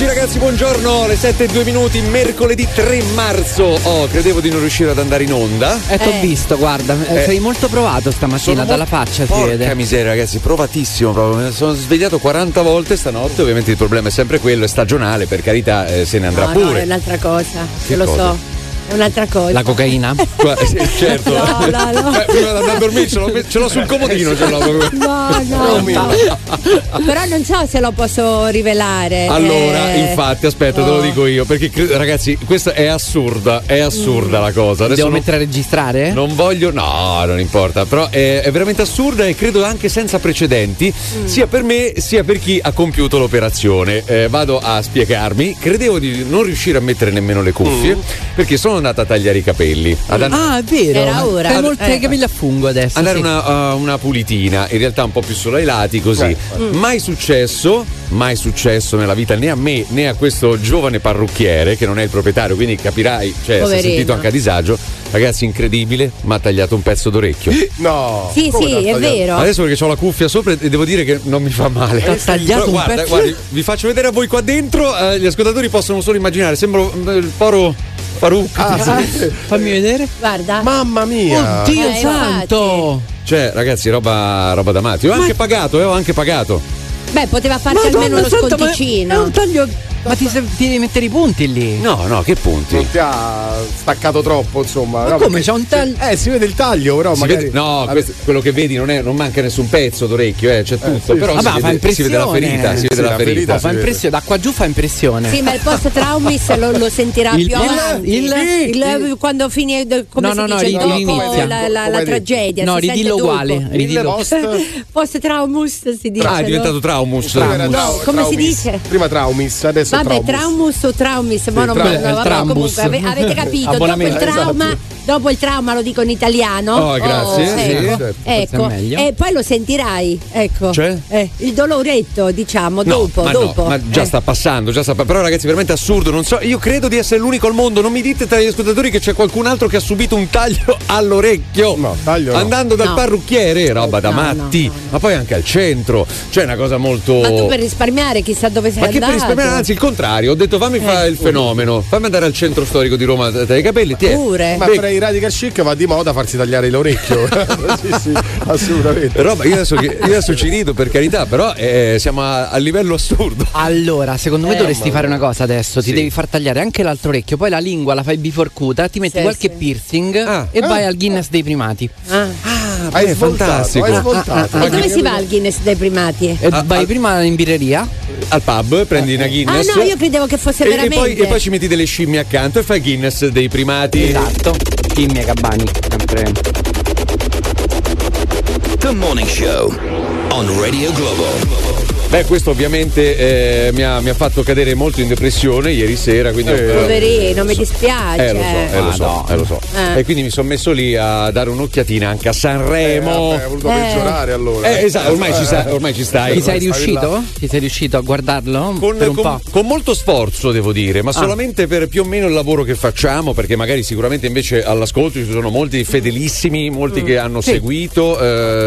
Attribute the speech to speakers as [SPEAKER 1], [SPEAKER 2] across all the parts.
[SPEAKER 1] Eccoci ragazzi, buongiorno, le 7 e 2 minuti, mercoledì 3 marzo. Oh, credevo di non riuscire ad andare in onda.
[SPEAKER 2] Eh, t'ho visto, guarda, eh,
[SPEAKER 1] Eh.
[SPEAKER 2] sei molto provato stamattina,
[SPEAKER 1] Sono
[SPEAKER 2] dalla
[SPEAKER 1] mo-
[SPEAKER 2] faccia si
[SPEAKER 1] Porca
[SPEAKER 2] vede.
[SPEAKER 1] miseria ragazzi, provatissimo proprio. Mi sono svegliato 40 volte stanotte, ovviamente il problema è sempre quello, è stagionale, per carità eh, se ne andrà
[SPEAKER 3] No, no,
[SPEAKER 1] pure.
[SPEAKER 3] è un'altra cosa.
[SPEAKER 1] Che
[SPEAKER 3] lo
[SPEAKER 1] cosa?
[SPEAKER 3] so. È un'altra cosa.
[SPEAKER 2] La cocaina?
[SPEAKER 1] Qua- sì, certo.
[SPEAKER 3] No, no, no.
[SPEAKER 1] Prima di andare a dormire ce l'ho, ce l'ho sul comodino, ce l'ho.
[SPEAKER 3] No, no, no. Però non so se lo posso rivelare.
[SPEAKER 1] Allora,
[SPEAKER 3] Eh,
[SPEAKER 1] infatti, aspetta, te lo
[SPEAKER 3] oh.
[SPEAKER 1] dico io, perché ragazzi, questa è assurda, è assurda la cosa. Adesso
[SPEAKER 2] Devo
[SPEAKER 1] non-
[SPEAKER 2] mettere a registrare?
[SPEAKER 1] Non voglio, no, non importa, però è, è veramente assurda e credo anche senza precedenti, sia per me sia per chi ha compiuto l'operazione. Eh, vado a spiegarmi, credevo di non riuscire a mettere nemmeno le cuffie perché sono andato a tagliare i capelli. Ad an-
[SPEAKER 2] Ah, è vero.
[SPEAKER 3] Era ora.
[SPEAKER 2] Hai molti
[SPEAKER 3] Eh.
[SPEAKER 2] capelli a fungo adesso.
[SPEAKER 1] andare
[SPEAKER 2] sì.
[SPEAKER 1] una, uh, una pulitina, in realtà un po' più solo ai lati, così. Mai successo, mai successo nella vita né a me né a questo giovane parrucchiere che non è il proprietario, quindi capirai, cioè si è sentito anche a disagio. Ragazzi, incredibile, mi ha tagliato un pezzo d'orecchio.
[SPEAKER 4] No.
[SPEAKER 3] Sì,
[SPEAKER 4] come
[SPEAKER 3] sì, è
[SPEAKER 4] tagliato?
[SPEAKER 3] vero.
[SPEAKER 1] Adesso perché ho la cuffia sopra e devo dire che non mi fa male.
[SPEAKER 2] T'ha tagliato
[SPEAKER 1] Però
[SPEAKER 2] un
[SPEAKER 1] guarda,
[SPEAKER 2] pezzo?
[SPEAKER 1] guardi, vi faccio vedere a voi qua dentro, eh, gli ascoltatori possono solo immaginare, sembro eh, il poro Farouk.
[SPEAKER 4] Ah, sì.
[SPEAKER 2] Fammi vedere.
[SPEAKER 3] Guarda.
[SPEAKER 4] Mamma mia.
[SPEAKER 2] Oddio
[SPEAKER 3] Eh,
[SPEAKER 2] santo!
[SPEAKER 1] Cioè, ragazzi, roba, roba da matti. Ho anche pagato, eh, ho anche pagato.
[SPEAKER 3] Beh, poteva farti almeno uno
[SPEAKER 2] santa,
[SPEAKER 3] sconticino.
[SPEAKER 2] È un taglio. Ma ti, se- ti devi mettere i punti lì?
[SPEAKER 1] No, no, che punti.
[SPEAKER 4] Non ti ha staccato troppo, insomma.
[SPEAKER 2] Ma
[SPEAKER 4] no,
[SPEAKER 2] come?
[SPEAKER 4] perché-
[SPEAKER 2] C'è un taglio.
[SPEAKER 4] Eh, si vede il taglio, però
[SPEAKER 1] Si
[SPEAKER 4] magari.
[SPEAKER 1] vede- no,
[SPEAKER 4] Vabbè,
[SPEAKER 1] questo- quello che vedi non, è, non manca nessun pezzo d'orecchio, eh, c'è tutto.
[SPEAKER 4] sì,
[SPEAKER 1] però
[SPEAKER 2] sì.
[SPEAKER 1] si,
[SPEAKER 2] Vabbè, fa
[SPEAKER 1] vede, si vede la
[SPEAKER 2] impressione.
[SPEAKER 1] ferita, si
[SPEAKER 4] Sì,
[SPEAKER 1] vede la
[SPEAKER 4] la
[SPEAKER 1] ferita.
[SPEAKER 4] ferita
[SPEAKER 2] No, fa impressione, da qua giù fa impressione.
[SPEAKER 3] Sì, ma il post traumis lo, lo sentirà
[SPEAKER 2] Il-
[SPEAKER 3] più
[SPEAKER 2] il-
[SPEAKER 3] avanti.
[SPEAKER 2] il-
[SPEAKER 3] Il- quando fini come
[SPEAKER 2] No,
[SPEAKER 3] si
[SPEAKER 2] no, no,
[SPEAKER 3] dice
[SPEAKER 2] ri-
[SPEAKER 3] dopo la, la- la tragedia.
[SPEAKER 2] No, ridillo uguale.
[SPEAKER 4] Il
[SPEAKER 2] Ridillo.
[SPEAKER 4] post.
[SPEAKER 3] Traumus si dice.
[SPEAKER 1] Ah, è
[SPEAKER 3] no?
[SPEAKER 1] diventato traumus.
[SPEAKER 3] No, come si dice?
[SPEAKER 4] Prima traumis, adesso
[SPEAKER 3] Vabbè,
[SPEAKER 4] traumus.
[SPEAKER 3] o traumis, ma non
[SPEAKER 4] tra-
[SPEAKER 3] no,
[SPEAKER 2] il
[SPEAKER 3] vabbè,
[SPEAKER 2] trambus.
[SPEAKER 3] comunque ave- avete capito, dopo il trauma,
[SPEAKER 4] esatto.
[SPEAKER 3] Dopo il trauma lo dico in italiano.
[SPEAKER 1] Oh, grazie, sì,
[SPEAKER 3] ecco,
[SPEAKER 4] certo,
[SPEAKER 3] ecco. E poi lo sentirai, ecco.
[SPEAKER 1] Cioè?
[SPEAKER 3] Eh, il doloretto, diciamo,
[SPEAKER 1] No,
[SPEAKER 3] dopo,
[SPEAKER 1] ma,
[SPEAKER 3] dopo.
[SPEAKER 1] no, ma già
[SPEAKER 3] Eh.
[SPEAKER 1] sta passando, già sta Però, ragazzi, veramente assurdo. Non so, io credo di essere l'unico al mondo. Non mi dite tra gli ascoltatori che c'è qualcun altro che ha subito un taglio all'orecchio.
[SPEAKER 4] No, taglio no.
[SPEAKER 1] Andando dal
[SPEAKER 3] No.
[SPEAKER 1] parrucchiere, roba da
[SPEAKER 3] No,
[SPEAKER 1] matti.
[SPEAKER 3] no, no, no.
[SPEAKER 1] Ma poi anche al centro. Cioè, una cosa molto.
[SPEAKER 3] Ma tu per risparmiare chissà dove sei
[SPEAKER 1] Ma che per
[SPEAKER 3] andato.
[SPEAKER 1] risparmiare, anzi il contrario, ho detto fammi fare il fenomeno, fammi andare al centro storico di Roma dai capelli, ti
[SPEAKER 3] Pure.
[SPEAKER 4] Ma
[SPEAKER 1] Beh,
[SPEAKER 4] per i radical chic va di moda farsi tagliare l'orecchio. sì, sì, assolutamente.
[SPEAKER 1] roba, io adesso, io adesso ci rido per carità, però eh, siamo a, a livello assurdo.
[SPEAKER 2] Allora, secondo me
[SPEAKER 3] Eh,
[SPEAKER 2] dovresti fare una cosa adesso. Ti
[SPEAKER 1] Sì.
[SPEAKER 2] devi far tagliare anche l'altro orecchio, poi la lingua la fai biforcuta, ti metti
[SPEAKER 3] Sì,
[SPEAKER 2] qualche
[SPEAKER 3] sì.
[SPEAKER 2] piercing
[SPEAKER 1] Ah.
[SPEAKER 2] e vai al Guinness dei primati.
[SPEAKER 3] Ah.
[SPEAKER 1] Ah, beh,
[SPEAKER 4] svoltato,
[SPEAKER 1] fantastico.
[SPEAKER 4] hai svoltato.
[SPEAKER 3] E
[SPEAKER 4] Ma
[SPEAKER 3] dove si va al Guinness dei primati?
[SPEAKER 2] E
[SPEAKER 1] Ah,
[SPEAKER 2] vai
[SPEAKER 1] ah.
[SPEAKER 2] prima in birreria.
[SPEAKER 1] Al pub, prendi una
[SPEAKER 3] Ah
[SPEAKER 1] Guinness.
[SPEAKER 3] no, io credevo che fosse
[SPEAKER 1] e, e
[SPEAKER 3] veramente.
[SPEAKER 1] poi, e poi ci metti delle scimmie accanto e fai Guinness dei primati.
[SPEAKER 2] Esatto. Scimmie Gabbani, sempre.
[SPEAKER 5] The Morning Show on Radio Globo.
[SPEAKER 1] Beh, questo ovviamente eh, mi, ha, mi ha fatto cadere molto in depressione ieri sera. Quindi ho-
[SPEAKER 3] Poverino, mi dispiace.
[SPEAKER 1] Eh lo so, eh, lo so, eh, lo so.
[SPEAKER 3] Eh.
[SPEAKER 1] E quindi mi sono messo lì a dare un'occhiatina anche a
[SPEAKER 4] Eh,
[SPEAKER 1] Sanremo.
[SPEAKER 4] vabbè, ha voluto
[SPEAKER 3] Eh.
[SPEAKER 4] peggiorare allora.
[SPEAKER 1] Eh, esatto, ormai ci, sta- ormai ci stai.
[SPEAKER 2] Ti sei riuscito? Ti sei riuscito a guardarlo?
[SPEAKER 1] Con,
[SPEAKER 2] per un
[SPEAKER 1] con-
[SPEAKER 2] po'.
[SPEAKER 1] con molto sforzo devo dire,
[SPEAKER 2] Ah.
[SPEAKER 1] ma solamente per più o meno il lavoro che facciamo, perché magari sicuramente invece all'ascolto ci sono molti fedelissimi, molti che hanno
[SPEAKER 2] Mm. Sì.
[SPEAKER 1] seguito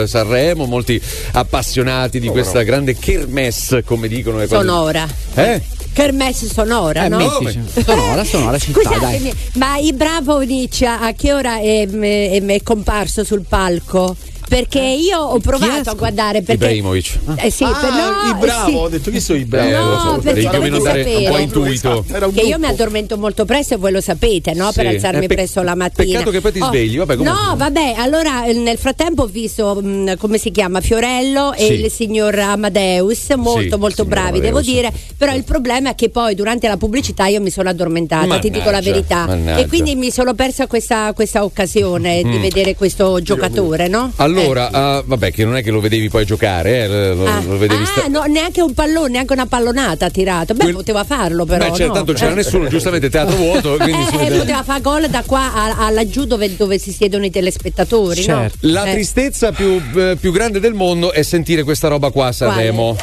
[SPEAKER 1] eh, Sanremo, molti appassionati di questa grande kermesse, come dicono. e quando-
[SPEAKER 3] Sonora.
[SPEAKER 1] Eh?
[SPEAKER 3] Kermesse sonora,
[SPEAKER 2] Eh,
[SPEAKER 3] no?
[SPEAKER 2] mettici. Sonora, sonora, ci sta, dai.
[SPEAKER 3] Scusatemi, ma il bravo Nietzsche a che ora è, è- è comparso sul palco? Perché io ho provato a guardare perché
[SPEAKER 1] Ibrahimovic.
[SPEAKER 3] Eh sì,
[SPEAKER 4] Ah,
[SPEAKER 3] per, no,
[SPEAKER 4] il bravo,
[SPEAKER 3] sì.
[SPEAKER 4] ho detto chi sono i bravi?
[SPEAKER 1] Eh,
[SPEAKER 3] No,
[SPEAKER 1] lo so,
[SPEAKER 3] perché
[SPEAKER 1] più o meno dare un po' intuito.
[SPEAKER 4] Era un
[SPEAKER 3] Che io mi addormento molto presto e voi lo sapete, no? Per
[SPEAKER 1] Sì.
[SPEAKER 3] alzarmi
[SPEAKER 1] Eh, pe-
[SPEAKER 3] presto la mattina.
[SPEAKER 1] peccato che poi ti
[SPEAKER 3] Oh,
[SPEAKER 1] svegli, vabbè.
[SPEAKER 3] No, vabbè, allora eh, nel frattempo ho visto mh, come si chiama Fiorello e
[SPEAKER 1] Sì.
[SPEAKER 3] il signor Amadeus, molto
[SPEAKER 1] Sì,
[SPEAKER 3] molto bravi,
[SPEAKER 1] Amadeus.
[SPEAKER 3] devo dire, però il problema è che poi durante la pubblicità io mi sono addormentata, ti dico la
[SPEAKER 1] Mannaggia,
[SPEAKER 3] verità.
[SPEAKER 1] mannaggia.
[SPEAKER 3] E quindi mi sono persa questa, questa occasione di vedere questo giocatore, no?
[SPEAKER 1] Mm. Allora, ah, vabbè, che non è che lo vedevi poi giocare, eh, lo,
[SPEAKER 3] Ah,
[SPEAKER 1] lo vedevi
[SPEAKER 3] ah,
[SPEAKER 1] sta-
[SPEAKER 3] no, neanche un pallone, neanche una pallonata ha tirato. Beh,
[SPEAKER 1] Quel-
[SPEAKER 3] poteva farlo però.
[SPEAKER 1] Beh, certo,
[SPEAKER 3] no?
[SPEAKER 1] tanto c'era
[SPEAKER 3] Eh.
[SPEAKER 1] nessuno, giustamente teatro vuoto, quindi
[SPEAKER 3] Eh, eh, poteva fare gol da qua a, a laggiù dove, dove si siedono i telespettatori, no?
[SPEAKER 2] Certo.
[SPEAKER 1] La
[SPEAKER 3] Eh.
[SPEAKER 1] tristezza più, eh, più grande del mondo è sentire questa roba qua a Sanremo.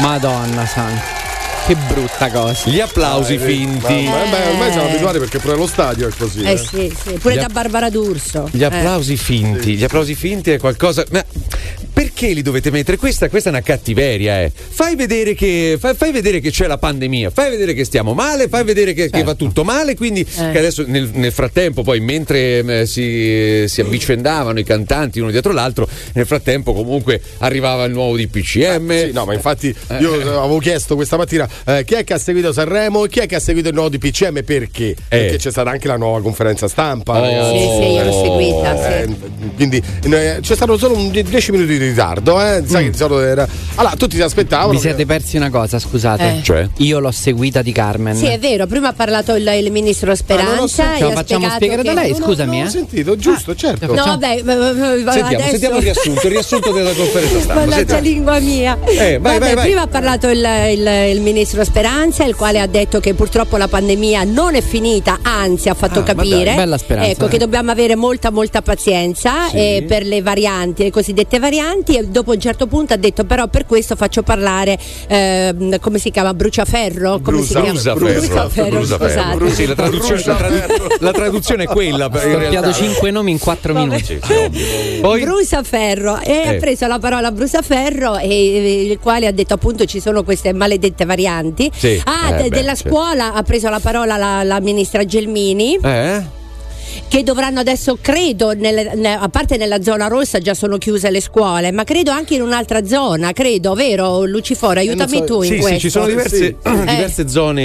[SPEAKER 2] Madonna santa. Che brutta cosa.
[SPEAKER 1] Gli applausi finti.
[SPEAKER 4] Ma, ormai siamo abituati perché pure allo stadio è così.
[SPEAKER 3] Eh
[SPEAKER 4] eh.
[SPEAKER 3] sì, sì, pure
[SPEAKER 1] Gli
[SPEAKER 3] da Barbara D'Urso.
[SPEAKER 1] Gli
[SPEAKER 3] Eh.
[SPEAKER 1] applausi finti, gli applausi finti è qualcosa. ma perché li dovete mettere? Questa, questa è una cattiveria, eh. Fai vedere, che, fai, fai vedere che c'è la pandemia, fai vedere che stiamo male, fai vedere che, che va tutto male, quindi che adesso nel, nel frattempo, poi mentre eh, si, si avvicendavano i cantanti uno dietro l'altro, nel frattempo comunque arrivava il nuovo DPCM.
[SPEAKER 4] Sì, no, ma infatti io avevo chiesto questa mattina eh, chi è che ha seguito Sanremo e chi è che ha seguito il nuovo DPCM perché? Perché c'è stata anche la nuova conferenza stampa.
[SPEAKER 1] Oh.
[SPEAKER 3] Sì, sì, io l'ho seguita. sì.
[SPEAKER 4] Eh, quindi eh, c'è stato solo un 10 minuti di ritardo, eh? Sai che di solito era. Allora, tutti si aspettavano.
[SPEAKER 2] Vi
[SPEAKER 4] che-
[SPEAKER 2] siete persi una cosa, scusate.
[SPEAKER 3] Eh.
[SPEAKER 1] Cioè?
[SPEAKER 2] Io l'ho seguita di Carmen.
[SPEAKER 3] Sì, è vero, prima ha parlato il, il ministro
[SPEAKER 4] Ah, non.
[SPEAKER 3] Speranza.
[SPEAKER 2] Ce
[SPEAKER 3] e
[SPEAKER 2] lo
[SPEAKER 3] ha
[SPEAKER 2] facciamo spiegare da
[SPEAKER 3] che-
[SPEAKER 2] lei,
[SPEAKER 4] No, no,
[SPEAKER 2] scusami,
[SPEAKER 4] non
[SPEAKER 2] eh.
[SPEAKER 4] ho sentito, giusto, certo.
[SPEAKER 3] No, vabbè, v-
[SPEAKER 1] Sentiamo,
[SPEAKER 3] adesso...
[SPEAKER 1] sentiamo il riassunto, il riassunto della conferenza stampa.
[SPEAKER 3] Mannaggia lingua mia.
[SPEAKER 1] Eh, vai,
[SPEAKER 3] Vabbè,
[SPEAKER 1] vai, vai.
[SPEAKER 3] Prima ha parlato il, il- il ministro Speranza, il quale ha detto che purtroppo la pandemia non è finita, anzi ha fatto
[SPEAKER 2] Ah,
[SPEAKER 3] capire
[SPEAKER 2] dai, bella speranza,
[SPEAKER 3] ecco,
[SPEAKER 2] eh.
[SPEAKER 3] che dobbiamo avere molta molta pazienza
[SPEAKER 1] Sì.
[SPEAKER 3] eh, per le varianti, le cosiddette varianti e dopo un certo punto ha detto però per questo faccio parlare ehm, come si chiama bruciaferro, come si chiama?
[SPEAKER 1] Brusaferro.
[SPEAKER 3] Brusaferro,
[SPEAKER 1] Brusaferro. Sì, la traduzione, la tradu- la traduzione è quella.
[SPEAKER 2] Scoppiato
[SPEAKER 1] realtà.
[SPEAKER 2] cinque nomi in quattro minuti.
[SPEAKER 1] Sì, ovvio. Poi
[SPEAKER 3] Brusaferro e
[SPEAKER 1] Eh.
[SPEAKER 3] ha preso la parola brusaferro e e il quale ha detto appunto ci sono queste maledette varianti.
[SPEAKER 1] Sì.
[SPEAKER 3] Ah,
[SPEAKER 1] Eh,
[SPEAKER 3] de-
[SPEAKER 1] beh,
[SPEAKER 3] della
[SPEAKER 1] certo.
[SPEAKER 3] scuola ha preso la parola la, la ministra Gelmini
[SPEAKER 1] eh?
[SPEAKER 3] Che dovranno adesso credo nelle- ne- a parte nella zona rossa già sono chiuse le scuole, ma credo anche in un'altra zona, credo, vero Luciforo, aiutami
[SPEAKER 4] so-
[SPEAKER 3] tu in
[SPEAKER 1] Sì,
[SPEAKER 3] questo.
[SPEAKER 1] sì, ci sono diverse, diverse zone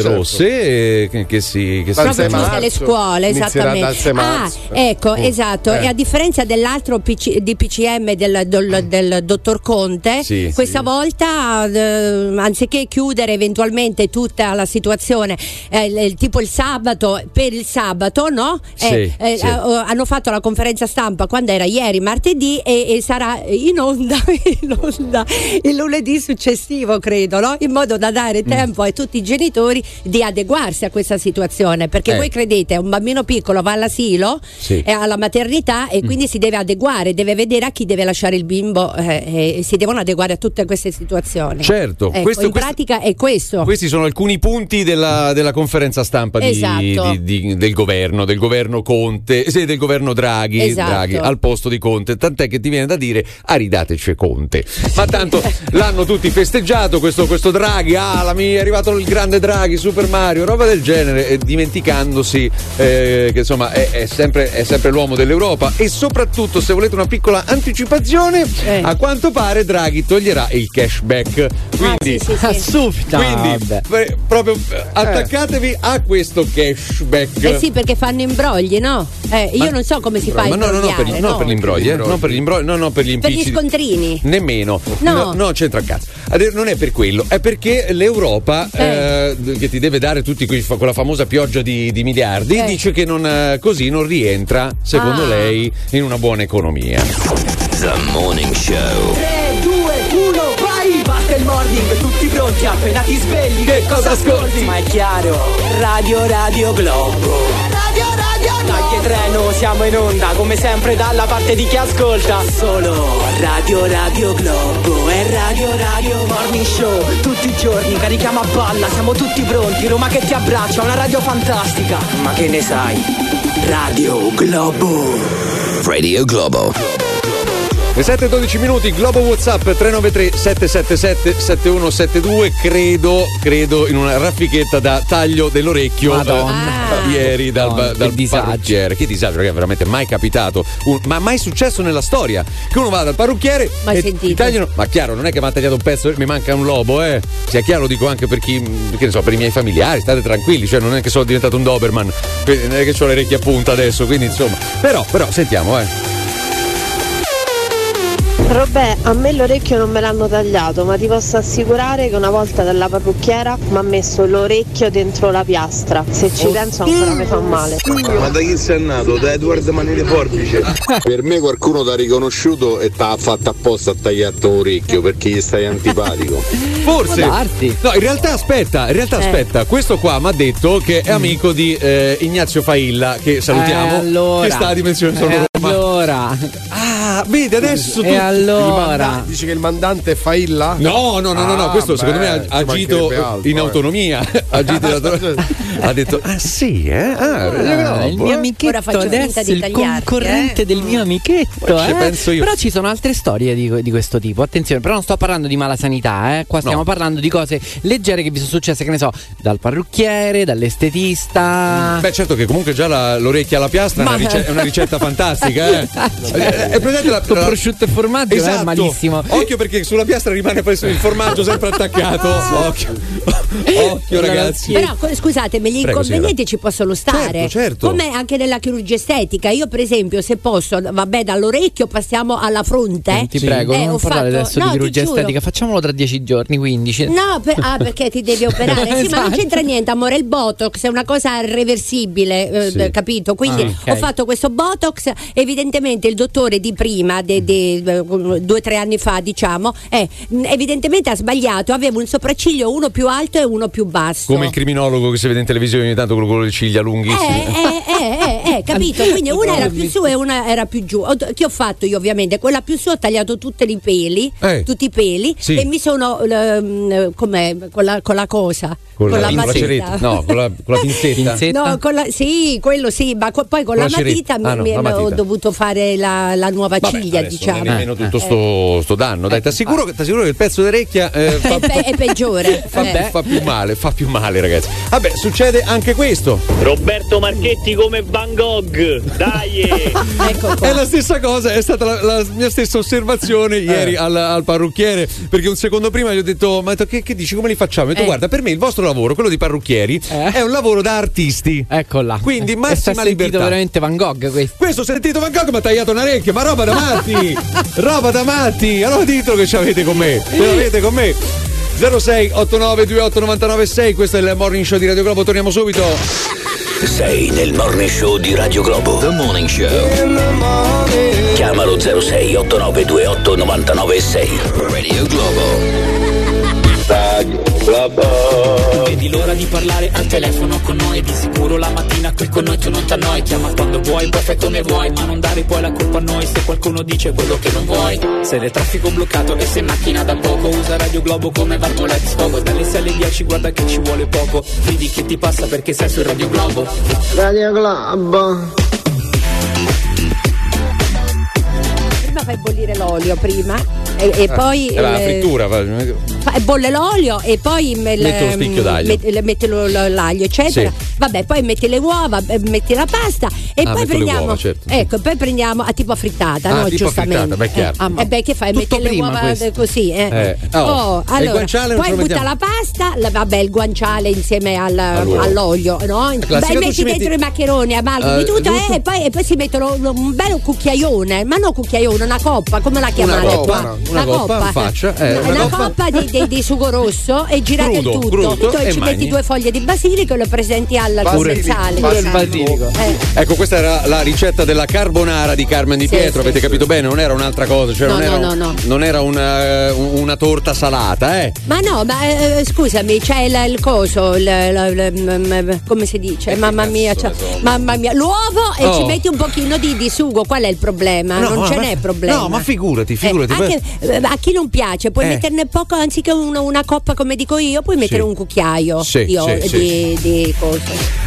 [SPEAKER 4] Certo.
[SPEAKER 1] rosse eh, che, che si, che
[SPEAKER 4] 6
[SPEAKER 3] chiuse le scuole esattamente
[SPEAKER 4] dal 6
[SPEAKER 3] ah ecco esatto.
[SPEAKER 4] Eh.
[SPEAKER 3] e a differenza dell'altro PC DPCM del, del- del dottor Conte
[SPEAKER 1] Sì,
[SPEAKER 3] questa volta eh, anziché chiudere eventualmente tutta la situazione eh, il- tipo il sabato per il sabato no
[SPEAKER 1] Sì,
[SPEAKER 3] Eh, eh,
[SPEAKER 1] sì.
[SPEAKER 3] eh, hanno fatto la conferenza stampa quando era ieri martedì e, e sarà in onda, in onda il lunedì successivo credo no? in modo da dare
[SPEAKER 1] Mm.
[SPEAKER 3] tempo a tutti i genitori di adeguarsi a questa situazione perché
[SPEAKER 1] Eh.
[SPEAKER 3] voi credete un bambino piccolo va all'asilo
[SPEAKER 1] Sì.
[SPEAKER 3] e alla maternità e quindi si deve adeguare deve vedere a chi deve lasciare il bimbo eh, e si devono adeguare a tutte queste situazioni
[SPEAKER 1] Certo,
[SPEAKER 3] Ecco,
[SPEAKER 1] questo-
[SPEAKER 3] in
[SPEAKER 1] questo-
[SPEAKER 3] pratica è questo
[SPEAKER 1] Questi sono alcuni punti della, della conferenza stampa di-
[SPEAKER 3] Esatto.
[SPEAKER 1] di- di- del governo, del governo Conte, sì, del governo Draghi,
[SPEAKER 3] Esatto.
[SPEAKER 1] Draghi, al posto di Conte, tant'è che ti viene da dire aridateci Conte. Ma tanto l'hanno tutti festeggiato questo, questo Draghi, ah, la mia, è arrivato il grande Draghi, Super Mario, roba del genere, e dimenticandosi eh, che insomma è, è sempre, è sempre l'uomo dell'Europa e soprattutto se volete una piccola anticipazione,
[SPEAKER 3] Eh.
[SPEAKER 1] a quanto pare Draghi toglierà il cashback. Quindi
[SPEAKER 3] Ah, sì, sì, sì.
[SPEAKER 2] Ah, subito.
[SPEAKER 1] quindi
[SPEAKER 2] vabbè.
[SPEAKER 1] beh, proprio eh, attaccatevi a questo cashback.
[SPEAKER 3] eh sì perché fanno imbrogli no? Eh, io
[SPEAKER 1] Ma-
[SPEAKER 3] non so come si fa
[SPEAKER 1] Ma no, no, no, per, no,
[SPEAKER 3] no?
[SPEAKER 1] per gli imbrogli, eh, non per gli imbrogli, no, no, per gli
[SPEAKER 3] Per
[SPEAKER 1] impicci.
[SPEAKER 3] gli scontrini
[SPEAKER 1] Nemmeno,
[SPEAKER 3] No.
[SPEAKER 1] no, c'entra un cazzo. Non è per quello, è perché l'Europa,
[SPEAKER 3] Eh.
[SPEAKER 1] eh, che ti deve dare tutti quei- quella famosa pioggia di, di miliardi,
[SPEAKER 3] Eh.
[SPEAKER 1] dice che non, eh, così non rientra, secondo
[SPEAKER 3] Ah.
[SPEAKER 1] lei, in una buona economia.
[SPEAKER 5] The Morning Show.
[SPEAKER 6] 3, 2, 1, vai! Basta il morning, tutti pronti, appena ti svegli Che cosa ascolti? Ma è chiaro, Radio Radio Globo treno, siamo in onda, come sempre dalla parte di chi ascolta. Solo Radio Radio Globo è Radio Radio Morning Show. Tutti i giorni carichiamo a balla, siamo tutti pronti. Roma che ti abbraccia, una radio fantastica. Ma che ne sai? Radio Globo.
[SPEAKER 5] Radio Globo.
[SPEAKER 1] Le 7-12 minuti, Globo WhatsApp 393 777 7172, credo, credo in una raffichetta da taglio dell'orecchio
[SPEAKER 2] Madonna.
[SPEAKER 1] eh, ieri dal,
[SPEAKER 2] Madonna, che
[SPEAKER 1] dal
[SPEAKER 2] disagio.
[SPEAKER 1] parrucchiere. Che disagio, ragazzi, veramente mai capitato, un- ma mai successo nella storia. Che uno va dal parrucchiere
[SPEAKER 3] Mai
[SPEAKER 1] e
[SPEAKER 3] sentito.
[SPEAKER 1] ti tagliano, ma chiaro, non è che mi ha tagliato un pezzo, mi manca un lobo, eh. Sia chiaro, dico anche per chi, che ne so, per i miei familiari, state tranquilli, cioè non è che sono diventato un Doberman, non è che ho le orecchie a punta adesso, quindi insomma. Però, però, sentiamo, eh.
[SPEAKER 7] Robè, a me l'orecchio non me l'hanno tagliato, ma ti posso assicurare che una volta dalla parrucchiera mi ha messo l'orecchio dentro la piastra. Se ci penso ancora mi fa male.
[SPEAKER 8] Ma da chi sei nato? Da Edward Manile Forbice? per me qualcuno ti ha riconosciuto e ti ha fatto apposta a tagliarti l'orecchio perché gli stai antipatico.
[SPEAKER 1] Forse. No, in realtà aspetta, in realtà
[SPEAKER 3] Eh.
[SPEAKER 1] aspetta, questo qua mi ha detto che è amico di eh, Ignazio Failla, che salutiamo,
[SPEAKER 2] Eh, allora.
[SPEAKER 1] che sta a Dimensione Sono
[SPEAKER 2] Eh,
[SPEAKER 1] Roma.
[SPEAKER 2] Allora.
[SPEAKER 1] Ah, vedi adesso tu.
[SPEAKER 2] E
[SPEAKER 4] Il
[SPEAKER 2] allora.
[SPEAKER 4] manda- dici che il mandante è Failla?
[SPEAKER 1] No, no, no, no, no,
[SPEAKER 4] Ah,
[SPEAKER 1] questo secondo
[SPEAKER 4] beh,
[SPEAKER 1] me
[SPEAKER 4] ci
[SPEAKER 1] ha agito
[SPEAKER 4] altro,
[SPEAKER 1] in
[SPEAKER 4] eh.
[SPEAKER 1] autonomia. Ha agito in autonomia. ha detto, ah sì, eh? Ah,
[SPEAKER 2] Ah, il mio
[SPEAKER 1] eh?"
[SPEAKER 2] amichetto
[SPEAKER 3] Ora faccio finta
[SPEAKER 2] adesso il
[SPEAKER 3] tagliarti,
[SPEAKER 2] concorrente
[SPEAKER 3] eh.
[SPEAKER 2] del mio amichetto
[SPEAKER 1] Ci
[SPEAKER 2] eh.
[SPEAKER 1] penso io.
[SPEAKER 2] però ci sono altre storie di, di questo tipo attenzione però non sto parlando di mala sanità eh. qua stiamo
[SPEAKER 1] No.
[SPEAKER 2] parlando di cose leggere che vi sono successe che ne so dal parrucchiere dall'estetista
[SPEAKER 1] Beh, certo che comunque già la- l'orecchia alla piastra è, una
[SPEAKER 2] Ma-
[SPEAKER 1] è una ricetta fantastica, eh. È- È presente la, la-
[SPEAKER 2] prosciutto e formaggio eh,
[SPEAKER 1] Esatto.
[SPEAKER 2] malissimo
[SPEAKER 1] Occhio perché sulla piastra rimane poi il formaggio sempre attaccato. Occhio. Occhio ragazzi.
[SPEAKER 3] Però scusatemi, gli
[SPEAKER 1] Prego,
[SPEAKER 3] inconvenienti ci possono stare.
[SPEAKER 1] Certo, certo.
[SPEAKER 3] Come anche nella chirurgia estetica. Io, per esempio, se posso, vabbè, dall'orecchio passiamo alla fronte.
[SPEAKER 2] ti
[SPEAKER 3] Sì.
[SPEAKER 2] prego
[SPEAKER 3] Eh,
[SPEAKER 2] non parlare
[SPEAKER 3] fatto-
[SPEAKER 2] adesso
[SPEAKER 3] no,
[SPEAKER 2] di
[SPEAKER 3] ti
[SPEAKER 2] chirurgia estetica facciamolo tra dieci giorni 15
[SPEAKER 3] No, per- ah, perché ti devi operare? Sì, ma non
[SPEAKER 2] Esatto.
[SPEAKER 3] c'entra niente, amore. Il botox è una cosa reversibile, eh,
[SPEAKER 1] Sì.
[SPEAKER 3] capito? Quindi
[SPEAKER 2] Ah, ok.
[SPEAKER 3] ho fatto questo botox. Evidentemente il dottore di prima, de- de- eh, due o tre anni fa, diciamo, eh, mh, evidentemente ha sbagliato. Avevo un sopracciglio uno più alto e uno più basso.
[SPEAKER 1] Come il criminologo che si vede in televisione ogni tanto con le ciglia
[SPEAKER 3] Eh,
[SPEAKER 1] lunghissime.
[SPEAKER 3] eh, eh, eh, eh, capito? Quindi una era più su e una era più giù. Che ho fatto io ovviamente? Quella più su ho tagliato tutti i peli,
[SPEAKER 1] Eh.
[SPEAKER 3] tutti i peli
[SPEAKER 1] Sì.
[SPEAKER 3] e mi sono com'è, con, la, con la cosa.
[SPEAKER 1] Con, la,
[SPEAKER 3] matita.
[SPEAKER 1] ceretta. No, con la, con la pinzetta.
[SPEAKER 2] Pinzetta?
[SPEAKER 3] No, con la, sì, quello sì, ma co- poi con,
[SPEAKER 1] Con
[SPEAKER 3] la,
[SPEAKER 1] la
[SPEAKER 3] matita, mi-
[SPEAKER 1] Ah, no,
[SPEAKER 3] mi-
[SPEAKER 1] la matita.
[SPEAKER 3] ho dovuto fare la, la nuova
[SPEAKER 1] Vabbè,
[SPEAKER 3] ciglia,
[SPEAKER 1] adesso
[SPEAKER 3] diciamo.
[SPEAKER 1] Non è nemmeno tutto
[SPEAKER 3] Eh.
[SPEAKER 1] sto, sto danno. Dai, ti assicuro, che- t'assicuro che il pezzo d'orecchia eh, fa,
[SPEAKER 3] È, pe- è peggiore.
[SPEAKER 1] fa-
[SPEAKER 3] eh.
[SPEAKER 1] fa più male, fa più male, ragazzi. Vabbè, succede anche questo.
[SPEAKER 9] Roberto Marchetti come Van Gogh, dai!
[SPEAKER 3] Ecco qua.
[SPEAKER 1] È la stessa cosa, è stata la, la mia stessa osservazione ieri
[SPEAKER 3] Eh.
[SPEAKER 1] al, al parrucchiere. Perché un secondo prima gli ho detto: Ma che, che dici? Come li facciamo? Ho detto,
[SPEAKER 3] Eh.
[SPEAKER 1] guarda, per me il vostro lavoro, quello di parrucchieri,
[SPEAKER 2] Eh.
[SPEAKER 1] è un lavoro da artisti.
[SPEAKER 2] eccola
[SPEAKER 1] Quindi
[SPEAKER 2] E sta
[SPEAKER 1] massima
[SPEAKER 2] sentito
[SPEAKER 1] libertà.
[SPEAKER 2] veramente Van Gogh questo
[SPEAKER 1] Questo ho sentito Van Gogh mi ha tagliato un orecchio, ma roba da matti! roba da matti! Allora ditelo che ci avete con me. Ce l'avete con me. 06 89 28 99 6 questo è il morning show di Radio Globo torniamo subito
[SPEAKER 5] Sei nel morning show di Radio Globo. The Morning Show. Chiamalo 06 8928 996. Radio Globo.
[SPEAKER 8] Radio Globo.
[SPEAKER 6] Vedi l'ora di parlare al telefono con noi. Di sicuro la mattina qui con noi tu non t'annoi Chiama quando vuoi, perfetto ne vuoi Ma non dare poi la colpa a noi. Se qualcuno dice quello che non vuoi. Se nel traffico bloccato e sei in macchina da poco Usa Radio Globo come valvola di sfogo. Dalle 6 alle 10 guarda che ci vuole poco. Vedi che ti passa perché sei su Radio Globo.
[SPEAKER 7] Radio Globo.
[SPEAKER 3] Prima fai bollire l'olio prima e, e poi
[SPEAKER 1] Eh, la
[SPEAKER 3] eh,
[SPEAKER 1] frittura
[SPEAKER 3] fa- bolle l'olio e poi me-
[SPEAKER 1] Metto lo spicchio d'aglio.
[SPEAKER 3] met- lo- lo- l'aglio eccetera
[SPEAKER 1] Sì.
[SPEAKER 3] vabbè poi metti le uova eh, metti la pasta e
[SPEAKER 1] Ah,
[SPEAKER 3] poi prendiamo
[SPEAKER 1] uova, certo.
[SPEAKER 3] ecco poi prendiamo a tipo frittata
[SPEAKER 1] Ah,
[SPEAKER 3] no
[SPEAKER 1] tipo
[SPEAKER 3] giustamente
[SPEAKER 1] frittata, beh, chiaro.
[SPEAKER 3] eh,
[SPEAKER 2] Ah,
[SPEAKER 3] e beh che fai metti le uova
[SPEAKER 2] questo.
[SPEAKER 3] de- così eh.
[SPEAKER 1] Eh, oh,
[SPEAKER 3] Oh, allora, poi butta la pasta la- vabbè il guanciale insieme al- all'olio no? Beh, metti dentro i maccheroni amalgami
[SPEAKER 1] Eh,
[SPEAKER 3] tutto eh, e poi, si mettono un, bel cucchiaione ma non cucchiaione una coppa come la chiamate qua?
[SPEAKER 1] Una coppa in faccia, eh,
[SPEAKER 3] una,
[SPEAKER 1] una
[SPEAKER 3] coppa,
[SPEAKER 1] coppa-
[SPEAKER 3] di, di- di sugo rosso e girate
[SPEAKER 1] Crudo,
[SPEAKER 3] il tutto
[SPEAKER 1] crudo,
[SPEAKER 3] tu
[SPEAKER 1] e
[SPEAKER 3] ci metti due foglie di basilico e lo presenti al
[SPEAKER 4] Basilico,
[SPEAKER 3] commensale
[SPEAKER 4] pure
[SPEAKER 2] il basilico.
[SPEAKER 3] Eh.
[SPEAKER 1] Ecco, questa era la ricetta della carbonara di Carmen Di
[SPEAKER 3] Sì,
[SPEAKER 1] Pietro.
[SPEAKER 3] sì,
[SPEAKER 1] Avete
[SPEAKER 3] sì.
[SPEAKER 1] capito bene? Non era un'altra cosa, cioè
[SPEAKER 3] No,
[SPEAKER 1] non,
[SPEAKER 3] no,
[SPEAKER 1] era,
[SPEAKER 3] no,
[SPEAKER 1] un-
[SPEAKER 3] no.
[SPEAKER 1] non era una, una torta salata, eh.
[SPEAKER 3] Ma no, ma eh, scusami, c'è il, il coso, il- il- il- mm, come si dice? mamma mia,
[SPEAKER 1] so.
[SPEAKER 3] mamma mia, l'uovo e
[SPEAKER 1] Oh.
[SPEAKER 3] ci metti un pochino di, di sugo, qual è il problema?
[SPEAKER 1] No,
[SPEAKER 3] non
[SPEAKER 1] ma-
[SPEAKER 3] ce
[SPEAKER 1] ma-
[SPEAKER 3] n'è problema.
[SPEAKER 1] no, ma figurati,
[SPEAKER 3] Eh,
[SPEAKER 1] figurati,
[SPEAKER 3] anche, eh, a chi non piace, puoi
[SPEAKER 1] Eh.
[SPEAKER 3] metterne poco, anziché una, una coppa come dico io, puoi mettere
[SPEAKER 1] Sì.
[SPEAKER 3] un cucchiaio
[SPEAKER 1] Sì,
[SPEAKER 3] di,
[SPEAKER 1] sì,
[SPEAKER 3] di, di cose.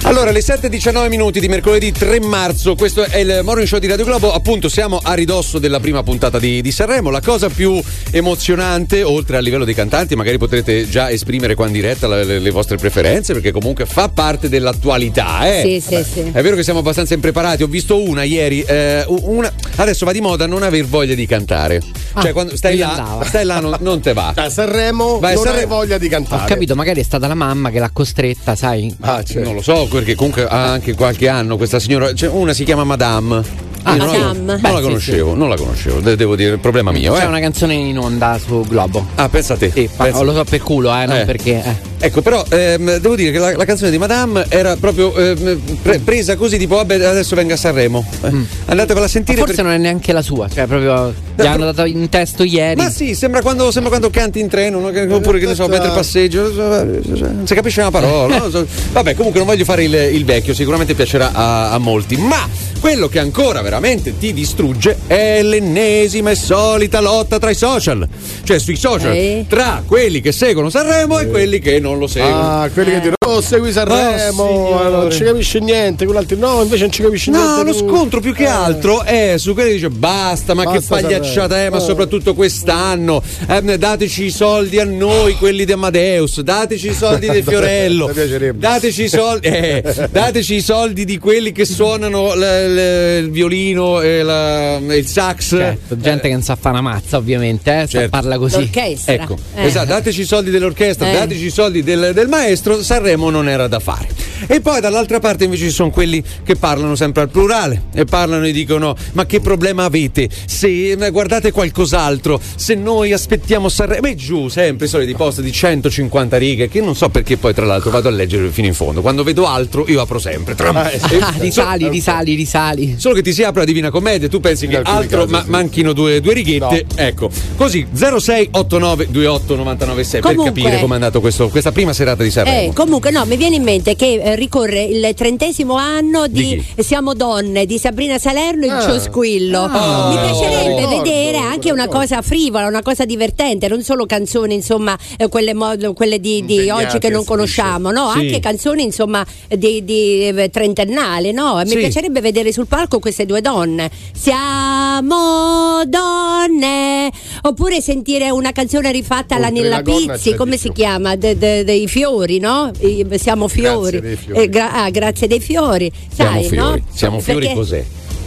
[SPEAKER 1] Allora, le 7.19 minuti di mercoledì 3 marzo, questo è il Morning Show di Radio Globo. Appunto, siamo a ridosso della prima puntata di, di Sanremo. La cosa più emozionante, oltre al livello dei cantanti, magari potrete già esprimere qua in diretta le, le- le vostre preferenze, perché comunque fa parte dell'attualità. Eh?
[SPEAKER 3] Sì, sì, sì.
[SPEAKER 1] È vero che siamo abbastanza impreparati. Ho visto una ieri. eh, una- adesso va di moda non aver voglia di cantare.
[SPEAKER 2] Ah,
[SPEAKER 1] cioè, quando stai là,
[SPEAKER 2] andava.
[SPEAKER 1] stai là, non, non te va.
[SPEAKER 4] A Sanremo
[SPEAKER 1] Vai
[SPEAKER 4] non hai
[SPEAKER 1] Sanremo.
[SPEAKER 4] voglia di
[SPEAKER 2] Ho
[SPEAKER 4] cantare.
[SPEAKER 2] capito, magari è stata la mamma che l'ha costretta, sai.
[SPEAKER 4] Ah, certo.
[SPEAKER 1] Non lo so, perché comunque ha anche qualche anno questa signora. Cioè, una si chiama Madame.
[SPEAKER 2] Ah,
[SPEAKER 1] non, la,
[SPEAKER 3] Madame.
[SPEAKER 1] non
[SPEAKER 2] Beh,
[SPEAKER 1] la
[SPEAKER 2] sì,
[SPEAKER 1] conoscevo, non la conoscevo, de- devo dire, il problema mio.
[SPEAKER 2] C'è
[SPEAKER 1] Eh.
[SPEAKER 2] una canzone in onda su Globo.
[SPEAKER 1] Ah, pensa a te.
[SPEAKER 2] Sì,
[SPEAKER 1] pensa-
[SPEAKER 2] lo so per culo, eh, non
[SPEAKER 1] Eh.
[SPEAKER 2] perché. eh.
[SPEAKER 1] Ecco, però ehm, devo dire che la, la canzone di Madame era proprio ehm, pre- presa così, tipo, vabbè, adesso venga a Sanremo. Eh, Andatevela a sentire.
[SPEAKER 2] Ma forse
[SPEAKER 1] perché-
[SPEAKER 2] non è neanche la sua, cioè proprio gli hanno dato in testo ieri.
[SPEAKER 1] Ma sì, sembra quando, sembra quando canti in treno, no? Oppure che ne so, mentre passeggio, non si capisce una parola. no? So- Vabbè, comunque non voglio fare il, il vecchio, sicuramente piacerà a, a molti. Ma quello che ancora veramente ti distrugge è l'ennesima e solita lotta tra i social. Cioè sui social,
[SPEAKER 3] Eh.
[SPEAKER 1] tra quelli che seguono Sanremo e quelli che non lo seguono.
[SPEAKER 4] Ah, quelli che dicono, oh, segui Sanremo,
[SPEAKER 1] Oh,
[SPEAKER 4] eh, non ci capisce niente, quell'altro no, invece non ci capisce niente.
[SPEAKER 1] No, lo scontro più che
[SPEAKER 4] Eh.
[SPEAKER 1] altro è su quelli che dice basta, ma
[SPEAKER 4] Basta
[SPEAKER 1] che pagliacciata è, ma
[SPEAKER 4] Sanremo.
[SPEAKER 1] soprattutto quest'anno. ehm, dateci i soldi a noi, quelli di Amadeus, dateci i soldi di Fiorello.
[SPEAKER 4] Mi piacerebbe.
[SPEAKER 1] dateci i soldi, eh, dateci i soldi di quelli che suonano l- l- il violino e la- il sax.
[SPEAKER 2] Certo, gente che non sa fare una mazza, ovviamente, eh,
[SPEAKER 1] Certo.
[SPEAKER 2] parla così.
[SPEAKER 3] L'orchestra.
[SPEAKER 1] Ecco,
[SPEAKER 3] Eh.
[SPEAKER 1] esatto, dateci i soldi dell'orchestra,
[SPEAKER 3] Eh.
[SPEAKER 1] dateci i soldi del, del maestro, Sanremo non era da fare. E poi dall'altra parte invece ci sono quelli che parlano sempre al plurale e parlano e dicono ma che problema avete se eh, guardate qualcos'altro, se noi aspettiamo Sanremo e giù sempre i soliti post di 150 righe che non so perché poi tra l'altro vado a leggere fino in fondo, quando vedo altro io apro sempre. Tram.
[SPEAKER 2] Ah,
[SPEAKER 1] E-
[SPEAKER 2] risali, risali, risali.
[SPEAKER 1] Solo che ti si apre la Divina Commedia, tu pensi
[SPEAKER 4] In
[SPEAKER 1] che altro
[SPEAKER 4] casi,
[SPEAKER 1] ma-
[SPEAKER 4] sì.
[SPEAKER 1] manchino due, due righette,
[SPEAKER 4] No.
[SPEAKER 1] ecco. Così 0689 28 996 per
[SPEAKER 3] Comunque-
[SPEAKER 1] capire com'è andato questo- questa prima serata di Sanremo.
[SPEAKER 3] Eh, comunque no, mi viene in mente che eh, ricorre il trentesimo anno di,
[SPEAKER 1] Di
[SPEAKER 3] Siamo donne di Sabrina Salerno il
[SPEAKER 4] Ah.
[SPEAKER 3] Ciosquillo.
[SPEAKER 1] Ah.
[SPEAKER 3] mi piacerebbe
[SPEAKER 4] ricordo,
[SPEAKER 3] vedere anche una
[SPEAKER 4] ricordo.
[SPEAKER 3] cosa frivola, una cosa divertente, non solo canzoni, insomma, eh, quelle, mod- quelle di, di oggi che non conosciamo, no?
[SPEAKER 1] Sì.
[SPEAKER 3] Anche canzoni, insomma, di, di, eh, trentennali, no? Mi
[SPEAKER 1] Sì.
[SPEAKER 3] piacerebbe vedere sul palco queste due donne. Siamo donne. Oppure sentire una canzone rifatta alla
[SPEAKER 4] Oltre
[SPEAKER 3] Nilla
[SPEAKER 4] la gonna
[SPEAKER 3] Pizzi, come si
[SPEAKER 4] più.
[SPEAKER 3] chiama? De- de- dei fiori, no? Siamo fiori.
[SPEAKER 4] dei fiori.
[SPEAKER 3] Eh, gra- ah, grazie dei fiori.
[SPEAKER 1] Siamo
[SPEAKER 3] Sai,
[SPEAKER 1] fiori.
[SPEAKER 3] no?
[SPEAKER 1] Siamo fiori
[SPEAKER 3] Perché
[SPEAKER 1] cos'è?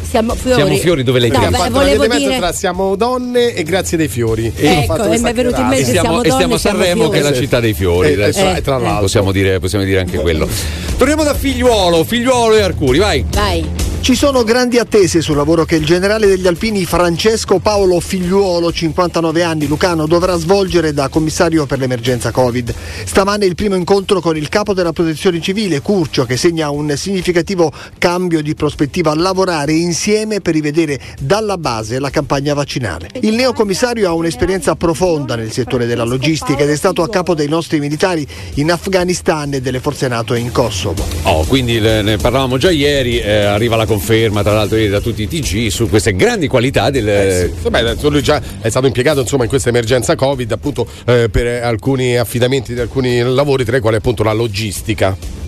[SPEAKER 3] Siamo fiori.
[SPEAKER 1] Siamo fiori dove lei
[SPEAKER 3] no, beh, volevo dire
[SPEAKER 4] mezzo tra siamo donne e grazie dei fiori. E
[SPEAKER 3] Ecco, e mi è venuto in mente
[SPEAKER 1] E stiamo,
[SPEAKER 3] siamo
[SPEAKER 1] e
[SPEAKER 3] donne,
[SPEAKER 1] a
[SPEAKER 3] siamo
[SPEAKER 1] Sanremo che è la città dei fiori.
[SPEAKER 4] Eh,
[SPEAKER 1] adesso.
[SPEAKER 4] eh, tra l'altro.
[SPEAKER 1] Possiamo dire, possiamo dire anche quello. Torniamo da figliuolo, figliuolo e Arcuri, vai.
[SPEAKER 3] Vai.
[SPEAKER 10] Ci sono grandi attese sul lavoro che il generale degli Alpini Francesco Paolo Figliuolo, 59 anni, Lucano, dovrà svolgere da commissario per l'emergenza Covid. Stamane il primo incontro con il capo della protezione civile, Curcio, che segna un significativo cambio di prospettiva a lavorare insieme per rivedere dalla base la campagna vaccinale. Il neocommissario ha un'esperienza profonda nel settore della logistica ed è stato a capo dei nostri militari in Afghanistan e delle forze NATO in Kosovo.
[SPEAKER 1] Oh, quindi ne parlavamo già ieri, eh, arriva la conferma tra l'altro da tutti i TG su queste grandi qualità del...
[SPEAKER 4] Eh sì. Adesso lui già è stato impiegato insomma in questa emergenza Covid appunto eh, per alcuni affidamenti di alcuni lavori tra i quali appunto la logistica.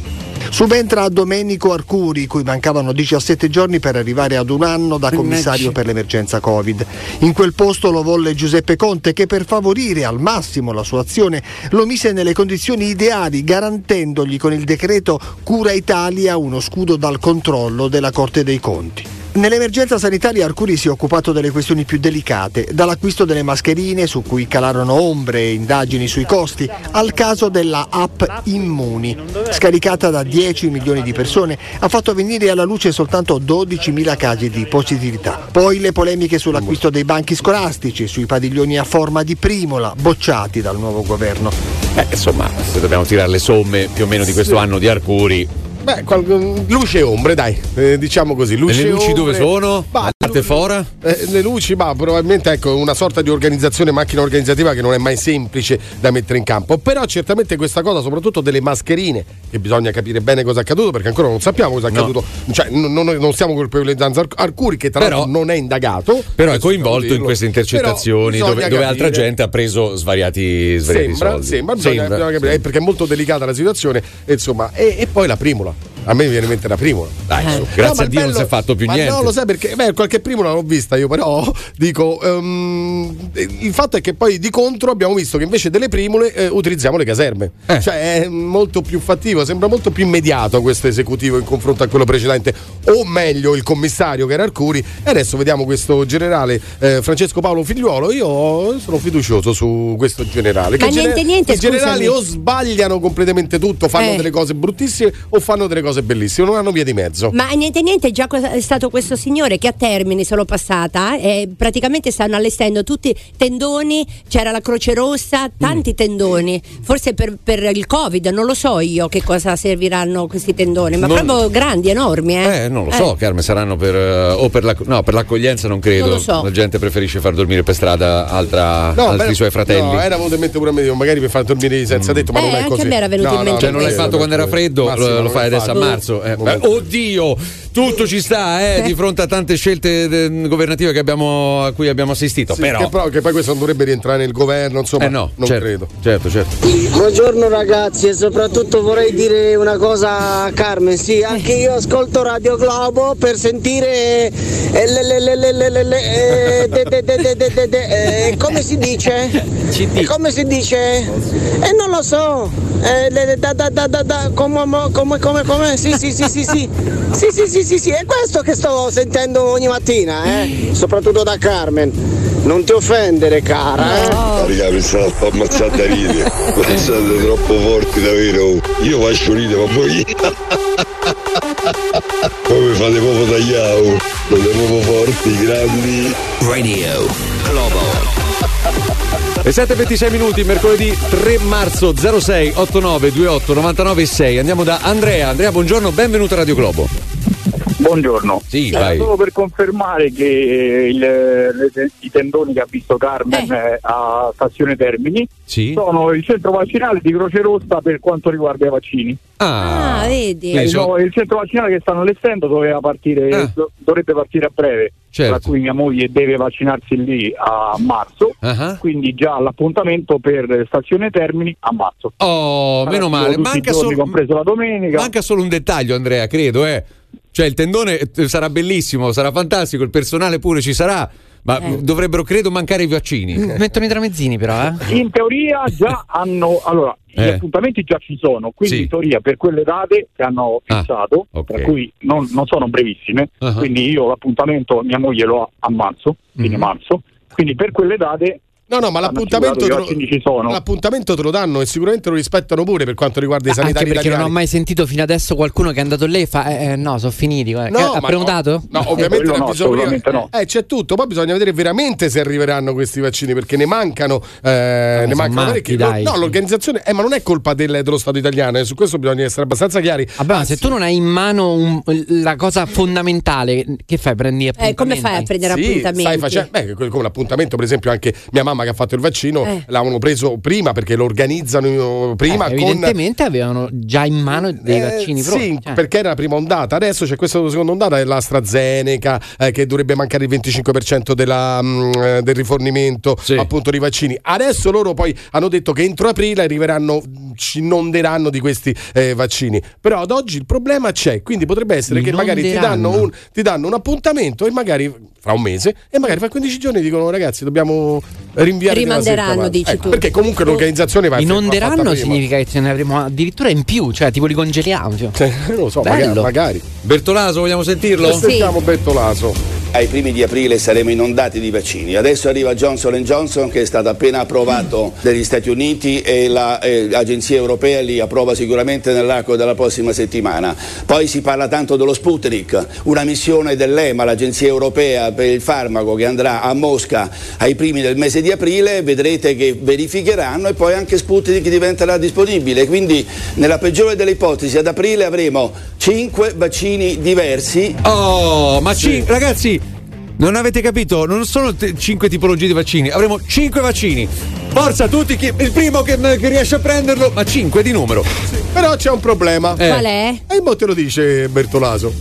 [SPEAKER 10] Subentra Domenico Arcuri, cui mancavano 17 giorni per arrivare ad un anno da commissario per l'emergenza Covid. In quel posto lo volle Giuseppe Conte che per favorire al massimo la sua azione lo mise nelle condizioni ideali garantendogli con il decreto Cura Italia uno scudo dal controllo della Corte dei Conti. Nell'emergenza sanitaria Arcuri si è occupato delle questioni più delicate, dall'acquisto delle mascherine su cui calarono ombre e indagini sui costi, al caso della app Immuni, scaricata da 10 milioni di persone, ha fatto venire alla luce soltanto 12.000 casi di positività. Poi le polemiche sull'acquisto dei banchi scolastici, sui padiglioni a forma di primola, bocciati dal nuovo governo.
[SPEAKER 1] Eh, insomma, se dobbiamo tirare le somme più o meno di questo anno di Arcuri,
[SPEAKER 4] Beh, qual- luce e ombre, dai, eh, diciamo così. Luce
[SPEAKER 1] le
[SPEAKER 4] e
[SPEAKER 1] luci dove
[SPEAKER 4] ombre.
[SPEAKER 1] sono?
[SPEAKER 4] Ma,
[SPEAKER 1] A parte fora?
[SPEAKER 4] Eh, le luci, ma probabilmente ecco una sorta di organizzazione, macchina organizzativa che non è mai semplice da mettere in campo. Però certamente questa cosa, soprattutto delle mascherine, che bisogna capire bene cosa è accaduto, perché ancora non sappiamo cosa è
[SPEAKER 1] No.
[SPEAKER 4] accaduto. Cioè, non, non- non stiamo colpevolizzando Ar- Arcuri, che tra
[SPEAKER 1] Però-
[SPEAKER 4] l'altro non è indagato.
[SPEAKER 1] Però è coinvolto in queste intercettazioni dove, dove altra gente ha preso svariati, svariati
[SPEAKER 4] Sembra,
[SPEAKER 1] soldi.
[SPEAKER 4] sembra, bisogna, bisogna capire,
[SPEAKER 1] sì.
[SPEAKER 4] perché è molto delicata la situazione. Insomma, e, e poi la primola. A me viene in mente la primola.
[SPEAKER 1] Dai, su,
[SPEAKER 4] No,
[SPEAKER 1] grazie
[SPEAKER 4] ma
[SPEAKER 1] a Dio non
[SPEAKER 4] bello-
[SPEAKER 1] si è fatto più
[SPEAKER 4] ma
[SPEAKER 1] niente.
[SPEAKER 4] No, lo sai perché? Beh, qualche primola l'ho vista io, però dico. ehm, il fatto è che poi di contro abbiamo visto che invece delle primole eh, utilizziamo le caserme.
[SPEAKER 1] Eh.
[SPEAKER 4] Cioè è molto più fattivo, sembra molto più immediato questo esecutivo in confronto a quello precedente. O meglio, il commissario che era Arcuri. E adesso vediamo questo generale eh, Francesco Paolo Figliuolo. Io sono fiducioso su questo generale.
[SPEAKER 3] Ma
[SPEAKER 4] Che
[SPEAKER 3] niente,
[SPEAKER 4] gener-
[SPEAKER 3] niente,
[SPEAKER 4] I generali
[SPEAKER 3] scusami.
[SPEAKER 4] o sbagliano completamente tutto, fanno
[SPEAKER 3] Eh.
[SPEAKER 4] delle cose bruttissime o fanno delle cose cose bellissime, non hanno via di mezzo.
[SPEAKER 3] Ma niente niente, già è stato questo signore che a Termini l'ho passata e praticamente stanno allestendo tutti i tendoni, c'era la Croce Rossa, tanti
[SPEAKER 1] Mm.
[SPEAKER 3] tendoni, forse per, per il Covid, non lo so io che cosa serviranno questi tendoni, ma
[SPEAKER 1] Non-
[SPEAKER 3] proprio grandi, enormi. Eh,
[SPEAKER 1] Eh, non lo so, Carmen, saranno per. eh, o per, la, no, per l'accoglienza non credo.
[SPEAKER 3] Non so.
[SPEAKER 1] La gente preferisce far dormire per strada altra- altri
[SPEAKER 4] beh,
[SPEAKER 1] suoi fratelli.
[SPEAKER 4] No, era venuto in mente pure a me, magari per far dormire senza detto, ma
[SPEAKER 3] Eh,
[SPEAKER 4] non è
[SPEAKER 3] anche
[SPEAKER 4] così.
[SPEAKER 3] a me era venuto in mente
[SPEAKER 1] Cioè, non l'hai fatto quando era freddo, lo, lo fai adesso a
[SPEAKER 4] fatto.
[SPEAKER 1] Marzo. Eh, oddio, tutto ci sta eh, di fronte a tante scelte eh, governative che abbiamo- a cui abbiamo assistito.
[SPEAKER 4] Sì,
[SPEAKER 1] però,
[SPEAKER 4] che, però- che poi questo non dovrebbe rientrare nel governo, insomma,
[SPEAKER 1] eh no,
[SPEAKER 4] non
[SPEAKER 1] certo,
[SPEAKER 4] credo.
[SPEAKER 1] Certo, certo.
[SPEAKER 11] Buongiorno ragazzi e soprattutto vorrei dire una cosa a Carmen, sì, anche io ascolto Radio Globo per sentire eh, eh, de- de- de- de- de- de- de- eh, come si dice? Come si dice? E non lo so. Eh, le- le- da- da- da- da- da- come, come, come, come? Sì, sì, sì, sì, sì. Sì, sì, sì, sì, sì, è questo che sto sentendo ogni mattina, eh? Soprattutto da Carmen. Non ti offendere, cara, eh?
[SPEAKER 12] Raga, mi sta sto ammazzando a ridere. Ma siete troppo forti davvero. Io faccio ridere, ma voi. Come fate proprio tagliato? Siete proprio forti, grandi.
[SPEAKER 5] Radio Globo.
[SPEAKER 1] E 7.26 minuti, mercoledì 3 marzo 06 89 28 99 6. Andiamo da Andrea. Andrea, buongiorno, benvenuto a Radio Globo.
[SPEAKER 13] Buongiorno.
[SPEAKER 1] Sì, vai.
[SPEAKER 13] solo per confermare che il- le- i tendoni che ha visto Carmen eh, a Stazione Termini
[SPEAKER 1] Sì.
[SPEAKER 13] sono il centro vaccinale di Croce Rossa per quanto riguarda i vaccini.
[SPEAKER 3] Ah, vedi.
[SPEAKER 13] Eh, no, il centro vaccinale che stanno allestendo doveva partire, do- dovrebbe partire a breve,
[SPEAKER 1] Ah. Certo.
[SPEAKER 13] tra cui mia moglie deve vaccinarsi lì a marzo,
[SPEAKER 1] Ah.
[SPEAKER 13] quindi già l'appuntamento per Stazione Termini a marzo.
[SPEAKER 1] Oh, meno male. Manca
[SPEAKER 13] giorni,
[SPEAKER 1] solo,
[SPEAKER 13] compreso la domenica.
[SPEAKER 1] manca solo un dettaglio, Andrea, credo, eh. Cioè, il tendone eh, sarà bellissimo, sarà fantastico, il personale pure ci sarà, ma
[SPEAKER 3] Eh.
[SPEAKER 1] dovrebbero, credo, mancare i vaccini.
[SPEAKER 2] Mettono i tramezzini, però, eh.
[SPEAKER 13] In teoria già hanno, allora, gli
[SPEAKER 1] Eh.
[SPEAKER 13] appuntamenti già ci sono, quindi
[SPEAKER 1] Sì.
[SPEAKER 13] in teoria per quelle date che hanno
[SPEAKER 1] Ah,
[SPEAKER 13] fissato,
[SPEAKER 1] ok.
[SPEAKER 13] tra cui non, non sono brevissime,
[SPEAKER 1] Ah.
[SPEAKER 13] quindi io l'appuntamento mia moglie lo ha a marzo, fine
[SPEAKER 1] Mhm.
[SPEAKER 13] marzo, quindi per quelle date
[SPEAKER 4] No, no, ma
[SPEAKER 13] hanno
[SPEAKER 4] l'appuntamento te lo,
[SPEAKER 13] vaccini ci sono.
[SPEAKER 4] l'appuntamento te lo danno e sicuramente lo rispettano pure per quanto riguarda i
[SPEAKER 2] Anche
[SPEAKER 4] sanitari
[SPEAKER 2] perché non
[SPEAKER 4] italiani.
[SPEAKER 2] ho mai sentito fino adesso qualcuno che è andato lì e fa eh, eh, no, sono finiti.
[SPEAKER 4] No,
[SPEAKER 2] ha prenotato?
[SPEAKER 4] No, no, ovviamente la
[SPEAKER 13] no,
[SPEAKER 4] bisogna-
[SPEAKER 13] no.
[SPEAKER 4] Eh, c'è tutto, poi bisogna vedere veramente se arriveranno questi vaccini perché ne mancano, eh, ne mancano parecchi.
[SPEAKER 2] dai.
[SPEAKER 4] No, l'organizzazione, eh, ma non è colpa del- dello Stato italiano, eh, su questo bisogna essere abbastanza chiari.
[SPEAKER 2] Vabbè, ma se tu non hai in mano un- la cosa fondamentale, che fai? Prendi
[SPEAKER 3] Eh,
[SPEAKER 2] appuntamenti?
[SPEAKER 3] come fai a prendere
[SPEAKER 4] Sì,
[SPEAKER 3] appuntamenti?
[SPEAKER 4] stai facendo, beh, come l'appuntamento, per esempio, anche mia mamma che ha fatto il vaccino
[SPEAKER 3] Eh.
[SPEAKER 4] l'avevano preso prima perché lo organizzano prima
[SPEAKER 2] Eh,
[SPEAKER 4] con
[SPEAKER 2] evidentemente avevano già in mano dei
[SPEAKER 4] Eh,
[SPEAKER 2] vaccini
[SPEAKER 4] sì,
[SPEAKER 2] pronti. cioè.
[SPEAKER 4] perché era la prima ondata. Adesso c'è questa seconda ondata, è l'AstraZeneca, eh, che dovrebbe mancare il 25% della, mm, eh, del rifornimento appunto dei vaccini. Adesso loro poi hanno detto che entro aprile arriveranno, ci inonderanno di questi eh, vaccini. Però ad oggi il problema c'è, quindi potrebbe essere che magari ti danno, un, ti danno un appuntamento e magari fra un mese e magari fra 15 giorni dicono ragazzi dobbiamo rinviare
[SPEAKER 3] Rimanderanno,
[SPEAKER 4] settimana."
[SPEAKER 3] dici
[SPEAKER 4] Ecco,
[SPEAKER 3] tu.
[SPEAKER 4] Perché comunque l'organizzazione va va
[SPEAKER 2] Inonderanno
[SPEAKER 4] prima.
[SPEAKER 2] significa che ce ne avremo addirittura in più, cioè tipo li congeliamo. Cioè.
[SPEAKER 4] non lo so,
[SPEAKER 2] Bello.
[SPEAKER 4] magari, magari.
[SPEAKER 1] Bertolaso, vogliamo sentirlo?
[SPEAKER 4] Sentiamo Bertolaso.
[SPEAKER 14] Ai primi di aprile saremo inondati di vaccini. Adesso arriva Johnson Johnson che è stato appena approvato dagli Stati Uniti e la, eh, l'Agenzia Europea li approva sicuramente nell'arco della prossima settimana. Poi si parla tanto dello Sputnik, una missione dell'EMA, l'Agenzia Europea per il farmaco che andrà a Mosca ai primi del mese di aprile, vedrete che verificheranno e poi anche Sputnik diventerà disponibile. Quindi nella peggiore delle ipotesi ad aprile avremo 5 vaccini diversi.
[SPEAKER 1] Oh, ma ci- ragazzi, non avete capito? Non sono t- cinque tipologie di vaccini, avremo cinque vaccini. Forza tutti, chi- il primo che, che riesce a prenderlo, ma cinque di numero.
[SPEAKER 4] Però c'è un problema.
[SPEAKER 1] Eh.
[SPEAKER 3] Qual è?
[SPEAKER 4] E mo te lo dice Bertolaso.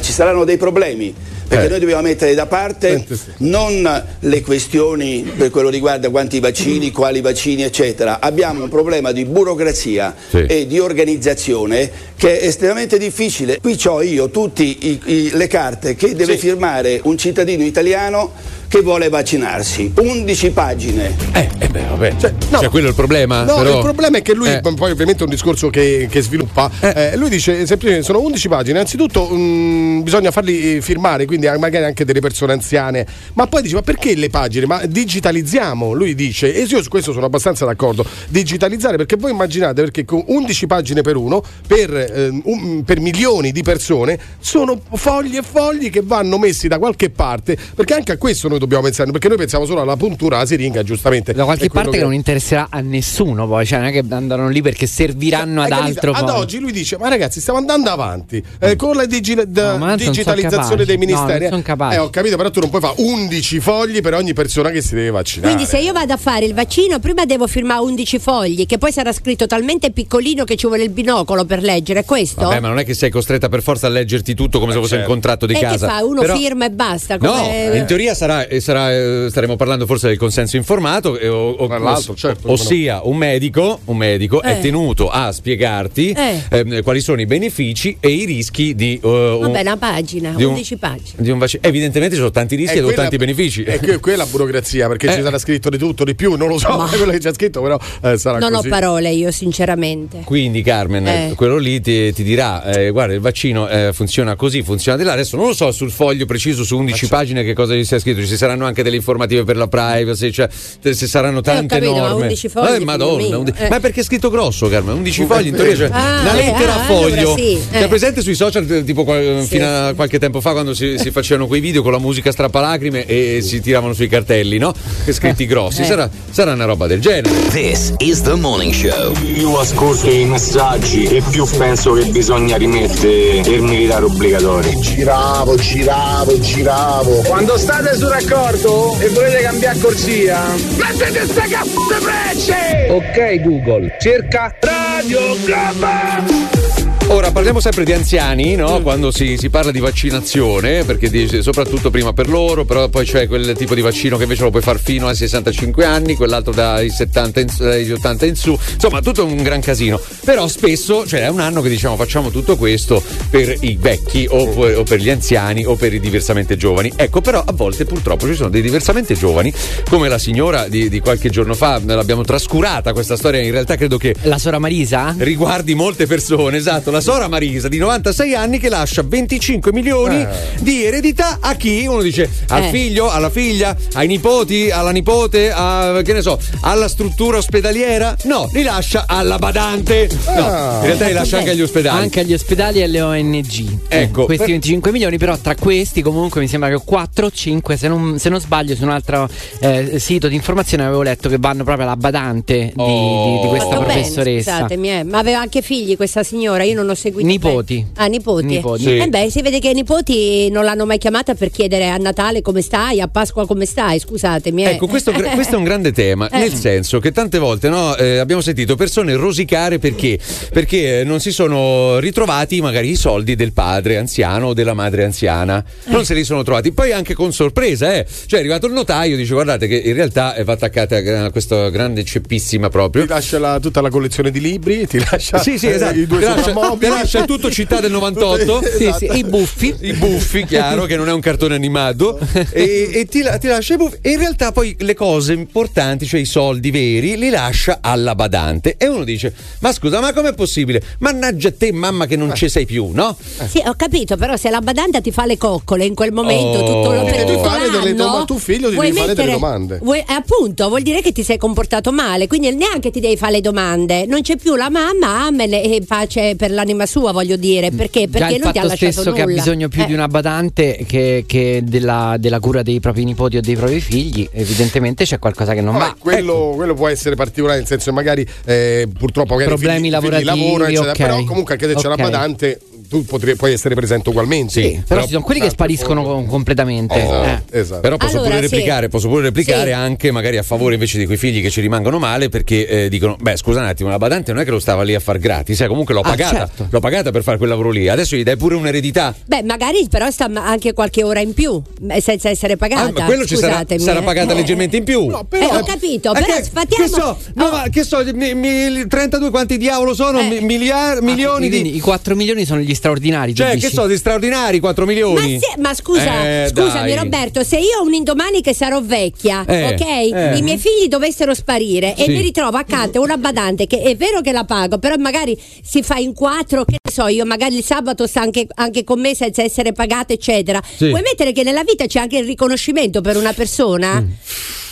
[SPEAKER 14] Ci saranno dei problemi. Perché
[SPEAKER 4] Eh.
[SPEAKER 14] noi dobbiamo mettere da parte non le questioni per quello riguarda quanti vaccini, quali vaccini, eccetera. Abbiamo un problema di burocrazia
[SPEAKER 1] Sì.
[SPEAKER 14] e di organizzazione che è estremamente difficile. Qui ho io tutte le carte che deve firmare un cittadino italiano che vuole vaccinarsi. 11 pagine.
[SPEAKER 1] Eh, eh beh, vabbè. Cioè, quello è il problema.
[SPEAKER 4] No,
[SPEAKER 1] però-
[SPEAKER 4] il problema è che lui,
[SPEAKER 1] Eh.
[SPEAKER 4] poi ovviamente è un discorso che, che sviluppa, eh, lui dice semplicemente sono 11 pagine, innanzitutto mh, bisogna farli eh, firmare, quindi magari anche delle persone anziane, ma poi dice ma perché le pagine? Ma digitalizziamo, lui dice, e io su questo sono abbastanza d'accordo, digitalizzare perché voi immaginate perché con 11 pagine per uno, per, eh, un- per milioni di persone, sono fogli e fogli che vanno messi da qualche parte, perché anche a questo noi dobbiamo pensare, perché noi pensiamo solo alla puntura, alla siringa, giustamente.
[SPEAKER 2] Da qualche parte che... non interesserà a nessuno poi, cioè non è che andano lì perché serviranno ad altro
[SPEAKER 4] Ad
[SPEAKER 2] poi.
[SPEAKER 4] oggi lui dice: Ma ragazzi, stiamo andando avanti eh, con la digi-
[SPEAKER 2] non
[SPEAKER 4] digitalizzazione dei ministeri.
[SPEAKER 2] No, non sono capaci.
[SPEAKER 4] Eh, ho capito, però tu non puoi fare 11 fogli per ogni persona che si deve vaccinare.
[SPEAKER 3] Quindi se io vado a fare il vaccino, prima devo firmare 11 fogli, che poi sarà scritto talmente piccolino che ci vuole il binocolo per leggere, è questo?
[SPEAKER 1] Vabbè, ma non è che sei costretta per forza a leggerti tutto come se fosse un contratto di
[SPEAKER 3] e
[SPEAKER 1] casa.
[SPEAKER 3] che fa? Uno
[SPEAKER 1] Però-
[SPEAKER 3] firma e basta.
[SPEAKER 1] No,
[SPEAKER 3] come-
[SPEAKER 1] in teoria sarà, eh, sarà, eh, staremo parlando forse del consenso informato, eh, o- o-
[SPEAKER 4] certo,
[SPEAKER 1] ossia un medico, un medico è
[SPEAKER 3] Eh.
[SPEAKER 1] tenuto a spiegarti
[SPEAKER 3] Eh.
[SPEAKER 1] ehm, quali sono i benefici e i rischi di, eh, un,
[SPEAKER 3] Vabbè, una pagina,
[SPEAKER 1] di un-
[SPEAKER 3] 11 pagine.
[SPEAKER 1] di un vaccino. Evidentemente ci sono tanti rischi
[SPEAKER 4] È
[SPEAKER 1] e
[SPEAKER 4] quella-
[SPEAKER 1] tanti benefici.
[SPEAKER 4] E que- quella burocrazia, perché
[SPEAKER 1] Eh.
[SPEAKER 4] ci sarà scritto di tutto, di più, non lo so,
[SPEAKER 3] Ma-
[SPEAKER 4] quello che c'è scritto, però eh, sarà
[SPEAKER 3] Non ho
[SPEAKER 4] così.
[SPEAKER 3] parole io, sinceramente.
[SPEAKER 1] Quindi Carmen,
[SPEAKER 3] Eh.
[SPEAKER 1] quello lì ti, ti dirà, eh, guarda il vaccino eh, funziona così, funziona di là, adesso non lo so sul foglio preciso su 11 pagine che cosa gli sia scritto, ci saranno anche delle informative per la privacy, cioè se saranno tante
[SPEAKER 3] capito, ma
[SPEAKER 1] norme.
[SPEAKER 3] 11 fogli,
[SPEAKER 1] Eh, madonna. 11
[SPEAKER 3] Eh.
[SPEAKER 1] ma è perché è scritto grosso Carmen, 11 fogli in teoria, cioè,
[SPEAKER 3] Ah,
[SPEAKER 1] una
[SPEAKER 3] eh,
[SPEAKER 1] lettera
[SPEAKER 3] ah,
[SPEAKER 1] a foglio.
[SPEAKER 3] allora sì,
[SPEAKER 1] C'è
[SPEAKER 3] eh.
[SPEAKER 1] presente sui social eh, tipo qual-
[SPEAKER 3] Sì.
[SPEAKER 1] fino a qualche tempo fa quando si, si facevano quei video con la musica strappalacrime e si tiravano sui cartelli, no? Che scritti grossi,
[SPEAKER 5] Eh.
[SPEAKER 1] sarà, sarà una roba del genere.
[SPEAKER 5] This is the morning show.
[SPEAKER 15] Più ascolto i messaggi e più penso che bisogna rimettere il militare obbligatorio.
[SPEAKER 16] Giravo, giravo, giravo.
[SPEAKER 15] Quando state sul raccordo e volete cambiare corsia,
[SPEAKER 16] Mettete ste c***o frecce!
[SPEAKER 15] ok Google, cerca Radio Globo.
[SPEAKER 1] Ora parliamo sempre di anziani,
[SPEAKER 3] Mm.
[SPEAKER 1] no? Quando si, si parla di vaccinazione, perché dice soprattutto prima per loro, però poi c'è quel tipo di vaccino che invece lo puoi fare fino ai 65 anni, quell'altro dai 70 in, dagli 80 in su, insomma tutto un gran casino. Però spesso, cioè è un anno che diciamo facciamo tutto questo per i vecchi o, o per gli anziani o per i diversamente giovani. Ecco, però a volte purtroppo ci sono dei diversamente giovani, come la signora di, di qualche giorno fa, l'abbiamo trascurata questa storia, in realtà credo che...
[SPEAKER 2] La Sora Marisa?
[SPEAKER 1] Riguardi molte persone, esatto, la Sora Marisa di 96 anni che lascia 25 milioni di eredità a chi? Uno dice al
[SPEAKER 3] Eh.
[SPEAKER 1] figlio, alla figlia, ai nipoti, alla nipote, a, che ne so, alla struttura ospedaliera? No, li lascia alla badante. No,
[SPEAKER 2] Ah.
[SPEAKER 1] in realtà li lascia anche agli ospedali.
[SPEAKER 2] Anche agli ospedali e alle ONG.
[SPEAKER 1] Ecco,
[SPEAKER 2] questi
[SPEAKER 1] per-
[SPEAKER 2] 25 milioni, però tra questi comunque mi sembra che 4 o 5, se non, se non sbaglio, su un altro eh, sito di informazione avevo letto che vanno proprio alla badante di, di- di questa
[SPEAKER 3] Fatto bene,
[SPEAKER 2] professoressa.
[SPEAKER 3] scusatemi, eh. ma aveva anche figli questa signora, io non ho seguito.
[SPEAKER 2] Nipoti.
[SPEAKER 3] Ah, nipoti.
[SPEAKER 2] Nipoti.
[SPEAKER 1] Sì.
[SPEAKER 3] Eh beh, si vede che i nipoti non l'hanno mai chiamata per chiedere a Natale come stai, a Pasqua come stai, scusatemi. eh.
[SPEAKER 1] Ecco, questo, questo è un grande tema,
[SPEAKER 3] Eh.
[SPEAKER 1] nel senso che tante volte no, eh, abbiamo sentito persone rosicare perché? Perché eh, non si sono ritrovati magari i soldi del padre anziano o della madre anziana, non se li sono trovati. Poi anche con sorpresa, eh. cioè è arrivato il notaio, dice guardate che in realtà eh, va attaccata a questa grande ceppissima proprio.
[SPEAKER 4] Ti lascia la- tutta la collezione di libri, ti lascia
[SPEAKER 1] Sì, sì,
[SPEAKER 4] eh,
[SPEAKER 1] esatto.
[SPEAKER 4] i due
[SPEAKER 1] Ti lascia, ti lascia tutto città del 98.
[SPEAKER 4] Sì, sì,
[SPEAKER 2] i buffi.
[SPEAKER 1] I buffi, chiaro, che non è un cartone animato. e e ti, la- ti lascia i buffi. E in realtà poi le cose importanti, cioè i soldi veri, li lascia alla badante. E uno dice: Ma scusa, ma com'è possibile? Mannaggia te, mamma, che non ci sei più, no?
[SPEAKER 3] Sì, ho capito, però se la badante ti fa le coccole in quel momento,
[SPEAKER 1] Oh.
[SPEAKER 3] tutto lo per
[SPEAKER 1] Devi
[SPEAKER 3] tutto
[SPEAKER 4] fare delle
[SPEAKER 3] l'anno,
[SPEAKER 4] doma- tu figlio devi fare delle domande.
[SPEAKER 3] vuoi- eh, appunto, vuol dire che ti sei comportato male, quindi neanche ti devi fare le domande. Non c'è più la mamma, amen e pace per l'anima sua, voglio dire. Perché?
[SPEAKER 2] Già
[SPEAKER 3] Perché
[SPEAKER 2] il
[SPEAKER 3] non ti ha
[SPEAKER 2] fatto
[SPEAKER 3] lasciato
[SPEAKER 2] stesso
[SPEAKER 3] nulla.
[SPEAKER 2] che ha bisogno più
[SPEAKER 3] Eh.
[SPEAKER 2] di una badante che, che della, della cura dei propri nipoti o dei propri figli, evidentemente c'è qualcosa che non va.
[SPEAKER 4] quello, quello può essere particolare, nel senso che magari eh, purtroppo magari
[SPEAKER 2] Problemi
[SPEAKER 4] figli, i figli
[SPEAKER 2] lavorativi,
[SPEAKER 4] lavorano, eccetera,
[SPEAKER 2] ok.
[SPEAKER 4] però comunque anche se c'è
[SPEAKER 2] Ok.
[SPEAKER 4] una badante tu potrai, puoi essere presente ugualmente.
[SPEAKER 1] Sì,
[SPEAKER 2] Però ci sono quelli che spariscono com- completamente.
[SPEAKER 4] Esatto,
[SPEAKER 2] eh.
[SPEAKER 4] esatto.
[SPEAKER 1] Però posso
[SPEAKER 3] Allora,
[SPEAKER 1] pure
[SPEAKER 3] sì.
[SPEAKER 1] replicare, posso pure replicare
[SPEAKER 3] Sì.
[SPEAKER 1] anche magari a favore invece di quei figli che ci rimangono male perché eh, dicono: Beh, scusa un attimo, la badante non è che lo stava lì a far gratis, eh, comunque l'ho
[SPEAKER 2] Ah,
[SPEAKER 1] pagata.
[SPEAKER 2] certo.
[SPEAKER 1] L'ho pagata per fare quel lavoro lì. Adesso gli dai pure un'eredità.
[SPEAKER 3] Beh, magari però sta anche qualche ora in più, senza essere
[SPEAKER 1] Ah,
[SPEAKER 3] pagata.
[SPEAKER 1] ma quello ci sarà,
[SPEAKER 3] Scusatemi,
[SPEAKER 1] sarà pagata
[SPEAKER 3] Eh.
[SPEAKER 1] leggermente in più.
[SPEAKER 3] Eh, ho capito,
[SPEAKER 1] Eh,
[SPEAKER 3] però
[SPEAKER 1] che,
[SPEAKER 3] sfatiamo.
[SPEAKER 1] che so, no, ma che so, mi- mi- 32 quanti diavolo sono?
[SPEAKER 3] Eh.
[SPEAKER 1] Miliar- milioni
[SPEAKER 2] Ah,
[SPEAKER 1] di.
[SPEAKER 2] I 4 milioni sono gli straordinari.
[SPEAKER 1] Cioè, che so, di straordinari, 4
[SPEAKER 3] Ma,
[SPEAKER 1] milioni.
[SPEAKER 3] se- ma scusa,
[SPEAKER 1] Eh,
[SPEAKER 3] scusami
[SPEAKER 1] dai.
[SPEAKER 3] Roberto, se io un indomani che sarò vecchia,
[SPEAKER 1] Eh,
[SPEAKER 3] ok?
[SPEAKER 1] eh.
[SPEAKER 3] I miei figli dovessero sparire e
[SPEAKER 1] Sì.
[SPEAKER 3] mi ritrovo accanto una badante che è vero che la pago, però magari si fa in quattro, che ne so io, magari il sabato sta anche, anche con me senza essere pagata, eccetera.
[SPEAKER 1] Sì.
[SPEAKER 3] Vuoi mettere che nella vita c'è anche il riconoscimento per una persona?
[SPEAKER 1] Mm.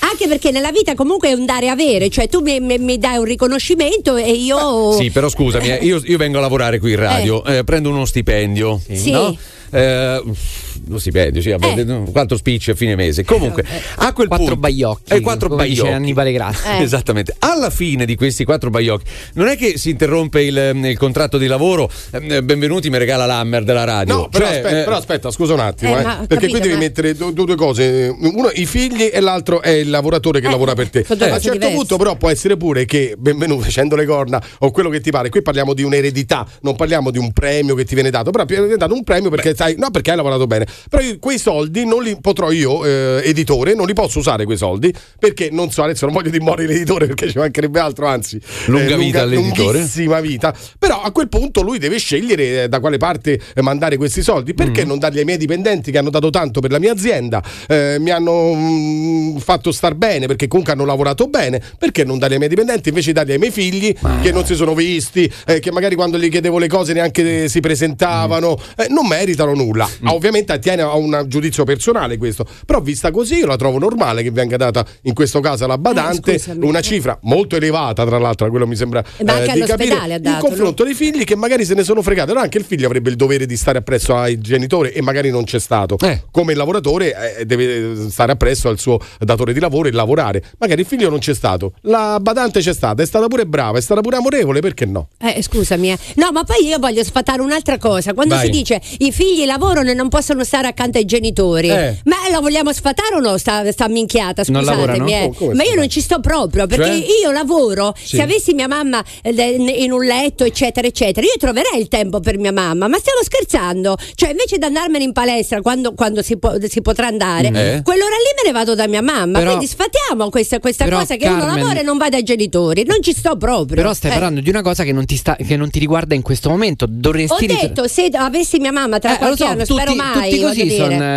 [SPEAKER 3] Anche perché nella vita comunque è un dare e avere, cioè tu mi, mi- mi dai un riconoscimento e io...
[SPEAKER 1] Sì, però scusami, eh, io, io vengo a lavorare qui in radio, eh, prendo uno stipendio.
[SPEAKER 3] Sì.
[SPEAKER 1] No? Eh, uno stipendio, sì, vabbè, quattro spicci a fine mese. Comunque, a quel
[SPEAKER 2] Quattro
[SPEAKER 1] punto.
[SPEAKER 2] baiocchi,
[SPEAKER 1] Eh, quattro
[SPEAKER 2] come dice
[SPEAKER 1] baiocchi.
[SPEAKER 2] Annibale Grassi.
[SPEAKER 3] Eh.
[SPEAKER 1] Esattamente. Alla fine di questi quattro baiocchi, non è che si interrompe il, il contratto di lavoro. eh, benvenuti, mi regala l'Hammer della radio.
[SPEAKER 4] No, però,
[SPEAKER 1] Cioè,
[SPEAKER 4] aspetta,
[SPEAKER 1] eh,
[SPEAKER 4] però aspetta, scusa un attimo,
[SPEAKER 3] Eh,
[SPEAKER 4] eh,
[SPEAKER 3] ma
[SPEAKER 4] perché
[SPEAKER 3] capito,
[SPEAKER 4] qui devi
[SPEAKER 3] ma-
[SPEAKER 4] mettere du- du- due cose, uno i figli e l'altro è il lavoratore che
[SPEAKER 3] Eh,
[SPEAKER 4] lavora per te.
[SPEAKER 3] due
[SPEAKER 4] a un certo
[SPEAKER 3] diverse.
[SPEAKER 4] punto però può essere pure che benvenuto facendo le corna o quello che ti pare, qui parliamo di un'eredità, non parliamo di un premio che ti viene dato, però ti viene dato un premio perché sai, no, perché hai lavorato bene. Però io quei soldi non li potrò io eh, editore, non li posso usare quei soldi perché non so, adesso non voglio dimorire l'editore perché ci mancherebbe altro, anzi,
[SPEAKER 1] Lunga vita all'editore.
[SPEAKER 4] lunghissima vita. Però a quel punto lui deve scegliere eh, da quale parte eh, mandare questi soldi. Perché
[SPEAKER 1] Mm.
[SPEAKER 4] non darli ai miei dipendenti che hanno dato tanto per la mia azienda, eh, mi hanno mm, fatto star bene perché comunque hanno lavorato bene? Perché non darli ai miei dipendenti invece darli ai miei figli che non si sono visti, eh, che magari quando gli chiedevo le cose neanche si presentavano,
[SPEAKER 1] Mm.
[SPEAKER 4] eh, non meritano nulla. Ah, Ovviamente attiene a un giudizio personale questo, però vista così io la trovo normale che venga data in questo caso alla badante
[SPEAKER 3] Eh, scusami.
[SPEAKER 4] una cifra molto elevata, tra l'altro, quello mi sembra
[SPEAKER 3] Ma anche
[SPEAKER 4] eh, di capire,
[SPEAKER 3] ha
[SPEAKER 4] in
[SPEAKER 3] dato,
[SPEAKER 4] confronto dei figli che magari se ne sono fregati. Allora anche il figlio avrebbe il dovere di stare appresso ai genitori e magari non c'è stato.
[SPEAKER 1] Eh.
[SPEAKER 4] Come il lavoratore eh, deve stare appresso al suo datore di lavoro e lavorare. Magari il figlio non c'è stato. La badante c'è stata, è stata pure brava, è stata pure amorevole, perché no?
[SPEAKER 3] Eh, scusami, eh. no, ma poi io voglio sfatare un'altra cosa. Quando
[SPEAKER 1] Vai.
[SPEAKER 3] si dice i figli lavorano e non possono stare accanto ai genitori,
[SPEAKER 1] Eh.
[SPEAKER 3] ma la vogliamo sfatare o no? Sta, sta minchiata, scusatemi. eh.
[SPEAKER 4] Oh,
[SPEAKER 3] ma io non ci sto proprio perché
[SPEAKER 1] Cioè?
[SPEAKER 3] io lavoro.
[SPEAKER 1] Sì.
[SPEAKER 3] Se avessi mia mamma eh, in un letto, eccetera, eccetera, io troverei il tempo per mia mamma. Ma stiamo scherzando? Cioè, invece di andarmene in palestra quando, quando si, può- si potrà andare,
[SPEAKER 1] Eh.
[SPEAKER 3] quell'ora lì me ne vado da mia mamma.
[SPEAKER 2] Però-
[SPEAKER 3] Quindi sfatiamo questa, questa
[SPEAKER 2] però,
[SPEAKER 3] cosa che uno
[SPEAKER 2] Carmen-
[SPEAKER 3] lavora e non va dai genitori. Non ci sto proprio.
[SPEAKER 2] Però stai
[SPEAKER 3] Eh.
[SPEAKER 2] parlando di una cosa che non ti, sta, che non ti riguarda in questo momento.
[SPEAKER 3] Ho
[SPEAKER 2] Dovresti rit-
[SPEAKER 3] detto, se avessi mia mamma tra
[SPEAKER 2] Eh,
[SPEAKER 3] qualche
[SPEAKER 2] so,
[SPEAKER 3] anno,
[SPEAKER 2] tutti,
[SPEAKER 3] spero mai.
[SPEAKER 2] Tutti così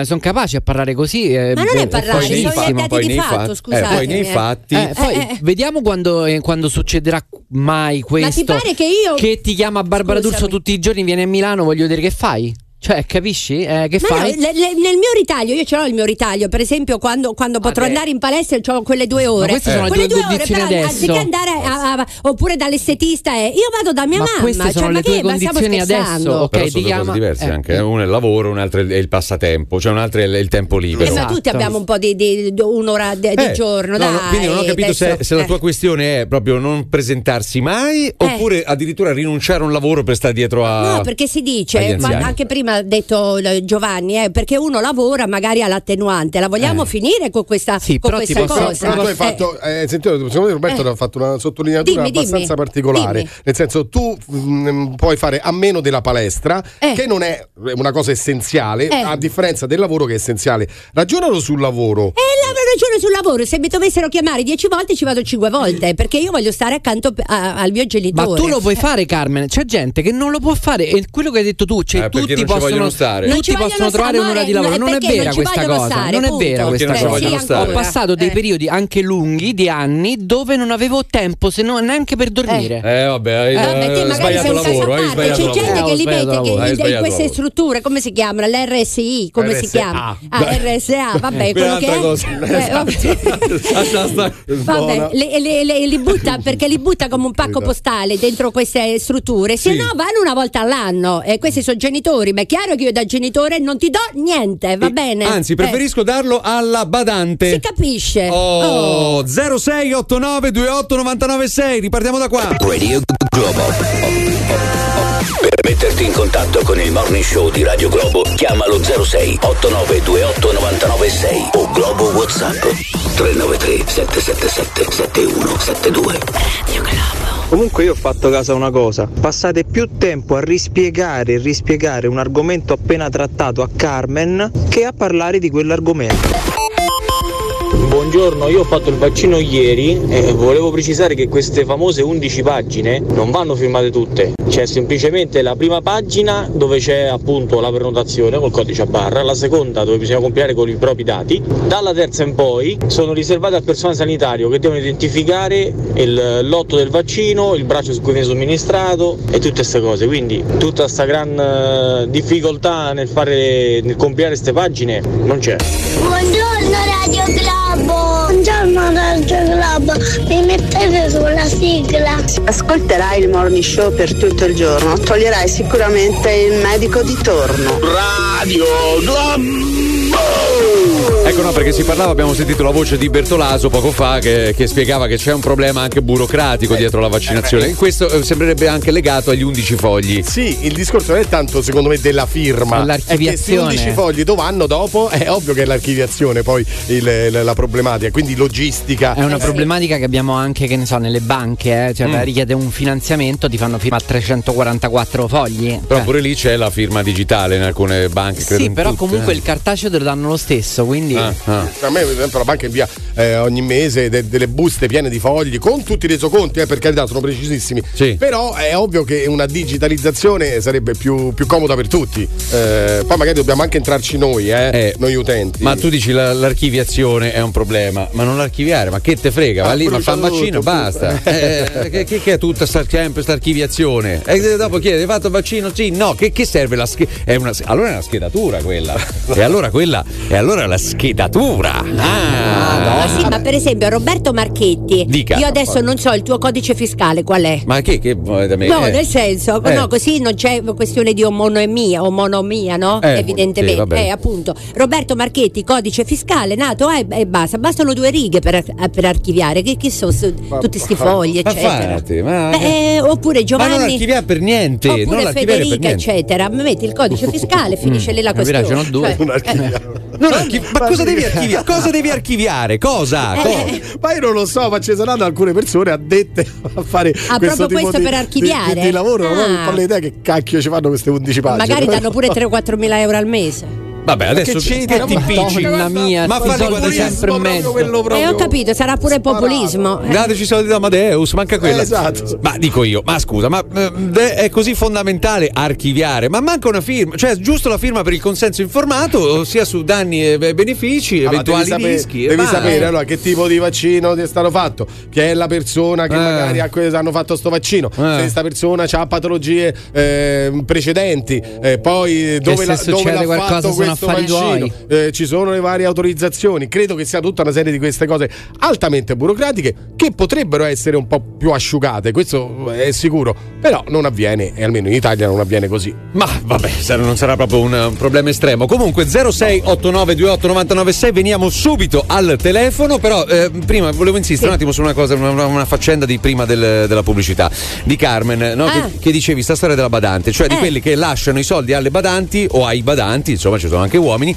[SPEAKER 2] sono capaci a parlare così. eh,
[SPEAKER 3] Ma non è
[SPEAKER 2] beh,
[SPEAKER 3] parlare,
[SPEAKER 2] poi-
[SPEAKER 3] sono
[SPEAKER 1] fa- poi
[SPEAKER 3] di
[SPEAKER 1] nei
[SPEAKER 3] fatto,
[SPEAKER 1] fatti-
[SPEAKER 3] scusatemi,
[SPEAKER 1] eh, poi nei
[SPEAKER 3] eh.
[SPEAKER 1] fatti
[SPEAKER 2] Eh, poi
[SPEAKER 3] eh, eh.
[SPEAKER 2] vediamo quando, eh, quando succederà mai questo.
[SPEAKER 3] pare che io-
[SPEAKER 2] Che ti chiama Barbara
[SPEAKER 3] Scusami.
[SPEAKER 2] D'Urso tutti i giorni, vieni a Milano, voglio dire che fai? Cioè, capisci? Eh, che
[SPEAKER 3] Ma no,
[SPEAKER 2] fai?
[SPEAKER 3] le- le- nel mio ritaglio, io ce l'ho il mio ritaglio, per esempio quando, quando potrò
[SPEAKER 2] Vabbè.
[SPEAKER 3] andare in palestra ho quelle due ore.
[SPEAKER 2] queste sono le
[SPEAKER 3] quelle
[SPEAKER 2] tue
[SPEAKER 3] due ore,
[SPEAKER 2] condizioni
[SPEAKER 3] però,
[SPEAKER 2] adesso.
[SPEAKER 3] anziché andare a- a- oppure dall'estetista, eh, io vado da mia
[SPEAKER 2] Ma
[SPEAKER 3] mamma.
[SPEAKER 2] queste
[SPEAKER 3] cioè,
[SPEAKER 2] sono
[SPEAKER 3] ma
[SPEAKER 2] le tue
[SPEAKER 3] ma
[SPEAKER 2] condizioni
[SPEAKER 3] scherzando?
[SPEAKER 2] adesso, ok?
[SPEAKER 1] Però
[SPEAKER 2] ti
[SPEAKER 1] sono due
[SPEAKER 2] chiama-
[SPEAKER 1] cose diverse
[SPEAKER 2] eh,
[SPEAKER 1] anche.
[SPEAKER 2] eh.
[SPEAKER 1] eh. Uno è il lavoro, un altro è il- passatempo, cioè un altro è il, tempo libero.
[SPEAKER 3] Eh, ma
[SPEAKER 2] Esatto.
[SPEAKER 3] tutti abbiamo un po' di, di- di- un'ora di, di
[SPEAKER 1] Eh,
[SPEAKER 3] giorno,
[SPEAKER 1] no,
[SPEAKER 3] dai.
[SPEAKER 1] no, quindi non ho capito se, se la
[SPEAKER 3] eh.
[SPEAKER 1] tua questione è proprio non presentarsi mai oppure addirittura rinunciare a un lavoro per stare dietro a.
[SPEAKER 3] No, perché si dice, ma anche prima ha detto Giovanni, eh, perché uno lavora magari all'attenuante. La vogliamo
[SPEAKER 2] Eh.
[SPEAKER 3] finire con questa,
[SPEAKER 2] Sì,
[SPEAKER 3] con
[SPEAKER 2] però ti
[SPEAKER 3] questa
[SPEAKER 2] posso-
[SPEAKER 3] cosa?
[SPEAKER 4] Però tu hai
[SPEAKER 3] Eh,
[SPEAKER 4] fatto, eh, sentito, secondo me Roberto
[SPEAKER 3] Eh.
[SPEAKER 4] ha fatto una sottolineatura
[SPEAKER 3] Dimmi, dimmi.
[SPEAKER 4] abbastanza particolare.
[SPEAKER 3] Dimmi.
[SPEAKER 4] Nel senso, tu mm, puoi fare a meno della palestra,
[SPEAKER 3] Eh.
[SPEAKER 4] che non è una cosa essenziale,
[SPEAKER 3] Eh.
[SPEAKER 4] a differenza del lavoro che è essenziale. Ragionalo sul lavoro.
[SPEAKER 3] E la ragione sul lavoro, se mi dovessero chiamare dieci volte ci vado cinque volte, perché io voglio stare accanto a- al mio
[SPEAKER 2] Ma
[SPEAKER 3] genitore.
[SPEAKER 2] tu lo puoi fare, Carmen. C'è gente che non lo può fare. E quello che hai detto tu, cioè
[SPEAKER 1] Eh,
[SPEAKER 2] tutti
[SPEAKER 1] ci
[SPEAKER 2] possono
[SPEAKER 1] vogliono stare.
[SPEAKER 3] Non
[SPEAKER 2] Tutti
[SPEAKER 3] ci
[SPEAKER 2] possono trovare un'ora di lavoro.
[SPEAKER 3] no,
[SPEAKER 2] Non è vera questa cosa.
[SPEAKER 3] stare,
[SPEAKER 2] non è vera
[SPEAKER 1] Perché
[SPEAKER 2] questa cosa. Ho passato dei
[SPEAKER 3] Eh.
[SPEAKER 2] periodi anche lunghi di anni dove non avevo tempo se non neanche per dormire.
[SPEAKER 1] Eh vabbè, hai,
[SPEAKER 3] Eh,
[SPEAKER 1] hai
[SPEAKER 3] magari
[SPEAKER 1] sbagliato lavoro, hai sbagliato
[SPEAKER 3] c'è gente
[SPEAKER 2] Eh,
[SPEAKER 3] che li mette in, queste strutture, come si chiamano? L'RSI, come si chiama? Ah, RSA, vabbè, quello che è. Eh, vabbè. Li butta perché li butta come un pacco postale dentro queste strutture, se no vanno una volta all'anno e questi sono genitori, ma chiaro che io da genitore non ti do niente, va bene?
[SPEAKER 1] Anzi,
[SPEAKER 3] Eh,
[SPEAKER 1] preferisco darlo alla badante.
[SPEAKER 3] si capisce.
[SPEAKER 1] Oh, 0689 28 996, ripartiamo da qua.
[SPEAKER 5] Radio Globo. Per metterti in contatto con il morning show di Radio Globo, chiamalo 06 8928 996 o Globo WhatsApp 393 777 7172.
[SPEAKER 17] Comunque io ho fatto caso a una cosa, passate più tempo a rispiegare e rispiegare un argomento appena trattato a Carmen che a parlare di quell'argomento. Buongiorno, io ho fatto il vaccino ieri e volevo precisare che queste famose 11 pagine non vanno firmate tutte. C'è semplicemente la prima pagina dove c'è appunto la prenotazione col codice a barra, la seconda dove bisogna compilare con i propri dati, dalla terza in poi sono riservate al personale sanitario che devono identificare il lotto del vaccino, il braccio su cui viene somministrato e tutte queste cose. Quindi tutta questa gran eh, difficoltà nel fare nel compilare queste pagine non c'è.
[SPEAKER 18] Buongiorno Globo! Buongiorno Radio Globo! Mi mettete sulla sigla?
[SPEAKER 19] Ascolterai il morning show per tutto il giorno, toglierai sicuramente il medico di torno.
[SPEAKER 5] Radio
[SPEAKER 1] Ecco no, perché si parlava, abbiamo sentito la voce di Bertolaso poco fa che, che spiegava che c'è un problema anche burocratico dietro la vaccinazione. E questo eh, sembrerebbe anche legato agli 11 fogli.
[SPEAKER 4] Sì, il discorso non è tanto secondo me della firma, è che se
[SPEAKER 2] L'archiviazione.
[SPEAKER 4] 11 fogli dove vanno dopo è ovvio che è l'archiviazione poi il- la, la problematica, quindi logistica.
[SPEAKER 2] È una problematica che abbiamo anche, che ne so, nelle banche, eh? cioè
[SPEAKER 1] Mm.
[SPEAKER 2] vai a richiedere un finanziamento, ti fanno firmare 344 fogli.
[SPEAKER 1] Però
[SPEAKER 2] Cioè,
[SPEAKER 1] pure lì c'è la firma digitale in alcune banche. credo
[SPEAKER 2] sì, però
[SPEAKER 1] tutte,
[SPEAKER 2] comunque
[SPEAKER 1] eh.
[SPEAKER 2] il cartaceo te lo danno lo stesso, quindi...
[SPEAKER 1] Ah, ah.
[SPEAKER 4] A me, per esempio, la banca invia eh, ogni mese de- delle buste piene di fogli con tutti i resoconti, eh, per carità, sono precisissimi. Però è ovvio che una digitalizzazione sarebbe più, più comoda per tutti. Eh, poi magari dobbiamo anche entrarci noi, eh, noi utenti.
[SPEAKER 1] Ma tu dici la- l'archiviazione è un problema, ma non l'archiviare, ma che te frega? Va
[SPEAKER 4] Ah,
[SPEAKER 1] lì, ma fa un
[SPEAKER 4] brucia
[SPEAKER 1] vaccino,
[SPEAKER 4] tutto,
[SPEAKER 1] basta. Eh, che, che- che è tutta sta, sempre sta archiviazione? E dopo chiede, hai fatto il vaccino? Sì, no, che, che serve la scheda? Allora è una schedatura quella. e allora quella, e allora la schedatura. Ah,
[SPEAKER 3] Ma sì, ma per esempio Roberto Marchetti,
[SPEAKER 1] Dica.
[SPEAKER 3] io adesso non so il tuo codice fiscale qual è.
[SPEAKER 1] Ma che, che vuole da me?
[SPEAKER 3] No,
[SPEAKER 1] Eh.
[SPEAKER 3] nel senso,
[SPEAKER 1] Eh.
[SPEAKER 3] no, così non c'è questione di omonomia, omonomia, no?
[SPEAKER 1] Eh, sì,
[SPEAKER 3] Evidentemente,
[SPEAKER 1] vabbè.
[SPEAKER 3] eh, appunto. Roberto Marchetti, codice fiscale, nato eh, e basta, bastano due righe per, per archiviare. Che, che sono su- tutti sti fogli,
[SPEAKER 1] Ma
[SPEAKER 3] eccetera.
[SPEAKER 1] infatti, ma-
[SPEAKER 3] Beh, eh, oppure
[SPEAKER 1] Ma
[SPEAKER 3] Giovanni.
[SPEAKER 1] non archiviare per niente, non
[SPEAKER 3] Oppure Federica,
[SPEAKER 1] niente.
[SPEAKER 3] eccetera. Metti il codice fiscale, finisce lì la questione.
[SPEAKER 1] ce n'ho due.
[SPEAKER 3] Cioè,
[SPEAKER 1] Non
[SPEAKER 3] eh,
[SPEAKER 1] Non archi- ma cosa devi archiviare? Cosa devi archiviare? Cosa?
[SPEAKER 3] Eh,
[SPEAKER 1] Cosa?
[SPEAKER 4] Ma io non lo so, ma ci saranno alcune persone addette a fare
[SPEAKER 3] Ah,
[SPEAKER 4] questo
[SPEAKER 3] proprio
[SPEAKER 4] tipo
[SPEAKER 3] questo
[SPEAKER 4] di,
[SPEAKER 3] per archiviare?
[SPEAKER 4] di, di lavoro. Non
[SPEAKER 3] Ah.
[SPEAKER 4] ho l'idea che cacchio ci fanno queste 11 pagine.
[SPEAKER 3] magari danno pure 3-4 mila euro al mese.
[SPEAKER 1] Vabbè, adesso
[SPEAKER 4] che c'è
[SPEAKER 1] che ti impicci?
[SPEAKER 2] Madonna mia,
[SPEAKER 1] ma
[SPEAKER 2] i
[SPEAKER 1] farli
[SPEAKER 2] soldi
[SPEAKER 1] guadagnare
[SPEAKER 2] sempre in mezzo.
[SPEAKER 3] E ho capito, sarà pure populismo. Eh.
[SPEAKER 1] Dateci i soldi da Amadeus, manca quella.
[SPEAKER 4] Eh, esatto.
[SPEAKER 1] Ma dico io, ma scusa, ma eh, è così fondamentale archiviare, ma manca una firma, cioè giusto la firma per il consenso informato, sia su danni e be- benefici,
[SPEAKER 4] Allora,
[SPEAKER 1] eventuali
[SPEAKER 4] devi sapere,
[SPEAKER 1] rischi. e
[SPEAKER 4] devi sapere allora che tipo di vaccino ti è stato fatto, che è la persona che
[SPEAKER 1] Eh.
[SPEAKER 4] magari ha que- hanno fatto sto vaccino, se questa persona ha patologie eh, precedenti, eh, poi dove, la, dove l'ha fatto
[SPEAKER 2] sono
[SPEAKER 4] questo
[SPEAKER 2] affari
[SPEAKER 4] vaccino, eh, ci sono le varie autorizzazioni. Credo che sia tutta una serie di queste cose altamente burocratiche che potrebbero essere un po' più asciugate, questo è sicuro, però non avviene, e almeno in Italia non avviene così.
[SPEAKER 1] Ma vabbè, non sarà proprio un, un problema estremo. Comunque 0689289996 veniamo subito al telefono, però eh, prima volevo insistere un attimo su una cosa, una, una faccenda di prima del- della pubblicità di Carmen, no?
[SPEAKER 3] Ah.
[SPEAKER 1] che, che dicevi sta storia della badante, cioè di
[SPEAKER 3] Eh.
[SPEAKER 1] quelli che lasciano i soldi alle badanti o ai badanti, insomma ci sono anche uomini,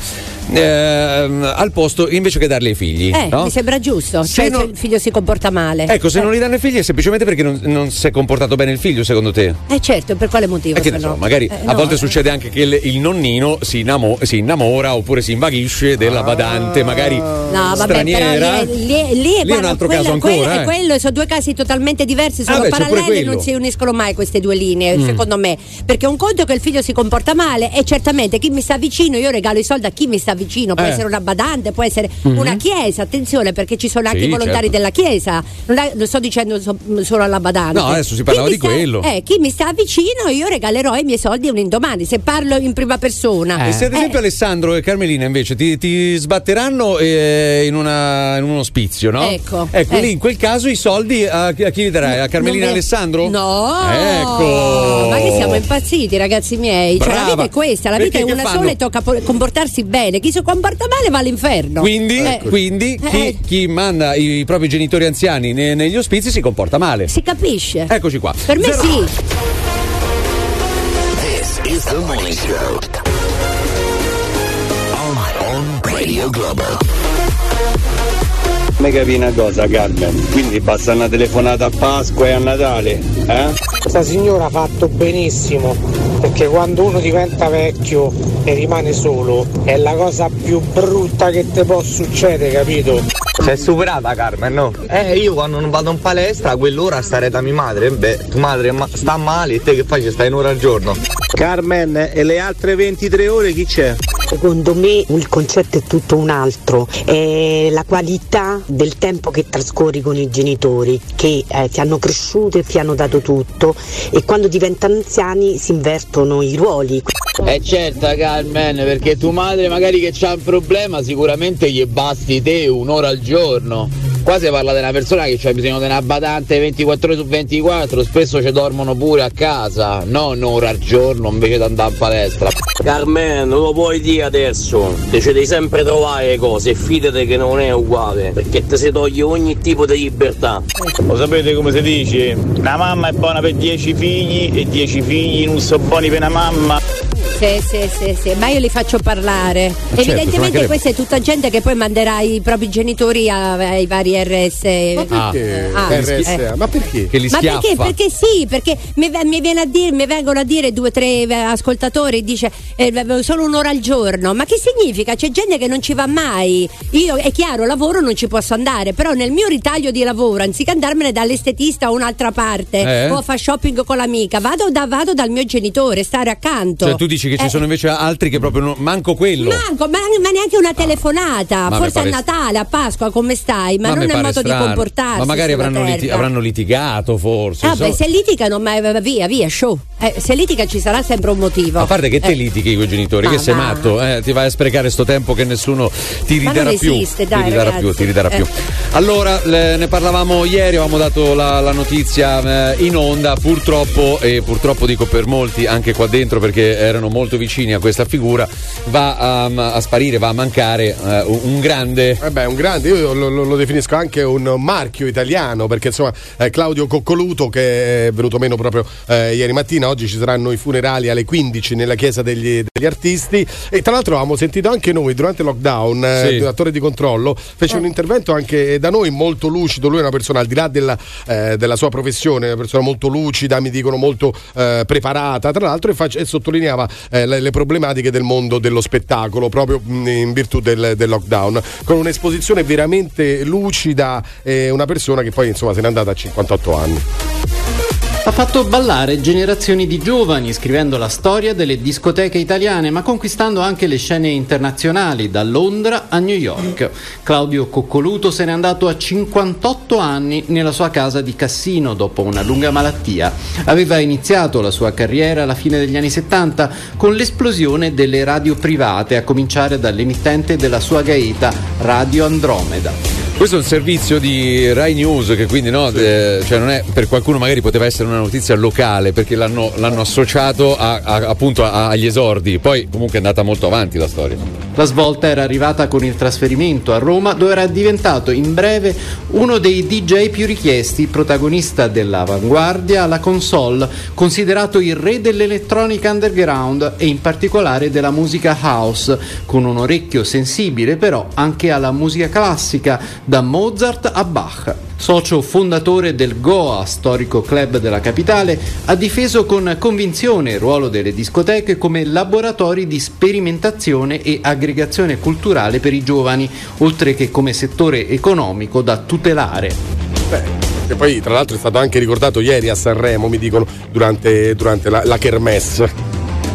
[SPEAKER 1] ehm, al posto invece che darli ai figli.
[SPEAKER 3] Eh,
[SPEAKER 1] no?
[SPEAKER 3] mi sembra giusto.
[SPEAKER 1] Se
[SPEAKER 3] Cioè,
[SPEAKER 1] non-
[SPEAKER 3] il figlio si comporta male.
[SPEAKER 1] Ecco, se
[SPEAKER 3] eh.
[SPEAKER 1] non li danno ai figli è semplicemente perché non, non si è comportato bene il figlio, secondo te?
[SPEAKER 3] Eh certo, per quale motivo?
[SPEAKER 1] E
[SPEAKER 3] se
[SPEAKER 1] ne so,
[SPEAKER 3] no?
[SPEAKER 1] magari
[SPEAKER 3] Eh,
[SPEAKER 1] a
[SPEAKER 3] no,
[SPEAKER 1] volte
[SPEAKER 3] eh.
[SPEAKER 1] succede anche che il, il nonnino si, innamo- si innamora oppure si invaghisce della badante, magari
[SPEAKER 3] No, vabbè,
[SPEAKER 1] straniera.
[SPEAKER 3] però lì, lì, lì,
[SPEAKER 1] è un
[SPEAKER 3] guarda,
[SPEAKER 1] altro
[SPEAKER 3] quello,
[SPEAKER 1] caso
[SPEAKER 3] quello-
[SPEAKER 1] ancora, eh.
[SPEAKER 3] quello sono due casi totalmente diversi, sono
[SPEAKER 1] Ah, beh,
[SPEAKER 3] e
[SPEAKER 1] quello.
[SPEAKER 3] non si uniscono mai queste due linee,
[SPEAKER 1] Mm.
[SPEAKER 3] secondo me. Perché un conto è che il figlio si comporta male e certamente chi mi sta vicino, io regalo i soldi a chi mi sta vicino, può
[SPEAKER 1] Eh.
[SPEAKER 3] essere una badante, può essere
[SPEAKER 1] Mhm.
[SPEAKER 3] una chiesa, attenzione perché ci sono anche
[SPEAKER 1] Sì,
[SPEAKER 3] i volontari
[SPEAKER 1] certo.
[SPEAKER 3] della chiesa, non, è- non sto dicendo so- solo alla badante.
[SPEAKER 1] No, adesso si
[SPEAKER 3] Chi
[SPEAKER 1] parlava
[SPEAKER 3] mi
[SPEAKER 1] di
[SPEAKER 3] sta-
[SPEAKER 1] quello.
[SPEAKER 3] Eh, chi mi sta vicino io regalerò i miei soldi un indomani, se parlo in prima persona.
[SPEAKER 1] E se ad
[SPEAKER 3] Eh,
[SPEAKER 1] esempio Alessandro e Carmelina invece ti, ti sbatteranno eh, in, una- in un ospizio, no?
[SPEAKER 3] Ecco,
[SPEAKER 1] Ecco,
[SPEAKER 3] eh.
[SPEAKER 1] lì in quel caso i soldi a, a chi li darai? A Carmelina e
[SPEAKER 3] mi-
[SPEAKER 1] Alessandro?
[SPEAKER 3] No,
[SPEAKER 1] Ecco.
[SPEAKER 3] ma che siamo impazziti, ragazzi miei. Cioè, la
[SPEAKER 1] Brava.
[SPEAKER 3] vita è questa: la vita
[SPEAKER 1] Perché
[SPEAKER 3] è
[SPEAKER 1] che
[SPEAKER 3] una sola e tocca comportarsi bene. Chi si comporta male va all'inferno.
[SPEAKER 1] Quindi,
[SPEAKER 3] Eh,
[SPEAKER 1] quindi chi,
[SPEAKER 3] Eh.
[SPEAKER 1] chi manda i propri genitori anziani ne- negli ospizi si comporta male.
[SPEAKER 3] Si capisce.
[SPEAKER 1] Eccoci qua.
[SPEAKER 3] Per me
[SPEAKER 1] Zero-
[SPEAKER 3] sì.
[SPEAKER 5] This is the morning show. On, on Radio Global.
[SPEAKER 17] Mi capi una cosa, Carmen? Quindi basta una telefonata a Pasqua e a Natale, eh?
[SPEAKER 20] Sta signora ha fatto benissimo, perché quando uno diventa vecchio e rimane solo, è la cosa più brutta che ti può succedere, capito?
[SPEAKER 17] Sei superata Carmen, no? Eh, io quando non vado in palestra, a quell'ora stare da mia madre. Beh, tua madre ma- sta male e te che fai? Ci stai un'ora al giorno.
[SPEAKER 20] Carmen, e le altre 23 ore chi c'è?
[SPEAKER 21] Secondo me il concetto è tutto un altro, è la qualità del tempo che trascorri con i genitori che eh, ti hanno cresciuto e ti hanno dato tutto e quando diventano anziani si invertono i ruoli.
[SPEAKER 17] È certo Carmen, perché tua madre magari che c'ha un problema sicuramente gli basti te un'ora al giorno. Qua si parla di una persona che ha bisogno di una badante 24 ore su 24, spesso ci dormono pure a casa, non un'ora al giorno invece di andare in palestra.
[SPEAKER 22] Carmen, lo puoi dire adesso, te ci devi sempre trovare le cose e fidate che non è uguale, perché te si toglie ogni tipo di libertà.
[SPEAKER 17] Lo sapete come si dice? Una mamma è buona per 10 figli e 10 figli non sono buoni per una mamma.
[SPEAKER 3] Sì, sì, sì, sì, ma io li faccio parlare.
[SPEAKER 17] certo, ci
[SPEAKER 3] Evidentemente questa è tutta gente che poi manderà i propri genitori a- ai vari RS.
[SPEAKER 4] Ma perché?
[SPEAKER 3] Ah,
[SPEAKER 4] RSA?
[SPEAKER 3] eh.
[SPEAKER 4] Ma perché?
[SPEAKER 1] Che li
[SPEAKER 3] Ma
[SPEAKER 1] schiaffa.
[SPEAKER 3] perché? Perché sì, perché mi, mi viene a dire, mi vengono a dire due o tre eh, ascoltatori, dice eh, solo un'ora al giorno. Ma che significa? C'è gente che non ci va mai. Io è chiaro, lavoro non ci posso andare, però nel mio ritaglio di lavoro, anziché andarmene dall'estetista o un'altra parte
[SPEAKER 1] Eh?
[SPEAKER 3] o a fare shopping con l'amica, vado, da- vado dal mio genitore, stare accanto.
[SPEAKER 1] Cioè, tu dici che ci
[SPEAKER 3] Eh,
[SPEAKER 1] sono invece altri che proprio non, manco quello.
[SPEAKER 3] Manco, ma, ma neanche una telefonata,
[SPEAKER 1] Ma
[SPEAKER 3] forse a Natale, a Pasqua, come stai? Ma,
[SPEAKER 1] mi
[SPEAKER 3] non è modo
[SPEAKER 1] strano.
[SPEAKER 3] di comportarsi.
[SPEAKER 1] Ma magari avranno, liti- avranno litigato, forse.
[SPEAKER 3] Ah, beh,
[SPEAKER 1] insomma.
[SPEAKER 3] se litigano, ma eh, via, via, show. Eh, se litiga ci sarà sempre un motivo.
[SPEAKER 1] A parte che te
[SPEAKER 3] Eh,
[SPEAKER 1] litighi con i genitori,
[SPEAKER 3] Ma
[SPEAKER 1] che sei matto, eh, ti vai a sprecare sto tempo che nessuno ti
[SPEAKER 3] Ma
[SPEAKER 1] ridarà più.
[SPEAKER 3] esiste, dai,
[SPEAKER 1] ti ridarà
[SPEAKER 3] ragazzi.
[SPEAKER 1] più, ti ridarà più. Allora, le- ne parlavamo ieri, avevamo dato la, la notizia in onda, purtroppo, e purtroppo dico per molti, anche qua dentro perché erano molto vicini a questa figura, va a, a sparire, va a mancare eh, un grande.
[SPEAKER 4] Eh beh, un grande, io lo, lo- lo definisco anche un marchio italiano perché insomma eh, Claudio Coccoluto che è venuto meno proprio eh, ieri mattina, oggi ci saranno i funerali alle 15 nella chiesa degli, degli artisti e tra l'altro avevamo sentito anche noi durante il lockdown, eh,
[SPEAKER 1] Sì.
[SPEAKER 4] un attore di controllo, fece un intervento anche da noi molto lucido, lui è una persona al di là della, eh, della sua professione, una persona molto lucida, mi dicono molto eh, preparata tra l'altro e, fac- e sottolineava eh, le, le problematiche del mondo dello spettacolo proprio mh, in virtù del, del lockdown, con un'esposizione veramente lucida e una persona che poi insomma se n'è andata a 58 anni.
[SPEAKER 23] Ha fatto ballare generazioni di giovani scrivendo la storia delle discoteche italiane, ma conquistando anche le scene internazionali, da Londra a New York. Claudio Coccoluto se n'è andato a 58 anni nella sua casa di Cassino dopo una lunga malattia. Aveva iniziato la sua carriera alla fine degli anni 70 con l'esplosione delle radio private, a cominciare dall'emittente della sua gaeta Radio Andromeda.
[SPEAKER 1] Questo è un servizio di Rai News che quindi no, eh, cioè non è per qualcuno magari poteva essere una notizia locale perché l'hanno, l'hanno associato a- a- appunto a- agli esordi, poi comunque è andata molto avanti la storia.
[SPEAKER 23] La svolta era arrivata con il trasferimento a Roma dove era diventato in breve uno dei DJ più richiesti, protagonista dell'avanguardia alla console, considerato il re dell'elettronica underground e in particolare della musica house, con un orecchio sensibile però anche alla musica classica, da Mozart a Bach. Socio fondatore del Goa, storico club della capitale, ha difeso con convinzione il ruolo delle discoteche come laboratori di sperimentazione e aggregazione culturale per i giovani, oltre che come settore economico da tutelare.
[SPEAKER 4] E poi tra l'altro è stato anche ricordato ieri a Sanremo, mi dicono, durante, durante la, la kermesse.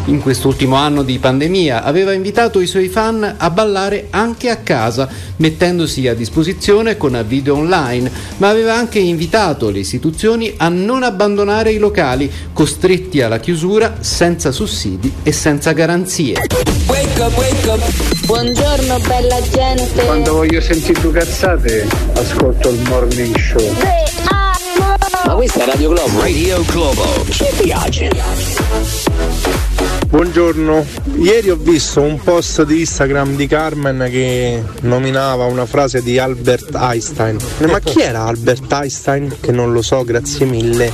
[SPEAKER 23] In quest'ultimo anno di pandemia aveva invitato i suoi fan a ballare anche a casa, mettendosi a disposizione con video online, ma aveva anche invitato le istituzioni a non abbandonare i locali, costretti alla chiusura senza sussidi e senza garanzie.
[SPEAKER 18] Buongiorno bella gente.
[SPEAKER 24] Quando voglio sentire due cazzate, ascolto il morning show.
[SPEAKER 22] Ma questa è Radio Globo. Radio Globo. Ci piace.
[SPEAKER 24] Buongiorno, ieri ho visto un post di Instagram di Carmen che nominava una frase di Albert Einstein. Ma chi era Albert Einstein? Che non lo so, grazie mille.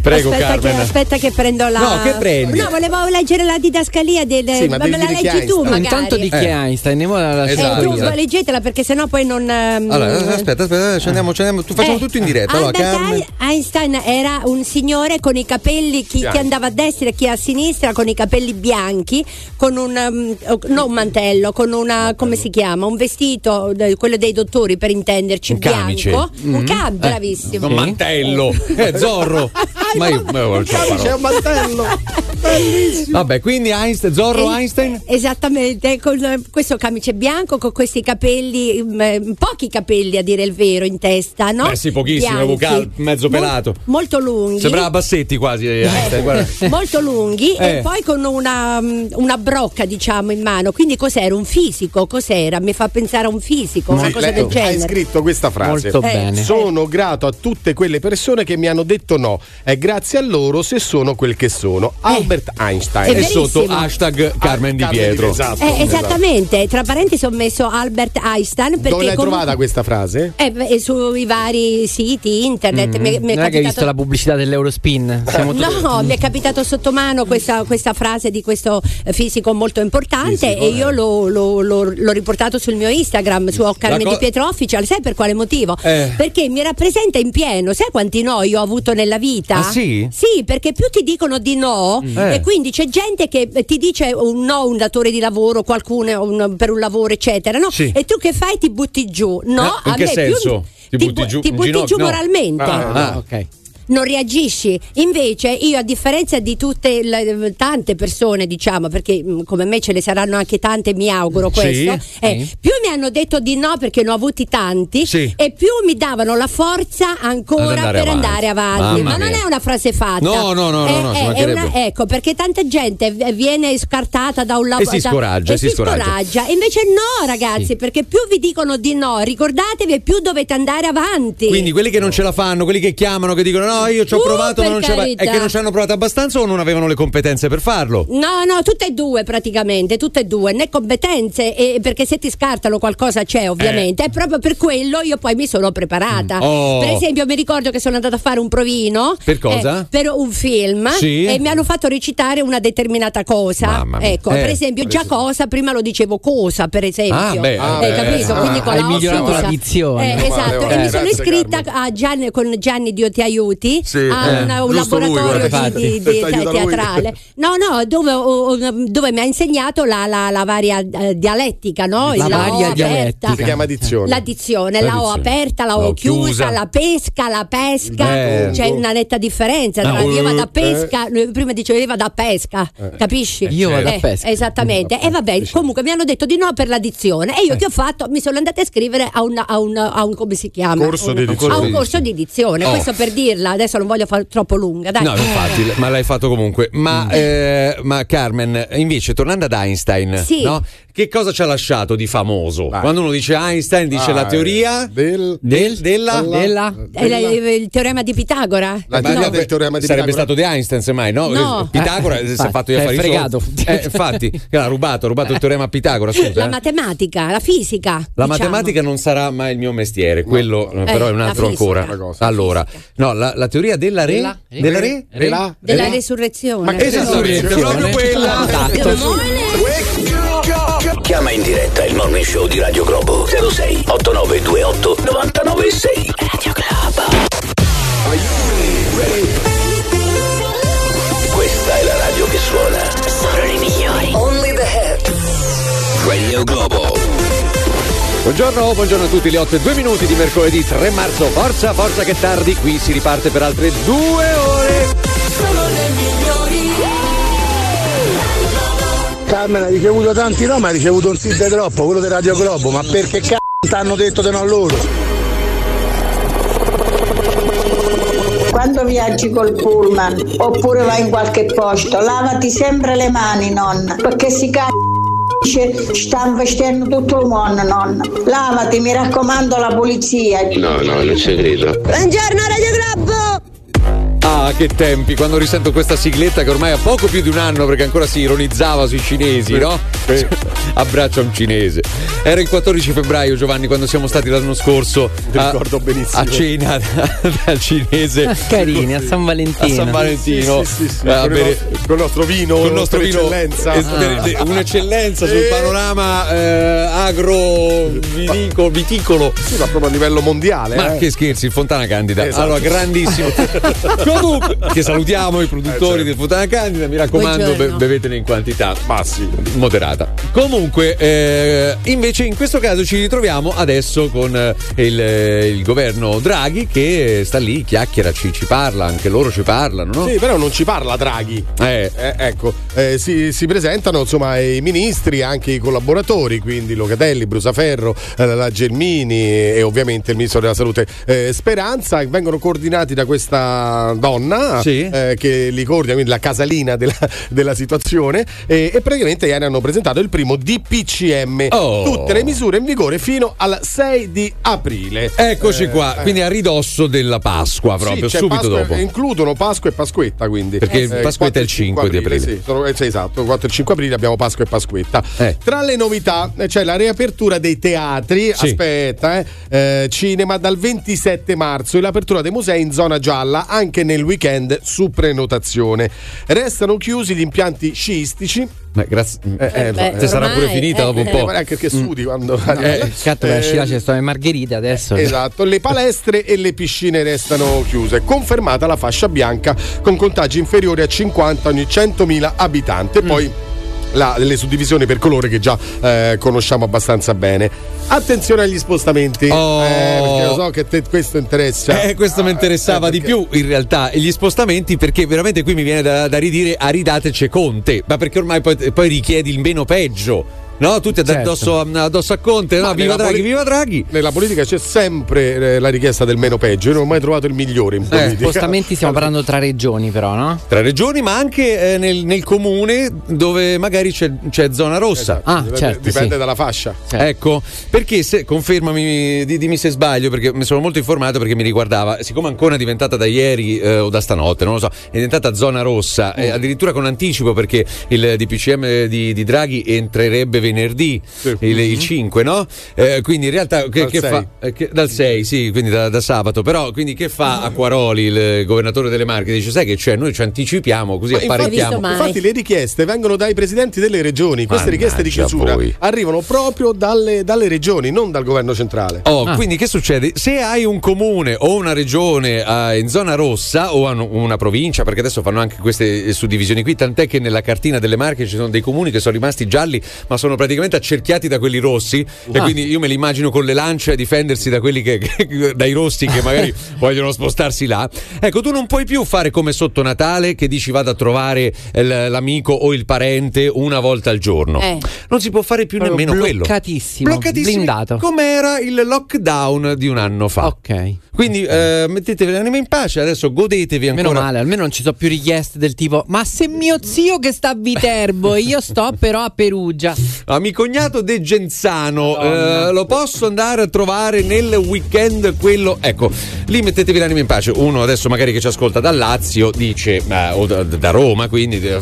[SPEAKER 1] Prego,
[SPEAKER 3] aspetta
[SPEAKER 1] Carmen.
[SPEAKER 3] Che, aspetta che prendo la.
[SPEAKER 1] No, che prendi?
[SPEAKER 3] No, volevo leggere la didascalia del.
[SPEAKER 1] Sì, ma
[SPEAKER 3] ma me la leggi tu, magari.
[SPEAKER 2] Intanto di chi
[SPEAKER 1] Eh.
[SPEAKER 2] è Einstein? Andiamo alla
[SPEAKER 3] Eh,
[SPEAKER 1] Esatto,
[SPEAKER 3] tu leggetela perché sennò poi non. ehm,
[SPEAKER 1] Allora, aspetta, aspetta, ci andiamo, ci andiamo, tu facciamo
[SPEAKER 3] Eh,
[SPEAKER 1] tutto in diretta. Allora,
[SPEAKER 3] Albert
[SPEAKER 1] Carmen.
[SPEAKER 3] Einstein era un signore con i capelli, chi, chi andava a destra e chi a sinistra, con i capelli bianchi, con un, um, non un mantello, con una, come si chiama? Un vestito, eh, quello dei dottori per intenderci,
[SPEAKER 1] Un camice.
[SPEAKER 3] bianco. Un
[SPEAKER 1] Mm.
[SPEAKER 3] cam,
[SPEAKER 1] Eh,
[SPEAKER 3] bravissimo.
[SPEAKER 1] Un mantello. Eh, Zorro. Ma io, ma io
[SPEAKER 10] un
[SPEAKER 1] parole.
[SPEAKER 10] mantello. Bellissimo.
[SPEAKER 1] Vabbè, quindi Einstein, Zorro
[SPEAKER 3] Eh,
[SPEAKER 1] Einstein?
[SPEAKER 3] Esattamente, con eh, questo camice bianco, con questi capelli, mm, eh, pochi capelli a dire il vero in testa, no?
[SPEAKER 1] Beh, sì, pochissimo, vocal- mezzo
[SPEAKER 3] Mol-
[SPEAKER 1] pelato.
[SPEAKER 3] molto lunghi.
[SPEAKER 1] Sembrava Bassetti quasi eh, Einstein, guarda.
[SPEAKER 3] molto lunghi
[SPEAKER 1] Eh.
[SPEAKER 3] e poi con una, mm, una brocca diciamo in mano quindi cos'era un fisico cos'era mi fa pensare a un fisico una
[SPEAKER 4] Sì,
[SPEAKER 3] cosa
[SPEAKER 4] lei
[SPEAKER 3] del
[SPEAKER 4] Hai
[SPEAKER 3] genere
[SPEAKER 4] scritto questa frase.
[SPEAKER 2] Molto
[SPEAKER 3] Eh.
[SPEAKER 2] bene.
[SPEAKER 4] Sono grato a tutte quelle persone che mi hanno detto no. È grazie a loro se sono quel che sono. Albert Einstein.
[SPEAKER 3] È
[SPEAKER 1] E sotto hashtag Carmen Di Pietro.
[SPEAKER 4] Esatto.
[SPEAKER 3] Eh, esattamente tra parentesi ho messo Albert Einstein perché
[SPEAKER 4] Dove l'hai
[SPEAKER 3] comunque-
[SPEAKER 4] trovata questa frase?
[SPEAKER 3] Eh, sui vari siti internet mi, mi è
[SPEAKER 2] Mm. Non è che hai
[SPEAKER 3] capitato-
[SPEAKER 2] visto la pubblicità dell'Eurospin? Siamo tutti-
[SPEAKER 3] No, mi è capitato sotto mano questa, questa frase di questo eh, fisico molto importante
[SPEAKER 1] Fisico,
[SPEAKER 3] e io
[SPEAKER 1] eh.
[SPEAKER 3] l'ho, l'ho- l'ho- l'ho riportato sul mio Instagram, su Carmen
[SPEAKER 1] co-
[SPEAKER 3] Di Pietro Official. Sai per quale motivo?
[SPEAKER 1] Eh.
[SPEAKER 3] Perché mi rappresenta in pieno. Sai quanti no io ho avuto nella vita?
[SPEAKER 1] Ah, sì?
[SPEAKER 3] Sì, perché più ti dicono di no,
[SPEAKER 1] Eh.
[SPEAKER 3] e quindi c'è gente che eh, ti dice un no un datore di lavoro, qualcuno un- per un lavoro, eccetera, no?
[SPEAKER 1] Sì.
[SPEAKER 3] E tu che fai? Ti butti giù. No,
[SPEAKER 1] Eh, in
[SPEAKER 3] a
[SPEAKER 1] che
[SPEAKER 3] me più-
[SPEAKER 1] senso? Ti
[SPEAKER 3] ti,
[SPEAKER 1] butti
[SPEAKER 3] bu-
[SPEAKER 1] giù
[SPEAKER 3] ti butti giù
[SPEAKER 1] No.
[SPEAKER 3] moralmente
[SPEAKER 1] Ah,
[SPEAKER 2] Ah, ok.
[SPEAKER 3] Non reagisci. Invece io a differenza di tutte le, tante persone, diciamo, perché mh, come me ce ne saranno anche tante, mi auguro
[SPEAKER 1] Sì,
[SPEAKER 3] questo, eh,
[SPEAKER 2] sì.
[SPEAKER 3] più mi hanno detto di no perché ne ho avuti tanti
[SPEAKER 1] Sì.
[SPEAKER 3] e più mi davano la forza ancora
[SPEAKER 1] andare
[SPEAKER 3] per
[SPEAKER 1] avanti.
[SPEAKER 3] andare avanti.
[SPEAKER 1] Mamma
[SPEAKER 3] Ma non
[SPEAKER 1] mia.
[SPEAKER 3] è una frase fatta.
[SPEAKER 1] No, no, no, no,
[SPEAKER 3] È-
[SPEAKER 1] no,
[SPEAKER 3] è
[SPEAKER 1] mancherebbe.
[SPEAKER 3] una- ecco, perché tanta gente viene scartata da un lavoro
[SPEAKER 1] si scoraggia,
[SPEAKER 3] e
[SPEAKER 1] si scoraggia.
[SPEAKER 3] scoraggia. Invece no, ragazzi, perché più vi dicono di no, ricordatevi e più dovete andare avanti.
[SPEAKER 1] Quindi quelli che non ce la fanno, quelli che chiamano, che dicono no, io ci ho
[SPEAKER 3] Uh,
[SPEAKER 1] provato, ma non ce la
[SPEAKER 3] carità.
[SPEAKER 1] è che non ci hanno provato abbastanza o non avevano le competenze per farlo?
[SPEAKER 3] No, no, tutte e due praticamente, tutte e due, né competenze, e perché se ti scartano qualcosa c'è ovviamente, e proprio per quello io poi mi sono preparata.
[SPEAKER 1] Mm. Oh.
[SPEAKER 3] Per esempio mi ricordo che sono andata a fare un provino
[SPEAKER 1] Per cosa?
[SPEAKER 3] eh, per un film
[SPEAKER 1] Sì.
[SPEAKER 3] e mi hanno fatto recitare una determinata cosa. Ecco,
[SPEAKER 1] Eh,
[SPEAKER 3] per esempio già cosa, prima lo dicevo cosa, per esempio.
[SPEAKER 1] Ah, beh,
[SPEAKER 3] Eh,
[SPEAKER 1] beh,
[SPEAKER 3] capito?
[SPEAKER 1] ah,
[SPEAKER 3] Quindi con
[SPEAKER 2] hai
[SPEAKER 3] la
[SPEAKER 2] migliorato la dizione.
[SPEAKER 3] Eh, esatto,
[SPEAKER 4] male.
[SPEAKER 3] e mi
[SPEAKER 4] Eh,
[SPEAKER 3] sono iscritta Gianni, con Gianni Dio ti aiuti
[SPEAKER 4] Sì,
[SPEAKER 3] a
[SPEAKER 4] eh,
[SPEAKER 3] una- un
[SPEAKER 4] lui,
[SPEAKER 3] laboratorio
[SPEAKER 4] guarda,
[SPEAKER 3] di, di- di-
[SPEAKER 4] lui.
[SPEAKER 3] teatrale. No, no, dove, dove mi ha insegnato la, la- la varia eh, dialettica, no?
[SPEAKER 2] La
[SPEAKER 3] Il-
[SPEAKER 2] varia
[SPEAKER 3] O aperta.
[SPEAKER 2] dialettica.
[SPEAKER 4] Si chiama dizione.
[SPEAKER 3] La dizione, la O aperta, la O
[SPEAKER 1] La
[SPEAKER 3] chiusa,
[SPEAKER 1] chiusa.
[SPEAKER 3] la pesca, la pesca.
[SPEAKER 1] Eh.
[SPEAKER 3] C'è una netta differenza tra
[SPEAKER 1] Ah,
[SPEAKER 3] io vado a
[SPEAKER 4] eh.
[SPEAKER 3] pesca, prima dicevo io vado a pesca, capisci?
[SPEAKER 2] Io vado a
[SPEAKER 3] Eh,
[SPEAKER 2] pesca.
[SPEAKER 3] Esattamente. E vabbè, comunque mi hanno detto di no per la dizione. E io che ho fatto? Mi sono andata a scrivere a un, a un, a un- come si chiama?
[SPEAKER 4] Corso
[SPEAKER 3] Un-
[SPEAKER 4] di dizione.
[SPEAKER 3] A un corso di dizione.
[SPEAKER 1] Oh.
[SPEAKER 3] Questo per dirla, adesso non voglio fare troppo lunga, dai.
[SPEAKER 1] No, infatti, ma l'hai fatto comunque. Ma,
[SPEAKER 3] Mm.
[SPEAKER 1] eh, ma Carmen, invece, tornando ad Einstein,
[SPEAKER 3] Sì.
[SPEAKER 1] no? che cosa ci ha lasciato di famoso?
[SPEAKER 4] Vai.
[SPEAKER 1] Quando uno dice Einstein, dice
[SPEAKER 4] Ah,
[SPEAKER 1] la teoria
[SPEAKER 4] eh, del-
[SPEAKER 1] del- della.
[SPEAKER 2] Della?
[SPEAKER 3] È la- il teorema di Pitagora?
[SPEAKER 4] La teoria
[SPEAKER 1] no,
[SPEAKER 4] del teorema di
[SPEAKER 1] sarebbe
[SPEAKER 4] Pitagora.
[SPEAKER 1] stato di Einstein, semmai, no?
[SPEAKER 3] No.
[SPEAKER 1] Eh, Pitagora
[SPEAKER 2] Eh,
[SPEAKER 1] si è fatto gli affari
[SPEAKER 2] fregato.
[SPEAKER 1] Eh, infatti, ha rubato, ha rubato il teorema a Pitagora. Scusa,
[SPEAKER 3] La
[SPEAKER 1] eh.
[SPEAKER 3] matematica, la fisica.
[SPEAKER 1] La
[SPEAKER 3] diciamo.
[SPEAKER 1] matematica non sarà mai il mio mestiere, quello eh, però è un altro ancora. Allora, no, la, la teoria della re,
[SPEAKER 2] Della-
[SPEAKER 1] della re,
[SPEAKER 4] Re- la-
[SPEAKER 3] Della
[SPEAKER 4] re-
[SPEAKER 3] resurrezione.
[SPEAKER 1] Ma che esattamente, proprio quella.
[SPEAKER 5] Chiama in diretta il morning show di Radio Globo 06 8928 996 Radio Globo. Questa è la radio che suona. Solo i migliori. Only the hit. Radio Globo.
[SPEAKER 1] Buongiorno, buongiorno a tutti, le 8 e 2 minuti di mercoledì 3 marzo. Forza, forza che tardi, qui si riparte per altre due ore.
[SPEAKER 24] Carmen ha ricevuto tanti no, ma ha ricevuto un sì di troppo, quello di Radio Globo, ma perché c***o ti hanno detto di no a loro?
[SPEAKER 25] Quando viaggi col pullman oppure vai in qualche posto, lavati sempre le mani, nonna, perché si c***o stanno vestendo tutto il mondo, nonna. Lavati, mi raccomando, la polizia.
[SPEAKER 12] No, no, non ci credo.
[SPEAKER 25] Buongiorno Radio Globo!
[SPEAKER 1] Ah, Ah, che tempi, quando risento questa sigletta che ormai ha poco più di un anno perché ancora si ironizzava sui cinesi,
[SPEAKER 4] Sì,
[SPEAKER 1] no?
[SPEAKER 4] sì.
[SPEAKER 1] Abbraccio a un cinese. Era il 14 febbraio, Giovanni, quando siamo stati l'anno scorso a,
[SPEAKER 4] ricordo benissimo.
[SPEAKER 1] a cena da- dal cinese.
[SPEAKER 2] Carini, a San Valentino.
[SPEAKER 1] A San Valentino.
[SPEAKER 4] Sì, sì, sì,
[SPEAKER 1] Eh, a
[SPEAKER 4] con, il nostro, con il nostro vino,
[SPEAKER 1] con il nostro vino
[SPEAKER 4] eccellenza.
[SPEAKER 1] es- de- de- un'eccellenza sul
[SPEAKER 4] Eh.
[SPEAKER 1] panorama eh, agro vinico- viticolo.
[SPEAKER 4] Sì, ma proprio a livello mondiale.
[SPEAKER 1] Ma
[SPEAKER 4] eh.
[SPEAKER 1] che scherzi, il Fontana Candida.
[SPEAKER 4] Esatto.
[SPEAKER 1] Allora, grandissimo. Comunque, che salutiamo i produttori
[SPEAKER 4] Eh, certo.
[SPEAKER 1] del Fontana Candida. Mi raccomando, be- bevetene in quantità massi, moderata. Comunque, eh, invece, in questo caso ci ritroviamo adesso con eh, il, eh, il governo Draghi che sta lì, chiacchiera, ci, ci parla, anche loro ci parlano, no?
[SPEAKER 4] Sì, però non ci parla Draghi.
[SPEAKER 1] Eh,
[SPEAKER 4] Eh, ecco, eh, si, si presentano insomma i ministri, anche i collaboratori, quindi Locatelli, Brusaferro, eh, la Gelmini e ovviamente il ministro della salute eh, Speranza, vengono coordinati da questa donna
[SPEAKER 1] Sì.
[SPEAKER 4] eh, che li coordina, quindi la casalina della, della situazione e, e praticamente ieri hanno presentato il primo DPCM,
[SPEAKER 1] Oh.
[SPEAKER 4] tutte le misure in vigore fino al 6 di aprile.
[SPEAKER 1] Eccoci
[SPEAKER 4] Eh,
[SPEAKER 1] qua,
[SPEAKER 4] eh.
[SPEAKER 1] quindi a ridosso della Pasqua, proprio
[SPEAKER 4] Sì,
[SPEAKER 1] subito
[SPEAKER 4] Pasqua-
[SPEAKER 1] dopo.
[SPEAKER 4] Includono Pasqua e Pasquetta, quindi.
[SPEAKER 1] Perché
[SPEAKER 4] Eh,
[SPEAKER 1] Pasquetta è il
[SPEAKER 4] 4 e
[SPEAKER 1] 5 di aprile.
[SPEAKER 4] Sì, sono- eh, sì, esatto, 4 e 5 aprile abbiamo Pasqua e Pasquetta.
[SPEAKER 1] Eh.
[SPEAKER 4] Tra le novità eh, c'è la riapertura dei teatri,
[SPEAKER 1] Sì.
[SPEAKER 4] aspetta, eh, eh, cinema dal 27 marzo e l'apertura dei musei in zona gialla anche nel weekend su prenotazione. Restano chiusi gli impianti sciistici.
[SPEAKER 1] Ma grazie.
[SPEAKER 4] Eh, eh,
[SPEAKER 3] beh,
[SPEAKER 1] Se sarà pure
[SPEAKER 3] ormai,
[SPEAKER 1] finita
[SPEAKER 3] eh,
[SPEAKER 1] dopo un
[SPEAKER 3] eh.
[SPEAKER 1] po'.
[SPEAKER 4] ma anche che sudi quando
[SPEAKER 1] Eh,
[SPEAKER 2] Cazzo, per
[SPEAKER 4] Eh,
[SPEAKER 2] la scilace sto in Margherita adesso.
[SPEAKER 4] Esatto, le palestre e le piscine restano chiuse. Confermata la fascia bianca con contagi inferiori a 50 ogni 100.000 abitanti. E poi la- le suddivisioni per colore che già eh, conosciamo abbastanza bene. Attenzione agli spostamenti,
[SPEAKER 1] Oh.
[SPEAKER 4] eh, perché lo so che te questo interessa.
[SPEAKER 1] Eh, questo mi interessava
[SPEAKER 4] eh,
[SPEAKER 1] di
[SPEAKER 4] perché-
[SPEAKER 1] più in realtà e gli spostamenti perché veramente qui mi viene da, da ridire a ridateci Conte ma perché ormai poi, poi richiedi il meno peggio no? tutti
[SPEAKER 2] Certo.
[SPEAKER 1] addosso, addosso a Conte no? Viva Draghi
[SPEAKER 4] poli-
[SPEAKER 1] viva Draghi
[SPEAKER 4] Nella politica c'è sempre eh, la richiesta del meno peggio. Io non ho mai trovato il migliore in politica.
[SPEAKER 2] Spostamenti stiamo parlando tra regioni, però, no?
[SPEAKER 1] tra regioni ma anche eh, nel, nel comune dove magari c'è, c'è zona rossa
[SPEAKER 2] Ah,
[SPEAKER 4] dipende,
[SPEAKER 2] certo,
[SPEAKER 4] dipende
[SPEAKER 2] sì.
[SPEAKER 4] dalla fascia.
[SPEAKER 1] Ecco, perché se confermami, di- dimmi se sbaglio, perché mi sono molto informato perché mi riguardava, siccome Ancona è diventata da ieri eh, o da stanotte, non lo so, è diventata zona rossa,
[SPEAKER 4] Mm.
[SPEAKER 1] eh, addirittura con anticipo perché il DPCM di, di Draghi entrerebbe venerdì, il, il 5, no? Eh, quindi in realtà che.
[SPEAKER 4] Dal
[SPEAKER 1] che
[SPEAKER 4] 6.
[SPEAKER 1] fa? Eh, che- dal 6, sì, quindi da, da sabato, però quindi che fa Acquaroli, il governatore delle Marche? Dice, sai che c'è, noi ci anticipiamo così
[SPEAKER 4] Ma infatti,
[SPEAKER 1] apparecchiamo.
[SPEAKER 4] infatti le richieste vengono dai presidenti delle regioni. Queste richieste di
[SPEAKER 1] Mannaggia
[SPEAKER 4] chiusura
[SPEAKER 1] voi.
[SPEAKER 4] arrivano proprio dalle, dalle regioni, non dal governo centrale.
[SPEAKER 1] Oh,
[SPEAKER 2] Ah.
[SPEAKER 1] quindi che succede? Se hai un comune o una regione eh, in zona rossa o hanno una provincia, perché adesso fanno anche queste eh, suddivisioni qui, tant'è che nella cartina delle Marche ci sono dei comuni che sono rimasti gialli, ma sono praticamente accerchiati da quelli rossi. E
[SPEAKER 2] Ah.
[SPEAKER 1] quindi io me li immagino con le lance a difendersi da quelli che, che- dai rossi che magari vogliono spostarsi là. Ecco, tu non puoi più fare come sotto Natale che dici vado a trovare l'amico o il parente una volta al giorno.
[SPEAKER 3] Eh.
[SPEAKER 1] Non si può fare più
[SPEAKER 2] Proprio
[SPEAKER 1] nemmeno quello.
[SPEAKER 2] bloccatissimo,
[SPEAKER 1] Bloccatissimi,
[SPEAKER 2] blindato.
[SPEAKER 1] Com'era il lockdown di un anno fa.
[SPEAKER 2] Ok.
[SPEAKER 1] Quindi eh, mettetevi l'anima in pace, adesso godetevi ancora.
[SPEAKER 2] Meno male, almeno non ci sono più richieste del tipo: Ma se mio zio che sta a Viterbo e io sto però a Perugia.
[SPEAKER 1] Ah, mi cognato De Genzano, eh, lo posso andare a trovare nel weekend quello. Ecco, lì mettetevi l'anima in pace. Uno adesso magari che ci ascolta da Lazio dice, eh, o da, da Roma, quindi eh,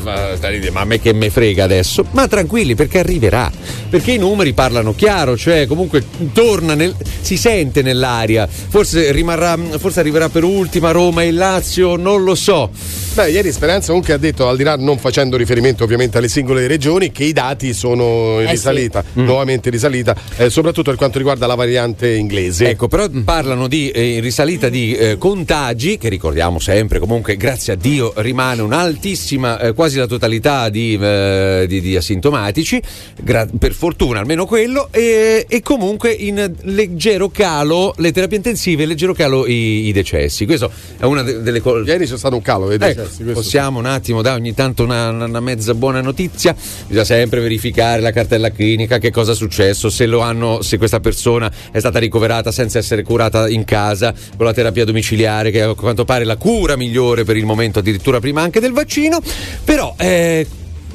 [SPEAKER 1] ma a me che me frega adesso. Ma tranquilli perché arriverà. Perché i numeri parlano chiaro, cioè comunque torna, nel, si sente nell'aria. Forse rimarrà, forse arriverà per ultima Roma e Lazio, non lo so.
[SPEAKER 4] Beh, ieri Speranza comunque ha detto, al di là non facendo riferimento ovviamente alle singole regioni, che i dati sono in
[SPEAKER 3] Eh sì.
[SPEAKER 4] risalita,
[SPEAKER 1] Mm.
[SPEAKER 4] nuovamente in risalita, eh, soprattutto per quanto riguarda la variante inglese.
[SPEAKER 1] Ecco, però parlano di eh, in risalita di eh, contagi, che ricordiamo sempre, comunque, grazie a Dio, rimane un'altissima, eh, quasi la totalità di, eh, di- di asintomatici, gra- per fortuna almeno quello, e, e comunque in leggero calo le terapie intensive, in leggero calo i, i decessi. Questo è una de- delle cose.
[SPEAKER 4] Ieri c'è stato un calo dei
[SPEAKER 1] Ecco,
[SPEAKER 4] decessi, questo
[SPEAKER 1] possiamo un attimo dare ogni tanto una, una- mezza buona notizia. Bisogna sempre verificare la cartella clinica, che cosa è successo, se hanno, se questa persona è stata ricoverata senza essere curata in casa con la terapia domiciliare, che è a quanto pare la cura migliore per il momento, addirittura prima anche del vaccino. Però eh,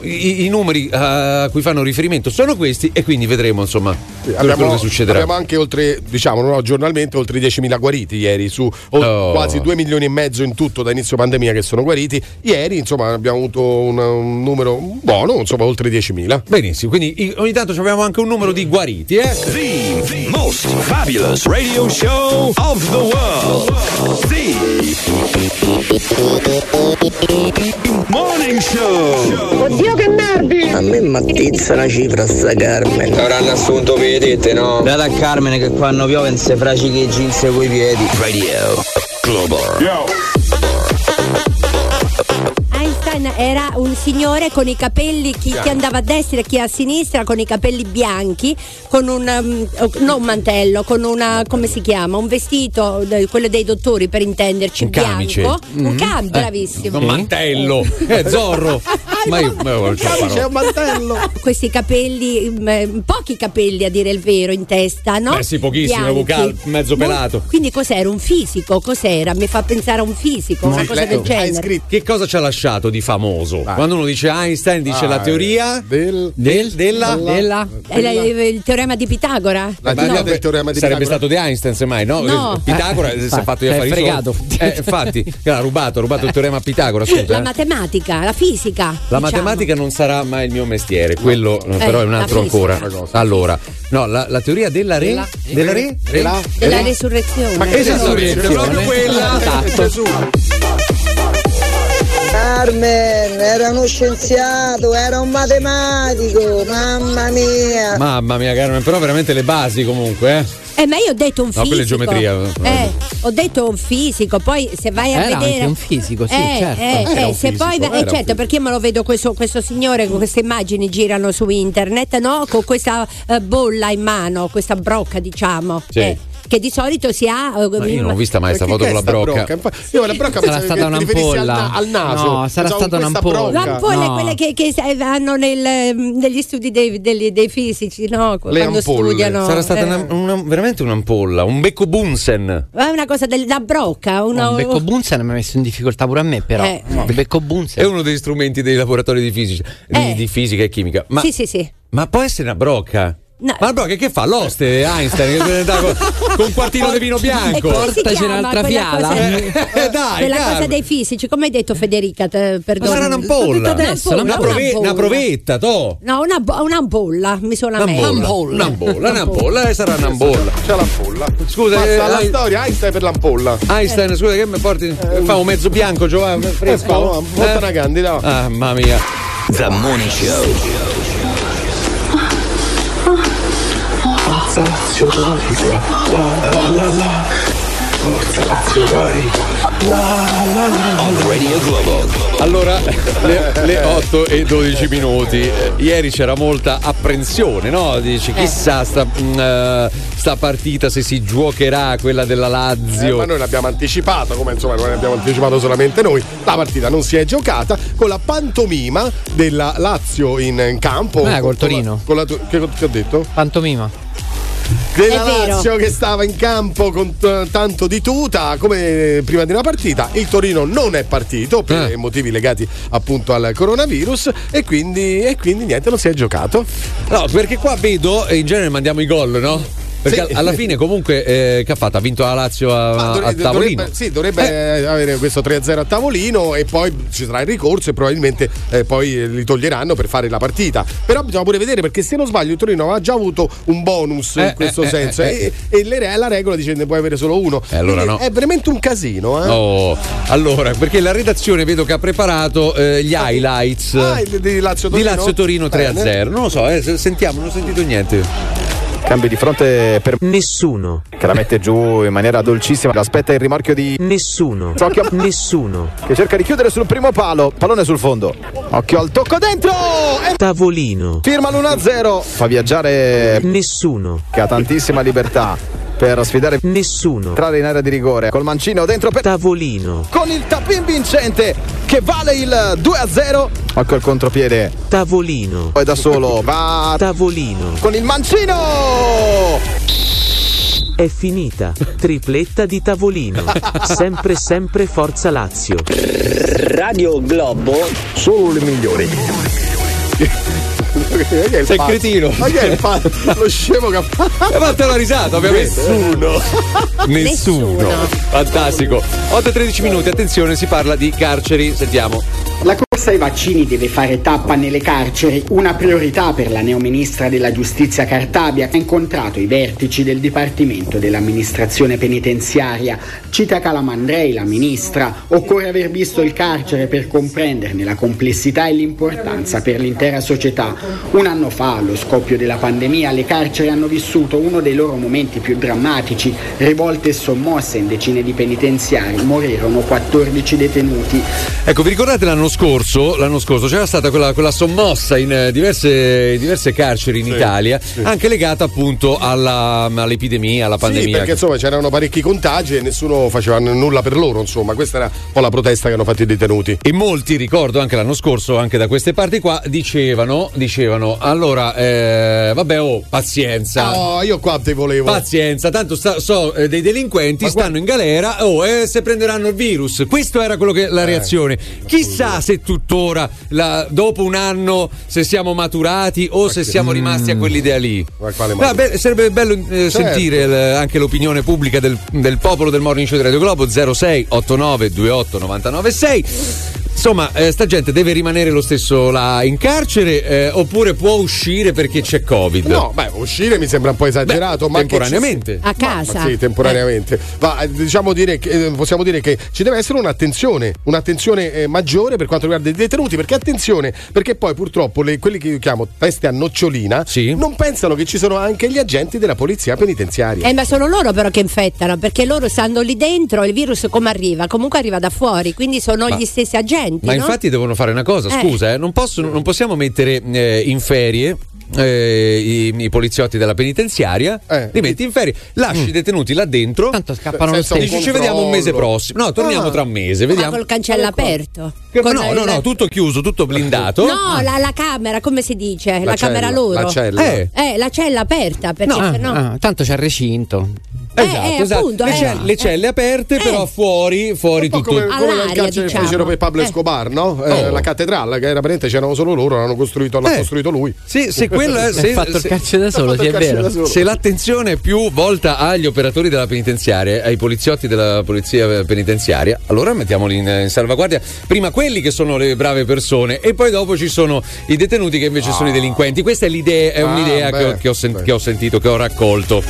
[SPEAKER 1] i, i numeri a cui fanno riferimento sono questi e quindi vedremo insomma quello
[SPEAKER 4] Abbiamo,
[SPEAKER 1] che succederà.
[SPEAKER 4] abbiamo anche oltre, diciamo, no, giornalmente oltre 10.000 guariti ieri, su
[SPEAKER 1] Oh.
[SPEAKER 4] quasi 2 milioni e mezzo in tutto da inizio pandemia che sono guariti. Ieri, insomma, abbiamo avuto un, un numero buono, insomma, oltre 10.000.
[SPEAKER 1] Benissimo, quindi ogni tanto abbiamo anche un numero di guariti, eh?
[SPEAKER 26] The most fabulous radio show of the world. The Morning Show.
[SPEAKER 19] Oddio che nervi! A me mattizza una cifra sta Carmen.
[SPEAKER 17] Avranno assunto piedette, no? Date a Carmine che quando piove non si fracichi i jeans coi piedi.
[SPEAKER 26] Radio Global.
[SPEAKER 3] Einstein era un signore con i capelli, chi, chi andava a destra e chi a sinistra, con i capelli bianchi, con un, um, non un mantello, con una, come si chiama? Un vestito, eh, quello dei dottori per intenderci,
[SPEAKER 1] Un camice.
[SPEAKER 3] bianco. Un cam,
[SPEAKER 1] Eh,
[SPEAKER 3] bravissimo.
[SPEAKER 1] Un mantello, eh, Zorro. ma io, ma io non c'ho parole.
[SPEAKER 10] mantello.
[SPEAKER 3] Questi capelli, pochi capelli a dire il vero in testa, no?
[SPEAKER 1] Beh, sì, pochissimo,
[SPEAKER 3] Bianchi.
[SPEAKER 1] vocal- mezzo
[SPEAKER 3] No,
[SPEAKER 1] pelato.
[SPEAKER 3] Quindi cos'era? Un fisico? Cos'era? Mi fa pensare a un fisico, una cosa del genere.
[SPEAKER 1] Che cosa ci ha lasciato di famoso? Quando uno dice Einstein, dice
[SPEAKER 4] Ah,
[SPEAKER 1] la teoria
[SPEAKER 4] del,
[SPEAKER 1] del- della,
[SPEAKER 3] Della? È la- il teorema di Pitagora?
[SPEAKER 4] La
[SPEAKER 1] Ma
[SPEAKER 4] teoria
[SPEAKER 1] no,
[SPEAKER 4] del teorema di
[SPEAKER 1] sarebbe
[SPEAKER 4] Pitagora.
[SPEAKER 1] stato di Einstein semmai, no?
[SPEAKER 3] No.
[SPEAKER 1] Pitagora
[SPEAKER 3] Eh,
[SPEAKER 1] si è fatto gli affari
[SPEAKER 2] fregato.
[SPEAKER 1] Eh, infatti, ha rubato, ha rubato il teorema a Pitagora, scusa.
[SPEAKER 3] La
[SPEAKER 1] eh.
[SPEAKER 3] matematica, la fisica.
[SPEAKER 1] La
[SPEAKER 3] diciamo.
[SPEAKER 1] matematica non sarà mai il mio mestiere, quello eh, però è un altro ancora. Allora, no, la, la teoria della re,
[SPEAKER 3] Della-
[SPEAKER 1] della re,
[SPEAKER 4] Della-
[SPEAKER 3] Della
[SPEAKER 1] re-
[SPEAKER 3] resurrezione.
[SPEAKER 1] Ma che esattamente, proprio quella.
[SPEAKER 19] Carmen era uno scienziato, era un matematico, mamma mia.
[SPEAKER 1] Mamma mia, Carmen, però veramente le basi comunque, eh.
[SPEAKER 3] Eh, ma io ho detto un
[SPEAKER 1] No,
[SPEAKER 3] fisico.
[SPEAKER 1] è geometria.
[SPEAKER 3] Eh, ho detto un fisico, poi se vai a
[SPEAKER 2] Era
[SPEAKER 3] vedere.
[SPEAKER 2] anche un fisico, sì,
[SPEAKER 3] eh,
[SPEAKER 2] certo.
[SPEAKER 3] eh, eh, se
[SPEAKER 2] fisico,
[SPEAKER 3] poi
[SPEAKER 2] era
[SPEAKER 3] eh, certo, perché io me lo vedo questo, questo signore con queste immagini girano su internet, no? Con questa eh, bolla in mano, questa brocca, diciamo.
[SPEAKER 1] Sì.
[SPEAKER 3] Eh, che di solito si ha. eh,
[SPEAKER 1] Ma io non ho vista mai sta
[SPEAKER 4] Che
[SPEAKER 1] foto con la brocca.
[SPEAKER 4] Infa- Io la brocca
[SPEAKER 2] Sarà stata
[SPEAKER 4] al,
[SPEAKER 2] un'ampolla.
[SPEAKER 4] na- al naso.
[SPEAKER 2] No, sarà
[SPEAKER 4] Pensavo
[SPEAKER 2] stata
[SPEAKER 4] questa
[SPEAKER 2] un'ampolla.
[SPEAKER 4] brocca.
[SPEAKER 3] L'ampolla
[SPEAKER 2] No.
[SPEAKER 3] è quelle che, che se- vanno nel, mm, negli studi dei, degli- dei fisici, no? Quando
[SPEAKER 4] ampolle.
[SPEAKER 3] studiano.
[SPEAKER 1] Sarà stata
[SPEAKER 3] eh.
[SPEAKER 1] una- una- veramente un'ampolla, un becco Bunsen.
[SPEAKER 3] È una cosa della brocca, una,
[SPEAKER 2] Un becco Bunsen mi ha messo in difficoltà pure a me, però.
[SPEAKER 3] Eh.
[SPEAKER 2] Becco Bunsen.
[SPEAKER 1] È uno degli strumenti dei laboratori di fisica, di,
[SPEAKER 3] Eh.
[SPEAKER 1] di fisica e chimica. Ma,
[SPEAKER 3] Sì, sì, sì.
[SPEAKER 1] ma può essere una brocca?
[SPEAKER 3] No.
[SPEAKER 1] Ma la brocca che fa? L'oste Einstein che con, con un quartino di vino
[SPEAKER 3] E
[SPEAKER 1] bianco.
[SPEAKER 2] Portaci un'altra fiala.
[SPEAKER 3] cosa-
[SPEAKER 1] Eh, dai,
[SPEAKER 3] quella
[SPEAKER 1] Carmen.
[SPEAKER 3] cosa dei fisici, come hai detto Federica?
[SPEAKER 1] Ma
[SPEAKER 3] Perdona.
[SPEAKER 1] sarà un'ampolla.
[SPEAKER 2] adesso,
[SPEAKER 1] Una, prove- una provetta, to.
[SPEAKER 3] No, una, bo- un'ampolla, mi suona meglio.
[SPEAKER 1] Un'ampolla. Un'ampolla, un'ampolla, eh, sarà un'ampolla.
[SPEAKER 4] C'è l'ampolla.
[SPEAKER 1] Scusa,
[SPEAKER 4] Passa
[SPEAKER 1] eh,
[SPEAKER 4] alla
[SPEAKER 1] Ein-
[SPEAKER 4] storia, Einstein per l'ampolla.
[SPEAKER 1] Einstein, scusa che mi porti. Fa un mezzo bianco, Giovanni.
[SPEAKER 4] Eh,
[SPEAKER 1] Fresco.
[SPEAKER 4] fa- porta una candida.
[SPEAKER 1] Ah, mamma mia.
[SPEAKER 26] The Morning Show.
[SPEAKER 16] La la la la. Forza la la la
[SPEAKER 26] On Radio.
[SPEAKER 1] Allora, le, le 8 e 12 minuti. Eh, Ieri c'era molta apprensione, no? Dici, chissà sta, mm, eh, sta partita se si giocherà quella della
[SPEAKER 4] Eh,
[SPEAKER 1] Lazio.
[SPEAKER 4] ma noi l'abbiamo anticipato, come insomma non l'abbiamo anticipato solamente noi. La partita non si è giocata con la pantomima della Lazio in, in campo.
[SPEAKER 2] Eh,
[SPEAKER 4] Con-
[SPEAKER 2] col Torino.
[SPEAKER 4] Con la, che, che ho detto?
[SPEAKER 2] Pantomima.
[SPEAKER 4] Della. Lazio che stava in campo con t- tanto di tuta come prima di una partita. Il Torino non è partito per
[SPEAKER 1] Eh.
[SPEAKER 4] motivi legati appunto al coronavirus e quindi, e quindi niente, non si è giocato.
[SPEAKER 1] No, perché qua vedo, in genere mandiamo i gol, no? Perché
[SPEAKER 4] Sì.
[SPEAKER 1] alla fine comunque eh, che ha fatto? Ha vinto la Lazio a,
[SPEAKER 4] Ma
[SPEAKER 1] a
[SPEAKER 4] dovre-
[SPEAKER 1] tavolino.
[SPEAKER 4] Dovrebbe, sì, dovrebbe eh, avere questo 3-0 a tavolino e poi ci sarà il ricorso e probabilmente eh, poi eh, li toglieranno per fare la partita. Però bisogna pure vedere perché se non sbaglio il Torino aveva già avuto un bonus
[SPEAKER 1] Eh,
[SPEAKER 4] in questo
[SPEAKER 1] eh,
[SPEAKER 4] senso
[SPEAKER 1] eh,
[SPEAKER 4] e, e le- la regola dice ne puoi avere solo uno.
[SPEAKER 1] Eh, allora no.
[SPEAKER 4] È veramente un casino. Eh?
[SPEAKER 1] Oh, allora, perché la redazione vedo che ha preparato eh, gli highlights
[SPEAKER 4] Ah, di, di Lazio
[SPEAKER 1] di
[SPEAKER 4] Torino.
[SPEAKER 1] Lazio Torino 3
[SPEAKER 4] Bene.
[SPEAKER 1] 0. Non lo so, eh, se- sentiamo, non ho sentito niente.
[SPEAKER 27] Cambio di fronte per
[SPEAKER 17] Nessuno.
[SPEAKER 27] che la mette giù in maniera dolcissima. Aspetta il rimorchio di
[SPEAKER 17] Nessuno.
[SPEAKER 27] Occhio
[SPEAKER 17] Nessuno.
[SPEAKER 27] che cerca di chiudere sul primo palo. Pallone sul fondo. Occhio al tocco dentro. E
[SPEAKER 17] Tavolino.
[SPEAKER 27] firma l'1-0. Fa viaggiare
[SPEAKER 17] Nessuno.
[SPEAKER 27] che ha tantissima libertà per sfidare
[SPEAKER 17] Nessuno.
[SPEAKER 27] entrare in area di rigore. Col mancino dentro per
[SPEAKER 17] Tavolino.
[SPEAKER 27] con il tapin vincente che vale il 2-0. Occhio al contropiede.
[SPEAKER 17] Tavolino.
[SPEAKER 27] Poi da solo va
[SPEAKER 17] Tavolino.
[SPEAKER 27] con il mancino.
[SPEAKER 17] È finita. Tripletta di tavolino. Sempre, sempre Forza Lazio.
[SPEAKER 22] Radio Globo.
[SPEAKER 27] Solo le migliori.
[SPEAKER 1] Sei cretino.
[SPEAKER 4] Ma che è il fa- lo scemo che ha fatto?
[SPEAKER 1] Hai fatto la risata, ovviamente.
[SPEAKER 4] Nessuno.
[SPEAKER 1] Nessuno. Fantastico. 8-13 minuti, attenzione, si parla di carceri. Sentiamo.
[SPEAKER 28] La corsa ai vaccini deve fare tappa nelle carceri, una priorità per la neoministra della giustizia Cartabia che ha incontrato i vertici del Dipartimento dell'amministrazione penitenziaria. Cita Calamandrei, la ministra, occorre aver visto il carcere per comprenderne la complessità e l'importanza per l'intera società. Un anno fa, allo scoppio della pandemia, le carceri hanno vissuto uno dei loro momenti più drammatici, rivolte e sommosse in decine di penitenziari, morirono 14 detenuti.
[SPEAKER 1] Ecco, vi ricordate l'anno scorso? L'anno scorso c'era stata quella, quella sommossa in eh, diverse, diverse carceri in
[SPEAKER 4] Sì,
[SPEAKER 1] Italia,
[SPEAKER 4] sì.
[SPEAKER 1] anche legata appunto alla- all'epidemia, alla
[SPEAKER 4] Sì,
[SPEAKER 1] pandemia.
[SPEAKER 4] perché insomma c'erano parecchi contagi e nessuno faceva nulla per loro, insomma, questa era un po' la protesta che hanno fatto i detenuti.
[SPEAKER 1] E molti, ricordo anche l'anno scorso, anche da queste parti qua, dicevano, dicevano allora, eh, vabbè, oh, pazienza.
[SPEAKER 4] Oh, io qua te volevo.
[SPEAKER 1] Pazienza, tanto sta- so eh, dei delinquenti stanno in galera, oh, eh, se prenderanno il virus. Questo era quello che la reazione. Chissà se tuttora, la- dopo un anno, se siamo maturati o se siamo rimasti a quell'idea lì.
[SPEAKER 4] quale
[SPEAKER 1] Ah, beh, sarebbe bello eh, sentire il- anche l'opinione pubblica del, del popolo del Morning Show di Radio Globo 06 89 28 99 6. Insomma, eh, sta gente deve rimanere lo stesso là in carcere eh, oppure può uscire perché c'è Covid?
[SPEAKER 4] No, beh, uscire mi sembra un po' esagerato,
[SPEAKER 1] Beh,
[SPEAKER 4] ma
[SPEAKER 1] temporaneamente.
[SPEAKER 3] A casa.
[SPEAKER 4] Ma sì, temporaneamente. Ma eh, diciamo dire che, eh, possiamo dire che ci deve essere un'attenzione, un'attenzione eh, maggiore per quanto riguarda i detenuti, perché attenzione, perché poi purtroppo le- quelli che io chiamo teste a nocciolina non pensano che ci sono anche gli agenti della polizia penitenziaria.
[SPEAKER 3] Eh, ma sono loro però che infettano, perché loro stanno lì dentro, il virus come arriva? Comunque arriva da fuori, quindi sono
[SPEAKER 1] Ma-
[SPEAKER 3] gli stessi agenti.
[SPEAKER 1] Ma
[SPEAKER 3] no?
[SPEAKER 1] infatti devono fare una cosa,
[SPEAKER 3] Eh.
[SPEAKER 1] scusa, eh, non, possono- non possiamo mettere eh, in ferie. eh, i, i poliziotti della penitenziaria li metti in ferie lasci i detenuti là dentro tanto
[SPEAKER 2] scappano
[SPEAKER 3] lo stesso.
[SPEAKER 1] dici ci vediamo un mese prossimo no torniamo
[SPEAKER 3] Ah.
[SPEAKER 1] tra un mese
[SPEAKER 3] Ma
[SPEAKER 1] vediamo
[SPEAKER 3] col cancello aperto.
[SPEAKER 1] Che- no no no tutto chiuso tutto blindato
[SPEAKER 3] No, la, la camera, come si dice? La,
[SPEAKER 1] cella,
[SPEAKER 3] camera loro.
[SPEAKER 1] la cella.
[SPEAKER 3] Eh. la cella aperta, perché
[SPEAKER 2] No,
[SPEAKER 3] se no.
[SPEAKER 2] ah, tanto c'è il recinto.
[SPEAKER 1] Esatto,
[SPEAKER 3] eh,
[SPEAKER 1] esatto.
[SPEAKER 3] appunto,
[SPEAKER 1] le,
[SPEAKER 3] eh.
[SPEAKER 1] celle, le celle aperte però fuori fuori tutto
[SPEAKER 4] Come, come nel carcere che
[SPEAKER 3] diciamo.
[SPEAKER 4] fecero per Pablo
[SPEAKER 3] Eh.
[SPEAKER 4] Escobar, no? Eh,
[SPEAKER 1] Oh.
[SPEAKER 4] La cattedrale, che era praticamente c'erano solo loro, l'hanno costruito, l'ha
[SPEAKER 1] Eh.
[SPEAKER 4] costruito lui.
[SPEAKER 1] Sì, se quella
[SPEAKER 2] Ha fatto il carcere da solo, sì, è vero.
[SPEAKER 1] Se l'attenzione è più volta agli operatori della penitenziaria, ai poliziotti della polizia penitenziaria, allora mettiamoli in, in salvaguardia. Prima quelli che sono le brave persone e poi dopo ci sono i detenuti che invece sono i delinquenti. Questa è l'idea, è
[SPEAKER 28] Ah,
[SPEAKER 1] un'idea che, ho, che ho sen- che ho sentito, che ho raccolto.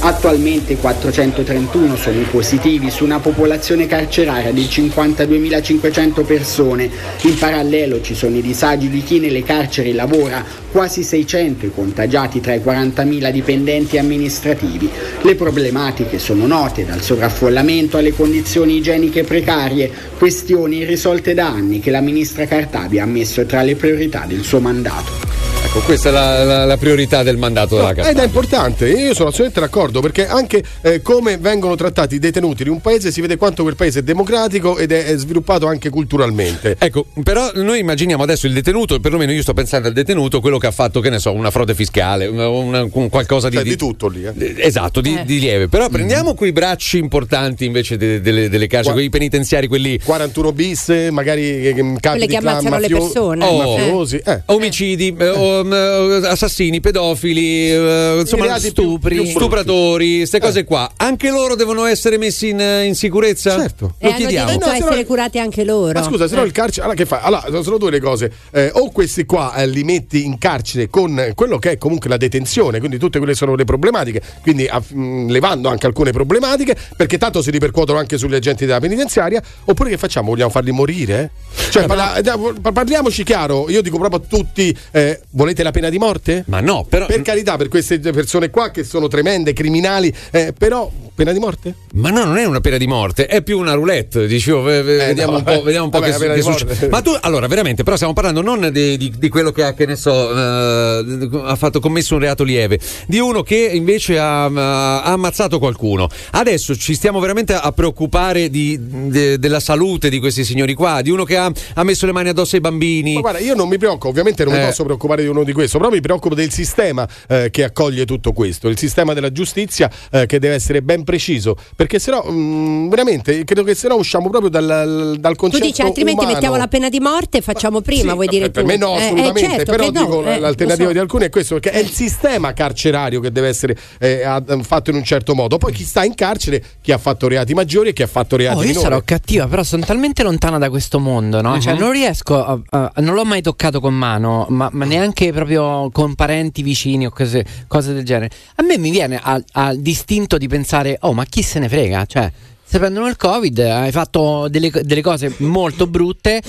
[SPEAKER 28] Attualmente 431 sono i positivi su una popolazione carceraria di 52.500 persone. In parallelo ci sono i disagi di chi nelle carceri lavora, quasi 600 i contagiati tra i 40.000 dipendenti amministrativi. Le problematiche sono note, dal sovraffollamento alle condizioni igieniche precarie, questioni irrisolte da anni che la ministra Cartabia ha messo tra le priorità del suo mandato.
[SPEAKER 1] Ecco, questa è la, la- la priorità del mandato della
[SPEAKER 4] Ed è importante, io sono assolutamente d'accordo perché anche eh, come vengono trattati i detenuti di un paese si vede quanto quel paese è democratico ed è, è sviluppato anche culturalmente.
[SPEAKER 1] Ecco, però noi immaginiamo adesso il detenuto, perlomeno io sto pensando al detenuto, quello che ha fatto, che ne so, una frode fiscale, una- una- un qualcosa di,
[SPEAKER 4] Cioè, di tutto lì. eh.
[SPEAKER 1] Esatto, di,
[SPEAKER 3] Eh.
[SPEAKER 1] di lieve. Però prendiamo quei bracci importanti invece de- delle, delle case,
[SPEAKER 4] Qua-
[SPEAKER 1] quei penitenziari, quelli
[SPEAKER 4] 41 bis, magari eh, di
[SPEAKER 3] che ammazzano le
[SPEAKER 4] mafio-
[SPEAKER 3] persone.
[SPEAKER 1] Oh.
[SPEAKER 4] mafiosi. eh.
[SPEAKER 1] omicidi, eh, o, eh, assassini, pedofili, eh, insomma,
[SPEAKER 4] reati più-
[SPEAKER 1] stupri,
[SPEAKER 4] più brutti.
[SPEAKER 1] stupratori, queste cose qua. Anche loro devono essere messi in, in sicurezza?
[SPEAKER 4] Certo.
[SPEAKER 3] E
[SPEAKER 1] Lo
[SPEAKER 3] hanno
[SPEAKER 1] chiediamo.
[SPEAKER 3] diritto
[SPEAKER 4] Eh, no, se
[SPEAKER 3] essere
[SPEAKER 4] no-
[SPEAKER 3] curati anche loro.
[SPEAKER 4] Ma scusa, se no
[SPEAKER 3] Eh.
[SPEAKER 4] il carcere. Allora che fa? Allora, sono due le cose. Eh, o questi qua eh, li metti in carcere con quello che è comunque la detenzione, quindi tutte quelle sono le problematiche, quindi aff- mh, levando anche alcune problematiche, perché tanto si ripercuotono anche sugli agenti della penitenziaria, oppure che facciamo? Vogliamo farli morire? Cioè, parla- eh, pa- parliamoci chiaro, io dico proprio a tutti, eh, volete la pena di morte?
[SPEAKER 1] Ma no, però.
[SPEAKER 4] Per carità, per queste persone qua che sono tremende, criminali, eh, però pena di morte?
[SPEAKER 1] Ma no, non è una pena di morte, è più una roulette. Dicevo, ve- ve- vediamo,
[SPEAKER 4] no,
[SPEAKER 1] un po', vediamo un po'
[SPEAKER 4] vabbè,
[SPEAKER 1] che, che succede. Ma tu, allora, veramente, però stiamo parlando non di, di- di quello che ha, che ne so, eh, ha fatto commesso un reato lieve, di uno che invece ha, ha ammazzato qualcuno. Adesso ci stiamo veramente a preoccupare di- de- della salute di questi signori qua, di uno che ha, ha messo le mani addosso ai bambini.
[SPEAKER 4] Ma guarda, io non mi preoccupo, ovviamente non mi
[SPEAKER 1] Eh.
[SPEAKER 4] posso preoccupare di uno di questo, però mi preoccupo del sistema eh, che accoglie tutto questo, il sistema della giustizia eh, che deve essere ben ben preciso, perché sennò mh, veramente credo che sennò usciamo proprio dal, dal
[SPEAKER 3] Tu
[SPEAKER 4] concetto
[SPEAKER 3] dici altrimenti
[SPEAKER 4] umano.
[SPEAKER 3] mettiamo la pena di morte e facciamo prima,
[SPEAKER 4] Sì,
[SPEAKER 3] vuoi
[SPEAKER 4] no,
[SPEAKER 3] dire
[SPEAKER 4] per
[SPEAKER 3] tu?
[SPEAKER 4] me no,
[SPEAKER 3] Eh, eh,
[SPEAKER 4] assolutamente.
[SPEAKER 3] certo
[SPEAKER 4] però
[SPEAKER 3] che no,
[SPEAKER 4] dico
[SPEAKER 3] eh,
[SPEAKER 4] l'alternativa
[SPEAKER 3] so.
[SPEAKER 4] di alcuni è questo, perché è il sistema carcerario che deve essere eh, fatto in un certo modo. Poi chi sta in carcere, chi ha fatto reati maggiori e chi ha fatto reati
[SPEAKER 2] Oh, io
[SPEAKER 4] minori.
[SPEAKER 2] sarò cattiva, però sono talmente lontana da questo mondo, no? Cioè,
[SPEAKER 4] Mhm.
[SPEAKER 2] non riesco, a- a- non l'ho mai toccato con mano, ma, ma neanche proprio con parenti vicini o cose, cose del genere. A me mi viene al distinto di pensare, oh, ma chi se ne frega? Cioè, se prendono il Covid, hai fatto delle, delle cose molto brutte.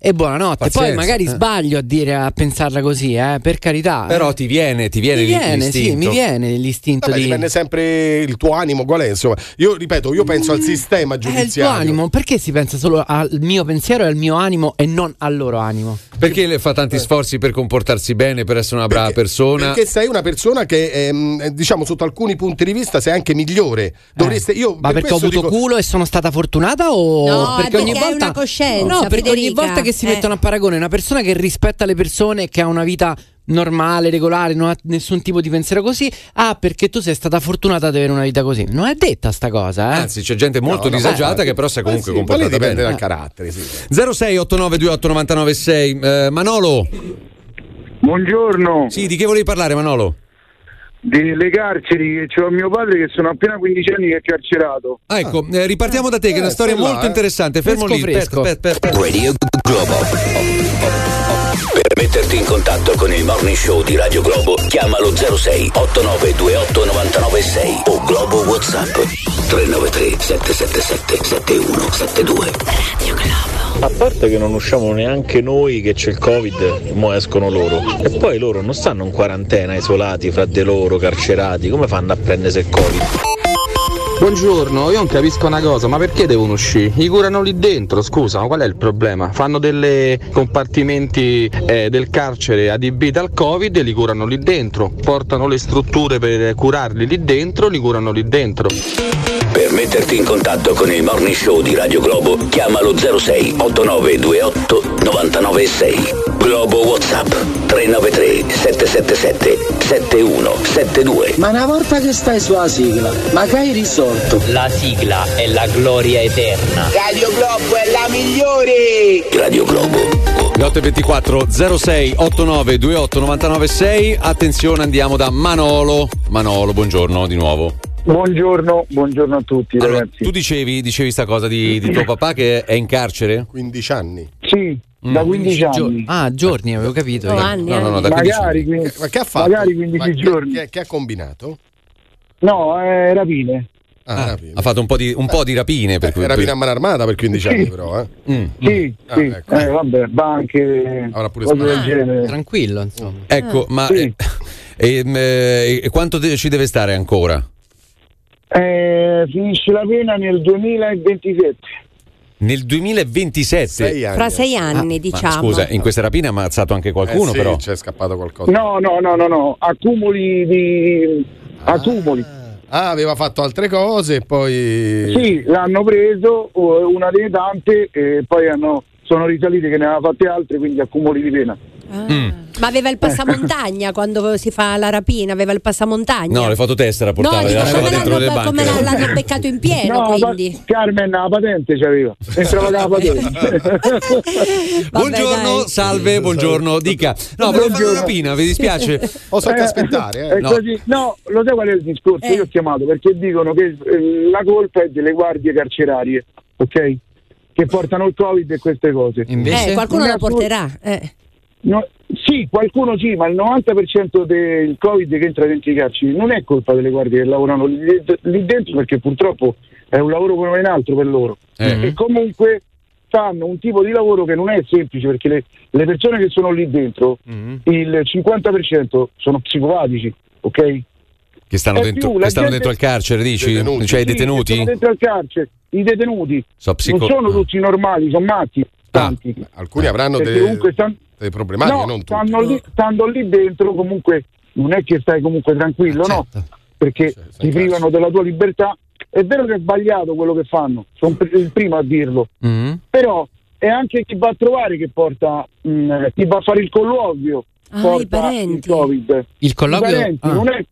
[SPEAKER 2] E buonanotte. Poi
[SPEAKER 1] Pazienza,
[SPEAKER 2] magari
[SPEAKER 1] eh.
[SPEAKER 2] sbaglio a dire a pensarla così, eh, per carità.
[SPEAKER 1] Però ti viene, ti viene
[SPEAKER 2] mi viene,
[SPEAKER 1] l'istinto.
[SPEAKER 2] sì, mi viene l'istinto
[SPEAKER 4] Vabbè,
[SPEAKER 2] di.
[SPEAKER 4] dipende sempre il tuo animo qual è, insomma. Io ripeto, io penso al sistema
[SPEAKER 2] È il tuo
[SPEAKER 4] giudiziario.
[SPEAKER 2] animo, perché si pensa solo al mio pensiero e al mio animo e non al loro animo?
[SPEAKER 1] Perché le fa tanti sforzi per comportarsi bene, per essere una brava persona.
[SPEAKER 4] Perché sei una persona che, ehm, eh, diciamo, sotto alcuni punti di vista sei anche migliore. Dovreste, io,
[SPEAKER 2] Ma
[SPEAKER 4] per
[SPEAKER 2] perché ho avuto
[SPEAKER 4] dico-
[SPEAKER 2] culo e sono stata fortunata o
[SPEAKER 3] No,
[SPEAKER 2] perché ogni
[SPEAKER 3] perché hai
[SPEAKER 2] volta
[SPEAKER 3] una coscienza,
[SPEAKER 2] No, perché ogni volta che si
[SPEAKER 3] Eh.
[SPEAKER 2] mettono a paragone una persona che rispetta le persone che ha una vita normale, regolare, non ha nessun tipo di pensiero così, ah, perché tu sei stata fortunata ad avere una vita così. Non è detta sta cosa, eh.
[SPEAKER 1] Anzi, c'è gente molto
[SPEAKER 4] No, no,
[SPEAKER 1] disagiata
[SPEAKER 4] ma-
[SPEAKER 1] che però si è comunque
[SPEAKER 4] Eh sì,
[SPEAKER 1] comportata
[SPEAKER 4] dipende
[SPEAKER 1] bene.
[SPEAKER 4] dal carattere, sì.
[SPEAKER 1] 06 8928 996 eh, Manolo.
[SPEAKER 29] Buongiorno.
[SPEAKER 1] Sì, di che volevi parlare Manolo?
[SPEAKER 29] Delle carceri, c'ho mio padre che sono appena 15 anni che è carcerato.
[SPEAKER 1] Ah, ecco, eh, ripartiamo da te, che è una storia
[SPEAKER 29] stai là,
[SPEAKER 1] molto
[SPEAKER 29] eh.
[SPEAKER 1] interessante. Fermo
[SPEAKER 29] Fresco,
[SPEAKER 1] lì.
[SPEAKER 29] fresco.
[SPEAKER 1] Aspetta, aspetta, aspetta.
[SPEAKER 5] Radio Globo. Per metterti in contatto con il Morning Show di Radio Globo, chiamalo 06 8928 996 o Globo WhatsApp 393 777 7172.
[SPEAKER 17] A parte che non usciamo neanche noi che c'è il covid, mo escono loro. E poi loro non stanno in quarantena, isolati fra di loro, carcerati, come fanno a prendersi il covid?
[SPEAKER 30] Buongiorno, io non capisco una cosa, ma perché devono uscire? Li curano lì dentro, scusa, ma qual è il problema? Fanno delle compartimenti eh, del carcere adibiti al Covid e li curano lì dentro, portano le strutture per curarli lì dentro, li curano lì dentro.
[SPEAKER 5] Per metterti in contatto con il Morning Show di Radio Globo, chiamalo 06 8928 996. Globo WhatsApp 393 777 7172.
[SPEAKER 31] Ma una volta che stai sulla sigla, ma che hai risolto?
[SPEAKER 32] La sigla è la gloria eterna.
[SPEAKER 31] Radio Globo è la migliore!
[SPEAKER 5] Radio Globo.
[SPEAKER 1] Le 8.24 06 89 28 996 Attenzione, andiamo da Manolo. Manolo, buongiorno di nuovo.
[SPEAKER 29] Buongiorno, buongiorno a tutti
[SPEAKER 1] Allora,
[SPEAKER 29] ragazzi.
[SPEAKER 1] tu dicevi, dicevi sta cosa di, di tuo papà che è in carcere?
[SPEAKER 4] 15 anni.
[SPEAKER 29] Sì, da 15 anni.
[SPEAKER 2] Ah, giorni, avevo capito.
[SPEAKER 3] Oh, anni,
[SPEAKER 1] No, no, no, da 15
[SPEAKER 29] magari,
[SPEAKER 1] anni.
[SPEAKER 4] Ma che ha fatto?
[SPEAKER 29] magari 15
[SPEAKER 4] Ma che-
[SPEAKER 29] giorni.
[SPEAKER 4] Che, che ha combinato?
[SPEAKER 29] No, eh, rapine.
[SPEAKER 4] Ah,
[SPEAKER 1] Ah,
[SPEAKER 4] rapine.
[SPEAKER 1] ha fatto un po' di, un po' di rapine per
[SPEAKER 4] Eh,
[SPEAKER 1] cui
[SPEAKER 4] rapina a mano armata per 15
[SPEAKER 29] Sì.
[SPEAKER 4] anni, però. Eh.
[SPEAKER 1] Mm.
[SPEAKER 29] Sì,
[SPEAKER 4] Ah,
[SPEAKER 29] sì.
[SPEAKER 4] ecco.
[SPEAKER 29] Eh, vabbè, banche,
[SPEAKER 4] Avrà pure
[SPEAKER 29] cose del
[SPEAKER 4] sparato.
[SPEAKER 29] genere.
[SPEAKER 2] Tranquillo, insomma.
[SPEAKER 1] Ecco, ma
[SPEAKER 29] Sì.
[SPEAKER 1] eh, ehm, eh, e quanto de- ci deve stare ancora?
[SPEAKER 29] Eh, finisce la pena nel 2027.
[SPEAKER 1] Nel 2027?
[SPEAKER 4] Sei anni.
[SPEAKER 3] Fra sei anni,
[SPEAKER 1] Ma
[SPEAKER 3] diciamo.
[SPEAKER 1] scusa, in queste rapine ha ammazzato anche qualcuno,
[SPEAKER 4] Eh sì,
[SPEAKER 1] però.
[SPEAKER 4] c'è scappato qualcosa.
[SPEAKER 29] No, no, no, no, no. Accumuli di. Accumuli.
[SPEAKER 4] Ah, aveva fatto altre cose e poi.
[SPEAKER 29] Sì, l'hanno preso, una delle tante, e poi hanno, sono risaliti che ne aveva fatte altre, quindi accumuli di pena.
[SPEAKER 1] Mm.
[SPEAKER 3] Ma aveva il passamontagna quando si fa la rapina, aveva il passamontagna.
[SPEAKER 1] No, le fototessere
[SPEAKER 3] No,
[SPEAKER 1] portava, le
[SPEAKER 3] dico,
[SPEAKER 1] lasciava
[SPEAKER 3] come,
[SPEAKER 1] dentro le
[SPEAKER 3] l'hanno, come
[SPEAKER 1] banche.
[SPEAKER 3] l'hanno beccato in pieno,
[SPEAKER 29] No,
[SPEAKER 3] quindi.
[SPEAKER 29] Carmen la patente c'aveva, entrava la patente.
[SPEAKER 1] Buongiorno,
[SPEAKER 3] dai.
[SPEAKER 1] salve, buongiorno, dica. No, volevo fare una rapina, vi dispiace?
[SPEAKER 4] Posso anche
[SPEAKER 29] Eh,
[SPEAKER 4] aspettare, eh?
[SPEAKER 1] No.
[SPEAKER 29] così. No, lo sai qual è il discorso?
[SPEAKER 3] Eh.
[SPEAKER 29] Io ho chiamato perché dicono che eh, la colpa è delle guardie carcerarie, ok? Che portano il Covid e queste cose.
[SPEAKER 2] Invece?
[SPEAKER 3] Eh, qualcuno lo porterà. Eh.
[SPEAKER 29] No, sì, qualcuno sì, ma il 90% del Covid che entra dentro i carceri non è colpa delle guardie che lavorano lì, lì dentro perché purtroppo è un lavoro come un altro per loro.
[SPEAKER 1] Eh.
[SPEAKER 29] E comunque fanno un tipo di lavoro che non è semplice perché le, le persone che sono lì dentro,
[SPEAKER 1] Mm.
[SPEAKER 29] il 50% sono psicopatici, ok?
[SPEAKER 1] Che stanno, dentro,
[SPEAKER 29] più,
[SPEAKER 1] che stanno dentro al carcere, dici?
[SPEAKER 4] Detenuti.
[SPEAKER 1] Cioè i
[SPEAKER 29] Sì,
[SPEAKER 1] detenuti?
[SPEAKER 29] che Sono dentro al carcere, i detenuti.
[SPEAKER 1] So psico-
[SPEAKER 29] Non sono
[SPEAKER 1] ah.
[SPEAKER 29] tutti normali, sono matti, tanti.
[SPEAKER 4] Alcuni avranno delle,
[SPEAKER 29] comunque stan-
[SPEAKER 4] delle problematiche,
[SPEAKER 29] no,
[SPEAKER 4] non tutti.
[SPEAKER 29] stanno lì, stando lì dentro comunque non è che stai comunque tranquillo, no?
[SPEAKER 1] Certo.
[SPEAKER 29] Perché
[SPEAKER 4] Sì, stai
[SPEAKER 29] ti privano della tua libertà. È vero che è sbagliato quello che fanno, sono il primo a dirlo,
[SPEAKER 2] Mm?
[SPEAKER 29] però è anche chi va a trovare che porta, mh, chi va a fare il colloquio,
[SPEAKER 3] Ah,
[SPEAKER 29] porta
[SPEAKER 3] i parenti.
[SPEAKER 29] il Covid.
[SPEAKER 2] Il
[SPEAKER 29] I
[SPEAKER 2] colloquio?
[SPEAKER 29] parenti,
[SPEAKER 2] Ah.
[SPEAKER 29] non è...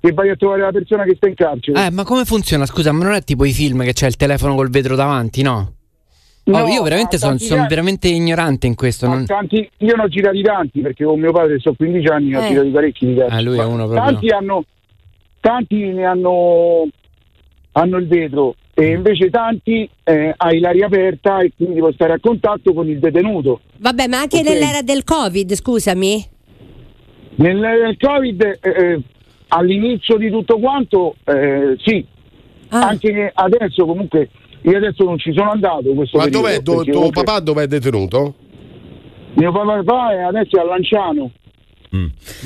[SPEAKER 29] che vai a trovare la persona che sta in carcere.
[SPEAKER 2] Eh, ma come funziona? Scusa, ma non è tipo i film che c'è il telefono col vetro davanti, no?
[SPEAKER 29] No,
[SPEAKER 2] Oh, io veramente sono sono
[SPEAKER 29] anni-
[SPEAKER 2] veramente ignorante in questo. Non-
[SPEAKER 29] tanti- io ne ho girati tanti perché con mio padre so 15 anni ne ho
[SPEAKER 2] Eh.
[SPEAKER 29] girati parecchi di.
[SPEAKER 2] Eh, lui è uno proprio.
[SPEAKER 29] Tanti hanno tanti ne hanno hanno il vetro e invece tanti eh, hai l'aria aperta e quindi puoi stare a contatto con il detenuto.
[SPEAKER 3] Vabbè, ma anche
[SPEAKER 29] Ok.
[SPEAKER 3] nell'era del Covid, scusami.
[SPEAKER 29] Nel, nel Covid eh, eh, all'inizio di tutto quanto eh, sì,
[SPEAKER 3] Ah.
[SPEAKER 29] anche che adesso comunque io adesso non ci sono andato questo
[SPEAKER 4] Ma
[SPEAKER 29] periodo,
[SPEAKER 4] dov'è? Do- tuo
[SPEAKER 29] comunque
[SPEAKER 4] papà dov'è detenuto?
[SPEAKER 29] Mio papà è adesso è a Lanciano.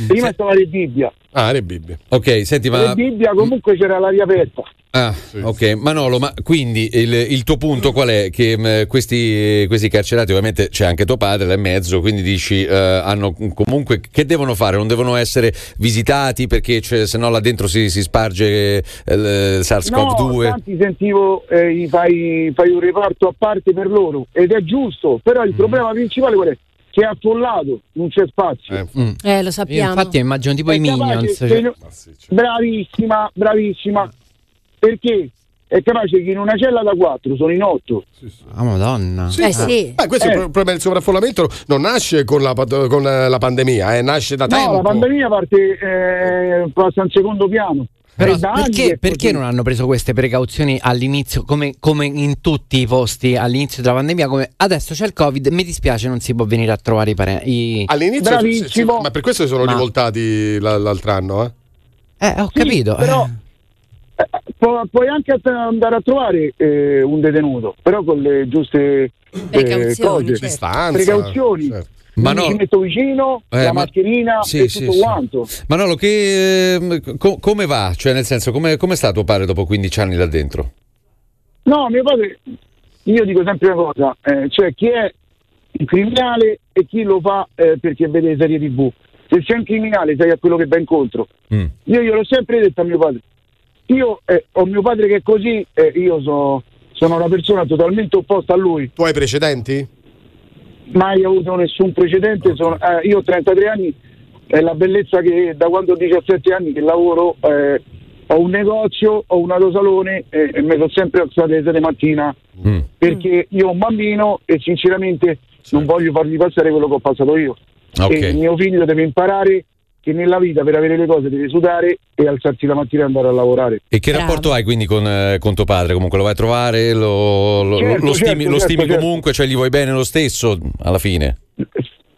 [SPEAKER 29] Prima stava a Bibbia.
[SPEAKER 4] Ah, Re Bibbia.
[SPEAKER 1] Ok, senti, ma.
[SPEAKER 29] A Bibbia comunque c'era l'aria aperta.
[SPEAKER 1] Ah, ok, Manolo, ma quindi il, il tuo punto qual è? Che mh, questi, questi carcerati, ovviamente c'è anche tuo padre là in mezzo, quindi dici eh, hanno comunque che devono fare? Non devono essere visitati perché c'è- se no là dentro si, si sparge eh, il
[SPEAKER 29] No,
[SPEAKER 1] SARS-CoV-2.
[SPEAKER 29] tanti sentivo eh, fai, fai un reparto a parte per loro ed è giusto, però il problema principale qual è? Che è affollato, non c'è spazio.
[SPEAKER 3] Eh, lo
[SPEAKER 2] Io
[SPEAKER 3] sappiamo.
[SPEAKER 2] infatti immagino tipo
[SPEAKER 29] È
[SPEAKER 2] i Minions. cioè-
[SPEAKER 29] no- Bravissima, bravissima. Perché è capace che in una cella da quattro sono in otto.
[SPEAKER 2] Ah, madonna.
[SPEAKER 3] Eh sì.
[SPEAKER 4] Beh, questo è
[SPEAKER 29] Eh.
[SPEAKER 4] il pro- problema del sovraffollamento non nasce con la, con la pandemia, eh, nasce da
[SPEAKER 29] No,
[SPEAKER 4] tempo.
[SPEAKER 29] la pandemia parte, eh, passa in secondo piano.
[SPEAKER 2] Però perché, perché non hanno preso queste precauzioni all'inizio, come, come in tutti i posti all'inizio della pandemia? Come adesso c'è il Covid, mi dispiace, non si può venire a trovare i parenti.
[SPEAKER 4] All'inizio,
[SPEAKER 29] Bravissimo.
[SPEAKER 4] sì, sì, ma per questo si sono
[SPEAKER 2] Ma-
[SPEAKER 4] rivoltati la- l'altro anno. Eh?
[SPEAKER 2] Eh, ho
[SPEAKER 29] Sì,
[SPEAKER 2] capito.
[SPEAKER 29] Però eh, pu- puoi anche andare a trovare eh, un detenuto, però con le giuste eh,
[SPEAKER 3] Precauzioni,
[SPEAKER 29] cose.
[SPEAKER 3] certo.
[SPEAKER 29] Precauzioni.
[SPEAKER 4] certo.
[SPEAKER 29] Ma
[SPEAKER 1] Manolo-
[SPEAKER 29] ci metto vicino,
[SPEAKER 1] Eh,
[SPEAKER 29] la
[SPEAKER 1] ma-
[SPEAKER 29] mascherina
[SPEAKER 1] sì,
[SPEAKER 29] e
[SPEAKER 1] sì,
[SPEAKER 29] tutto
[SPEAKER 1] sì.
[SPEAKER 29] quanto.
[SPEAKER 1] Manolo, che, ehm, co- come va? Cioè, nel senso, come, come sta tuo padre dopo 15 anni là dentro?
[SPEAKER 29] No, mio padre, io dico sempre una cosa, eh, cioè chi è un criminale e chi lo fa eh, perché vede le serie tv. Se sei un criminale sei a quello che va incontro.
[SPEAKER 1] Mm.
[SPEAKER 29] Io gliel'ho sempre detto a mio padre. Io eh, ho mio padre che è così, eh, io so- sono una persona totalmente opposta a lui.
[SPEAKER 4] Tu hai precedenti?
[SPEAKER 29] Mai avuto nessun precedente, sono- eh, io ho 33 anni, è la bellezza che da quando ho 17 anni che lavoro, eh, ho un negozio, ho un autosalone eh, e mi sono sempre alzato alle 7 mattina
[SPEAKER 1] Mm.
[SPEAKER 29] perché io ho un bambino e sinceramente non voglio fargli passare quello che ho passato io.
[SPEAKER 1] Ok.
[SPEAKER 29] E mio figlio deve imparare che nella vita per avere le cose deve sudare e alzarsi la mattina e andare a lavorare.
[SPEAKER 1] E che
[SPEAKER 3] Bravo.
[SPEAKER 1] rapporto hai quindi con, eh, con tuo padre? Comunque lo vai a trovare? Lo, lo-
[SPEAKER 29] Certo,
[SPEAKER 1] lo stimi,
[SPEAKER 29] certo,
[SPEAKER 1] lo
[SPEAKER 29] certo,
[SPEAKER 1] stimi
[SPEAKER 29] certo.
[SPEAKER 1] comunque? Cioè, gli vuoi bene lo stesso alla fine?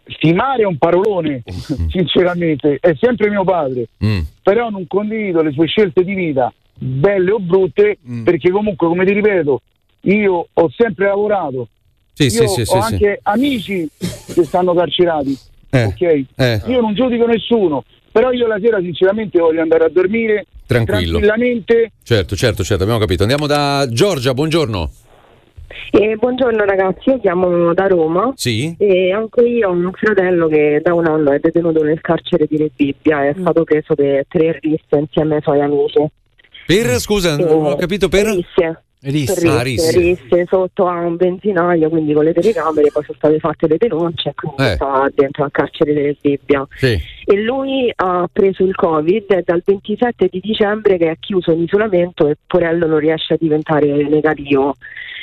[SPEAKER 29] Stimare è un parolone, sinceramente, è sempre mio padre,
[SPEAKER 1] Mm.
[SPEAKER 29] però non condivido le sue scelte di vita, belle o brutte,
[SPEAKER 1] Mm.
[SPEAKER 29] perché comunque, come ti ripeto, io ho sempre lavorato,
[SPEAKER 1] Sì,
[SPEAKER 29] io
[SPEAKER 1] sì, sì,
[SPEAKER 29] ho
[SPEAKER 1] sì, sì.
[SPEAKER 29] anche amici che stanno carcerati,
[SPEAKER 1] Eh,
[SPEAKER 29] ok?
[SPEAKER 1] eh.
[SPEAKER 29] Io non giudico nessuno, però io la sera sinceramente voglio andare a dormire
[SPEAKER 1] Tranquillo.
[SPEAKER 29] tranquillamente.
[SPEAKER 1] Certo, certo, certo, abbiamo capito. Andiamo da Giorgia, buongiorno.
[SPEAKER 33] Eh, buongiorno ragazzi, io chiamo da Roma
[SPEAKER 1] Sì?
[SPEAKER 33] e anche io ho un fratello che da un anno è detenuto nel carcere di Re Bibbia, è stato preso per tre risse insieme ai suoi amici.
[SPEAKER 1] Per, scusa, non ho capito per...
[SPEAKER 33] Risse.
[SPEAKER 2] Risse.
[SPEAKER 1] Ah,
[SPEAKER 33] risse,
[SPEAKER 1] risse.
[SPEAKER 33] risse sotto a un benzinaio, quindi con le telecamere, poi sono state fatte le denunce e quindi
[SPEAKER 1] Eh.
[SPEAKER 33] sta dentro al carcere di Re Bibbia.
[SPEAKER 1] Sì.
[SPEAKER 33] E lui ha preso il Covid dal 27 di dicembre che è chiuso in isolamento e Porello non riesce a diventare negativo.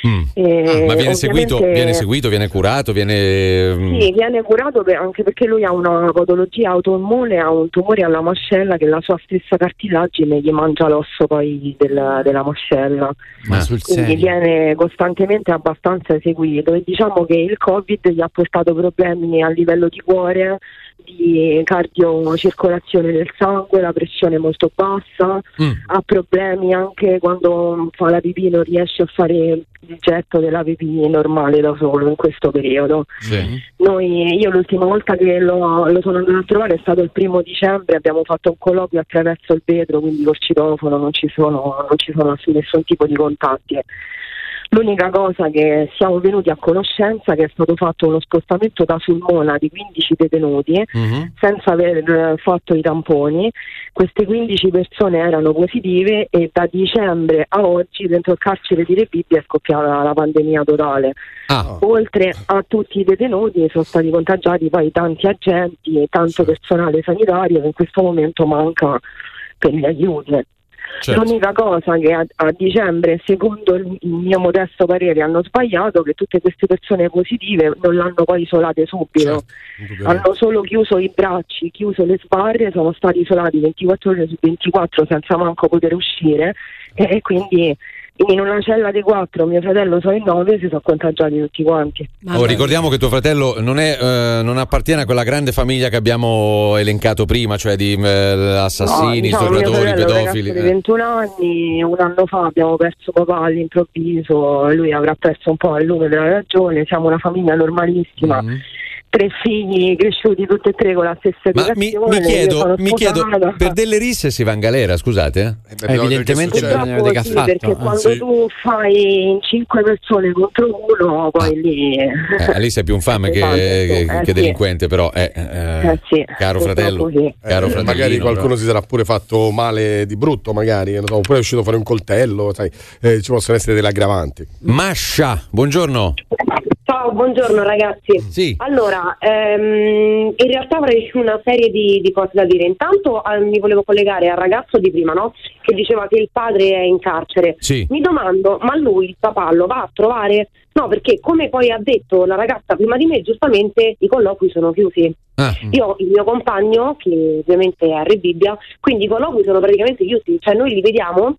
[SPEAKER 1] Mm.
[SPEAKER 33] E
[SPEAKER 1] Ma viene seguito, viene seguito, viene curato, viene... mm,
[SPEAKER 33] Sì, viene curato per- anche perché lui ha una patologia autoimmune, ha un tumore alla mascella che la sua stessa cartilagine gli mangia l'osso poi del- della mascella.
[SPEAKER 2] Ma sul
[SPEAKER 33] Quindi
[SPEAKER 2] serio.
[SPEAKER 33] viene costantemente abbastanza seguito e diciamo che il Covid gli ha portato problemi a livello di cuore, di cardiocircolazione del sangue, la pressione molto bassa,
[SPEAKER 1] Mm.
[SPEAKER 33] ha problemi anche quando fa la pipì, non riesce a fare il getto della pipì normale da solo in questo periodo.
[SPEAKER 1] Sì.
[SPEAKER 33] Noi, io l'ultima volta che lo, lo sono andato a trovare è stato il primo dicembre, abbiamo fatto un colloquio attraverso il vetro, quindi col citofono non ci sono, non ci sono nessun tipo di contatti. L'unica cosa che siamo venuti a conoscenza è che è stato fatto uno spostamento da Sulmona di 15 detenuti
[SPEAKER 1] Mhm.
[SPEAKER 33] senza aver eh, fatto i tamponi. Queste 15 persone erano positive e da dicembre a oggi dentro il carcere di Re Bibbia è scoppiata la pandemia totale.
[SPEAKER 1] Ah,
[SPEAKER 33] Oltre a tutti i detenuti sono stati contagiati poi tanti agenti e tanto personale sanitario che in questo momento manca per gli aiuti.
[SPEAKER 1] Certo.
[SPEAKER 33] L'unica cosa che a, a dicembre, secondo il, il mio modesto parere, hanno sbagliato che tutte queste persone positive non l'hanno poi isolate subito. Hanno solo chiuso i bracci, chiuso le sbarre, sono stati isolati 24 ore su 24 senza manco poter uscire e, e quindi in una cella di quattro mio fratello sono in nove si sono contagiati tutti quanti.
[SPEAKER 1] Oh, ricordiamo che tuo fratello non, è, eh, non appartiene a quella grande famiglia che abbiamo elencato prima, cioè di eh, assassini,
[SPEAKER 33] No, diciamo, un
[SPEAKER 1] pedofili.
[SPEAKER 33] ragazzo di
[SPEAKER 1] eh.
[SPEAKER 33] 21 anni, un anno fa abbiamo perso papà all'improvviso, lui avrà perso un po' il lume della ragione, siamo una famiglia normalissima.
[SPEAKER 1] Mm-hmm.
[SPEAKER 33] Tre figli cresciuti tutti e tre con la stessa
[SPEAKER 1] Ma mi, mi chiedo, mi chiedo, per delle risse si va in galera, scusate?
[SPEAKER 33] Eh,
[SPEAKER 2] evidentemente bisogna vedere che ha
[SPEAKER 33] Sì,
[SPEAKER 2] fatto.
[SPEAKER 33] perché
[SPEAKER 2] eh.
[SPEAKER 33] quando tu fai in cinque persone contro uno, poi lì...
[SPEAKER 1] Eh, Alice è più infame che, che-
[SPEAKER 33] Eh,
[SPEAKER 1] che
[SPEAKER 33] sì.
[SPEAKER 1] delinquente, però eh, eh,
[SPEAKER 33] Eh, sì,
[SPEAKER 1] caro fratello,
[SPEAKER 33] sì.
[SPEAKER 1] caro
[SPEAKER 4] Eh, magari qualcuno
[SPEAKER 1] però.
[SPEAKER 4] si sarà pure fatto male di brutto, magari, non so, oppure è uscito fuori un coltello, sai, eh, ci possono essere delle aggravanti.
[SPEAKER 1] Mascia, buongiorno.
[SPEAKER 34] Ciao, buongiorno ragazzi.
[SPEAKER 1] Sì.
[SPEAKER 34] Allora, ehm, in realtà avrei una serie di, di cose da dire. Intanto eh, mi volevo collegare al ragazzo di prima, no? Che diceva che il padre è in carcere.
[SPEAKER 1] Sì.
[SPEAKER 34] Mi domando, ma lui il papà lo va a trovare? No, perché come poi ha detto la ragazza prima di me, giustamente i colloqui sono chiusi.
[SPEAKER 1] Ah.
[SPEAKER 34] Io il mio compagno, che ovviamente è Harry Bibbia, quindi i colloqui sono praticamente chiusi, cioè noi li vediamo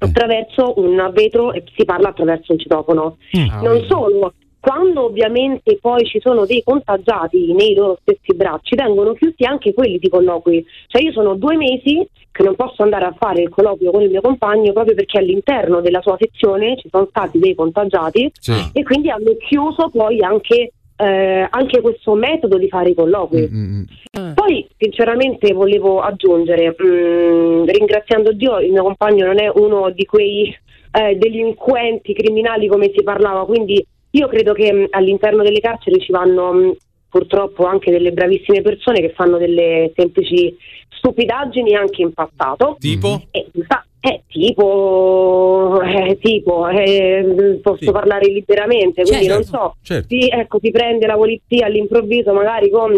[SPEAKER 34] attraverso un vetro e si parla attraverso un citofono. non solo, quando ovviamente poi ci sono dei contagiati nei loro stessi bracci, vengono chiusi anche quelli di colloqui. Cioè io sono due mesi che non posso andare a fare il colloquio con il mio compagno proprio perché all'interno della sua sezione ci sono stati dei contagiati
[SPEAKER 1] Sì.
[SPEAKER 34] e quindi hanno chiuso poi anche, eh, anche questo metodo di fare i colloqui.
[SPEAKER 1] Mm,
[SPEAKER 34] Poi sinceramente volevo aggiungere, mh, ringraziando Dio, il mio compagno non è uno di quei eh, delinquenti criminali come si parlava, quindi io credo che all'interno delle carceri ci vanno purtroppo anche delle bravissime persone che fanno delle semplici stupidaggini anche in passato.
[SPEAKER 1] Tipo?
[SPEAKER 34] E, fa- eh, tipo, eh, tipo eh, posso parlare liberamente, quindi
[SPEAKER 1] Certo,
[SPEAKER 34] non so,
[SPEAKER 1] certo.
[SPEAKER 34] sì, ecco, si prende la polizia all'improvviso magari con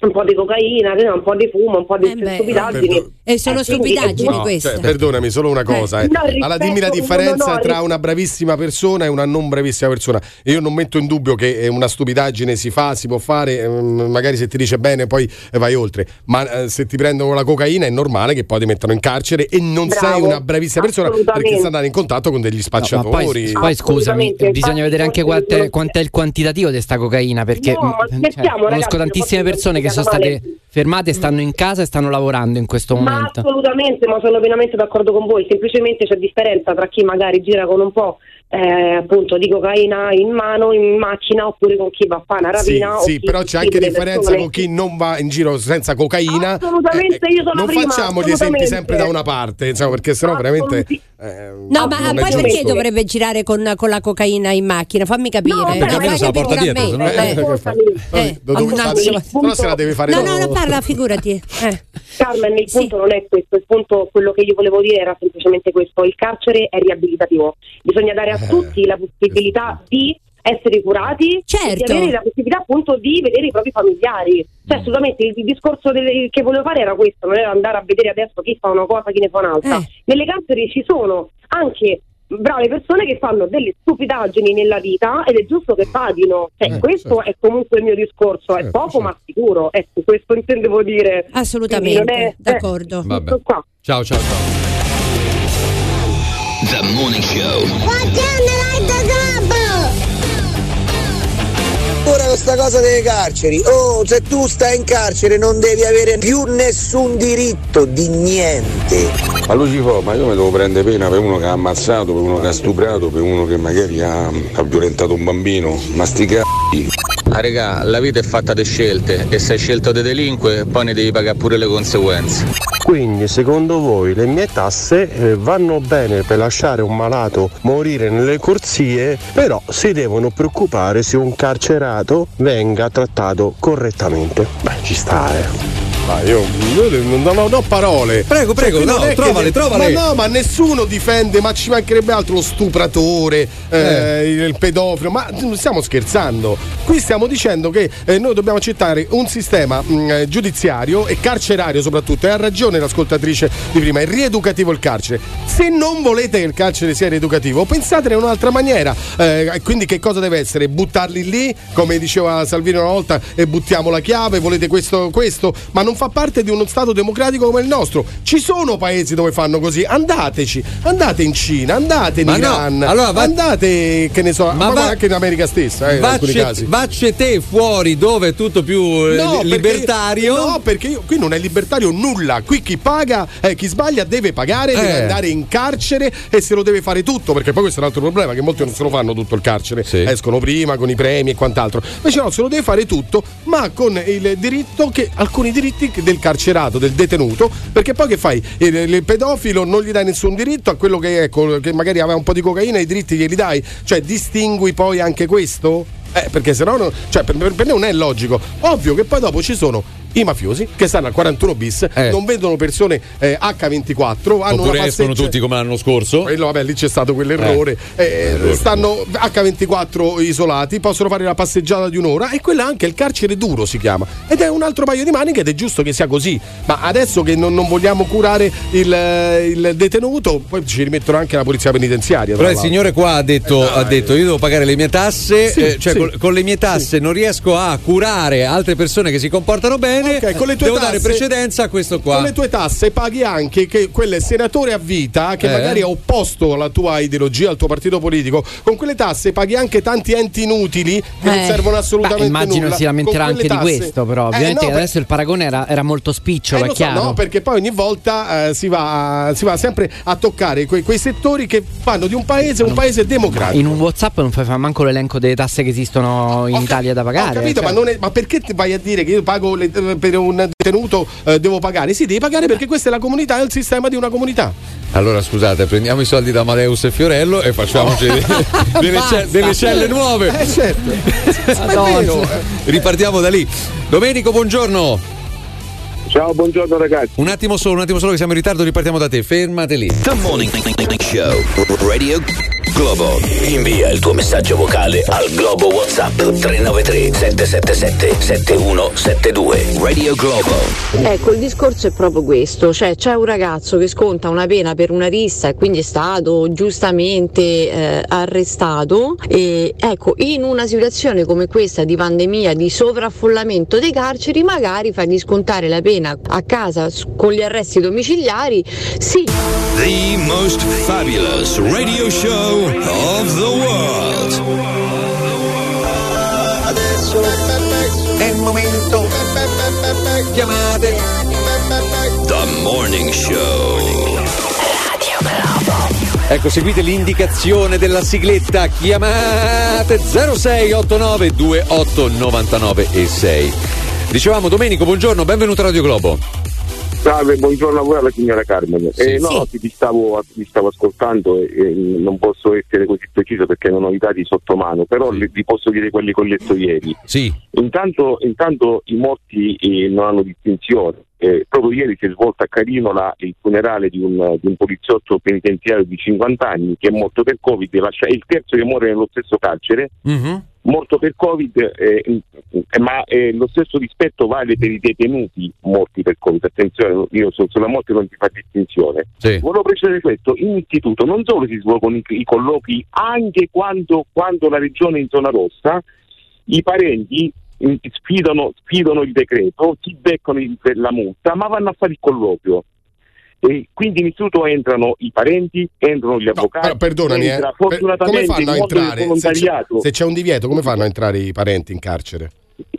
[SPEAKER 34] un po' di cocaina, un po' di fumo, un po' di
[SPEAKER 3] beh,
[SPEAKER 34] stupidaggini.
[SPEAKER 3] E sono
[SPEAKER 34] Eh,
[SPEAKER 3] stupidaggini
[SPEAKER 34] no,
[SPEAKER 3] queste.
[SPEAKER 4] Cioè, perdonami, solo una cosa. eh.
[SPEAKER 34] No, rispetto-
[SPEAKER 4] Allora, dimmi la differenza
[SPEAKER 34] no,
[SPEAKER 4] tra una bravissima persona e una non bravissima persona. Io non metto in dubbio che eh, una stupidaggine si fa, si può fare, ehm, magari se ti dice bene poi eh, vai oltre. Ma eh, se ti prendono la cocaina è normale che poi ti mettano in carcere e non
[SPEAKER 34] Bravo,
[SPEAKER 4] sei una bravissima persona perché stai andando in contatto con degli
[SPEAKER 2] Ma
[SPEAKER 4] spacciatori.
[SPEAKER 2] poi, poi scusami, bisogna vedere anche quant'è, quant'è il quantitativo di sta cocaina perché
[SPEAKER 34] No, ma
[SPEAKER 2] mh, cioè,
[SPEAKER 34] scherziamo,
[SPEAKER 2] conosco
[SPEAKER 34] ragazzi,
[SPEAKER 2] tantissime persone che sono
[SPEAKER 34] facciamo
[SPEAKER 2] state fermate, stanno in casa e stanno lavorando in questo
[SPEAKER 34] Ma
[SPEAKER 2] momento.
[SPEAKER 34] assolutamente, ma sono pienamente d'accordo con voi. Semplicemente c'è differenza tra chi magari gira con un po' eh, appunto di cocaina in mano, in macchina, oppure con chi va a fare una
[SPEAKER 4] Sì,
[SPEAKER 34] rapina.
[SPEAKER 4] sì,
[SPEAKER 34] chi
[SPEAKER 4] però c'è anche differenza
[SPEAKER 34] persone.
[SPEAKER 4] con chi non va in giro senza cocaina.
[SPEAKER 34] Assolutamente, io sono
[SPEAKER 4] non
[SPEAKER 34] prima,
[SPEAKER 4] facciamo gli esempi sempre da una parte, insomma, perché sennò veramente. eh,
[SPEAKER 3] No, ma poi
[SPEAKER 4] giusto.
[SPEAKER 3] perché dovrebbe girare con, con la cocaina in macchina? Fammi capire.
[SPEAKER 34] No,
[SPEAKER 3] Perché
[SPEAKER 34] almeno se la porta
[SPEAKER 3] pure a
[SPEAKER 34] dietro, se no-
[SPEAKER 3] Eh,
[SPEAKER 34] Eh,
[SPEAKER 4] sta- se no se la deve fare
[SPEAKER 3] No, no, no, parla, figurati. Eh.
[SPEAKER 34] Carmen, il punto non è questo, il punto, quello che io volevo dire era semplicemente questo, il carcere è riabilitativo, bisogna dare a
[SPEAKER 3] Eh.
[SPEAKER 34] Tutti la possibilità di essere curati e
[SPEAKER 3] Certo.
[SPEAKER 34] di avere la possibilità appunto di vedere i propri familiari. Cioè assolutamente il, il discorso del- che volevo fare era questo, non era andare a vedere adesso chi fa una cosa, chi ne fa un'altra.
[SPEAKER 3] Eh.
[SPEAKER 34] Nelle carceri ci sono anche brave persone che fanno delle stupidaggini nella vita ed è giusto che paghino. Cioè,
[SPEAKER 3] Eh,
[SPEAKER 34] questo è comunque il mio discorso, è
[SPEAKER 3] Certo,
[SPEAKER 34] poco ma sicuro, ecco, questo intendevo dire.
[SPEAKER 3] Assolutamente,
[SPEAKER 34] è-
[SPEAKER 3] d'accordo.
[SPEAKER 34] eh, qua.
[SPEAKER 1] Ciao, ciao, ciao.
[SPEAKER 26] The Morning Show.
[SPEAKER 35] Ora questa cosa delle carceri, oh, se tu stai in carcere non devi avere più nessun diritto di niente.
[SPEAKER 12] Ma Lucifo, ma io mi devo prendere pena per uno che ha ammazzato, per uno che ha stuprato, per uno che magari ha, ha violentato un bambino. Ma sti c***i.
[SPEAKER 30] Ah regà, la vita è fatta di scelte e se hai scelto di delinque poi ne devi pagare pure le conseguenze.
[SPEAKER 36] Quindi secondo voi le mie tasse eh, vanno bene per lasciare un malato morire nelle corsie, però si devono preoccupare se un carcerato venga trattato correttamente. Beh, ci sta, eh.
[SPEAKER 4] Ma io, io non, ho, non parole.
[SPEAKER 1] Prego, prego,
[SPEAKER 4] qui
[SPEAKER 1] no,
[SPEAKER 4] non è che-
[SPEAKER 1] trovale, trovale.
[SPEAKER 4] Ma no, ma nessuno difende, ma ci mancherebbe altro lo stupratore, eh, il pedofilo. Ma stiamo scherzando. Qui stiamo dicendo che eh, noi dobbiamo accettare un sistema mh, eh, giudiziario e carcerario soprattutto. E ha ragione l'ascoltatrice di prima, è rieducativo il carcere. Se non volete che il carcere sia rieducativo, pensate in un'altra maniera. Eh, quindi che cosa deve essere? Buttarli lì, come diceva Salvini una volta, e buttiamo la chiave, volete questo, questo, ma non fa parte di uno Stato democratico come il nostro. Ci sono paesi dove fanno così, andateci, andate in Cina, andate in
[SPEAKER 1] Ma no,
[SPEAKER 4] Iran,
[SPEAKER 1] allora va-
[SPEAKER 4] andate, che ne so, ma,
[SPEAKER 1] va-
[SPEAKER 4] anche in America stessa, eh, in alcuni
[SPEAKER 1] Vacce,
[SPEAKER 4] casi.
[SPEAKER 1] vacce te fuori dove è tutto più eh,
[SPEAKER 4] No,
[SPEAKER 1] li-
[SPEAKER 4] perché-
[SPEAKER 1] libertario.
[SPEAKER 4] no, perché io- qui non è libertario nulla. Qui chi paga, eh, chi sbaglia deve pagare, deve
[SPEAKER 1] Eh.
[SPEAKER 4] andare in carcere e se lo deve fare tutto. Perché poi questo è un altro problema: che molti non se lo fanno tutto il carcere. Escono prima con i premi e quant'altro. Invece no, se lo deve fare tutto, ma con il diritto che alcuni diritti del carcerato, del detenuto. Perché poi che fai? Il, il pedofilo non gli dai nessun diritto a quello che, ecco, che magari aveva un po' di cocaina, i diritti glieli dai. Cioè, distingui poi anche questo? Eh, perché sennò no, cioè, per, per- per me non è logico. Ovvio che poi dopo ci sono i mafiosi che stanno al 41 bis, non vedono persone eh, H24, hanno
[SPEAKER 1] Oppure
[SPEAKER 4] una
[SPEAKER 1] escono tutti come l'anno scorso.
[SPEAKER 4] Quello, vabbè, lì c'è stato quell'errore. Eh,
[SPEAKER 1] errore.
[SPEAKER 4] stanno H24 isolati, possono fare la passeggiata di un'ora e quello è anche il carcere duro si chiama. Ed è un altro paio di maniche ed è giusto che sia così. Ma adesso che non, non vogliamo curare il, eh, il detenuto, poi ci rimettono anche la polizia penitenziaria.
[SPEAKER 1] Però il signore qua ha detto,
[SPEAKER 4] Eh,
[SPEAKER 1] ha detto io devo pagare le mie tasse,
[SPEAKER 4] Sì,
[SPEAKER 1] eh, cioè
[SPEAKER 4] sì.
[SPEAKER 1] con, con le mie tasse non riesco a curare altre persone che si comportano bene,
[SPEAKER 4] Ok, con le tue
[SPEAKER 1] devo dare
[SPEAKER 4] tasse-
[SPEAKER 1] precedenza a questo qua.
[SPEAKER 4] Con le tue tasse paghi anche che quel senatore a vita che
[SPEAKER 1] Eh.
[SPEAKER 4] magari è opposto alla tua ideologia, al tuo partito politico, con quelle tasse paghi anche tanti enti inutili che non
[SPEAKER 2] Eh,
[SPEAKER 4] servono assolutamente
[SPEAKER 2] beh, immagino
[SPEAKER 4] nulla.
[SPEAKER 2] si lamenterà anche
[SPEAKER 4] quelle
[SPEAKER 2] di
[SPEAKER 4] tasse-
[SPEAKER 2] questo, però.
[SPEAKER 4] Eh,
[SPEAKER 2] Ovviamente
[SPEAKER 4] no, per-
[SPEAKER 2] adesso il paragone era, era molto spicciolo,
[SPEAKER 4] eh,
[SPEAKER 2] è
[SPEAKER 4] lo so,
[SPEAKER 2] chiaro.
[SPEAKER 4] no, perché poi ogni volta eh, si, va, si va sempre a toccare quei, quei settori che fanno di un paese un paese democratico.
[SPEAKER 2] In un WhatsApp non fai manco l'elenco delle tasse che esistono in Italia da pagare.
[SPEAKER 4] Ho capito,
[SPEAKER 2] cioè.
[SPEAKER 4] ma, non è- ma perché ti vai a dire che io pago le- per un detenuto eh, devo pagare? Sì, devi pagare perché questa è la comunità, è il sistema di una comunità.
[SPEAKER 1] Allora scusate, prendiamo i soldi da Amadeus e Fiorello e facciamoci delle, ce- delle celle nuove.
[SPEAKER 4] Eh certo.
[SPEAKER 1] Ripartiamo da lì. Domenico, buongiorno.
[SPEAKER 37] Ciao, buongiorno ragazzi.
[SPEAKER 1] Un attimo solo, un attimo solo che siamo in ritardo, ripartiamo da te. Fermate lì.
[SPEAKER 5] The Morning Show Radio Globo.
[SPEAKER 38] Invia il tuo messaggio vocale al Globo WhatsApp 393 777 7172.
[SPEAKER 5] Radio Globo.
[SPEAKER 39] Ecco, il discorso è proprio questo, cioè c'è un ragazzo che sconta una pena per una rissa e quindi è stato giustamente eh, arrestato e ecco, in una situazione come questa di pandemia, di sovraffollamento dei carceri, magari fargli scontare la pena a casa con gli arresti domiciliari, sì.
[SPEAKER 5] The most fabulous radio show of the world.
[SPEAKER 16] Adesso è il momento. Chiamate.
[SPEAKER 5] The Morning Show.
[SPEAKER 1] Ecco, seguite l'indicazione della sigletta. Chiamate 0689 28 99 e 6. Dicevamo Domenico, buongiorno, benvenuto a Radio Globo.
[SPEAKER 37] Salve, buongiorno a voi alla signora Carmen. Eh, no,
[SPEAKER 1] Sì.
[SPEAKER 37] ti, stavo, ti stavo ascoltando e, e non posso essere così preciso perché non ho i dati sotto mano, però li, vi posso dire quelli che ho letto ieri.
[SPEAKER 1] Sì.
[SPEAKER 37] Intanto, intanto i morti eh, non hanno distinzione. Eh, proprio ieri si è svolto a Carinola il funerale di un, di un poliziotto penitenziario di 50 anni che è morto per Covid, e lascia- è il terzo che muore nello stesso carcere morto per Covid, eh, eh, ma eh, lo stesso rispetto vale per i detenuti morti per Covid. Attenzione, io su- sulla morte non si fa distinzione. Volevo precisare questo, in istituto non solo si svolgono i, i colloqui anche quando, quando la regione è in zona rossa, i parenti mm, sfidano, sfidano il decreto, si beccano il- la multa, ma vanno a fare il colloquio. E quindi in istituto entrano i parenti, entrano gli avvocati.
[SPEAKER 4] Però perdonami, eh,
[SPEAKER 37] entra
[SPEAKER 4] come
[SPEAKER 37] fortunatamente
[SPEAKER 4] fanno a entrare? Se c'è, se c'è un divieto, come fanno a entrare i parenti in carcere?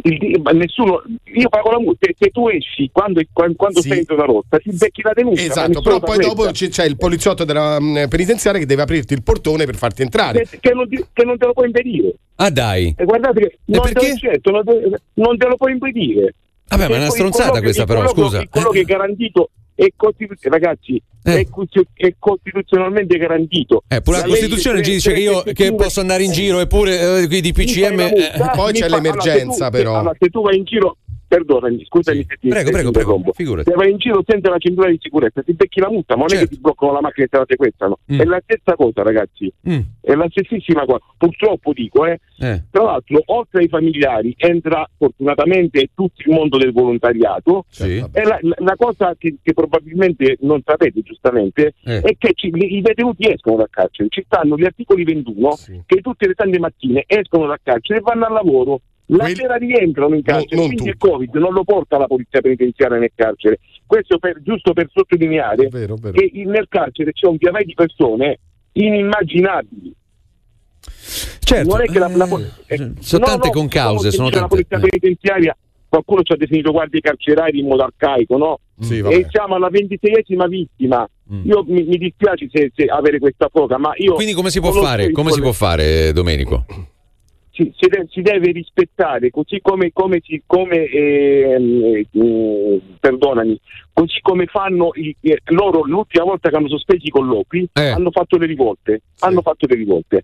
[SPEAKER 37] Il- ma nessuno, io pago la multa se tu esci quando, quando,
[SPEAKER 4] Sì.
[SPEAKER 37] sei in zona rossa ti becchi la denuncia.
[SPEAKER 4] Esatto, però poi dopo ci- c'è il poliziotto della mh, penitenziaria che deve aprirti il portone per farti entrare.
[SPEAKER 37] che, che non ti- che non te lo può impedire.
[SPEAKER 1] Ah dai.
[SPEAKER 37] E guardate che non te, lo, certo, non, te, non te lo puoi impedire.
[SPEAKER 1] Vabbè, ma è una stronzata questa però, scusa. Eh.
[SPEAKER 37] il colloquio è garantito è costituzionalmente ragazzi è, costio- è costituzionalmente garantito.
[SPEAKER 1] Eh, pure la
[SPEAKER 37] legge
[SPEAKER 1] Costituzione ci dice che io che
[SPEAKER 37] 375
[SPEAKER 1] posso andare in giro eppure eh, qui di PCM.
[SPEAKER 37] la multa,
[SPEAKER 1] eh,
[SPEAKER 37] mi fa- allora, se tu- Allora, se tu vai in giro perdonami, scusami se ti
[SPEAKER 1] Prego, prego, prego, figurati.
[SPEAKER 37] Se vai in giro senza la cintura di sicurezza, ti becchi la multa, ma non è che ti bloccano la macchina e te la sequestrano.
[SPEAKER 1] Mm.
[SPEAKER 37] È la stessa cosa, ragazzi.
[SPEAKER 1] Mm.
[SPEAKER 37] È la stessissima cosa. Purtroppo dico, eh.
[SPEAKER 1] Eh.
[SPEAKER 37] Tra l'altro, oltre ai familiari, entra fortunatamente tutto il mondo del volontariato.
[SPEAKER 1] Sì.
[SPEAKER 37] E la, la- la cosa che, che probabilmente non sapete giustamente
[SPEAKER 1] Eh.
[SPEAKER 37] è che ci- i detenuti escono dal carcere. Ci stanno gli articoli 21 che tutte le tante mattine escono dal carcere e vanno al lavoro. La sera rientrano in carcere,
[SPEAKER 4] non
[SPEAKER 37] quindi il Covid non lo porta la polizia penitenziaria nel carcere. Questo per- giusto per sottolineare che in- nel carcere c'è un pianeta di persone inimmaginabili.
[SPEAKER 1] Certo,
[SPEAKER 37] non è che la, la pol- eh,
[SPEAKER 1] sono
[SPEAKER 37] no,
[SPEAKER 1] tante
[SPEAKER 37] no,
[SPEAKER 1] concause,
[SPEAKER 37] no,
[SPEAKER 1] sono
[SPEAKER 37] dice La
[SPEAKER 1] tante-
[SPEAKER 37] polizia penitenziaria, qualcuno ci ha definito guardie carcerari in modo arcaico, no?
[SPEAKER 4] Sì. Mm.
[SPEAKER 37] e siamo alla ventiseiesima vittima. Io mi, mi dispiace se, se avere questa foga, ma io.
[SPEAKER 1] Quindi come si può fare? Come si può fare, Domenico?
[SPEAKER 37] Si, si de- si deve rispettare così come, come, si- come ehm, eh, perdonami, così come fanno i- eh, loro l'ultima volta che hanno sospeso i colloqui hanno fatto le rivolte. Hanno fatto le rivolte.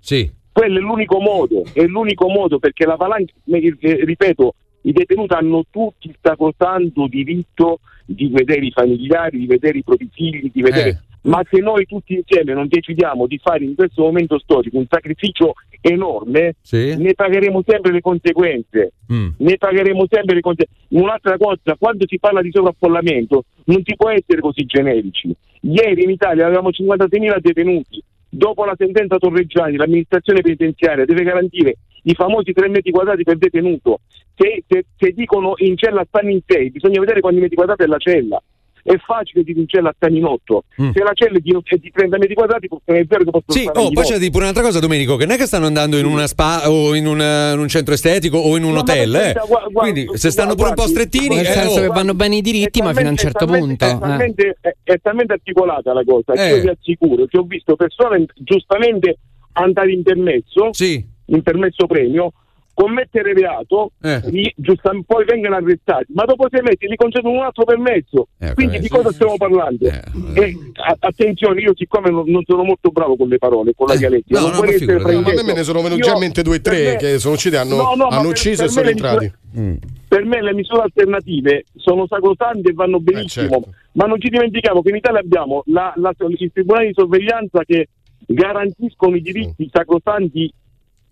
[SPEAKER 37] Quello è l'unico modo, è l'unico modo perché la valanga, eh, eh, ripeto, i detenuti hanno tutti il sacrosanto diritto di vedere i familiari, di vedere i propri figli, di vedere. Ma se noi tutti insieme non decidiamo di fare in questo momento storico un sacrificio enorme, ne pagheremo sempre le conseguenze. Ne pagheremo sempre le conseguenze. Un'altra cosa, quando si parla di sovraffollamento, non si può essere così generici. Ieri in Italia avevamo 56.000 detenuti. Dopo la sentenza Torreggiani, l'amministrazione penitenziaria deve garantire i famosi 3 metri quadrati per detenuto. Se, se- se dicono in cella stanno in 6, bisogna vedere quanti metri quadrati è la cella. È facile dire in cella stanno in 8. Se la cella è di, è di 30 metri quadrati, possono è vero che possono
[SPEAKER 1] Sì, oh, poi c'è di pure un'altra cosa, Domenico, che non è che stanno andando in una spa o in, una- in un centro estetico o in un
[SPEAKER 37] No,
[SPEAKER 1] hotel, eh.
[SPEAKER 37] carità, gua- gua-
[SPEAKER 1] Quindi se stanno pure un po' strettini,
[SPEAKER 2] Nel
[SPEAKER 1] eh,
[SPEAKER 2] senso
[SPEAKER 1] oh.
[SPEAKER 2] che vanno bene i diritti, ma fino a un certo punto.
[SPEAKER 37] È
[SPEAKER 2] eh.
[SPEAKER 37] talmente, è, è talmente articolata la cosa che
[SPEAKER 1] Eh.
[SPEAKER 37] io vi assicuro che ho visto persone giustamente andare in permesso, in permesso premio, commettere reato,
[SPEAKER 1] Eh.
[SPEAKER 37] gli- giusta- poi vengono arrestati, ma dopo sei mesi gli concedono un altro permesso. Quindi
[SPEAKER 1] eh,
[SPEAKER 37] di
[SPEAKER 1] sì,
[SPEAKER 37] cosa stiamo parlando? E, a- attenzione, io siccome non, non sono molto bravo con le parole, con la dialettica,
[SPEAKER 4] no,
[SPEAKER 37] non
[SPEAKER 4] no,
[SPEAKER 37] essere
[SPEAKER 4] ma a me ne sono venuti già
[SPEAKER 37] Io-
[SPEAKER 4] in mente due o tre
[SPEAKER 37] me-
[SPEAKER 4] che sono usciti, hanno-
[SPEAKER 37] No, no,
[SPEAKER 4] hanno ucciso
[SPEAKER 37] per
[SPEAKER 4] e sono
[SPEAKER 37] me le
[SPEAKER 4] entrati.
[SPEAKER 37] misure- Per me le misure alternative sono sacrosante e vanno benissimo,
[SPEAKER 4] certo.
[SPEAKER 37] ma non ci dimentichiamo che in Italia abbiamo la, la, i tribunali di sorveglianza che garantiscono i diritti sacrosanti.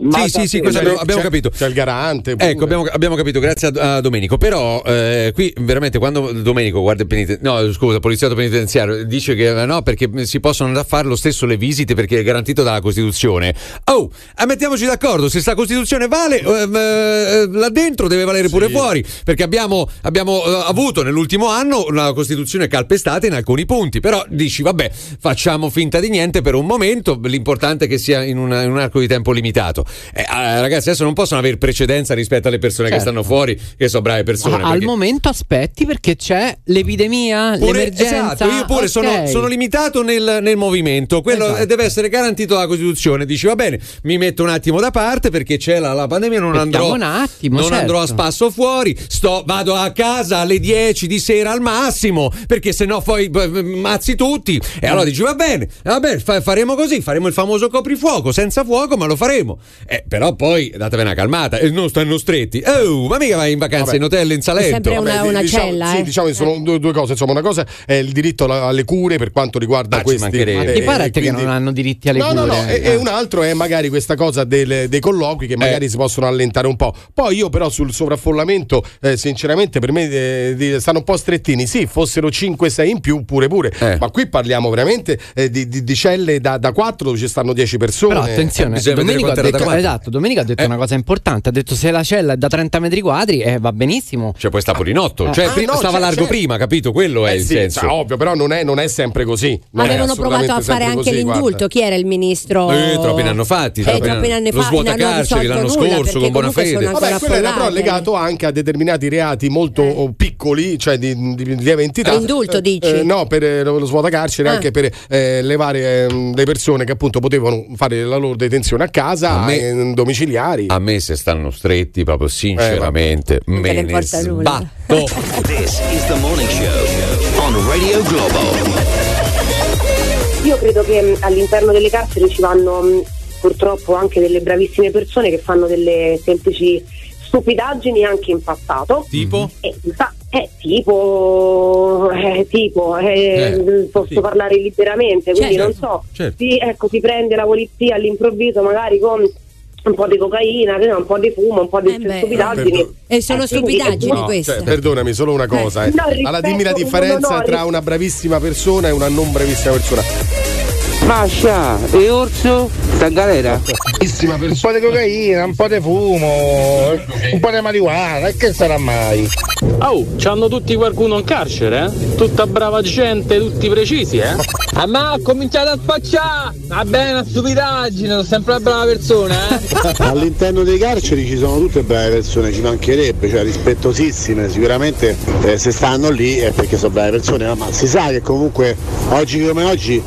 [SPEAKER 37] Ma
[SPEAKER 1] Sì, sì, sì, abbiamo,
[SPEAKER 37] c'è-
[SPEAKER 1] abbiamo capito.
[SPEAKER 4] C'è il garante.
[SPEAKER 1] Ecco, abbiamo, abbiamo capito, grazie a, a Domenico. Però eh, qui veramente quando Domenico guarda il penitenziario, no scusa, poliziotto penitenziario, dice che eh, no, perché si possono andare a fare lo stesso le visite perché è garantito dalla Costituzione. Oh, eh, mettiamoci d'accordo, se sta Costituzione vale, ehm, eh, là dentro deve valere pure fuori, perché abbiamo, abbiamo eh, avuto nell'ultimo anno una Costituzione calpestata in alcuni punti, però dici vabbè, facciamo finta di niente per un momento, l'importante è che sia in, una- in un arco di tempo limitato. Eh, eh, ragazzi, adesso non possono avere precedenza rispetto alle persone che
[SPEAKER 2] Certo.
[SPEAKER 1] stanno fuori, che sono brave persone.
[SPEAKER 2] Ah, al
[SPEAKER 1] perché-
[SPEAKER 2] momento aspetti perché c'è l'epidemia,
[SPEAKER 1] Pure-
[SPEAKER 2] l'emergenza.
[SPEAKER 1] esatto, io pure
[SPEAKER 2] Ok.
[SPEAKER 1] sono, sono limitato nel, nel movimento, quello
[SPEAKER 2] Esatto.
[SPEAKER 1] deve essere garantito dalla Costituzione. Dici va bene, mi metto un attimo da parte perché c'è la, la pandemia, non andrò,
[SPEAKER 2] un attimo,
[SPEAKER 1] non
[SPEAKER 2] certo.
[SPEAKER 1] andrò a spasso fuori, sto, vado a casa alle 10 di sera al massimo, perché sennò poi b- b- mazzi tutti. E allora dici va bene, va bene, fa- faremo così, faremo il famoso coprifuoco, senza fuoco, ma lo faremo. Eh, però poi datevene una calmata, e non stanno stretti. Oh, ma mica vai in vacanza
[SPEAKER 4] Vabbè.
[SPEAKER 1] in hotel in Salento.
[SPEAKER 3] sempre una-
[SPEAKER 4] Vabbè,
[SPEAKER 3] una
[SPEAKER 4] diciamo,
[SPEAKER 3] cella,
[SPEAKER 4] sì,
[SPEAKER 3] eh.
[SPEAKER 4] diciamo che sono due, due cose. Insomma, una cosa è il diritto alle cure per quanto riguarda
[SPEAKER 1] Ah,
[SPEAKER 4] questi.
[SPEAKER 2] Ma ti
[SPEAKER 4] eh,
[SPEAKER 2] pare te che
[SPEAKER 4] quindi-
[SPEAKER 2] non hanno diritti alle
[SPEAKER 4] No, no,
[SPEAKER 2] cure?
[SPEAKER 4] no, e, e un altro è magari questa cosa del- dei colloqui che magari
[SPEAKER 1] Eh.
[SPEAKER 4] si possono allentare un po'. Poi io però sul sovraffollamento, eh, sinceramente per me eh, stanno un po' strettini. Sì, fossero 5-6 in più pure pure,
[SPEAKER 1] Eh.
[SPEAKER 4] ma qui parliamo veramente eh, di, di- di celle da, da 4 dove ci stanno 10 persone.
[SPEAKER 2] Però attenzione,
[SPEAKER 1] vedere
[SPEAKER 2] Domenico ha, detto,
[SPEAKER 1] quanto.
[SPEAKER 2] esatto, Domenico ha detto
[SPEAKER 1] Eh.
[SPEAKER 2] una cosa importante. Ha detto se la cella è da 30 metri quadri, eh, va benissimo.
[SPEAKER 1] Cioè, poi sta pure in otto.
[SPEAKER 2] Ah.
[SPEAKER 1] Cioè,
[SPEAKER 4] Ah,
[SPEAKER 1] prima-
[SPEAKER 4] no,
[SPEAKER 1] stava
[SPEAKER 4] c'è-
[SPEAKER 1] largo
[SPEAKER 4] c'è-
[SPEAKER 1] prima, capito? Quello è
[SPEAKER 4] Eh
[SPEAKER 1] il
[SPEAKER 4] sì,
[SPEAKER 1] senso.
[SPEAKER 4] cioè, ovvio, però non è, non è sempre così. Non
[SPEAKER 3] Avevano provato a fare anche
[SPEAKER 4] così,
[SPEAKER 3] l'indulto.
[SPEAKER 4] guarda.
[SPEAKER 3] Chi era il ministro?
[SPEAKER 1] Eh, troppi ne hanno fatti,
[SPEAKER 3] Eh,
[SPEAKER 1] troppi ne-
[SPEAKER 3] anni
[SPEAKER 1] lo svuota
[SPEAKER 3] hanno
[SPEAKER 1] carceri l'anno scorso, con buona fede.
[SPEAKER 4] Vabbè, quello era però legato anche a determinati reati molto oh, piccoli, cioè di, lieve entità.
[SPEAKER 3] L'indulto,
[SPEAKER 4] Eh,
[SPEAKER 3] dici?
[SPEAKER 4] eh, no, per eh, lo svuotacarcere,
[SPEAKER 3] Ah.
[SPEAKER 4] anche per eh, levare ehm, le persone che appunto potevano fare la loro detenzione a casa,
[SPEAKER 1] A me-
[SPEAKER 4] eh, domiciliari.
[SPEAKER 1] A me se stanno stretti, proprio sinceramente,
[SPEAKER 3] Non te
[SPEAKER 1] me
[SPEAKER 3] ne
[SPEAKER 1] ne sbatto.
[SPEAKER 38] This is the morning show on Radio Globo.
[SPEAKER 34] Io credo che mh, all'interno delle carceri ci vanno mh, purtroppo anche delle bravissime persone che fanno delle semplici stupidaggini anche in passato.
[SPEAKER 1] Tipo?
[SPEAKER 34] E, sa- eh, tipo, eh, tipo eh,
[SPEAKER 1] Eh,
[SPEAKER 34] posso
[SPEAKER 1] sì.
[SPEAKER 34] parlare liberamente, quindi
[SPEAKER 1] Certo,
[SPEAKER 34] non so,
[SPEAKER 1] certo.
[SPEAKER 34] ti, ecco, ti prende la polizia all'improvviso magari con un po' di cocaina, un po' di fumo, un po' di stupidaggini.
[SPEAKER 3] E sono
[SPEAKER 34] Eh,
[SPEAKER 3] stupidaggini
[SPEAKER 4] No,
[SPEAKER 3] queste.
[SPEAKER 4] cioè, perdonami, solo una cosa. eh.
[SPEAKER 34] No, rispetto-
[SPEAKER 4] Allora, dimmi la
[SPEAKER 34] no,
[SPEAKER 4] differenza
[SPEAKER 34] no,
[SPEAKER 4] tra una bravissima persona e una non bravissima persona.
[SPEAKER 31] Mascia, e orso? Sta in galera?
[SPEAKER 40] Un po' di cocaina, un po' di fumo, un po' di marijuana, e che sarà mai?
[SPEAKER 17] Oh, c'hanno tutti qualcuno in carcere, eh? Tutta brava gente, tutti precisi, eh?
[SPEAKER 31] A me ha cominciato a spacciare! Va bene, una stupidaggine, sono sempre una brava persona, eh?
[SPEAKER 36] All'interno dei carceri ci sono tutte brave persone, ci mancherebbe, cioè rispettosissime, sicuramente eh, se stanno lì è perché sono brave persone, ma si sa che comunque oggi come oggi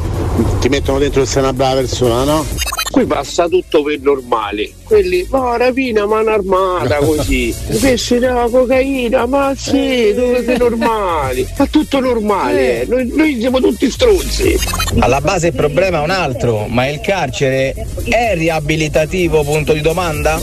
[SPEAKER 36] ti mettono dentro che sei una brava persona, no?
[SPEAKER 31] Qui passa tutto per normale. Quelli, ma rapina, mano armata così. Invece no, cocaina, ma sì, dove normali. Fa tutto normale. Noi, noi siamo tutti stronzi.
[SPEAKER 41] Alla base il problema è un altro, ma il carcere è riabilitativo punto di domanda?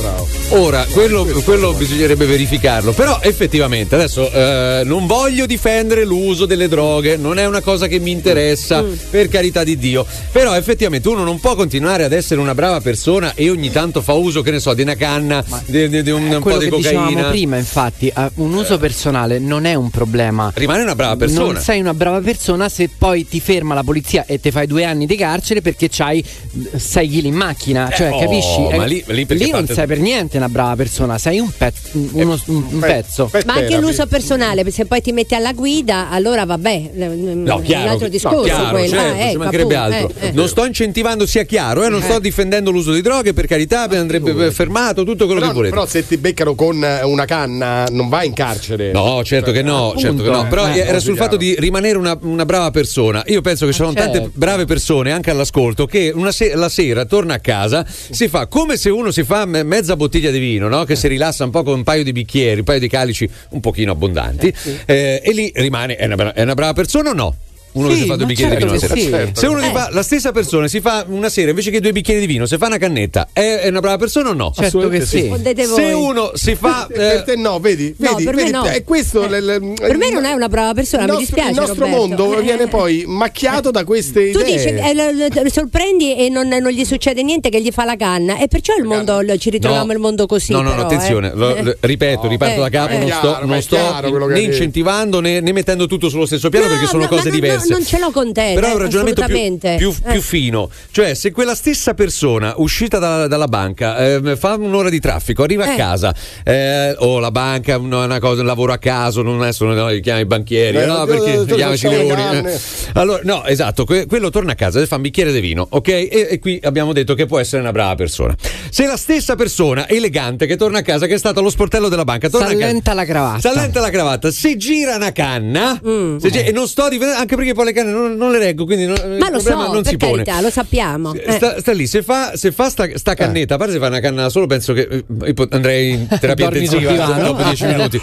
[SPEAKER 1] Ora, quello, quello bisognerebbe verificarlo, però effettivamente adesso eh, non voglio difendere l'uso delle droghe, non è una cosa che mi interessa, per carità di Dio, però effettivamente uno non può continuare ad essere una brava persona e ogni tanto fa uso, che ne so, di una canna, di, di- di un, un po'
[SPEAKER 2] Quello
[SPEAKER 1] di
[SPEAKER 2] che dicevamo
[SPEAKER 1] cocaina.
[SPEAKER 2] prima, infatti, eh, un uso personale non è un problema.
[SPEAKER 1] Rimane una brava persona.
[SPEAKER 2] Non sei una brava persona se poi ti ferma la polizia e ti fai due anni di carcere perché c'hai 6 kg in macchina. Cioè,
[SPEAKER 1] oh,
[SPEAKER 2] capisci?
[SPEAKER 1] ma
[SPEAKER 2] Eh,
[SPEAKER 1] lì- lì perché
[SPEAKER 2] non
[SPEAKER 1] parte-
[SPEAKER 2] sei per niente una brava persona, sei un, pezzo, uno- un- un pezzo.
[SPEAKER 3] Ma anche l'uso personale, se poi ti metti alla guida, allora vabbè,
[SPEAKER 1] No,
[SPEAKER 3] è un
[SPEAKER 1] chiaro,
[SPEAKER 3] altro
[SPEAKER 1] no,
[SPEAKER 3] discorso
[SPEAKER 1] chiaro,
[SPEAKER 3] quello.
[SPEAKER 1] certo,
[SPEAKER 3] ah,
[SPEAKER 1] ci mancherebbe
[SPEAKER 3] appunto,
[SPEAKER 1] altro.
[SPEAKER 3] eh, eh.
[SPEAKER 1] Non sto incentivando sia chiaro, eh, non sto difendendo l'uso di droghe, per carità, andrebbe fermato tutto quello
[SPEAKER 4] Però,
[SPEAKER 1] che volete.
[SPEAKER 4] però se ti beccano con eh, una canna non vai in carcere.
[SPEAKER 1] No, certo che no,
[SPEAKER 4] Appunto.
[SPEAKER 1] certo che no. Però
[SPEAKER 4] Eh,
[SPEAKER 1] era
[SPEAKER 4] così
[SPEAKER 1] sul fatto di rimanere una, una brava persona. Io penso che ci sono
[SPEAKER 2] certo.
[SPEAKER 1] tante brave persone anche all'ascolto che una se- la sera torna a casa, si fa come se uno si fa me- mezza bottiglia di vino, no? che si rilassa un po' con un paio di bicchieri, un paio di calici un pochino abbondanti, eh, e lì rimane, è una, bra- è una brava persona o no? Uno
[SPEAKER 2] Sì,
[SPEAKER 1] che si fa due bicchieri
[SPEAKER 2] certo
[SPEAKER 1] di vino
[SPEAKER 2] che
[SPEAKER 1] alla sera.
[SPEAKER 2] sì.
[SPEAKER 1] Se uno si
[SPEAKER 2] Eh.
[SPEAKER 1] fa, la stessa persona si fa una sera invece che due bicchieri di vino, se fa una cannetta, è, è una brava persona o no?
[SPEAKER 2] Certo che sì.
[SPEAKER 1] Se uno si fa.
[SPEAKER 4] Eh, per te no, vedi?
[SPEAKER 3] No,
[SPEAKER 4] vedi,
[SPEAKER 3] per me
[SPEAKER 4] vedi,
[SPEAKER 3] no.
[SPEAKER 4] È questo
[SPEAKER 3] Eh,
[SPEAKER 4] l- l-
[SPEAKER 3] Per me non è una brava persona,
[SPEAKER 4] il
[SPEAKER 3] mi
[SPEAKER 4] nostro,
[SPEAKER 3] dispiace.
[SPEAKER 4] il nostro
[SPEAKER 3] Roberto.
[SPEAKER 4] mondo
[SPEAKER 3] Eh,
[SPEAKER 4] viene poi macchiato da queste
[SPEAKER 3] Tu
[SPEAKER 4] idee.
[SPEAKER 3] dici, eh, lo, lo- lo sorprendi e non, non gli succede niente che gli fa la canna e perciò il mondo, lo- ci ritroviamo
[SPEAKER 1] No.
[SPEAKER 3] il mondo così.
[SPEAKER 1] No, no, no,
[SPEAKER 3] però,
[SPEAKER 1] attenzione,
[SPEAKER 3] eh.
[SPEAKER 1] lo- lo- ripeto, riparto
[SPEAKER 3] Eh,
[SPEAKER 1] da capo,
[SPEAKER 3] eh.
[SPEAKER 1] non sto, né incentivando né, né mettendo tutto sullo stesso piano
[SPEAKER 3] No,
[SPEAKER 1] perché sono cose
[SPEAKER 3] ma non-
[SPEAKER 1] diverse.
[SPEAKER 3] Non, ce l'ho con te.
[SPEAKER 1] Però è un ragionamento più, più-
[SPEAKER 3] Eh.
[SPEAKER 1] più fino. Cioè, se quella stessa persona uscita da- dalla banca eh, fa un'ora di traffico, arriva a
[SPEAKER 3] Eh.
[SPEAKER 1] casa, eh, o la banca, una, una cosa, un lavoro a caso, non adesso no, li chiama i banchieri,
[SPEAKER 4] Eh,
[SPEAKER 1] no, perché
[SPEAKER 4] eh,
[SPEAKER 1] li chiama i
[SPEAKER 4] facciamo le
[SPEAKER 1] Cimeroni,
[SPEAKER 4] canne.
[SPEAKER 1] eh. Allora, no, esatto, que- quello torna a casa e fa un bicchiere di vino, ok? E, e qui abbiamo detto che può essere una brava persona. Se la stessa persona elegante che torna a casa, che è stata allo sportello della banca, torna a casa.
[SPEAKER 2] S'allenta la cravatta.
[SPEAKER 1] S'allenta la cravatta, si gira una canna,
[SPEAKER 3] Mm.
[SPEAKER 1] gira- e non sto difendendo, anche perché poi le canne non, non le reggo, quindi non, il
[SPEAKER 3] Ma lo
[SPEAKER 1] problema
[SPEAKER 3] so,
[SPEAKER 1] non
[SPEAKER 3] per
[SPEAKER 1] si pone.
[SPEAKER 3] carità, lo sappiamo. Eh.
[SPEAKER 1] Sta, sta lì, se fa, se fa sta, sta cannetta, a parte se fa una canna da solo, penso che eh, andrei in terapia intensiva dopo 10 minuti.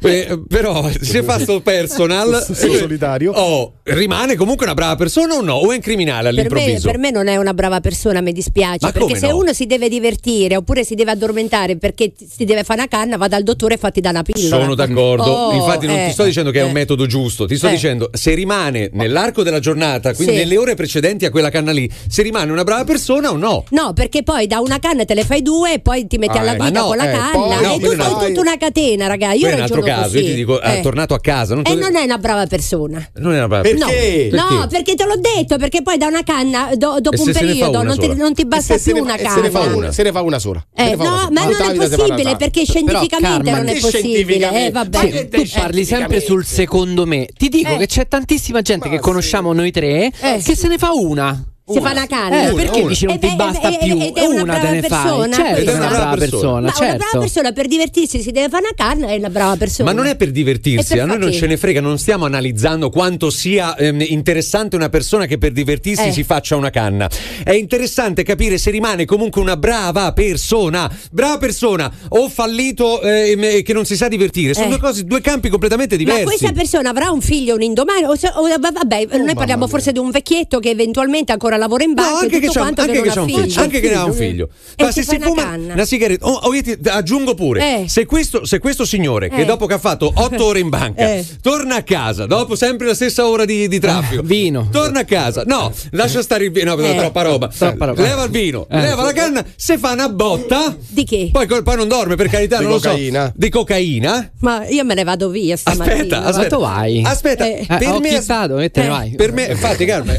[SPEAKER 1] Eh, però se fa sto personal
[SPEAKER 4] Solo solitario.
[SPEAKER 1] oh, rimane comunque una brava persona o no? O è un criminale
[SPEAKER 3] Per me,
[SPEAKER 1] all'improvviso?
[SPEAKER 3] per me non è una brava persona, mi dispiace.
[SPEAKER 1] Ma
[SPEAKER 3] perché se
[SPEAKER 1] no?
[SPEAKER 3] uno si deve divertire oppure si deve addormentare perché si deve fare una canna, va dal dottore e fatti da una pillola.
[SPEAKER 1] Sono d'accordo,
[SPEAKER 3] Oh,
[SPEAKER 1] infatti non
[SPEAKER 3] eh,
[SPEAKER 1] ti sto dicendo che è un
[SPEAKER 3] eh.
[SPEAKER 1] metodo giusto, ti sto
[SPEAKER 3] Eh.
[SPEAKER 1] dicendo se rimane nell'arco della giornata, quindi
[SPEAKER 3] Sì.
[SPEAKER 1] nelle ore precedenti a quella canna lì, se rimane una brava persona o no?
[SPEAKER 3] No, perché poi da una canna te le fai due e poi ti metti
[SPEAKER 1] Ah,
[SPEAKER 3] alla
[SPEAKER 1] eh.
[SPEAKER 3] guida
[SPEAKER 1] Ma no,
[SPEAKER 3] con la
[SPEAKER 1] eh,
[SPEAKER 3] canna.
[SPEAKER 1] poi- no,
[SPEAKER 3] è tutto,
[SPEAKER 1] è un
[SPEAKER 3] è tutta una catena, raga. Io
[SPEAKER 1] è un altro caso,
[SPEAKER 3] così.
[SPEAKER 1] io ti dico, ha
[SPEAKER 3] Eh.
[SPEAKER 1] tornato a casa. Non
[SPEAKER 3] E non è una brava persona.
[SPEAKER 1] non è una brava
[SPEAKER 4] Perché?
[SPEAKER 3] No, perché te l'ho detto, perché poi da una canna, do- dopo
[SPEAKER 1] E
[SPEAKER 3] un periodo, non ti, non ti basta
[SPEAKER 4] E
[SPEAKER 3] più
[SPEAKER 4] ne
[SPEAKER 3] una
[SPEAKER 4] e se ne fa
[SPEAKER 3] canna.
[SPEAKER 4] una, se ne fa una sola.
[SPEAKER 3] Eh,
[SPEAKER 4] fa
[SPEAKER 3] no,
[SPEAKER 4] una sola.
[SPEAKER 3] ma non è possibile perché
[SPEAKER 2] Però,
[SPEAKER 3] scientificamente
[SPEAKER 2] Carmen,
[SPEAKER 3] non è possibile. Eh, vabbè.
[SPEAKER 2] Tu parli sempre sul secondo me. Ti dico
[SPEAKER 3] Eh.
[SPEAKER 2] che c'è tantissima gente che conosciamo noi tre
[SPEAKER 3] Eh.
[SPEAKER 2] che se ne fa una.
[SPEAKER 3] Si fa una canna.
[SPEAKER 2] Eh, perché dici non
[SPEAKER 3] Ed
[SPEAKER 2] ti basta
[SPEAKER 3] ed
[SPEAKER 2] più?
[SPEAKER 3] ed è una brava
[SPEAKER 2] ne fai.
[SPEAKER 3] persona,
[SPEAKER 2] Certo,
[SPEAKER 3] questa.
[SPEAKER 2] è una brava persona,
[SPEAKER 3] Ma una
[SPEAKER 2] certo.
[SPEAKER 3] brava persona per divertirsi si deve fare una canna è una brava persona.
[SPEAKER 1] Ma non è per divertirsi,
[SPEAKER 3] per
[SPEAKER 1] a noi non ce ne frega, non stiamo analizzando quanto sia ehm, interessante una persona che per divertirsi
[SPEAKER 3] Eh.
[SPEAKER 1] si faccia una canna. È interessante capire se rimane comunque una brava persona, brava persona o fallito ehm, che non si sa divertire. Sono
[SPEAKER 3] Eh.
[SPEAKER 1] due cose, due campi completamente diversi.
[SPEAKER 3] Ma questa persona avrà un figlio un indomani? O se- o- va- vabbè, noi parliamo forse di un vecchietto che eventualmente ancora lavora in banca
[SPEAKER 1] No, anche che
[SPEAKER 3] tutto
[SPEAKER 1] c'ha, anche
[SPEAKER 3] che
[SPEAKER 1] c'ha
[SPEAKER 3] ha
[SPEAKER 1] un
[SPEAKER 3] figli.
[SPEAKER 1] figlio, anche che ne ha un figlio.
[SPEAKER 3] E
[SPEAKER 1] Ma se si
[SPEAKER 3] una
[SPEAKER 1] fuma
[SPEAKER 3] canna.
[SPEAKER 1] una sigaretta, oh, oh, io ti aggiungo pure,
[SPEAKER 3] Eh.
[SPEAKER 1] se, questo, se questo signore che
[SPEAKER 3] Eh.
[SPEAKER 1] dopo che ha fatto otto ore in banca
[SPEAKER 3] Eh.
[SPEAKER 1] torna a casa, dopo sempre la stessa ora di, di traffico,
[SPEAKER 2] vino,
[SPEAKER 1] torna a casa, no, lascia stare il vino, no,
[SPEAKER 3] Eh.
[SPEAKER 1] troppa roba,
[SPEAKER 2] Troppa roba.
[SPEAKER 1] leva il vino,
[SPEAKER 2] Eh.
[SPEAKER 1] leva la canna, se fa una botta,
[SPEAKER 3] Di che?
[SPEAKER 1] poi, poi non dorme per carità,
[SPEAKER 4] Di
[SPEAKER 1] non
[SPEAKER 4] cocaina.
[SPEAKER 1] lo so, di cocaina.
[SPEAKER 3] Ma io me ne vado via stamattina.
[SPEAKER 1] Aspetta, aspetta.
[SPEAKER 2] Vai?
[SPEAKER 1] Aspetta, per
[SPEAKER 2] ho
[SPEAKER 1] me
[SPEAKER 2] chiesto te ne vai.
[SPEAKER 1] per me, infatti, Carmen,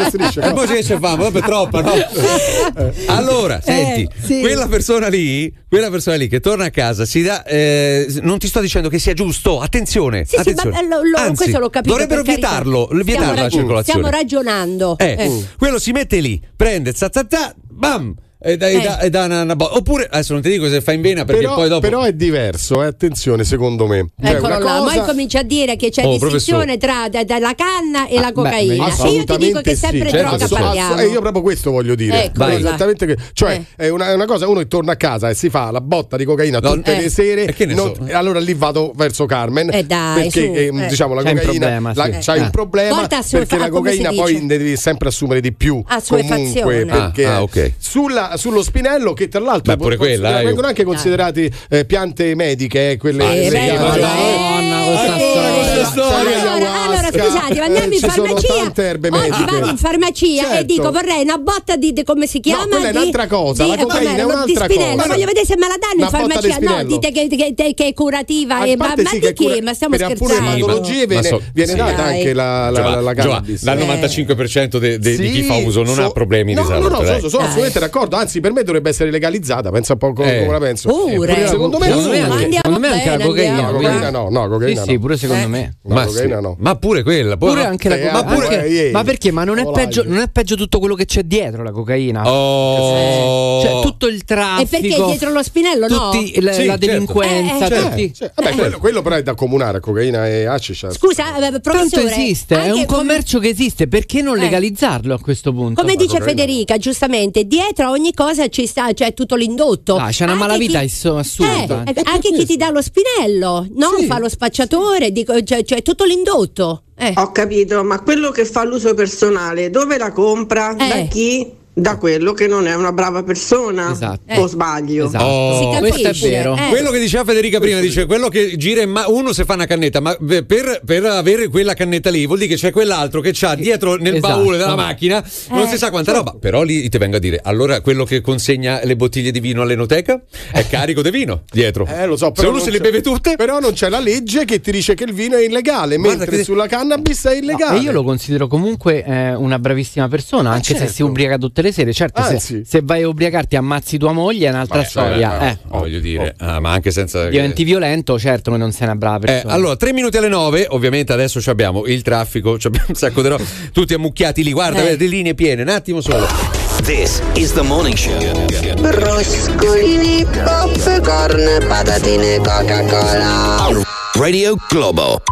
[SPEAKER 1] eh, eh,
[SPEAKER 4] Sono altre strisce,
[SPEAKER 1] E poi ci famo, vabbè, troppa, no? Allora, senti,
[SPEAKER 3] sì.
[SPEAKER 1] quella persona lì, quella persona lì che torna a casa, si dà, eh, non ti sto dicendo che sia giusto, attenzione,
[SPEAKER 3] Sì, sì,
[SPEAKER 1] attenzione.
[SPEAKER 3] ma lo- lo-
[SPEAKER 1] Anzi,
[SPEAKER 3] questo l'ho capito.
[SPEAKER 1] Dovrebbero vietarlo,
[SPEAKER 3] Stiamo
[SPEAKER 1] vietarla la circolazione.
[SPEAKER 3] Stiamo ragionando.
[SPEAKER 1] Eh,
[SPEAKER 3] Eh.
[SPEAKER 1] quello si mette lì, prende, za, za, za, bam, e e
[SPEAKER 3] Eh.
[SPEAKER 1] e dà una, una bo- Oppure, adesso non ti dico se fa in vena perché
[SPEAKER 4] Però,
[SPEAKER 1] poi dopo...
[SPEAKER 4] però è diverso, eh, attenzione, secondo me. Cioè,
[SPEAKER 3] Eccolo
[SPEAKER 4] una
[SPEAKER 3] là,
[SPEAKER 4] cosa-
[SPEAKER 3] poi comincia a dire che c'è
[SPEAKER 1] Oh,
[SPEAKER 3] distinzione tra da- da- la canna e la
[SPEAKER 2] beh,
[SPEAKER 3] cocaina. e io ti dico che sempre
[SPEAKER 4] sì,
[SPEAKER 1] certo
[SPEAKER 3] droga
[SPEAKER 1] che so.
[SPEAKER 3] parliamo.
[SPEAKER 4] Eh, io proprio questo voglio dire.
[SPEAKER 3] Ecco,
[SPEAKER 4] esattamente che- cioè,
[SPEAKER 3] Eh.
[SPEAKER 4] è, una, è una cosa, uno che torna a casa e si fa la botta di cocaina
[SPEAKER 1] No,
[SPEAKER 4] tutte
[SPEAKER 3] eh.
[SPEAKER 4] le sere.
[SPEAKER 1] E ne
[SPEAKER 4] non-
[SPEAKER 1] so?
[SPEAKER 4] e allora lì vado verso Carmen.
[SPEAKER 3] Eh, dai,
[SPEAKER 4] perché
[SPEAKER 3] su,
[SPEAKER 4] ehm,
[SPEAKER 3] eh.
[SPEAKER 4] diciamo la cocaina
[SPEAKER 2] sì.
[SPEAKER 4] c'hai un problema perché la
[SPEAKER 3] ah,
[SPEAKER 4] cocaina poi
[SPEAKER 3] dice?
[SPEAKER 4] devi sempre assumere di più.
[SPEAKER 3] Assuefazione.
[SPEAKER 4] Comunque,
[SPEAKER 3] Ah,
[SPEAKER 4] perché
[SPEAKER 1] ah,
[SPEAKER 4] sulla- sullo spinello, che tra l'altro può-
[SPEAKER 1] quella, eh,
[SPEAKER 4] vengono anche considerati eh, piante mediche, eh, quelle
[SPEAKER 3] Eh,
[SPEAKER 4] chiamano-
[SPEAKER 2] Madonna, questa
[SPEAKER 1] Ancora storia.
[SPEAKER 3] Allora, allora, scusate, ma andiamo
[SPEAKER 4] Eh,
[SPEAKER 3] in
[SPEAKER 4] ci sono
[SPEAKER 3] farmacia.
[SPEAKER 4] tante erbe
[SPEAKER 3] Oggi vado in farmacia e
[SPEAKER 4] Certo.
[SPEAKER 3] dico vorrei una botta di, di- come si chiama?
[SPEAKER 4] quella è
[SPEAKER 3] Di-
[SPEAKER 4] un'altra cosa, la
[SPEAKER 3] di-
[SPEAKER 4] cocaina è un'altra
[SPEAKER 3] di spinello.
[SPEAKER 4] cosa.
[SPEAKER 3] Voglio vedere se me la danno in
[SPEAKER 4] Una botta di
[SPEAKER 3] farmacia. No, dite che, che- che- che è curativa.
[SPEAKER 4] A
[SPEAKER 3] e- ma, ma
[SPEAKER 4] sì
[SPEAKER 3] di
[SPEAKER 4] che
[SPEAKER 3] Ma stiamo
[SPEAKER 4] per
[SPEAKER 3] scherzando.
[SPEAKER 4] patologie
[SPEAKER 1] Ma
[SPEAKER 4] viene,
[SPEAKER 1] so-
[SPEAKER 4] viene
[SPEAKER 1] sì.
[SPEAKER 4] data
[SPEAKER 3] Dai.
[SPEAKER 4] anche la, la,
[SPEAKER 1] Giovanni,
[SPEAKER 4] la, cannabis.
[SPEAKER 1] dal
[SPEAKER 3] Eh.
[SPEAKER 1] 95% de- de- di chi fa uso non
[SPEAKER 4] so-
[SPEAKER 1] ha problemi
[SPEAKER 4] no,
[SPEAKER 1] di
[SPEAKER 4] No,
[SPEAKER 1] salute.
[SPEAKER 4] no,
[SPEAKER 1] dai.
[SPEAKER 4] sono, sono assolutamente d'accordo. Anzi, per me dovrebbe essere legalizzata. Pensa un po'
[SPEAKER 1] Eh.
[SPEAKER 4] come la penso.
[SPEAKER 3] Pure.
[SPEAKER 4] Secondo me,
[SPEAKER 2] Secondo me
[SPEAKER 4] no,
[SPEAKER 2] anche, la cocaina.
[SPEAKER 3] andiamo.
[SPEAKER 4] no, cocaina no, no, cocaina
[SPEAKER 2] Sì, sì,
[SPEAKER 4] no.
[SPEAKER 2] pure secondo
[SPEAKER 3] Eh.
[SPEAKER 2] me.
[SPEAKER 4] No,
[SPEAKER 1] ma, sì.
[SPEAKER 4] no.
[SPEAKER 1] ma pure quella.
[SPEAKER 2] Pure anche la
[SPEAKER 4] Eh,
[SPEAKER 2] cocaina.
[SPEAKER 4] ma pure-
[SPEAKER 2] anche- ma perché? Ma non è, peggio, non è peggio tutto quello che c'è dietro la cocaina?
[SPEAKER 1] Oh.
[SPEAKER 2] Cioè, tutto il
[SPEAKER 3] E
[SPEAKER 2] traffico.
[SPEAKER 3] perché dietro lo spinello no?
[SPEAKER 2] tutti la,
[SPEAKER 1] Sì,
[SPEAKER 2] la
[SPEAKER 1] certo.
[SPEAKER 2] delinquenza,
[SPEAKER 3] Eh, eh,
[SPEAKER 2] tutti-
[SPEAKER 4] Cioè, vabbè, quello, quello però è da comunare, cocaina e hashish.
[SPEAKER 3] Scusa, eh,
[SPEAKER 2] Tanto
[SPEAKER 3] professore.
[SPEAKER 2] esiste, è un
[SPEAKER 3] come-
[SPEAKER 2] commercio che esiste, perché non
[SPEAKER 3] Eh.
[SPEAKER 2] legalizzarlo a questo punto?
[SPEAKER 3] Come dice
[SPEAKER 4] cocaina.
[SPEAKER 3] Federica, giustamente, dietro a ogni cosa ci sta, c'è tutto l'indotto.
[SPEAKER 2] Ah, c'è una
[SPEAKER 3] Anche
[SPEAKER 2] malavita
[SPEAKER 3] chi-
[SPEAKER 2] ass- assurda.
[SPEAKER 3] Eh, anche chi ti dà lo spinello, non
[SPEAKER 2] Sì.
[SPEAKER 3] fa lo spacciatore, dico, c'è, c'è tutto l'indotto. Eh.
[SPEAKER 42] Ho capito, ma quello che fa l'uso personale, dove la compra? Da
[SPEAKER 3] Eh.
[SPEAKER 42] chi? Da quello che non è una brava persona.
[SPEAKER 2] Esatto.
[SPEAKER 42] O sbaglio?
[SPEAKER 2] Esatto.
[SPEAKER 1] Oh.
[SPEAKER 3] Si
[SPEAKER 2] questo è vero.
[SPEAKER 3] eh.
[SPEAKER 1] Quello che diceva Federica prima, dice quello che gira in ma- uno se fa una cannetta, ma beh, per, per avere quella cannetta lì vuol dire che c'è quell'altro che c'ha dietro nel
[SPEAKER 2] Esatto.
[SPEAKER 1] baule della macchina, non
[SPEAKER 3] Eh.
[SPEAKER 1] si sa quanta roba. Però lì ti vengo a dire, allora quello che consegna le bottiglie di vino all'enoteca è carico di vino dietro.
[SPEAKER 4] Eh, lo so,
[SPEAKER 1] Se uno
[SPEAKER 4] non
[SPEAKER 1] se le beve tutte,
[SPEAKER 4] Però non c'è la legge che ti dice che il vino è illegale,
[SPEAKER 1] Guarda
[SPEAKER 4] mentre
[SPEAKER 1] che-
[SPEAKER 4] sulla cannabis è illegale.
[SPEAKER 2] E io lo considero comunque eh, una bravissima persona, anche se
[SPEAKER 4] certo.
[SPEAKER 2] si ubriaca tutte le sere. Certo, se,
[SPEAKER 4] Anzi.
[SPEAKER 2] se vai a ubriacarti ammazzi tua moglie è un'altra
[SPEAKER 1] Vabbè,
[SPEAKER 2] storia.
[SPEAKER 1] eh,
[SPEAKER 2] eh.
[SPEAKER 1] voglio dire, ah, ma anche senza
[SPEAKER 2] Diventi violento, certo che non sei una brava
[SPEAKER 1] Eh,
[SPEAKER 2] persona.
[SPEAKER 1] allora, tre minuti alle nove, ovviamente adesso ci abbiamo il traffico, ci abbiamo un sacco di roba, tutti ammucchiati lì, guarda,
[SPEAKER 3] Eh.
[SPEAKER 1] vedete, linee piene, un attimo solo.
[SPEAKER 38] This is the morning show.
[SPEAKER 35] Broscolini, popcorn, patatine, Coca-Cola.
[SPEAKER 38] Radio Globo.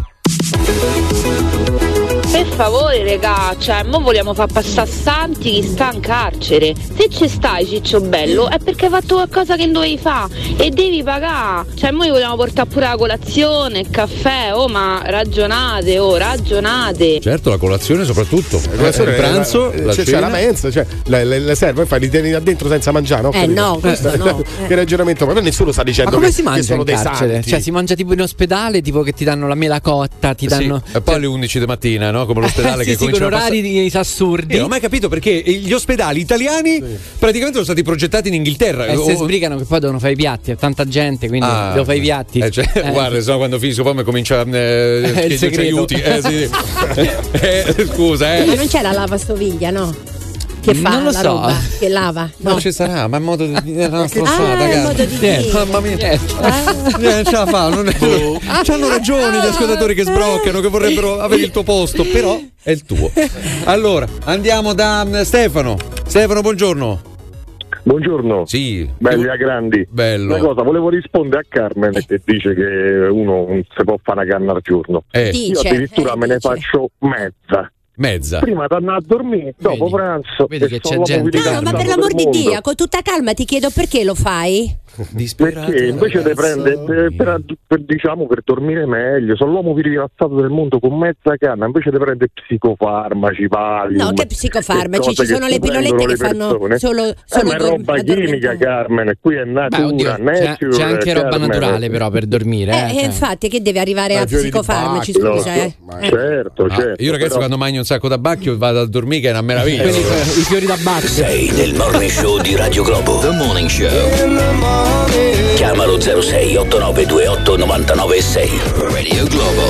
[SPEAKER 43] Per favore, regà, cioè, mo vogliamo far passare Santi chi sta in carcere. Se ci stai, Ciccio Bello, è perché hai fatto qualcosa che non dovevi fare e devi pagare. Cioè, mo gli vogliamo portare pure la colazione, il caffè, oh, ma ragionate, oh, ragionate.
[SPEAKER 1] Certo, la colazione soprattutto,
[SPEAKER 4] La colazione
[SPEAKER 1] il pranzo,
[SPEAKER 4] eh,
[SPEAKER 1] la
[SPEAKER 4] c'è, c'è
[SPEAKER 1] cena.
[SPEAKER 4] la mensa, cioè le, le, le serve, fai li tieni da dentro senza mangiare, no?
[SPEAKER 3] Eh, no, questo no, eh.
[SPEAKER 4] che ragionamento, però nessuno sta
[SPEAKER 2] Ma
[SPEAKER 4] dicendo
[SPEAKER 2] come
[SPEAKER 4] che,
[SPEAKER 2] si
[SPEAKER 4] che
[SPEAKER 2] mangia
[SPEAKER 4] sono
[SPEAKER 2] in
[SPEAKER 4] dei
[SPEAKER 2] carcere?
[SPEAKER 4] santi.
[SPEAKER 2] Cioè, si mangia tipo in ospedale, tipo che ti danno la mela cotta, ti
[SPEAKER 1] Sì,
[SPEAKER 2] danno.
[SPEAKER 1] e poi alle 11 di mattina, no? Come l'ospedale
[SPEAKER 2] sì,
[SPEAKER 1] che
[SPEAKER 2] sì, con
[SPEAKER 1] comincia a
[SPEAKER 2] orari di assurdi.
[SPEAKER 1] Io non ho mai capito perché gli ospedali italiani praticamente sono stati progettati in Inghilterra.
[SPEAKER 2] E
[SPEAKER 1] O-
[SPEAKER 2] se sbrigano che poi devono fare i piatti, è tanta gente, quindi
[SPEAKER 1] Ah,
[SPEAKER 2] devo fare i piatti.
[SPEAKER 1] eh, cioè,
[SPEAKER 2] Eh,
[SPEAKER 1] Guarda, se no quando finisco poi mi comincia eh,
[SPEAKER 2] il
[SPEAKER 1] ci
[SPEAKER 2] segreto.
[SPEAKER 1] aiuti. Eh, sì. Eh, scusa, eh.
[SPEAKER 3] Ma non c'è la lavastoviglie, no? Che fa
[SPEAKER 2] Non lo
[SPEAKER 3] la
[SPEAKER 2] so.
[SPEAKER 3] roba? Che lava?
[SPEAKER 1] Ma
[SPEAKER 3] No.
[SPEAKER 1] ci sarà, ma è modo di è una
[SPEAKER 3] Ah, è
[SPEAKER 1] cara.
[SPEAKER 3] modo di
[SPEAKER 1] Niente,
[SPEAKER 3] dire.
[SPEAKER 1] Mamma mia.
[SPEAKER 3] Ah.
[SPEAKER 1] Niente, ce la fa, non è... C'hanno ragione gli ascoltatori che sbroccano, che vorrebbero avere il tuo posto, però è il tuo. Allora, andiamo da mm, Stefano. Stefano, buongiorno.
[SPEAKER 37] Buongiorno.
[SPEAKER 1] Sì.
[SPEAKER 37] Belli a grandi.
[SPEAKER 1] Bello.
[SPEAKER 37] Una cosa, volevo rispondere a Carmen che dice che uno non si può fare una canna al giorno.
[SPEAKER 1] Eh.
[SPEAKER 37] Io
[SPEAKER 3] Dice,
[SPEAKER 37] addirittura
[SPEAKER 3] eh,
[SPEAKER 37] me ne
[SPEAKER 3] dice.
[SPEAKER 37] faccio mezza.
[SPEAKER 1] Mezza.
[SPEAKER 31] Prima di andare a dormire, dopo pranzo.
[SPEAKER 2] vedi che c'è gente-
[SPEAKER 3] No, ma per l'amor di. Dio, con tutta calma ti chiedo perché lo fai?
[SPEAKER 31] Perché invece di prendere per, per- per, diciamo per dormire meglio, sono l'uomo più rilassato del mondo con mezza canna, invece di prendere psicofarmaci, valium.
[SPEAKER 3] No, che psicofarmaci, ci sono le pillolette che
[SPEAKER 31] le
[SPEAKER 3] fanno
[SPEAKER 31] persone.
[SPEAKER 3] solo,
[SPEAKER 31] Eh,
[SPEAKER 3] solo
[SPEAKER 31] ma è roba chimica, Carmen, qui è
[SPEAKER 2] Beh,
[SPEAKER 31] natura,
[SPEAKER 2] oddio, c'è,
[SPEAKER 31] nature,
[SPEAKER 2] c'è anche roba
[SPEAKER 31] Carmen.
[SPEAKER 2] naturale però per dormire.
[SPEAKER 3] Eh,
[SPEAKER 2] Eh,
[SPEAKER 3] eh,
[SPEAKER 2] cioè.
[SPEAKER 3] infatti, che deve arrivare
[SPEAKER 31] Ma
[SPEAKER 3] a psicofarmaci, scusa, eh.
[SPEAKER 31] Certo,
[SPEAKER 1] Ah,
[SPEAKER 31] certo.
[SPEAKER 1] io ragazzi
[SPEAKER 31] però-
[SPEAKER 1] quando mangio un sacco d'abbacchio vado a dormire che è una meraviglia.
[SPEAKER 2] Eh, I fiori da bacco.
[SPEAKER 38] Sei nel morning show di Radio Globo. The Morning Show. Chiamalo 06 8928 996. Radio Globo.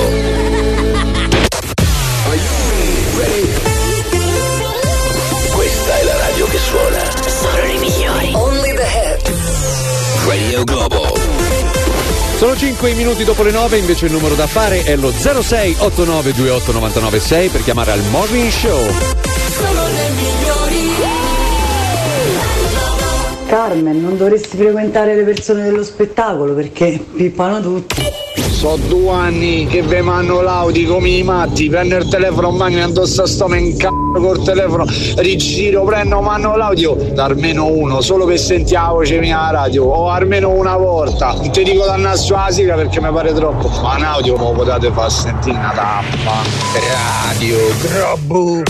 [SPEAKER 38] Questa è la radio che suona. Solo i migliori. Only the hit. Radio Globo.
[SPEAKER 1] Sono 5 minuti dopo le 9, invece il numero da fare è lo 06 8928 996 per chiamare al Morning Show.
[SPEAKER 44] Carmen, non dovresti frequentare le persone dello spettacolo perché pippano tutti.
[SPEAKER 41] So due anni che ve manno l'audi come i matti, prendo il telefono, bagno addosso a sto me incazzo col telefono, rigiro, prendo, manno l'audio, da almeno uno, solo per sentire la voce mia alla radio, o almeno una volta. Non ti dico da andare sulla sigla perché mi pare troppo, ma un audio lo potete far sentire una tappa. Radio Grobu.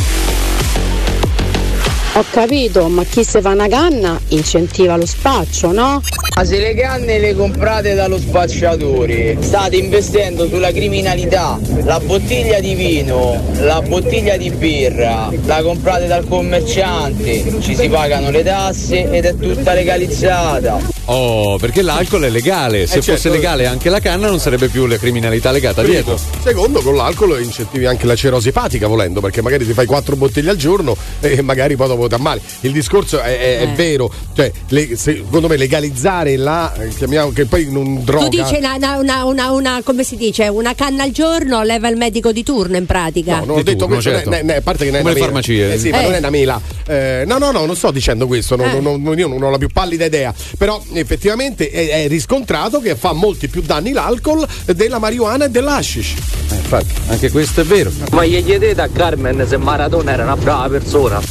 [SPEAKER 39] Ho capito, ma chi se fa una canna incentiva lo spaccio, no?
[SPEAKER 41] Ma se le canne le comprate dallo spacciatore, state investendo sulla criminalità. La bottiglia di vino, la bottiglia di birra, la comprate dal commerciante, ci si pagano le tasse ed è tutta legalizzata.
[SPEAKER 1] Oh, perché l'alcol è legale. Se
[SPEAKER 4] Eh,
[SPEAKER 1] fosse
[SPEAKER 4] certo.
[SPEAKER 1] legale anche la canna non sarebbe più la criminalità legata
[SPEAKER 4] Primo.
[SPEAKER 1] dietro.
[SPEAKER 4] Secondo, con l'alcol incentivi anche la cirosi epatica volendo, perché magari ti fai quattro bottiglie al giorno e magari poi dopo ti ammali. Il discorso è, è- è
[SPEAKER 3] Eh.
[SPEAKER 4] vero, cioè, le- secondo me legalizzare la eh, chiamiamo che poi non droga.
[SPEAKER 3] Tu dici una, una- una, una, una- come si dice, una canna al giorno leva il medico di turno in pratica.
[SPEAKER 4] No, non ho detto
[SPEAKER 1] turno,
[SPEAKER 4] questo,
[SPEAKER 1] certo.
[SPEAKER 4] ne- ne- a parte che non è
[SPEAKER 1] Come
[SPEAKER 4] una
[SPEAKER 1] le
[SPEAKER 4] mela.
[SPEAKER 1] farmacie.
[SPEAKER 4] Eh sì, ma
[SPEAKER 3] Eh.
[SPEAKER 4] non è una mela. Eh, no, no, no, non sto dicendo questo, non-
[SPEAKER 3] Eh.
[SPEAKER 4] non- non- io non ho la più pallida idea. Però effettivamente è, è, riscontrato che fa molti più danni l'alcol della marijuana e dell'ashish.
[SPEAKER 1] Eh, infatti, anche questo è vero.
[SPEAKER 41] Ma gli chiedete a Carmen se Maradona era una brava persona?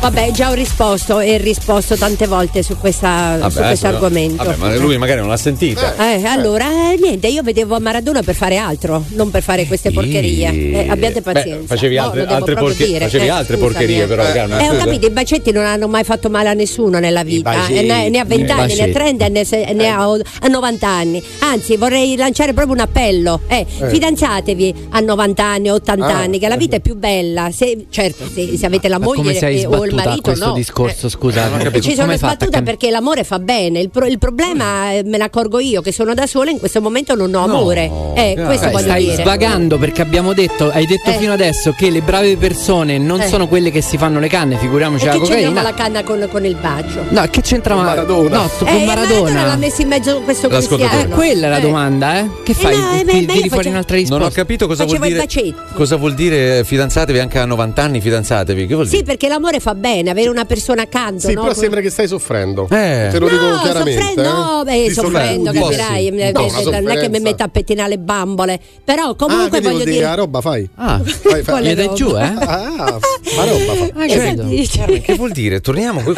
[SPEAKER 3] Vabbè, già ho risposto e risposto tante volte su, questa,
[SPEAKER 1] vabbè,
[SPEAKER 3] su questo argomento.
[SPEAKER 1] Vabbè, ma lui magari non l'ha sentita.
[SPEAKER 3] Eh, eh, eh, allora, eh. niente, io vedevo Maradona per fare altro, non per fare queste porcherie. Eh, abbiate pazienza.
[SPEAKER 1] Beh,
[SPEAKER 3] facevi
[SPEAKER 1] altre,
[SPEAKER 3] no,
[SPEAKER 1] altre, porche- facevi
[SPEAKER 3] eh,
[SPEAKER 1] altre porcherie, però.
[SPEAKER 3] Eh, ho capito, i bacetti non hanno mai fatto male a nessuno nella vita, ne
[SPEAKER 1] né,
[SPEAKER 3] a vent'anni né
[SPEAKER 1] a
[SPEAKER 3] 30 e ne, ne eh. ho 90 anni. Anzi, vorrei lanciare proprio un appello. Eh, eh. Fidanzatevi a 90 anni, 80
[SPEAKER 4] ah.
[SPEAKER 3] anni, che la vita è più bella. Se, certo, se, se avete la moglie e, o il marito.
[SPEAKER 2] questo
[SPEAKER 3] no.
[SPEAKER 2] discorso,
[SPEAKER 3] eh.
[SPEAKER 1] scusate.
[SPEAKER 3] Ci sono sbattuta
[SPEAKER 2] cam...
[SPEAKER 3] perché l'amore fa bene. Il, pro, il problema eh, me ne accorgo io, che sono da sola in questo momento non ho amore.
[SPEAKER 1] No.
[SPEAKER 3] questo voglio
[SPEAKER 2] stai
[SPEAKER 3] dire.
[SPEAKER 2] svagando perché abbiamo detto, hai detto fino adesso che le brave persone non sono quelle che si fanno le canne, figuriamoci
[SPEAKER 3] e
[SPEAKER 2] la
[SPEAKER 3] che
[SPEAKER 2] cocaina.
[SPEAKER 3] Che c'entrava la canna con, con il bacio?
[SPEAKER 2] No, che c'entrava?
[SPEAKER 4] Maradona.
[SPEAKER 2] No, sto,
[SPEAKER 3] eh,
[SPEAKER 2] con
[SPEAKER 3] Maradona l'ha
[SPEAKER 2] Maradona.
[SPEAKER 3] messo in mezzo questo
[SPEAKER 1] L'ascoltatore.
[SPEAKER 3] cristiano.
[SPEAKER 2] Eh, quella è la
[SPEAKER 3] Eh.
[SPEAKER 2] domanda, eh? Che fai?
[SPEAKER 3] no, eh,
[SPEAKER 2] Ti-
[SPEAKER 3] beh,
[SPEAKER 2] tiri fuori un'altra risposta?
[SPEAKER 1] Non ho capito cosa vuol
[SPEAKER 3] Facevo i
[SPEAKER 1] dire. Cosa vuol dire fidanzatevi anche a 90 anni, fidanzatevi? Che vuol
[SPEAKER 3] Sì,
[SPEAKER 1] dire?
[SPEAKER 3] perché l'amore fa bene, avere una persona accanto.
[SPEAKER 4] Sì,
[SPEAKER 3] no?
[SPEAKER 4] però sembra che stai soffrendo.
[SPEAKER 1] Eh.
[SPEAKER 4] Te lo dico
[SPEAKER 3] no,
[SPEAKER 4] chiaramente.
[SPEAKER 3] soffrendo,
[SPEAKER 4] eh.
[SPEAKER 3] no, beh, soffrendo, capirai.
[SPEAKER 4] Sì.
[SPEAKER 3] eh, eh, non è che mi metto a pettinare le bambole. Però
[SPEAKER 4] Ah,
[SPEAKER 3] comunque
[SPEAKER 4] quindi
[SPEAKER 3] voglio
[SPEAKER 4] vuol dire la roba fai.
[SPEAKER 2] Ah,
[SPEAKER 4] Fai, fai.
[SPEAKER 2] Giù, eh?
[SPEAKER 4] Ah, ma roba fa.
[SPEAKER 2] Ah,
[SPEAKER 3] Eh,
[SPEAKER 2] credo.
[SPEAKER 3] sì.
[SPEAKER 1] Che vuol dire? Torniamo.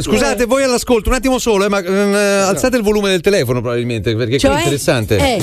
[SPEAKER 1] scusate, voi all'ascolto, un attimo solo, eh, ma alzate il volume del telefono probabilmente, perché
[SPEAKER 3] Cioè,
[SPEAKER 1] è interessante.
[SPEAKER 3] eh.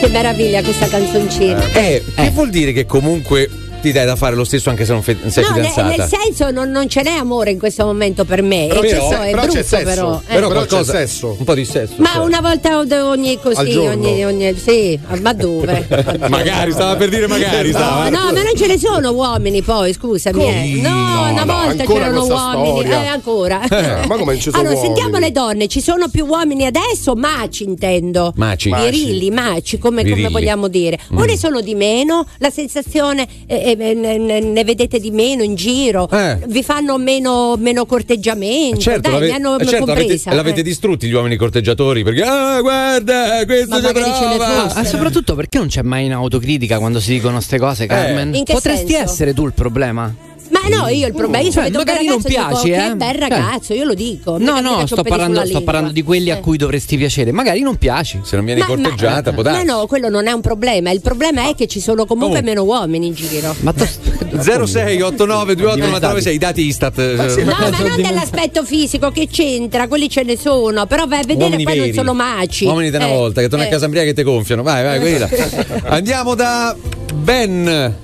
[SPEAKER 3] Che meraviglia questa canzoncina.
[SPEAKER 1] Eh, che vuol dire che comunque ti dai da fare lo stesso anche se non fe- sei
[SPEAKER 3] No, nel,
[SPEAKER 1] fidanzata?
[SPEAKER 3] nel senso non, non ce n'è amore in questo momento per me.
[SPEAKER 4] Però c'è se-
[SPEAKER 3] è
[SPEAKER 4] però c'è
[SPEAKER 3] brutto
[SPEAKER 4] sesso.
[SPEAKER 3] però. eh.
[SPEAKER 1] Però
[SPEAKER 4] Però
[SPEAKER 1] qualcosa,
[SPEAKER 4] c'è sesso.
[SPEAKER 1] un po' di sesso.
[SPEAKER 3] Ma
[SPEAKER 1] cioè.
[SPEAKER 3] una volta ogni così, ogni, ogni sì, ma dove?
[SPEAKER 1] Magari, stava per dire magari,
[SPEAKER 3] No,
[SPEAKER 1] stava.
[SPEAKER 3] no, ma non ce ne sono uomini poi, scusami. eh. No,
[SPEAKER 4] No,
[SPEAKER 3] una
[SPEAKER 4] no,
[SPEAKER 3] volta c'erano uomini, eh, ancora.
[SPEAKER 4] Eh, ma come non ci sono
[SPEAKER 3] allora,
[SPEAKER 4] uomini?
[SPEAKER 3] sentiamo le donne, ci sono più uomini adesso, maci intendo.
[SPEAKER 1] Maci.
[SPEAKER 3] Virili, maci, come, come vogliamo dire. O
[SPEAKER 1] Mm.
[SPEAKER 3] ne sono di meno, la sensazione eh, eh, ne, ne- vedete di meno in giro,
[SPEAKER 1] Eh.
[SPEAKER 3] vi fanno meno, meno corteggiamento.
[SPEAKER 1] Certo,
[SPEAKER 3] Dai,
[SPEAKER 1] l'ave-
[SPEAKER 3] mi hanno
[SPEAKER 1] eh, certo, l'avete,
[SPEAKER 3] compresa.
[SPEAKER 1] l'avete
[SPEAKER 3] eh.
[SPEAKER 1] distrutti gli uomini corteggiatori perché ah guarda questo
[SPEAKER 3] Ma
[SPEAKER 1] prova.
[SPEAKER 2] Ah, soprattutto perché non c'è mai in autocritica quando si dicono queste cose, Carmen?
[SPEAKER 3] In che
[SPEAKER 2] Potresti
[SPEAKER 3] senso?
[SPEAKER 2] essere tu il problema?
[SPEAKER 3] Ma no, io il problema, io
[SPEAKER 2] Cioè, magari non
[SPEAKER 3] ragazzo, dico,
[SPEAKER 2] piaci,
[SPEAKER 3] che
[SPEAKER 2] eh?
[SPEAKER 3] bel
[SPEAKER 2] Cioè.
[SPEAKER 3] ragazzo, io lo dico.
[SPEAKER 2] No, no, sto parlando, sto parlando di quelli a cui dovresti piacere. Magari non piaci.
[SPEAKER 1] Se non vieni
[SPEAKER 3] Ma-
[SPEAKER 1] corteggiata, può
[SPEAKER 3] Ma no, quello non è un problema. Il problema è che ci sono comunque
[SPEAKER 1] Oh.
[SPEAKER 3] meno uomini in giro.
[SPEAKER 2] Ma
[SPEAKER 1] 0689289996 i dati Istat. eh,
[SPEAKER 3] No, ma non dell'aspetto fisico che c'entra, quelli ce ne sono, però vai a vedere
[SPEAKER 1] Uomini
[SPEAKER 3] poi non
[SPEAKER 1] veri.
[SPEAKER 3] sono maci.
[SPEAKER 1] Uomini di una
[SPEAKER 3] Eh,
[SPEAKER 1] volta che torna
[SPEAKER 3] eh.
[SPEAKER 1] a casa Ambria che te gonfiano. Vai, vai, quelli là. Andiamo da Ben.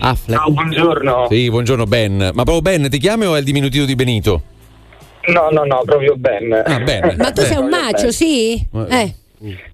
[SPEAKER 2] Affleck.
[SPEAKER 45] buongiorno.
[SPEAKER 1] Sì, buongiorno Ben. Ma proprio Ben ti chiami o è il diminutivo di Benito?
[SPEAKER 45] No, no, no, proprio Ben.
[SPEAKER 1] Ah, Ben.
[SPEAKER 3] Ma tu sei un macio, sì? Eh.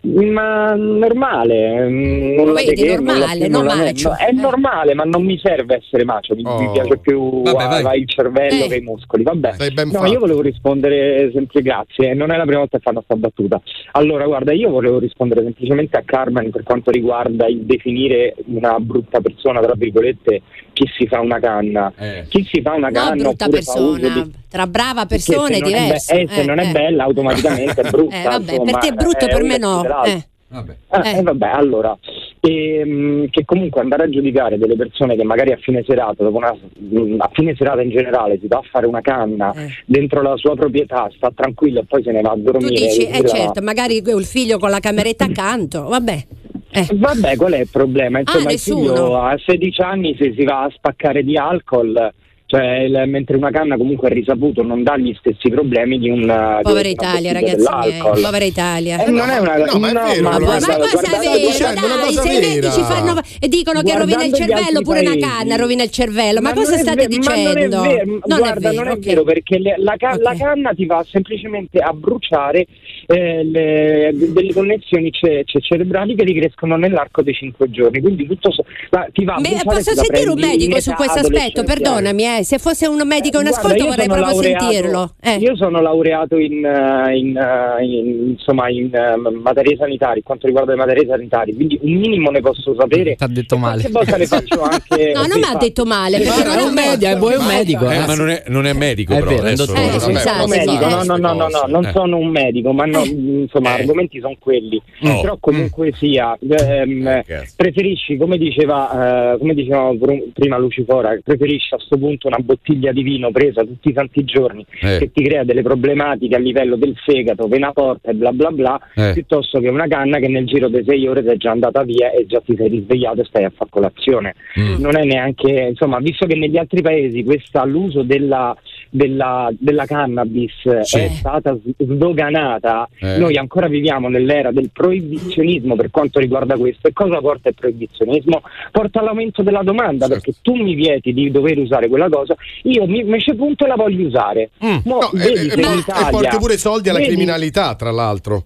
[SPEAKER 45] Ma normale, mm, nulla
[SPEAKER 3] Vedi,
[SPEAKER 45] di che,
[SPEAKER 3] normale,
[SPEAKER 45] nulla più,
[SPEAKER 3] no
[SPEAKER 45] nulla meno.
[SPEAKER 3] macio.
[SPEAKER 45] È normale, ma non mi serve essere macio, mi, mi
[SPEAKER 1] Oh.
[SPEAKER 45] piace più
[SPEAKER 1] Vabbè,
[SPEAKER 45] ah,
[SPEAKER 1] vai.
[SPEAKER 45] vai il cervello
[SPEAKER 3] Eh.
[SPEAKER 45] che i muscoli. Vabbè, no,
[SPEAKER 4] fatto.
[SPEAKER 45] io volevo rispondere sempre grazie, non è la prima volta che fanno sta battuta. Allora, guarda, io volevo rispondere semplicemente a Carmen per quanto riguarda il definire una brutta persona, tra virgolette, chi si fa una canna.
[SPEAKER 1] Eh.
[SPEAKER 45] Chi si fa una
[SPEAKER 3] No,
[SPEAKER 45] canna
[SPEAKER 3] brutta persona.
[SPEAKER 45] di
[SPEAKER 3] Tra brava persona è
[SPEAKER 45] non è be-
[SPEAKER 3] diverso.
[SPEAKER 45] eh, se non è bella, automaticamente è brutta.
[SPEAKER 3] Eh, vabbè, per
[SPEAKER 45] insomma,
[SPEAKER 3] te è brutto, per
[SPEAKER 45] un
[SPEAKER 3] me no. Eh.
[SPEAKER 1] Vabbè.
[SPEAKER 45] Ah,
[SPEAKER 3] Eh.
[SPEAKER 45] eh, vabbè, allora, ehm, che comunque andare a giudicare delle persone che magari a fine serata, dopo una, mh, a fine serata in generale, si va a fare una canna
[SPEAKER 3] Eh.
[SPEAKER 45] dentro la sua proprietà, sta tranquillo e poi se ne va a
[SPEAKER 3] Tu
[SPEAKER 45] dormire.
[SPEAKER 3] dici,
[SPEAKER 45] e
[SPEAKER 3] eh certo, magari il figlio con la cameretta accanto, vabbè. Eh.
[SPEAKER 45] Vabbè, qual è il problema? Insomma, il
[SPEAKER 3] nessuno.
[SPEAKER 45] figlio a 16 anni se si va a spaccare di alcol, cioè il- mentre una canna comunque è risaputo non dà gli stessi problemi di un
[SPEAKER 3] Povera
[SPEAKER 45] di una
[SPEAKER 3] Italia, ragazzi miei,
[SPEAKER 45] dell'alcol.
[SPEAKER 3] povera Italia.
[SPEAKER 45] Eh, non è una
[SPEAKER 4] No, ma è vero,
[SPEAKER 45] ma
[SPEAKER 3] Ma,
[SPEAKER 4] sta-
[SPEAKER 3] cosa è vero?
[SPEAKER 4] una
[SPEAKER 3] Dai,
[SPEAKER 4] cosa
[SPEAKER 3] se i medici fanno e dicono che
[SPEAKER 45] Guardando
[SPEAKER 3] rovina il cervello, pure una
[SPEAKER 45] paesi.
[SPEAKER 3] canna rovina il cervello. Ma,
[SPEAKER 45] Ma
[SPEAKER 3] cosa state
[SPEAKER 45] ve- ma
[SPEAKER 3] dicendo?
[SPEAKER 45] non è vero, guarda, non è vero perché le- la, ca- la
[SPEAKER 3] Ok.
[SPEAKER 45] canna ti va semplicemente a bruciare eh, le- delle connessioni ce- ce- cerebrali che ricrescono nell'arco dei 5 giorni. Quindi tutto so- ma ti va a bruciare
[SPEAKER 3] posso
[SPEAKER 45] se la
[SPEAKER 3] sentire un medico su questo aspetto? Perdonami, eh. Se fosse un medico in
[SPEAKER 45] Guarda,
[SPEAKER 3] ascolto vorrei proprio
[SPEAKER 45] laureato-
[SPEAKER 3] sentirlo. Eh.
[SPEAKER 45] Io sono laureato in, eh, in, eh, in- insomma, in eh, materie sanitarie, quanto riguarda le materie sanitarie, quindi un minimo ne posso sapere.
[SPEAKER 2] T'ha detto male.
[SPEAKER 45] Qualche volta le faccio anche.
[SPEAKER 3] No, non mi ha detto male, non è un
[SPEAKER 2] media, è buon medico.
[SPEAKER 1] Eh,
[SPEAKER 2] eh.
[SPEAKER 1] ma non è, non è medico,
[SPEAKER 2] È
[SPEAKER 1] però.
[SPEAKER 2] vero, un
[SPEAKER 1] adesso-.
[SPEAKER 3] Eh,
[SPEAKER 1] vabbè,
[SPEAKER 45] medico,
[SPEAKER 3] eh.
[SPEAKER 45] no, no, no, no, no, non
[SPEAKER 1] Eh.
[SPEAKER 45] sono un medico, ma no, insomma,
[SPEAKER 1] Eh.
[SPEAKER 45] argomenti sono quelli.
[SPEAKER 1] Oh.
[SPEAKER 45] Però comunque sia, ehm,
[SPEAKER 1] Eh,
[SPEAKER 45] preferisci, come diceva, eh, come diceva pr- prima Lucifora, preferisci a sto punto una bottiglia di vino presa tutti i santi giorni
[SPEAKER 1] Eh.
[SPEAKER 45] che ti crea delle problematiche a livello del fegato, vena porta e bla bla bla,
[SPEAKER 1] Eh.
[SPEAKER 45] piuttosto che una canna che nel giro di sei ore sei già andata via e già ti sei risvegliato e stai a far colazione.
[SPEAKER 1] Mm.
[SPEAKER 45] Non è neanche, insomma, visto che negli altri paesi questa, l'uso della, della, della cannabis
[SPEAKER 1] Sì.
[SPEAKER 45] è stata sdoganata,
[SPEAKER 1] Eh.
[SPEAKER 45] noi ancora viviamo nell'era del proibizionismo per quanto riguarda questo. E cosa porta il proibizionismo? Porta all'aumento della domanda,
[SPEAKER 1] Certo.
[SPEAKER 45] perché tu mi vieti di dover usare quella cosa, io mi, ce punto e la voglio usare.
[SPEAKER 1] Mm.
[SPEAKER 4] No,
[SPEAKER 45] vedi
[SPEAKER 4] e, e e porti pure soldi alla
[SPEAKER 45] vedi-
[SPEAKER 4] criminalità, tra l'altro.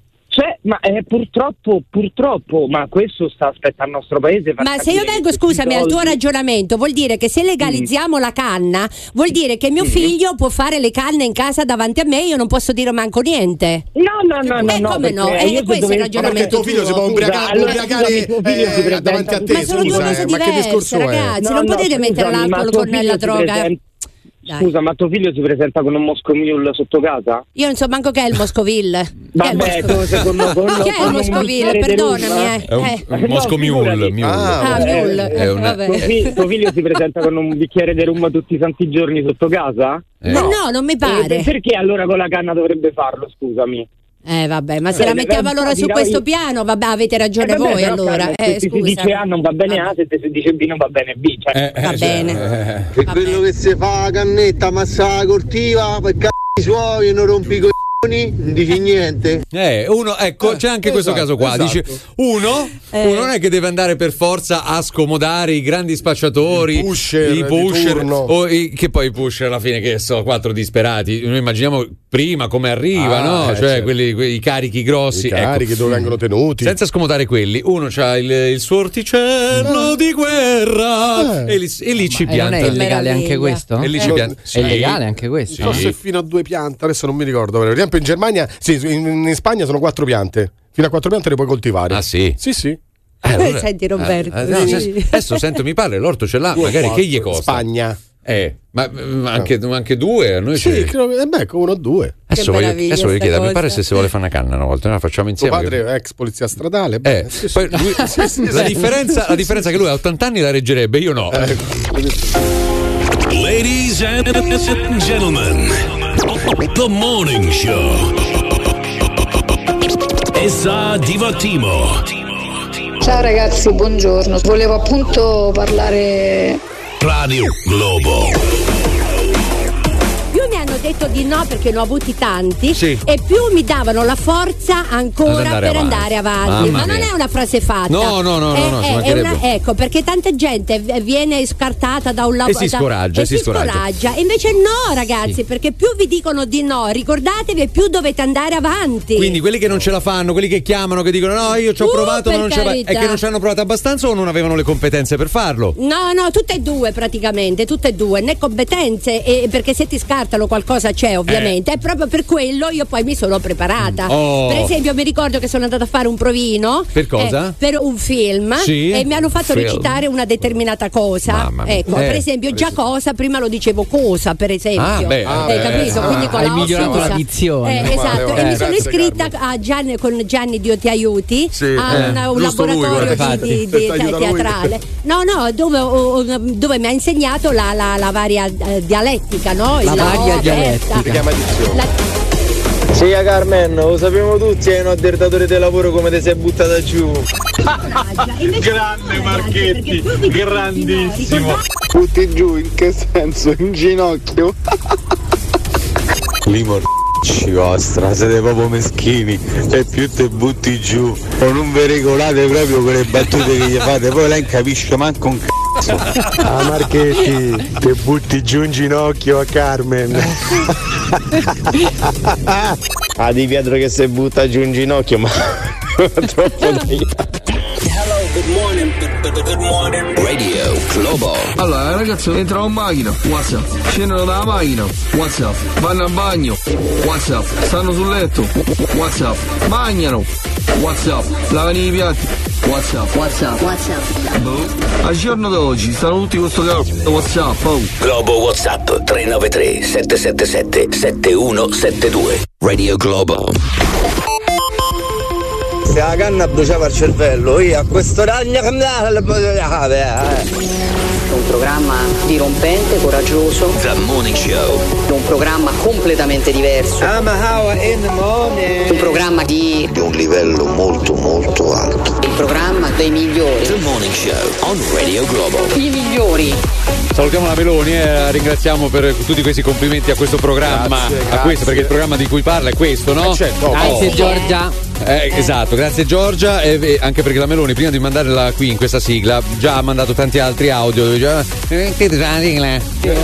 [SPEAKER 45] Ma eh, purtroppo, purtroppo, ma questo sta aspettando al nostro paese.
[SPEAKER 3] Ma se io vengo, scusami, al tuo
[SPEAKER 45] soldi-
[SPEAKER 3] ragionamento, vuol dire che se legalizziamo la canna, vuol dire che mio figlio può fare le canne in casa davanti a me io non posso dire manco niente.
[SPEAKER 45] No, no, no, no,
[SPEAKER 3] Eh,
[SPEAKER 45] no,
[SPEAKER 3] come no? Eh, questo è il
[SPEAKER 45] dovessi-
[SPEAKER 4] Ma perché
[SPEAKER 3] ragionamento
[SPEAKER 4] tuo figlio si può ubriacare,
[SPEAKER 45] allora,
[SPEAKER 4] ubriacare,
[SPEAKER 45] scusami, tuo figlio si
[SPEAKER 4] eh, davanti a te?
[SPEAKER 3] Ma sono due cose
[SPEAKER 4] eh, che
[SPEAKER 3] diverse, ragazzi.
[SPEAKER 45] No,
[SPEAKER 3] non
[SPEAKER 45] no,
[SPEAKER 3] potete mettere l'alcol con la droga. Dai.
[SPEAKER 45] Scusa, ma tuo figlio si presenta con un Moscow Mule sotto casa?
[SPEAKER 3] Io non so manco che è il Moscoville.
[SPEAKER 45] Vabbè,
[SPEAKER 3] Moscoville?
[SPEAKER 45] tu secondo con,
[SPEAKER 3] Chi è il Moscoville? Perdonami, eh.
[SPEAKER 1] È un,
[SPEAKER 3] Eh.
[SPEAKER 1] un
[SPEAKER 45] No, figurati.
[SPEAKER 1] Mule.
[SPEAKER 4] Ah,
[SPEAKER 3] Ah,
[SPEAKER 45] Eh,
[SPEAKER 3] Mule.
[SPEAKER 1] è una-
[SPEAKER 3] Vabbè.
[SPEAKER 45] Tuo, fi- tuo figlio si presenta con un bicchiere di rum tutti i santi giorni sotto casa?
[SPEAKER 1] Eh.
[SPEAKER 3] Ma no, non mi
[SPEAKER 45] Eh,
[SPEAKER 3] pare.
[SPEAKER 45] perché allora con la canna dovrebbe farlo, scusami?
[SPEAKER 3] Eh vabbè, ma se
[SPEAKER 45] Bene,
[SPEAKER 3] la mettiamo allora su questo piano, vabbè, avete ragione
[SPEAKER 45] Eh, vabbè,
[SPEAKER 3] voi
[SPEAKER 45] però,
[SPEAKER 3] allora.
[SPEAKER 45] Carmen,
[SPEAKER 3] Eh,
[SPEAKER 45] se si dice A non va bene A, se si dice B non va bene B. Cioè,
[SPEAKER 1] Eh, eh,
[SPEAKER 3] Va
[SPEAKER 1] cioè,
[SPEAKER 3] bene.
[SPEAKER 1] eh.
[SPEAKER 35] E quello che si fa la cannetta, massa la cortiva, per cazzi suoi e non rompi i coglioni, non dici niente.
[SPEAKER 1] Eh, uno, ecco, c'è anche questo
[SPEAKER 4] esatto,
[SPEAKER 1] caso qua.
[SPEAKER 4] esatto.
[SPEAKER 1] Dice, uno,
[SPEAKER 3] Eh.
[SPEAKER 1] uno non è che deve andare per forza a scomodare i grandi spacciatori,
[SPEAKER 4] I pusher
[SPEAKER 1] i pusher, o i- che poi i pusher alla fine che so, quattro disperati. Noi immaginiamo prima come arriva,
[SPEAKER 4] Ah,
[SPEAKER 1] no?
[SPEAKER 4] eh,
[SPEAKER 1] cioè
[SPEAKER 4] certo.
[SPEAKER 1] quelli, quei carichi grossi.
[SPEAKER 4] I carichi
[SPEAKER 1] ecco.
[SPEAKER 4] dove vengono tenuti.
[SPEAKER 1] Senza scomodare quelli, uno ha il, il suo orticello di guerra
[SPEAKER 4] Eh.
[SPEAKER 1] e, lì, e lì ci
[SPEAKER 2] E non
[SPEAKER 1] pianta.
[SPEAKER 2] è illegale anche questo?
[SPEAKER 1] E lì ci
[SPEAKER 4] Eh.
[SPEAKER 1] pianta.
[SPEAKER 2] È illegale anche questo?
[SPEAKER 4] Forse fino a due piante, adesso non mi ricordo. Per esempio in Germania, sì, in, in Spagna sono quattro piante. Fino a quattro piante le puoi coltivare.
[SPEAKER 1] Ah sì?
[SPEAKER 4] Sì, sì.
[SPEAKER 1] Eh, allora-
[SPEAKER 3] Senti, Roberto,
[SPEAKER 1] Eh, eh, no,
[SPEAKER 3] sì.
[SPEAKER 1] adesso- sento mi parla, l'orto ce l'ha, magari che gli costa?
[SPEAKER 4] Spagna.
[SPEAKER 1] Eh, ma, ma anche, ma anche due, a noi
[SPEAKER 4] Sì, credo, eh beh, uno o due.
[SPEAKER 1] Adesso voglio, adesso voglio chiedere, mi
[SPEAKER 3] cosa.
[SPEAKER 1] pare se si vuole fare una canna una volta, noi la facciamo insieme.
[SPEAKER 4] padre è ex polizia stradale.
[SPEAKER 1] Eh,
[SPEAKER 4] beh, sì, sì.
[SPEAKER 1] poi lui- la, differenza, la differenza è che lui a 80 anni la reggerebbe, io no.
[SPEAKER 4] Eh,
[SPEAKER 38] Ladies and gentlemen, the morning show. Essa Divattimo.
[SPEAKER 46] Ciao ragazzi, buongiorno. Volevo appunto parlare
[SPEAKER 38] Radio Globo.
[SPEAKER 3] Detto di no perché ne ho avuti tanti
[SPEAKER 1] Sì.
[SPEAKER 3] e più mi davano la forza ancora
[SPEAKER 1] andare
[SPEAKER 3] per
[SPEAKER 1] avanti.
[SPEAKER 3] andare avanti.
[SPEAKER 1] Mamma
[SPEAKER 3] Ma non
[SPEAKER 1] mia.
[SPEAKER 3] è una frase fatta.
[SPEAKER 1] No, no, no, no,
[SPEAKER 3] È-
[SPEAKER 1] no, ci
[SPEAKER 3] è- una- ecco, perché tanta gente viene scartata da un lavoro
[SPEAKER 1] si scoraggia,
[SPEAKER 3] e
[SPEAKER 1] si
[SPEAKER 3] si
[SPEAKER 1] scoraggia.
[SPEAKER 3] scoraggia. E invece no, ragazzi, perché più vi dicono di no, ricordatevi e più dovete andare avanti.
[SPEAKER 1] Quindi quelli che non ce la fanno, quelli che chiamano, che dicono no, io ci ho
[SPEAKER 3] Uh,
[SPEAKER 1] provato, ma non ce la
[SPEAKER 3] carità.
[SPEAKER 1] È che non ci hanno provato abbastanza o non avevano le competenze per farlo?
[SPEAKER 3] No, no, tutte e due praticamente, tutte e due, né competenze, e perché se ti scartano qualcosa c'è ovviamente, e proprio per quello io poi mi sono preparata.
[SPEAKER 1] Oh.
[SPEAKER 3] Per esempio mi ricordo che sono andata a fare un provino
[SPEAKER 1] Per cosa?
[SPEAKER 3] eh, per un film
[SPEAKER 1] Sì?
[SPEAKER 3] e mi hanno fatto
[SPEAKER 1] Film.
[SPEAKER 3] recitare una determinata cosa. Ecco,
[SPEAKER 1] Eh,
[SPEAKER 3] per esempio già cosa, prima lo dicevo cosa, per esempio.
[SPEAKER 1] Ah, beh,
[SPEAKER 3] eh,
[SPEAKER 1] eh,
[SPEAKER 3] capito?
[SPEAKER 1] ah,
[SPEAKER 3] Quindi con
[SPEAKER 2] hai
[SPEAKER 3] la
[SPEAKER 2] migliorato la dizione.
[SPEAKER 3] Eh, esatto, e mi
[SPEAKER 2] Eh,
[SPEAKER 3] sono
[SPEAKER 2] grazie,
[SPEAKER 3] iscritta a Gianni, con Gianni Dio ti aiuti
[SPEAKER 1] Sì,
[SPEAKER 3] a
[SPEAKER 1] eh,
[SPEAKER 3] una- un laboratorio di, di- di- teatrale. No, no, dove, dove mi ha insegnato la, la- la varia eh, dialettica, no?
[SPEAKER 2] La
[SPEAKER 3] Il-
[SPEAKER 2] varia
[SPEAKER 3] oh,
[SPEAKER 2] dialettica.
[SPEAKER 3] aperta.
[SPEAKER 2] Si chiama
[SPEAKER 3] La-
[SPEAKER 17] Sì, Carmen, lo sappiamo tutti, è un addertatore di lavoro come ti sei buttata giù.
[SPEAKER 41] Grande Marchetti, grandissimo.
[SPEAKER 36] Butti giù in che senso? In ginocchio?
[SPEAKER 47] Limorci vostra, siete proprio meschini e più te butti giù o non vi regolate proprio quelle battute che gli fate, poi lei non capisce manco un cazzo.
[SPEAKER 36] Ah Marchetti, te butti giù in ginocchio a Carmen.
[SPEAKER 17] Ah, di Pietro che si butta giù in ginocchio, ma troppo dai.
[SPEAKER 38] Radio Globo.
[SPEAKER 48] Allora, ragazzi, entrano in macchina, WhatsApp. Scendono dalla macchina, WhatsApp. Vanno al bagno, WhatsApp. Stanno sul letto, WhatsApp. Mangiano, WhatsApp. Lavano i piatti, WhatsApp. WhatsApp. WhatsApp. Boh. Al giorno d'oggi stanno tutti con sto cazzo WhatsApp, oh.
[SPEAKER 38] Globo WhatsApp 393 777 7172. Radio Globo.
[SPEAKER 35] Se la canna bruciava il cervello, io a questo ragno cambiare le cave.
[SPEAKER 49] Un programma dirompente, coraggioso.
[SPEAKER 38] The Morning Show.
[SPEAKER 49] Un programma completamente diverso.
[SPEAKER 35] I'm a in the morning.
[SPEAKER 49] Un programma di.
[SPEAKER 35] Di un livello molto molto alto.
[SPEAKER 49] Il programma dei migliori.
[SPEAKER 38] The Morning Show on Radio Globo.
[SPEAKER 49] I migliori.
[SPEAKER 1] Salutiamo la Meloni e la ringraziamo per tutti questi complimenti a questo programma.
[SPEAKER 4] Grazie,
[SPEAKER 1] a
[SPEAKER 4] grazie.
[SPEAKER 1] questo, perché il programma di cui parla è questo, no?
[SPEAKER 4] Eh, certo.
[SPEAKER 2] Grazie
[SPEAKER 1] Oh.
[SPEAKER 2] Giorgia.
[SPEAKER 1] Eh, esatto, grazie Giorgia, e, e anche perché la Meloni prima di mandarla qui in questa sigla già ha mandato tanti altri audio dove diceva eh, che sigla?
[SPEAKER 2] Eh,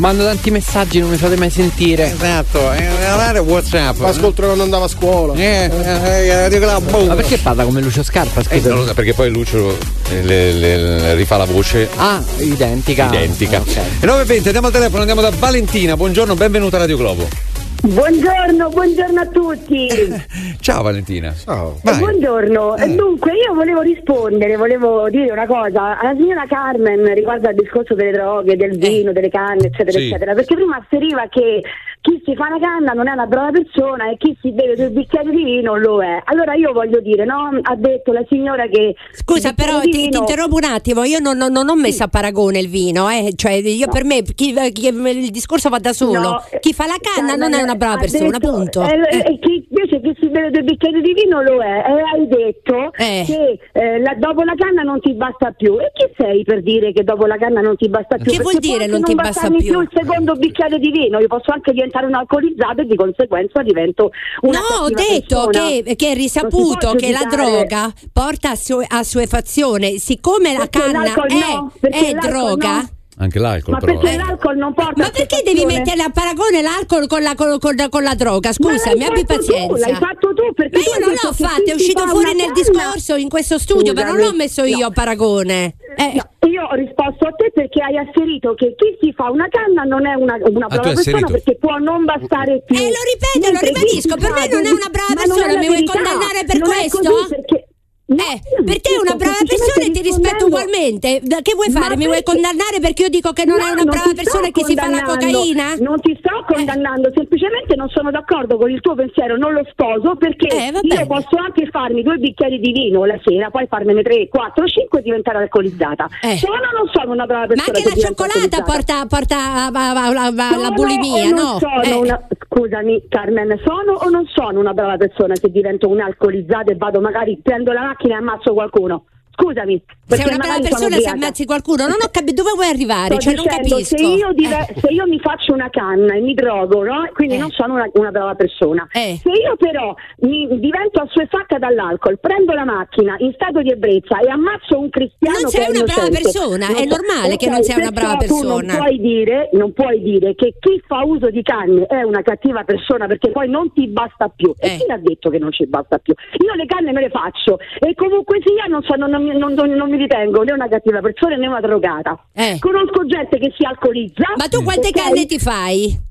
[SPEAKER 2] mando tanti messaggi, non mi fate mai sentire.
[SPEAKER 1] Esatto, eh, Whatsapp.
[SPEAKER 4] Ascolto quando andava a scuola.
[SPEAKER 1] Eh, eh, eh, boom.
[SPEAKER 2] Ma perché parla come Lucio Scarpa?
[SPEAKER 1] Eh,
[SPEAKER 2] Scusa.
[SPEAKER 1] non lo so, perché poi Lucio eh, le- le- le- rifà la voce
[SPEAKER 2] Ah, identica.
[SPEAKER 1] identica.
[SPEAKER 2] Ok.
[SPEAKER 1] E 9.20, andiamo al telefono, andiamo da Valentina. Buongiorno, benvenuta a Radio Globo.
[SPEAKER 50] Buongiorno, buongiorno a tutti.
[SPEAKER 1] Ciao Valentina.
[SPEAKER 4] Ciao.
[SPEAKER 50] Eh, Buongiorno,
[SPEAKER 1] Eh.
[SPEAKER 50] dunque io volevo rispondere, volevo dire una cosa alla signora Carmen riguardo al discorso delle droghe, del vino, delle canne, eccetera,
[SPEAKER 1] Sì.
[SPEAKER 50] eccetera, perché prima asseriva che chi si fa una canna non è una brava persona e chi si beve due bicchieri di vino lo è. Allora io voglio dire, no? Ha detto la signora che...
[SPEAKER 3] Scusa, però ti, ti
[SPEAKER 50] vino-
[SPEAKER 3] interrompo un attimo. Io non, non- non ho messo a paragone il vino, eh. Cioè, io per me chi- chi- il discorso va da solo.
[SPEAKER 50] No,
[SPEAKER 3] chi fa la canna
[SPEAKER 50] Carmen,
[SPEAKER 3] non è una brava persona,
[SPEAKER 50] detto-
[SPEAKER 3] punto.
[SPEAKER 50] eh,
[SPEAKER 3] Eh.
[SPEAKER 50] e chi- invece chi si beve due bicchieri di vino lo è. E hai detto
[SPEAKER 3] Eh.
[SPEAKER 50] che eh, la- dopo la canna non ti basta più. E chi sei per dire che dopo la canna non ti basta più?
[SPEAKER 3] Che vuol
[SPEAKER 50] Perché può
[SPEAKER 3] dire non ti basta
[SPEAKER 50] bastarmi
[SPEAKER 3] più?
[SPEAKER 50] il secondo bicchiere di vino. Io posso anche diventare un alcolizzato e di conseguenza divento una
[SPEAKER 3] No, ho detto che, che è
[SPEAKER 50] Non
[SPEAKER 3] risaputo che la droga porta a, su- a suefazione. Siccome la
[SPEAKER 50] Perché
[SPEAKER 3] canna è,
[SPEAKER 50] no,
[SPEAKER 3] è droga.
[SPEAKER 50] no.
[SPEAKER 1] Anche l'alcol
[SPEAKER 50] Ma
[SPEAKER 1] però.
[SPEAKER 50] perché
[SPEAKER 1] eh.
[SPEAKER 50] l'alcol non porta
[SPEAKER 3] Ma perché devi mettere a paragone l'alcol con la, con, con- con la droga? Scusami,
[SPEAKER 50] l'hai
[SPEAKER 3] abbi pazienza.
[SPEAKER 50] tu, l'hai fatto tu, perché
[SPEAKER 3] Ma io non l'ho fatto, è uscito
[SPEAKER 50] fa
[SPEAKER 3] fuori nel
[SPEAKER 50] canna-
[SPEAKER 3] discorso in questo studio, ma non l'ho
[SPEAKER 50] Scusami,
[SPEAKER 3] messo io a paragone. Eh.
[SPEAKER 50] No, io ho risposto a te perché hai asserito che chi si fa una canna non è una, una
[SPEAKER 1] Ah,
[SPEAKER 50] brava
[SPEAKER 1] hai
[SPEAKER 50] persona
[SPEAKER 1] asserito.
[SPEAKER 50] perché può non bastare più.
[SPEAKER 3] Eh, lo ripeto, lo
[SPEAKER 50] Mentre chi
[SPEAKER 3] ribadisco, per me non è una brava persona,
[SPEAKER 50] è
[SPEAKER 3] mi vuoi condannare per
[SPEAKER 50] non è
[SPEAKER 3] questo?
[SPEAKER 50] così perché
[SPEAKER 3] Eh, per te è una brava persona e ti rispetto ugualmente. Che vuoi fare? Mi vuoi condannare perché io dico che non è una
[SPEAKER 50] non
[SPEAKER 3] brava persona
[SPEAKER 50] sto
[SPEAKER 3] che si fa la cocaina? Eh.
[SPEAKER 50] Non ti sto condannando, semplicemente non sono d'accordo con il tuo pensiero, non lo sposo perché
[SPEAKER 3] Eh,
[SPEAKER 50] io posso anche farmi due bicchieri di vino la sera, poi farmene 3, 4, 5 e diventare alcolizzata. Sono o non sono una brava
[SPEAKER 3] Eh. Ma
[SPEAKER 50] persona?
[SPEAKER 3] anche
[SPEAKER 50] che
[SPEAKER 3] la cioccolata porta, porta alla bulimia, no?
[SPEAKER 50] sono
[SPEAKER 3] Eh.
[SPEAKER 50] una- scusami Carmen, sono o non sono una brava persona se divento un'alcolizzata e vado magari prendo la macchina e ammazzo qualcuno? Scusami.
[SPEAKER 3] Sei una
[SPEAKER 50] sono
[SPEAKER 3] persona se ammazzi qualcuno, non ho capito dove vuoi arrivare, cioè non
[SPEAKER 50] dicendo,
[SPEAKER 3] capisco.
[SPEAKER 50] Se io, dive-
[SPEAKER 3] Eh.
[SPEAKER 50] se io mi faccio una canna e mi drogo, no? quindi non sono una, una brava persona.
[SPEAKER 3] Eh.
[SPEAKER 50] Se io però mi divento assuefatta dall'alcol, prendo la macchina in stato di ebbrezza e ammazzo un cristiano
[SPEAKER 3] Non
[SPEAKER 50] che
[SPEAKER 3] sei una brava persona,
[SPEAKER 50] non
[SPEAKER 3] è normale che
[SPEAKER 50] ok,
[SPEAKER 3] non sei una brava
[SPEAKER 50] tu non
[SPEAKER 3] persona.
[SPEAKER 50] puoi dire, non puoi dire che chi fa uso di canne è una cattiva persona perché poi non ti basta più.
[SPEAKER 3] Eh.
[SPEAKER 50] E chi l'ha detto che non ci basta più? Io le canne me le faccio e comunque sia non, sono- non non- non- non mi ritengo né una cattiva persona né una drogata. Conosco gente che si alcolizza.
[SPEAKER 3] Eh. Ma tu quante
[SPEAKER 50] ok?
[SPEAKER 3] canne ti fai?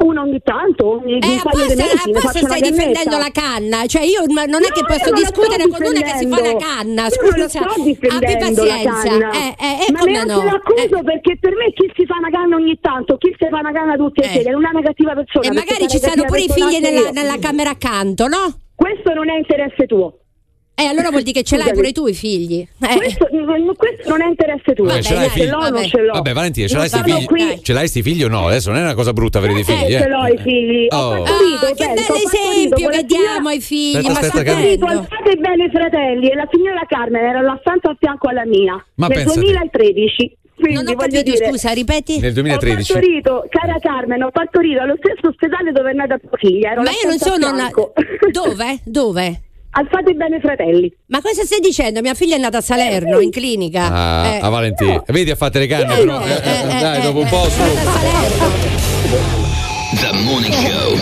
[SPEAKER 50] Una ogni tanto, ogni
[SPEAKER 3] Eh, apposta,
[SPEAKER 50] mesi,
[SPEAKER 3] apposta stai difendendo la canna, cioè io non è che
[SPEAKER 50] No,
[SPEAKER 3] posso discutere con una che si fa la canna, scusa, abbi pazienza,
[SPEAKER 50] canna.
[SPEAKER 3] eh, eh, e
[SPEAKER 50] ma
[SPEAKER 3] come no?
[SPEAKER 50] l'accuso perché per me chi si fa una canna ogni tanto, chi si fa una canna tutti e sera, non è una cattiva persona.
[SPEAKER 3] E magari ci stanno pure i figli nella, nella camera accanto, no?
[SPEAKER 50] Questo non è interesse tuo.
[SPEAKER 3] Eh, allora vuol dire che ce l'hai pure tu i figli. Eh.
[SPEAKER 50] Questo, questo non è interesse tuo.
[SPEAKER 1] Vabbè, ce l'hai figli?
[SPEAKER 50] l'ho o non
[SPEAKER 3] Vabbè.
[SPEAKER 50] ce l'ho.
[SPEAKER 1] Vabbè, Valentina, ce l'hai sti figli?
[SPEAKER 50] qui.
[SPEAKER 1] Ce l'hai sti figli o no? Adesso non è una cosa brutta avere dei figli,
[SPEAKER 50] Eh,
[SPEAKER 1] eh.
[SPEAKER 50] ce l'ho i figli. Ho
[SPEAKER 1] Oh.
[SPEAKER 50] partorito,
[SPEAKER 3] Ah, che
[SPEAKER 50] ho
[SPEAKER 3] bell'esempio che
[SPEAKER 50] la
[SPEAKER 3] diamo ai figli,
[SPEAKER 1] Aspetta,
[SPEAKER 3] ma
[SPEAKER 1] aspetta,
[SPEAKER 3] sta
[SPEAKER 1] che-
[SPEAKER 50] alzate bene i fratelli e la signora Carmen era alla stanza a fianco alla mia
[SPEAKER 1] Ma
[SPEAKER 50] nel
[SPEAKER 1] pensate.
[SPEAKER 50] 2013. Quindi
[SPEAKER 3] Non ho capito,
[SPEAKER 50] dire,
[SPEAKER 3] scusa, ripeti?
[SPEAKER 1] Nel 2013.
[SPEAKER 50] Ho partorito, cara Carmen, ho partorito allo stesso ospedale dove è nata tua figlia. ero
[SPEAKER 3] Ma io non sono una... Dove? Dove?
[SPEAKER 50] Alzate bene fratelli.
[SPEAKER 3] Ma cosa stai dicendo? Mia figlia è nata a Salerno, in clinica.
[SPEAKER 1] Ah,
[SPEAKER 3] Eh.
[SPEAKER 1] a Valentina. Vedi a fate le canne,
[SPEAKER 3] Eh,
[SPEAKER 1] però.
[SPEAKER 3] eh,
[SPEAKER 1] eh,
[SPEAKER 3] eh,
[SPEAKER 1] dai,
[SPEAKER 3] eh,
[SPEAKER 1] dopo un
[SPEAKER 3] eh,
[SPEAKER 1] po' su.
[SPEAKER 38] The Morning Show.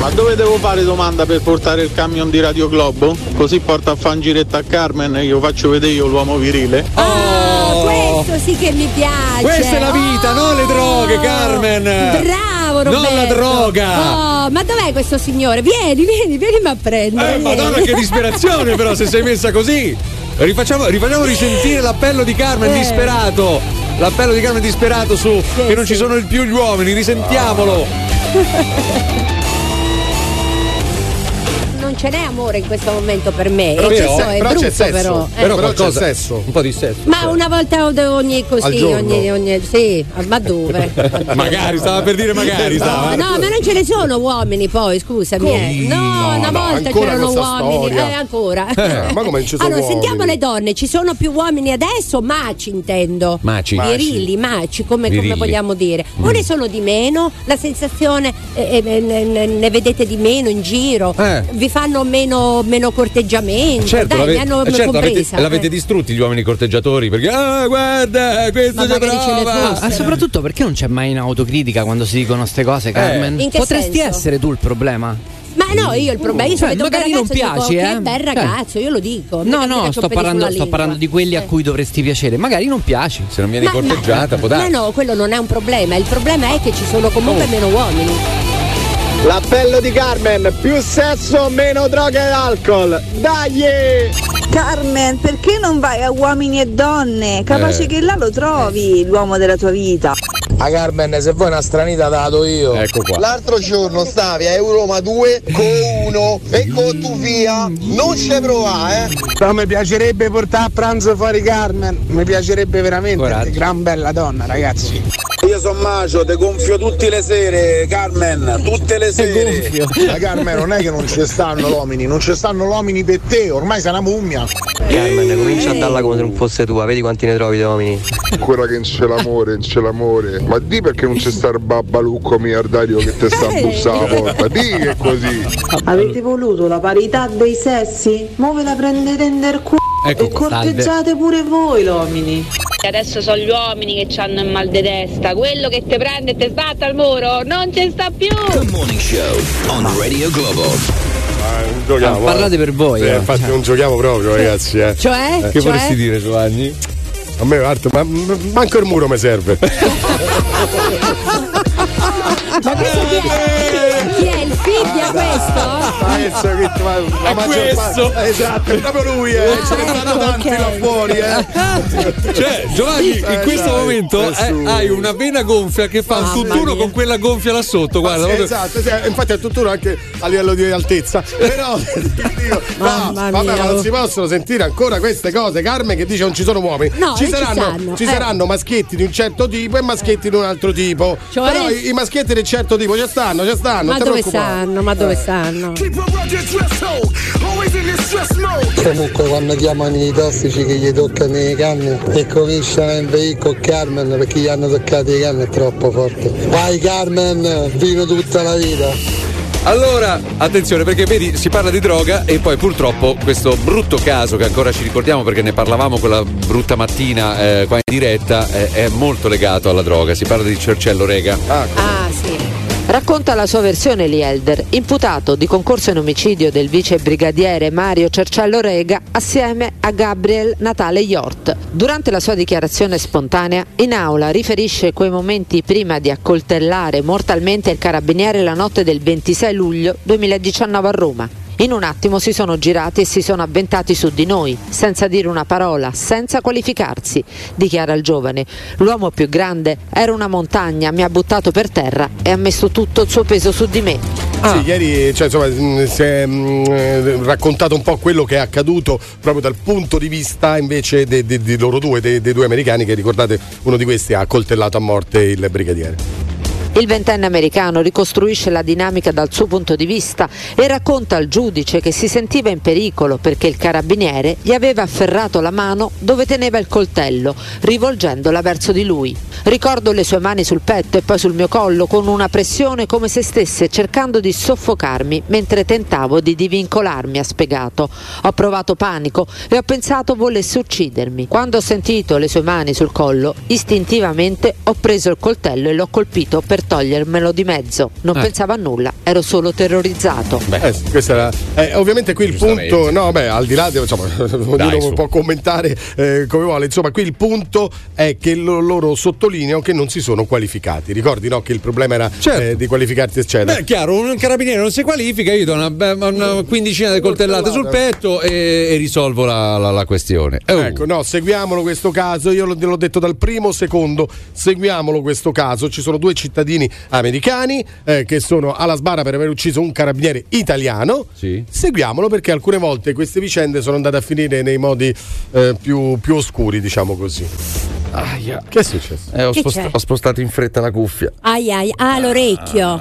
[SPEAKER 47] Ma dove devo fare domanda per portare il camion di Radio Globo? Così porta a fare un giretto a Carmen e io faccio vedere io l'uomo virile.
[SPEAKER 3] Oh, questo sì che mi piace.
[SPEAKER 1] Questa è la vita, non le droghe,
[SPEAKER 3] Oh,
[SPEAKER 1] Carmen.
[SPEAKER 3] Bravo Roberto.
[SPEAKER 1] Non la droga.
[SPEAKER 3] Oh, ma dov'è questo signore? Vieni, vieni, vienimi a prendere.
[SPEAKER 1] Eh,
[SPEAKER 3] vieni.
[SPEAKER 1] madonna, che disperazione, però, se sei messa così. Rifacciamo, rifacciamo risentire l'appello di Carmen
[SPEAKER 3] Eh.
[SPEAKER 1] disperato. L'appello di Carmen disperato su che non ci sono più gli uomini, risentiamolo.
[SPEAKER 3] Non ce n'è amore in questo momento per me.
[SPEAKER 1] Però
[SPEAKER 3] e
[SPEAKER 1] però-
[SPEAKER 3] ci so, è
[SPEAKER 1] però c'è
[SPEAKER 3] brutto
[SPEAKER 1] sesso.
[SPEAKER 3] però. eh.
[SPEAKER 1] Però
[SPEAKER 4] Però c'è
[SPEAKER 1] qualcosa-
[SPEAKER 4] sesso.
[SPEAKER 1] Un po' di sesso.
[SPEAKER 3] Ma una volta ogni così, ogni, ogni- sì, ma dove?
[SPEAKER 1] Magari, stava per dire magari.
[SPEAKER 3] No,
[SPEAKER 1] stava.
[SPEAKER 3] no, ma non ce ne sono uomini poi, scusami. eh. No,
[SPEAKER 4] No,
[SPEAKER 3] una
[SPEAKER 4] no,
[SPEAKER 3] volta c'erano uomini, eh, ancora.
[SPEAKER 4] Eh, ma come non ci sono
[SPEAKER 3] allora,
[SPEAKER 4] uomini?
[SPEAKER 3] sentiamo le donne, ci sono più uomini adesso, maci intendo.
[SPEAKER 1] Maci.
[SPEAKER 3] Virili, maci, come, come vogliamo dire. O
[SPEAKER 1] Mm.
[SPEAKER 3] ne sono di meno, la sensazione eh, eh, ne, vedete di meno in giro, vi fanno meno, meno corteggiamento.
[SPEAKER 1] Certo,
[SPEAKER 3] Dai,
[SPEAKER 1] l'ave-
[SPEAKER 3] hanno
[SPEAKER 1] eh, certo, l'avete, l'avete
[SPEAKER 3] eh.
[SPEAKER 1] distrutti gli uomini corteggiatori perché ah guarda questo
[SPEAKER 3] Ma
[SPEAKER 1] prova.
[SPEAKER 2] Ah, soprattutto perché non c'è mai un'autocritica quando si dicono queste cose, Carmen?
[SPEAKER 3] In che
[SPEAKER 2] Potresti
[SPEAKER 3] senso?
[SPEAKER 2] essere tu il problema.
[SPEAKER 3] Ma no, io il problema, io se
[SPEAKER 2] Cioè, magari non
[SPEAKER 3] ragazzo dico,
[SPEAKER 2] piaci,
[SPEAKER 3] che
[SPEAKER 2] eh.
[SPEAKER 3] bel ragazzo, io lo dico.
[SPEAKER 2] No, no, sto parlando, sto parlando di quelli a cui dovresti piacere. Magari non piaci.
[SPEAKER 1] se non vieni
[SPEAKER 3] Ma-
[SPEAKER 1] corteggiata può
[SPEAKER 3] Ma
[SPEAKER 1] darsi
[SPEAKER 3] no, quello non è un problema, il problema è che ci sono comunque
[SPEAKER 1] Oh.
[SPEAKER 3] meno uomini.
[SPEAKER 41] L'appello di Carmen, più sesso, meno droga ed alcol. Dai!
[SPEAKER 51] Carmen, perché non vai a uomini e donne? Capace
[SPEAKER 1] Eh.
[SPEAKER 51] che là lo trovi l'uomo della tua vita.
[SPEAKER 35] A Carmen, se vuoi una stranita te la do io.
[SPEAKER 1] ecco qua
[SPEAKER 35] L'altro giorno stavi a Euroma 2 con uno e con tu via. Non ci provare, eh.
[SPEAKER 36] Però mi piacerebbe portare a pranzo fuori Carmen. Mi piacerebbe veramente. Gran bella donna, ragazzi.
[SPEAKER 35] Io sono macio, te gonfio tutte le sere, Carmen, tutte le sere.
[SPEAKER 36] Ma Carmen non è che non ci stanno l'uomini, non ci stanno l'uomini per te, ormai sei una mummia.
[SPEAKER 52] Carmen, comincia a darla come se non fosse tua, vedi quanti ne trovi di uomini.
[SPEAKER 53] Ancora che non c'è l'amore, non c'è l'amore. Ma di perché non c'è sta il babbalucco miliardario che ti sta a bussare alla porta? Di che è così.
[SPEAKER 44] Avete voluto la parità dei sessi? Mo ve la prendete in der cu-
[SPEAKER 1] Ecco
[SPEAKER 44] e
[SPEAKER 1] qua.
[SPEAKER 44] corteggiate pure voi l'uomini.
[SPEAKER 54] Adesso sono gli uomini che hanno il mal di testa, quello che ti prende e ti sbatte al muro, non ci sta più!
[SPEAKER 38] The Morning Show on Radio Globo.
[SPEAKER 4] non giochiamo.
[SPEAKER 2] Ah, parlate
[SPEAKER 4] eh.
[SPEAKER 2] per voi,
[SPEAKER 4] Sì,
[SPEAKER 2] eh.
[SPEAKER 4] infatti non giochiamo proprio, ragazzi. Eh.
[SPEAKER 3] Cioè?
[SPEAKER 1] che
[SPEAKER 3] Cioè?
[SPEAKER 1] vorresti dire Giovanni?
[SPEAKER 4] A me, Arto, ma ma- manco il muro mi serve.
[SPEAKER 3] Ma questo chi è? Chi è figlio questo?
[SPEAKER 4] Questo, che- la
[SPEAKER 1] È
[SPEAKER 4] maggior
[SPEAKER 1] questo.
[SPEAKER 4] parte- Esatto, è proprio lui, eh. Ce ne stanno tanti là fuori, eh.
[SPEAKER 1] Cioè, Giovanni, in
[SPEAKER 4] Eh,
[SPEAKER 1] questo
[SPEAKER 4] dai,
[SPEAKER 1] momento
[SPEAKER 4] eh,
[SPEAKER 1] eh, hai una vena gonfia che fa un tutt'uno con quella gonfia là sotto. Guarda,
[SPEAKER 4] Sì, esatto, sì, infatti è tutt'uno anche a livello di altezza. Però dico, no,
[SPEAKER 3] Mamma
[SPEAKER 4] vabbè,
[SPEAKER 3] mia.
[SPEAKER 4] ma non si possono sentire ancora queste cose. Carmen che dice non ci sono uomini.
[SPEAKER 3] No,
[SPEAKER 4] ci
[SPEAKER 3] non ci
[SPEAKER 4] saranno, ci
[SPEAKER 3] eh.
[SPEAKER 4] saranno maschietti di un certo tipo e maschietti di un altro tipo.
[SPEAKER 3] Cioè?
[SPEAKER 4] Però i, i maschietti del certo tipo ci stanno, ci stanno.
[SPEAKER 3] Ma
[SPEAKER 4] non ti preoccupare.
[SPEAKER 3] Stanno? Ma dove stanno?
[SPEAKER 35] Comunque quando chiamano i tossici che gli toccano le canne e cominciano in veicolo Carmen perché gli hanno toccato le canne è troppo forte. Vai Carmen, vino tutta la vita.
[SPEAKER 1] Allora, attenzione perché vedi, si parla di droga e poi purtroppo questo brutto caso che ancora ci ricordiamo perché ne parlavamo quella brutta mattina eh, qua in diretta eh, è molto legato alla droga. Si parla di Cercello Rega.
[SPEAKER 3] Ah, sì.
[SPEAKER 55] Racconta la sua versione Lielder, imputato di concorso in omicidio del vice brigadiere Mario Cercello Rega assieme a Gabriel Natale Iort. Durante la sua dichiarazione spontanea, in aula riferisce quei momenti prima di accoltellare mortalmente il carabiniere la notte del 26 luglio 2019 a Roma. In un attimo si sono girati e si sono avventati su di noi, senza dire una parola, senza qualificarsi, dichiara il giovane. L'uomo più grande era una montagna, mi ha buttato per terra e ha messo tutto il suo peso su di me.
[SPEAKER 4] Sì, ieri cioè, insomma, mh, si è mh, eh, raccontato un po' quello che è accaduto proprio dal punto di vista invece di loro due, dei, due americani che ricordate uno di questi ha accoltellato a morte il brigadiere.
[SPEAKER 55] Il ventenne americano ricostruisce la dinamica dal suo punto di vista e racconta al giudice che si sentiva in pericolo perché il carabiniere gli aveva afferrato la mano dove teneva il coltello, rivolgendola verso di lui. Ricordo le sue mani sul petto e poi sul mio collo con una pressione come se stesse cercando di soffocarmi mentre tentavo di divincolarmi, ha spiegato. Ho provato panico e ho pensato volesse uccidermi. Quando ho sentito le sue mani sul collo, istintivamente ho preso il coltello e l'ho colpito per togliermelo di mezzo. Non
[SPEAKER 4] Eh.
[SPEAKER 55] pensavo a nulla, ero solo terrorizzato.
[SPEAKER 4] Eh, era- eh, ovviamente qui il punto, no, beh, al di là, di, insomma, ognuno
[SPEAKER 1] su.
[SPEAKER 4] può commentare eh, come vuole, insomma, qui il punto è che lo- loro sottolineano che non si sono qualificati. Ricordi no, che il problema era eh, di qualificarsi, eccetera.
[SPEAKER 1] Beh, chiaro, un carabiniere non si qualifica, io do una, una quindicina di coltellate sul petto e, e risolvo la, la- la questione. Oh.
[SPEAKER 4] Ecco, no, seguiamolo questo caso. Io l'ho, l'ho detto dal primo secondo. Seguiamolo questo caso. Ci sono due cittadini americani eh, che sono alla sbarra per aver ucciso un carabiniere italiano. Seguiamolo perché alcune volte queste vicende sono andate a finire nei modi eh, più, più oscuri, diciamo così. Che è successo?
[SPEAKER 1] Eh, ho,
[SPEAKER 3] Che
[SPEAKER 1] sposta- ho spostato in fretta la cuffia.
[SPEAKER 3] Ai ai, ah, l'orecchio.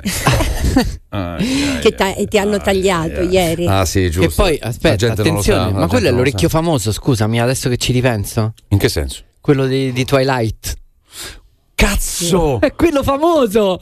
[SPEAKER 3] che ta- ti hanno tagliato ieri.
[SPEAKER 1] Ah, sì, giusto.
[SPEAKER 2] E poi aspetta,
[SPEAKER 1] sa,
[SPEAKER 2] attenzione,
[SPEAKER 1] la
[SPEAKER 2] ma quello è l'orecchio famoso, scusami, adesso che ci ripenso.
[SPEAKER 1] In che senso?
[SPEAKER 2] Quello di, di Twilight.
[SPEAKER 1] Cazzo!
[SPEAKER 2] È quello famoso!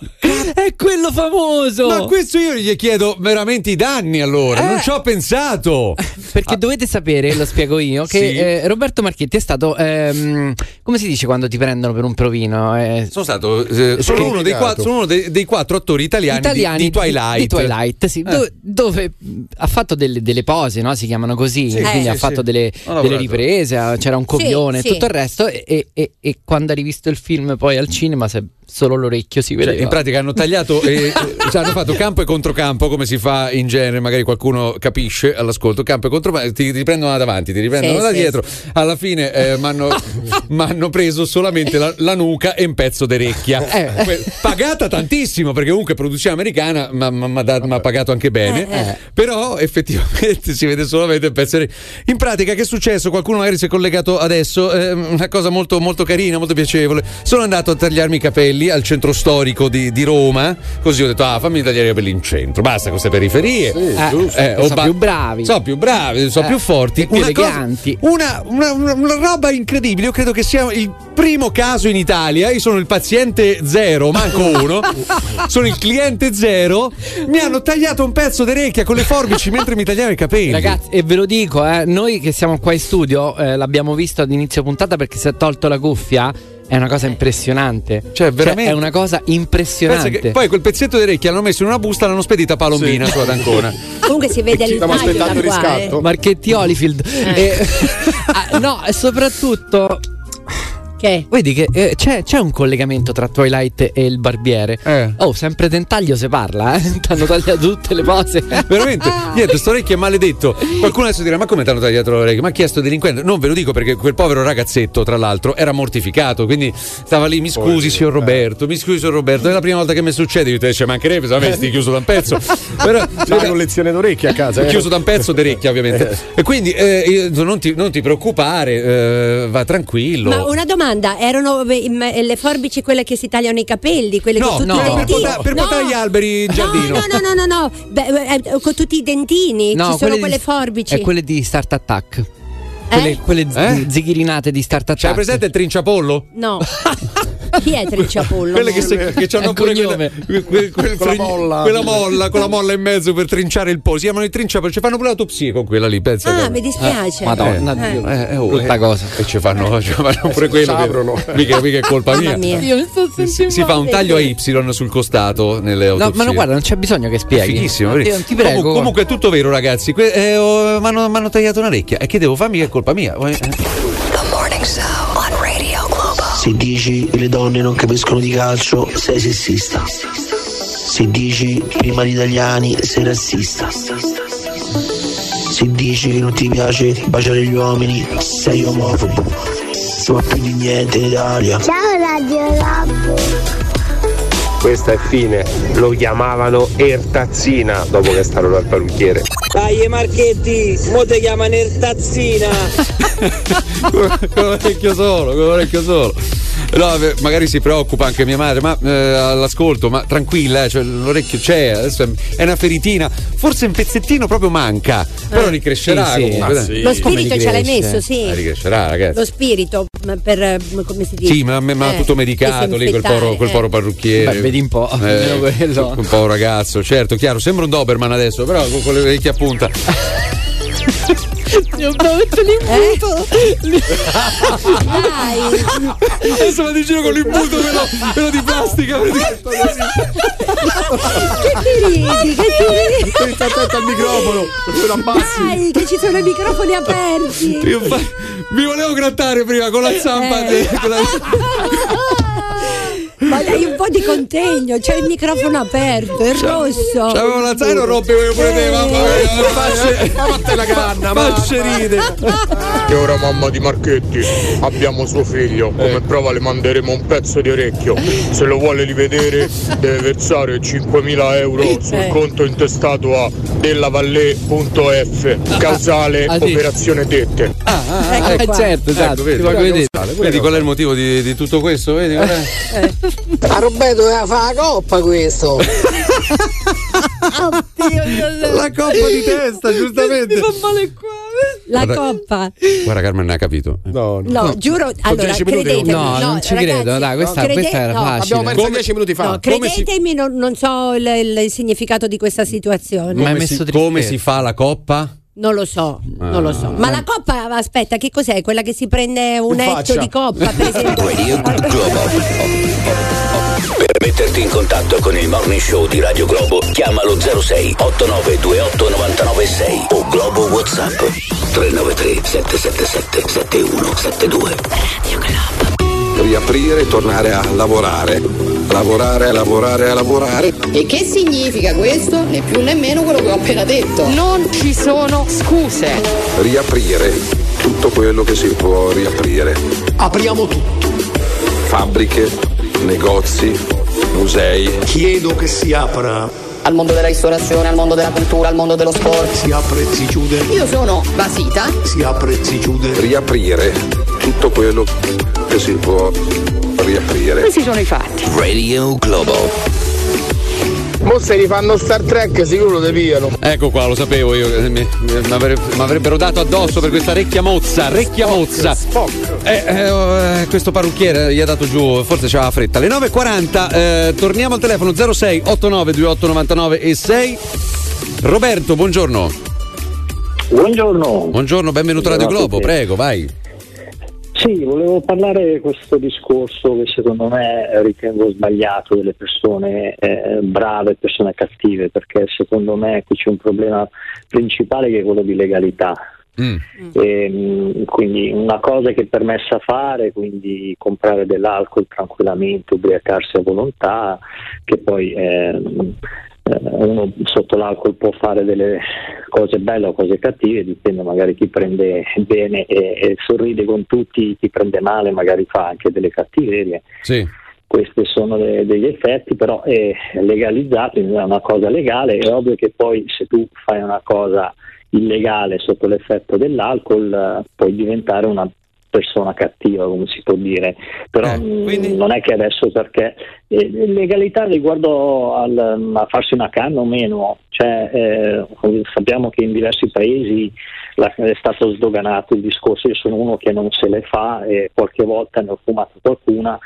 [SPEAKER 2] È quello famoso!
[SPEAKER 1] Ma questo io gli chiedo veramente i danni allora, non ci ho pensato.
[SPEAKER 2] Perché dovete sapere, lo spiego io, che
[SPEAKER 1] Sì.
[SPEAKER 2] eh, Roberto Marchetti è stato, ehm, come si dice quando ti prendono per un provino? Eh,
[SPEAKER 1] Sono stato eh, sono uno, dei quattro, sono uno dei, dei quattro attori italiani, di-
[SPEAKER 2] italiani
[SPEAKER 1] di, Twilight.
[SPEAKER 2] di Twilight, sì,
[SPEAKER 1] Eh.
[SPEAKER 2] do- dove ha fatto delle, delle pose, no? si chiamano così,
[SPEAKER 1] Sì,
[SPEAKER 2] quindi ha
[SPEAKER 1] sì.
[SPEAKER 2] fatto delle, delle riprese, c'era un copione e
[SPEAKER 1] sì.
[SPEAKER 2] tutto il resto e, e- e- e quando ha rivisto il film poi al cinema se solo l'orecchio si
[SPEAKER 1] Cioè,
[SPEAKER 2] vedeva.
[SPEAKER 1] in pratica hanno tagliato e cioè, hanno fatto campo e controcampo come si fa in genere, magari qualcuno capisce all'ascolto, campo e controcampo, ti riprendono da davanti, ti riprendono
[SPEAKER 56] Sì,
[SPEAKER 1] da
[SPEAKER 56] sì,
[SPEAKER 1] dietro. Alla fine eh, mi hanno preso solamente la, la nuca e un pezzo d'orecchia.
[SPEAKER 2] Eh.
[SPEAKER 1] Que- Pagata tantissimo perché comunque produzione americana mi ha pagato anche bene,
[SPEAKER 2] Eh, eh.
[SPEAKER 1] però effettivamente si vede solamente un pezzo d'orecchia. In pratica che è successo? Qualcuno magari si è collegato adesso, eh, una cosa molto, molto carina, molto piacevole. Sono andato a tagliarmi i capelli al centro storico di, di Roma, così ho detto ah fammi tagliare i capelli in centro, basta queste periferie.
[SPEAKER 2] Eh,
[SPEAKER 1] ho
[SPEAKER 2] sono più bravi.
[SPEAKER 1] Sono più bravi, sono
[SPEAKER 2] Eh,
[SPEAKER 1] più forti.
[SPEAKER 2] più
[SPEAKER 1] Una cosa- una- una- una roba incredibile, io credo che sia il primo caso in Italia, io sono il paziente zero, manco uno, sono il cliente zero, mi hanno tagliato un pezzo d'orecchia con le forbici mentre mi tagliavo i capelli.
[SPEAKER 2] Ragazzi, e ve lo dico, eh, noi che siamo qua in studio eh, l'abbiamo visto ad inizio puntata perché si è tolto la cuffia. È una cosa impressionante. Cioè,
[SPEAKER 1] veramente-
[SPEAKER 2] è una cosa impressionante.
[SPEAKER 1] che poi quel pezzetto d'orecchia l'hanno messo in una busta e l'hanno spedita a Palombina su ad Ancona.
[SPEAKER 3] Comunque si vede il
[SPEAKER 1] Stiamo aspettando il riscatto.
[SPEAKER 3] eh.
[SPEAKER 2] Marchetti Holyfield. E- ah, no, e soprattutto
[SPEAKER 3] Che?
[SPEAKER 2] Vedi che eh, c'è, c'è un collegamento tra Twilight e il barbiere. Oh, sempre Dentaglio se parla, eh? T'hanno tagliato tutte le pose.
[SPEAKER 1] Veramente, niente, sto orecchio è maledetto. Qualcuno adesso dirà: Ma come ti hanno tagliato l'orecchio? Ma ha chiesto delinquente? Non ve lo dico perché quel povero ragazzetto, tra l'altro, era mortificato. Quindi stava lì, mi scusi, signor Roberto, mi scusi, signor Roberto. È la prima volta che mi succede. Io te ci mancherebbe, se avessi chiuso da un pezzo. Però
[SPEAKER 4] C'è la collezione d'orecchie a casa. eh.
[SPEAKER 1] chiuso da un pezzo d'orecchia, ovviamente. E quindi eh, non, ti, non ti preoccupare, eh, va tranquillo.
[SPEAKER 3] Ma una domanda, erano eh, im- eh, le forbici quelle che si tagliano i capelli, quelle
[SPEAKER 1] No,
[SPEAKER 3] con tutti
[SPEAKER 1] no,
[SPEAKER 3] i
[SPEAKER 1] per
[SPEAKER 3] dentini?
[SPEAKER 1] portare- per
[SPEAKER 3] No.
[SPEAKER 1] portare gli alberi in giardino.
[SPEAKER 3] No, no, no, no, no, no. Beh, eh, con tutti i dentini, ci sono
[SPEAKER 2] quelle
[SPEAKER 3] quelle
[SPEAKER 2] di-
[SPEAKER 3] forbici.
[SPEAKER 2] E quelle di Start Attack. Quelle, quelle z-
[SPEAKER 1] Eh?
[SPEAKER 2] zighirinate di Start Attack.
[SPEAKER 1] C'hai presente il trinciapollo?
[SPEAKER 3] No. Chi è Trinciapollo?
[SPEAKER 1] Quelle che, se, che hanno
[SPEAKER 2] È
[SPEAKER 1] pure
[SPEAKER 2] cognome.
[SPEAKER 1] quelle- quel- quel
[SPEAKER 4] Con la
[SPEAKER 1] fregn-
[SPEAKER 4] molla.
[SPEAKER 1] quella molla, con la molla in mezzo per trinciare il po'. Si chiamano i trinciapolli, ci fanno pure l'autopsia con quella lì, pensa.
[SPEAKER 3] Ah,
[SPEAKER 1] che-
[SPEAKER 3] mi dispiace.
[SPEAKER 2] Madonna,
[SPEAKER 3] Eh.
[SPEAKER 2] Dio.
[SPEAKER 1] Eh, eh, oh,
[SPEAKER 2] Brutta
[SPEAKER 1] eh,
[SPEAKER 2] cosa.
[SPEAKER 1] E ci fanno, ci fanno pure quello. che-
[SPEAKER 4] aprono.
[SPEAKER 1] mica, mica è colpa mia.
[SPEAKER 3] mia.
[SPEAKER 2] Io mi sto
[SPEAKER 1] Si, si fa un taglio a Y sul costato nelle
[SPEAKER 2] No,
[SPEAKER 1] autopsie.
[SPEAKER 2] ma no, guarda, non c'è bisogno che
[SPEAKER 1] È
[SPEAKER 2] spieghi.
[SPEAKER 1] fighissimo.
[SPEAKER 2] Ti,
[SPEAKER 1] vedi?
[SPEAKER 2] ti prego.
[SPEAKER 1] Comu- comunque è tutto vero, ragazzi. Que- eh, oh, mi hanno tagliato un'orecchia. E che devo farmi? Che è colpa mia. Eh,
[SPEAKER 56] Se dici che le donne non capiscono di calcio, sei sessista. Se dici prima gli italiani, sei razzista. Se dici che non ti piace baciare gli uomini, sei omofobo. Insomma, più di niente in Italia.
[SPEAKER 57] Ciao Radio Lab.
[SPEAKER 58] Questa è fine, lo chiamavano Ertazzina dopo che è stato dal parrucchiere.
[SPEAKER 17] Dai Marchetti, mo te chiamano Ertazzina.
[SPEAKER 1] con l'orecchio solo, con l'orecchio solo. No, magari si preoccupa anche mia madre, ma eh, all'ascolto, ma tranquilla, eh, cioè, l'orecchio c'è, adesso è, è una feritina, forse un pezzettino proprio manca, però ricrescerà
[SPEAKER 2] sì, sì. Ma sì.
[SPEAKER 3] Lo spirito ce l'hai messo, sì.
[SPEAKER 1] Eh, ricrescerà, ragazzi.
[SPEAKER 3] Lo spirito, ma per eh, come si dice?
[SPEAKER 1] Sì, ma
[SPEAKER 3] Eh,
[SPEAKER 1] tutto medicato lì quel povero, quel
[SPEAKER 3] eh.
[SPEAKER 1] povero parrucchiere.
[SPEAKER 2] Beh, vedi un po', almeno quello.
[SPEAKER 1] Un po' ragazzo, certo, chiaro, sembra un Doberman adesso, però con, con le orecchie a punta.
[SPEAKER 2] Io devo mettere l'imbuto.
[SPEAKER 1] Adesso vado in giro con l'imbuto quello, quello di plastica.
[SPEAKER 3] Che ti ridi? Che ti ridi?
[SPEAKER 4] Sta attento al microfono, lo abbassi.
[SPEAKER 3] Dai, che ci sono i microfoni aperti.
[SPEAKER 1] Io fa- mi volevo grattare prima con la zampa.
[SPEAKER 3] Eh.
[SPEAKER 1] con la-
[SPEAKER 3] Ma dai un po' di contegno, c'è il microfono aperto, è rosso.
[SPEAKER 1] C'avevo la zaino rompevo pure te, mamma mia.
[SPEAKER 4] Fatte la canna, ma.
[SPEAKER 1] facce ride.
[SPEAKER 58] E ora mamma di Marchetti, abbiamo suo figlio, come prova le manderemo un pezzo di orecchio. Se lo vuole rivedere deve versare 5.000 euro sul
[SPEAKER 3] Eh.
[SPEAKER 58] conto intestato a dellavallée.f, causale
[SPEAKER 2] Ah, sì.
[SPEAKER 58] operazione dette.
[SPEAKER 3] Ecco
[SPEAKER 2] Eh,
[SPEAKER 3] qua.
[SPEAKER 2] certo, esatto.
[SPEAKER 1] Ecco, vedi,
[SPEAKER 2] ti voglio vedere.
[SPEAKER 1] vedi qual è il motivo di, di tutto questo? Vedi qual è?
[SPEAKER 35] A Roberto doveva fare la coppa questo.
[SPEAKER 1] La coppa di testa, giustamente.
[SPEAKER 3] La
[SPEAKER 1] Guarda-
[SPEAKER 3] coppa.
[SPEAKER 1] Guarda, Carmen non ha capito.
[SPEAKER 4] No, no.
[SPEAKER 3] No, giuro, allora,
[SPEAKER 4] 10 minuti
[SPEAKER 3] credetemi.
[SPEAKER 2] No, non ci
[SPEAKER 3] ragazzi,
[SPEAKER 2] credo, dai, questa-
[SPEAKER 3] crede-
[SPEAKER 2] questa era
[SPEAKER 3] no,
[SPEAKER 2] facile.
[SPEAKER 4] Abbiamo perso
[SPEAKER 1] Come-
[SPEAKER 4] 10 minuti fa.
[SPEAKER 3] No,
[SPEAKER 1] Come si-
[SPEAKER 3] credetemi, non, non so il, il- il significato di questa situazione.
[SPEAKER 2] Ma- hai
[SPEAKER 1] Come,
[SPEAKER 2] messo
[SPEAKER 1] si, come si fa la coppa?
[SPEAKER 3] Non lo so, non lo so. Ma la coppa, aspetta, che cos'è? Quella che si prende un etto di coppa, per esempio?
[SPEAKER 38] Radio Globo. Per metterti in contatto con il Morning Show di Radio Globo, chiamalo 06 8928 996 o Globo WhatsApp 393 777 7172.
[SPEAKER 59] riaprire e tornare a lavorare. Lavorare, lavorare, lavorare.
[SPEAKER 49] E che significa questo? Né più né meno quello che ho appena detto. Non ci sono scuse.
[SPEAKER 59] Riaprire tutto quello che si può riaprire.
[SPEAKER 35] Apriamo tutto.
[SPEAKER 59] Fabbriche, negozi, musei.
[SPEAKER 35] Chiedo che si apra.
[SPEAKER 49] Al mondo della ristorazione, al mondo della cultura, al mondo dello sport.
[SPEAKER 35] Si apre e si chiude.
[SPEAKER 49] Io sono basita.
[SPEAKER 35] Si apre e si chiude.
[SPEAKER 59] Riaprire tutto quello che si può riaprire.
[SPEAKER 49] Questi sono i fatti.
[SPEAKER 38] Radio Globo.
[SPEAKER 58] Mo se rifanno Star Trek sicuro te piano.
[SPEAKER 1] Ecco qua, lo sapevo io. Mi, mi avre- mi avrebbero dato addosso per questa recchia mozza, recchia mozza. Eh, eh, eh, questo parrucchiere gli ha dato giù, forse c'aveva fretta. Alle 9.40, eh, torniamo al telefono 06 89 28 99 e 6. Roberto, buongiorno.
[SPEAKER 60] Buongiorno.
[SPEAKER 1] Buongiorno, benvenuto a Radio Globo, prego, vai.
[SPEAKER 60] Sì, volevo parlare di questo discorso che secondo me ritengo sbagliato delle persone eh, brave e persone cattive, perché secondo me qui c'è un problema principale che è quello di legalità.
[SPEAKER 1] Mm.
[SPEAKER 60] Ehm, quindi una cosa che è permessa fare, quindi comprare dell'alcol tranquillamente, ubriacarsi a volontà, che poi eh, uno sotto l'alcol può fare delle cose belle o cose cattive, dipende magari chi prende bene e, e sorride con tutti, chi prende male magari fa anche delle cattiverie.
[SPEAKER 1] Sì.
[SPEAKER 60] Questi sono de- degli effetti, però è legalizzato, è una cosa legale, è ovvio che poi se tu fai una cosa illegale sotto l'effetto dell'alcol eh, puoi diventare una persona cattiva, come si può dire. Però mh, non è che adesso perché eh, legalità riguardo al, a farsi una canna o meno, cioè, eh, sappiamo che in diversi paesi la- è stato sdoganato il discorso, io sono uno che non se le fa e qualche volta ne ho fumato qualcuna,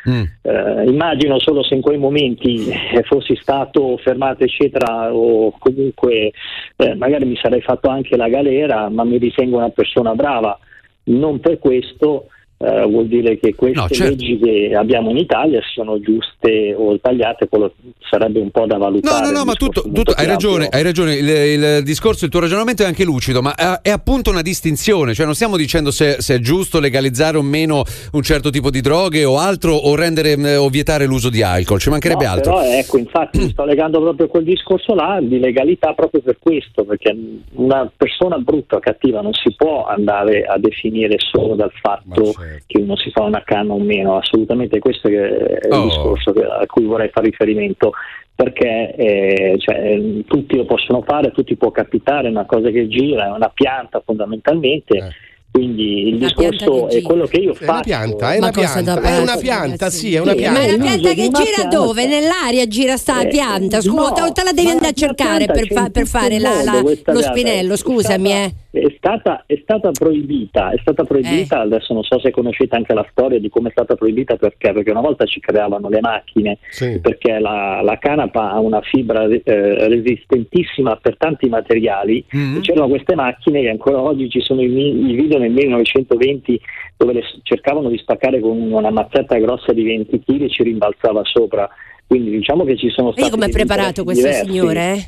[SPEAKER 60] eh, immagino solo se in quei momenti eh, fossi stato fermato eccetera o comunque eh, magari mi sarei fatto anche la galera, ma mi ritengo una persona brava. Non per questo eh, vuol dire che queste
[SPEAKER 1] No, certo.
[SPEAKER 60] leggi che abbiamo in Italia siano giuste o sbagliate, quello sarebbe un po' da
[SPEAKER 1] No,
[SPEAKER 60] valutare.
[SPEAKER 1] no, no,
[SPEAKER 60] il
[SPEAKER 1] ma tutto, tutto- hai ragione, hai ragione. Il, il discorso, il tuo ragionamento è anche lucido, ma è, è appunto una distinzione. Cioè, non stiamo dicendo se, se è giusto legalizzare o meno un certo tipo di droghe o altro, o rendere eh, o vietare l'uso di alcol. Ci mancherebbe
[SPEAKER 60] No,
[SPEAKER 1] altro.
[SPEAKER 60] Però ecco, infatti sto legando proprio quel discorso là di legalità proprio per questo, perché una persona brutta o cattiva non si può andare a definire solo dal fatto. Che uno si fa una canna o meno, assolutamente questo è il
[SPEAKER 1] Oh.
[SPEAKER 60] discorso a cui vorrei fare riferimento. Perché eh, cioè, eh, tutti lo possono fare, tutti può capitare, è una cosa che gira, è una pianta fondamentalmente. Quindi il discorso è quello che io
[SPEAKER 4] È
[SPEAKER 60] faccio.
[SPEAKER 4] una pianta, è una
[SPEAKER 3] cosa da
[SPEAKER 4] pianta, è una pianta, sì, è una
[SPEAKER 60] Sì,
[SPEAKER 4] pianta.
[SPEAKER 3] Ma è una pianta che
[SPEAKER 60] una
[SPEAKER 3] gira
[SPEAKER 60] pianta.
[SPEAKER 3] dove? Nell'aria gira sta
[SPEAKER 60] Eh,
[SPEAKER 3] pianta. Scusa,
[SPEAKER 60] no,
[SPEAKER 3] o te la devi andare a
[SPEAKER 60] la
[SPEAKER 3] cercare per, fa- per fare la- la- lo spinello?
[SPEAKER 60] È
[SPEAKER 3] Scusami,
[SPEAKER 60] stata-
[SPEAKER 3] eh.
[SPEAKER 60] È stata, è stata proibita, è stata proibita, adesso non so se conoscete anche la storia di come è stata proibita perché, perché una volta ci creavano le macchine, perché la, la canapa ha una fibra eh, resistentissima per tanti materiali,
[SPEAKER 1] Mm.
[SPEAKER 60] e c'erano queste macchine che ancora oggi ci sono i, i video nel 1920 dove le s- cercavano di spaccare con una mazzetta grossa di 20 kg e ci rimbalzava sopra. Quindi diciamo che ci sono
[SPEAKER 3] Io
[SPEAKER 60] stati
[SPEAKER 3] come è
[SPEAKER 60] degli
[SPEAKER 3] preparato questo
[SPEAKER 60] diversi.
[SPEAKER 3] signore? eh?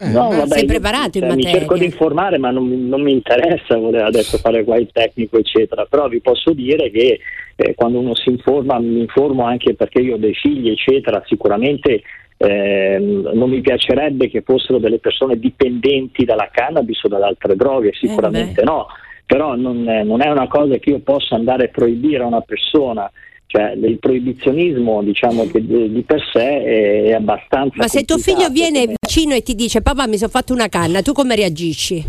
[SPEAKER 60] No, vabbè,
[SPEAKER 3] Sei
[SPEAKER 60] io,
[SPEAKER 3] preparato in
[SPEAKER 60] cioè, Mi
[SPEAKER 3] materia.
[SPEAKER 60] cerco di informare, ma non, mi- non mi interessa voler adesso fare qua il tecnico, eccetera. Però vi posso dire che eh, quando uno si informa, mi informo anche perché io ho dei figli, eccetera. Sicuramente ehm, non mi piacerebbe che fossero delle persone dipendenti dalla cannabis o dalle altre droghe, sicuramente no. Però non non è una cosa che io possa andare a proibire a una persona. Cioè, il proibizionismo, diciamo che di per sé è, è abbastanza.
[SPEAKER 3] Ma se tuo figlio viene
[SPEAKER 60] come-
[SPEAKER 3] vicino e ti dice papà mi sono fatto una canna, tu come reagisci?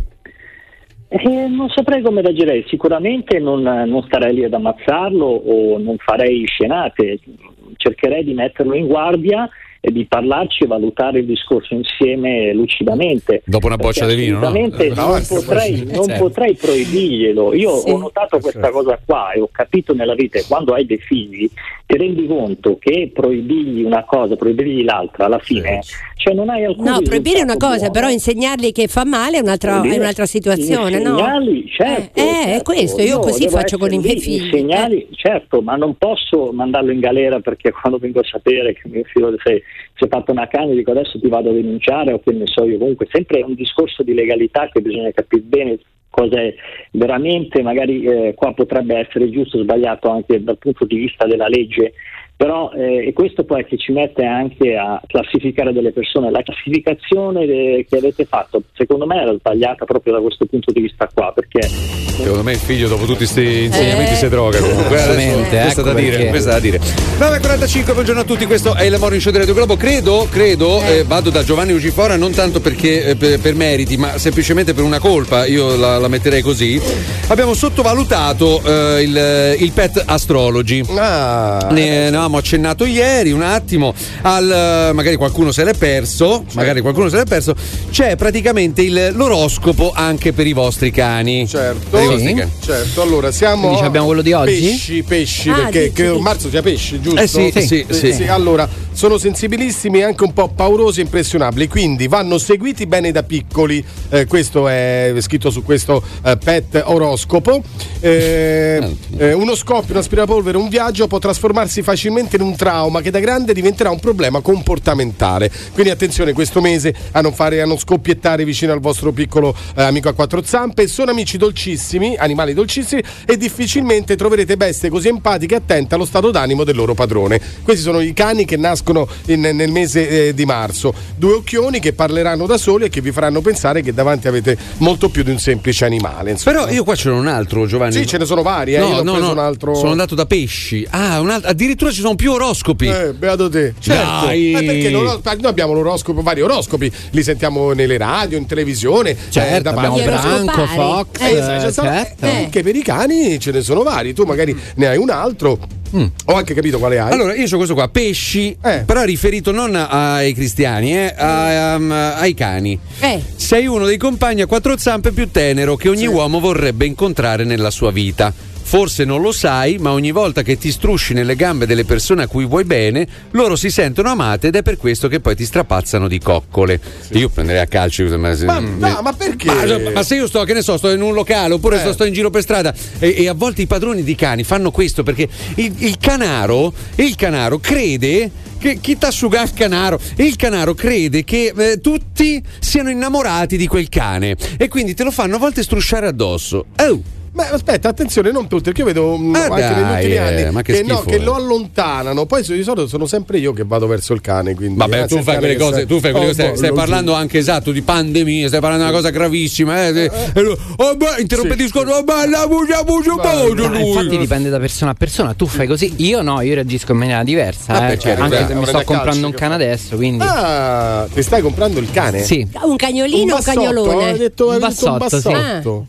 [SPEAKER 60] Eh, non saprei come reagirei, sicuramente non, non starei lì ad ammazzarlo o non farei scenate, cercherei di metterlo in guardia di parlarci e valutare il discorso insieme lucidamente.
[SPEAKER 1] Dopo una boccia di vino, no? No,
[SPEAKER 60] non,
[SPEAKER 1] sì,
[SPEAKER 60] potrei,
[SPEAKER 1] sì,
[SPEAKER 60] non
[SPEAKER 1] certo.
[SPEAKER 60] potrei proibirglielo. Io
[SPEAKER 3] Sì.
[SPEAKER 60] ho notato questa cosa qua e ho capito nella vita che quando hai dei figli ti rendi conto che proibirgli una cosa, proibirgli l'altra, alla fine, cioè non hai alcun
[SPEAKER 3] No, proibire è una cosa,
[SPEAKER 60] buono.
[SPEAKER 3] però insegnargli che fa male è un'altra, è un'altra situazione, no?
[SPEAKER 60] Insegnarli, certo,
[SPEAKER 3] Eh, eh, è
[SPEAKER 60] certo.
[SPEAKER 3] questo, io così
[SPEAKER 60] devo
[SPEAKER 3] faccio con i miei figli.
[SPEAKER 60] Insegnarli, certo, ma non posso mandarlo in galera perché quando vengo a sapere che mio figlio si è fatto una canna dico adesso ti vado a denunciare o che ne so io. Comunque sempre è un discorso di legalità che bisogna capire bene cosa è veramente, magari eh, qua potrebbe essere giusto o sbagliato anche dal punto di vista della legge, però eh, e questo poi che ci mette anche a classificare delle persone. La classificazione de- che avete fatto secondo me era sbagliata proprio da questo punto di vista qua, perché
[SPEAKER 1] Secondo me il figlio dopo tutti questi insegnamenti
[SPEAKER 60] Eh.
[SPEAKER 1] si droga comunque. Eh, adesso- questa
[SPEAKER 2] ecco
[SPEAKER 1] da dire, questa da dire. 9.45, buongiorno a tutti, questo è il Morning Show di Radio Globo. Credo, credo, eh, vado da Giovanni Ugifora non tanto perché eh, per, per meriti, ma semplicemente per una colpa, io la, la metterei così. Abbiamo sottovalutato eh, il, il pet astrology.
[SPEAKER 4] Ah,
[SPEAKER 1] Ne, ne avevamo accennato ieri un attimo al magari qualcuno se l'è perso, magari qualcuno se l'è perso. C'è praticamente il- l'oroscopo anche per i vostri cani.
[SPEAKER 4] Certo,
[SPEAKER 1] Per i vostri cani.
[SPEAKER 4] certo. Allora siamo
[SPEAKER 2] Quindi abbiamo quello di oggi?
[SPEAKER 4] pesci, pesci,
[SPEAKER 3] Ah,
[SPEAKER 4] perché
[SPEAKER 3] dici, dici.
[SPEAKER 4] marzo sia pesci, giusto?
[SPEAKER 1] Eh sì, sì, sì.
[SPEAKER 4] Allora, sono sensibilissimi e anche un po' paurosi e impressionabili, quindi vanno seguiti bene da piccoli. Eh, questo è scritto su questo eh, pet oroscopo oroscopo. Eh, eh, uno scoppio, un aspirapolvere, un viaggio può trasformarsi facilmente in un trauma che da grande diventerà un problema comportamentale. Quindi attenzione questo mese a non, fare, a non scoppiettare vicino al vostro piccolo eh, amico a quattro zampe. Sono amici dolcissimi, animali dolcissimi e difficilmente troverete bestie così empatiche e attente allo stato d'animo del loro padrone. Questi sono i cani che nascono in- nel mese eh, di marzo. Due occhioni che parleranno da soli e che vi faranno pensare che davanti avete molto più di un semplice animale. insomma.
[SPEAKER 1] Però io qua ce n'ho un altro, Giovanni.
[SPEAKER 4] Sì, ce ne sono vari, eh.
[SPEAKER 1] No, no,
[SPEAKER 4] preso
[SPEAKER 1] no,
[SPEAKER 4] un altro.
[SPEAKER 1] Sono andato da pesci. Ah, un alt- addirittura ci sono più oroscopi.
[SPEAKER 4] Eh, beato te. Certo.
[SPEAKER 1] Dai.
[SPEAKER 4] Eh, perché non noi abbiamo l'oroscopo, vari oroscopi, li sentiamo nelle radio, in televisione.
[SPEAKER 2] Certo,
[SPEAKER 4] eh,
[SPEAKER 2] abbiamo
[SPEAKER 4] parte-
[SPEAKER 2] Branco, Fox,
[SPEAKER 4] Eh, esatto, sono-
[SPEAKER 2] certo.
[SPEAKER 4] eh, Anche per i cani ce ne sono vari. Tu magari ne hai un altro. Ho anche capito quale hai.
[SPEAKER 1] Allora, io ho questo qua, pesci, però riferito non ai cristiani, eh, a- um, ai cani.
[SPEAKER 3] Eh.
[SPEAKER 1] Sei uno dei compagni a quattro zampe più tenero che ogni uomo vorrebbe incontrare nella sua vita. Forse non lo sai, ma ogni volta che ti strusci nelle gambe delle persone a cui vuoi bene, loro si sentono amate ed è per questo che poi ti strapazzano di coccole. Io prenderei a calcio. Ma,
[SPEAKER 4] Ma, no, ma perché?
[SPEAKER 1] Ma, ma se io sto, che ne so, sto in un locale oppure
[SPEAKER 4] Eh.
[SPEAKER 1] sto, sto in giro per strada e, e a volte i padroni di cani fanno questo perché il, il canaro, il canaro crede che chi t'asciuga il canaro il canaro crede che eh, tutti siano innamorati di quel cane e quindi te lo fanno a volte strusciare addosso. Oh!
[SPEAKER 4] Ma aspetta, attenzione, non tutti, perché io vedo
[SPEAKER 1] Ah,
[SPEAKER 4] anche negli
[SPEAKER 1] dai,
[SPEAKER 4] ultimi
[SPEAKER 1] eh,
[SPEAKER 4] anni
[SPEAKER 1] che
[SPEAKER 4] che, no,
[SPEAKER 1] schifo,
[SPEAKER 4] che
[SPEAKER 1] eh.
[SPEAKER 4] lo allontanano. Poi di solito sono sempre io che vado verso il cane. Quindi,
[SPEAKER 1] Vabbè,
[SPEAKER 4] anzi,
[SPEAKER 1] tu fai
[SPEAKER 4] cane
[SPEAKER 1] quelle cose,
[SPEAKER 4] sta-
[SPEAKER 1] tu fai quelle
[SPEAKER 4] Oh,
[SPEAKER 1] cose,
[SPEAKER 4] boh,
[SPEAKER 1] stai
[SPEAKER 4] lo
[SPEAKER 1] parlando anche esatto di pandemia, stai parlando di una cosa gravissima. Eh, eh, oh, beh, interrompe il discorso, oh, beh, la bugia, bugia, bugia,
[SPEAKER 2] Ma
[SPEAKER 1] lui.
[SPEAKER 2] infatti dipende da persona a persona. Tu fai così, io no, io reagisco in maniera diversa.
[SPEAKER 4] Ah,
[SPEAKER 2] eh.
[SPEAKER 4] perché?
[SPEAKER 2] Anche
[SPEAKER 4] Beh,
[SPEAKER 2] se mi sto comprando un cane adesso, quindi.
[SPEAKER 4] Ah, ti stai comprando il cane?
[SPEAKER 2] Sì.
[SPEAKER 3] Un cagnolino o un cagnolone?
[SPEAKER 4] Hai detto,
[SPEAKER 2] Un bassotto, sì.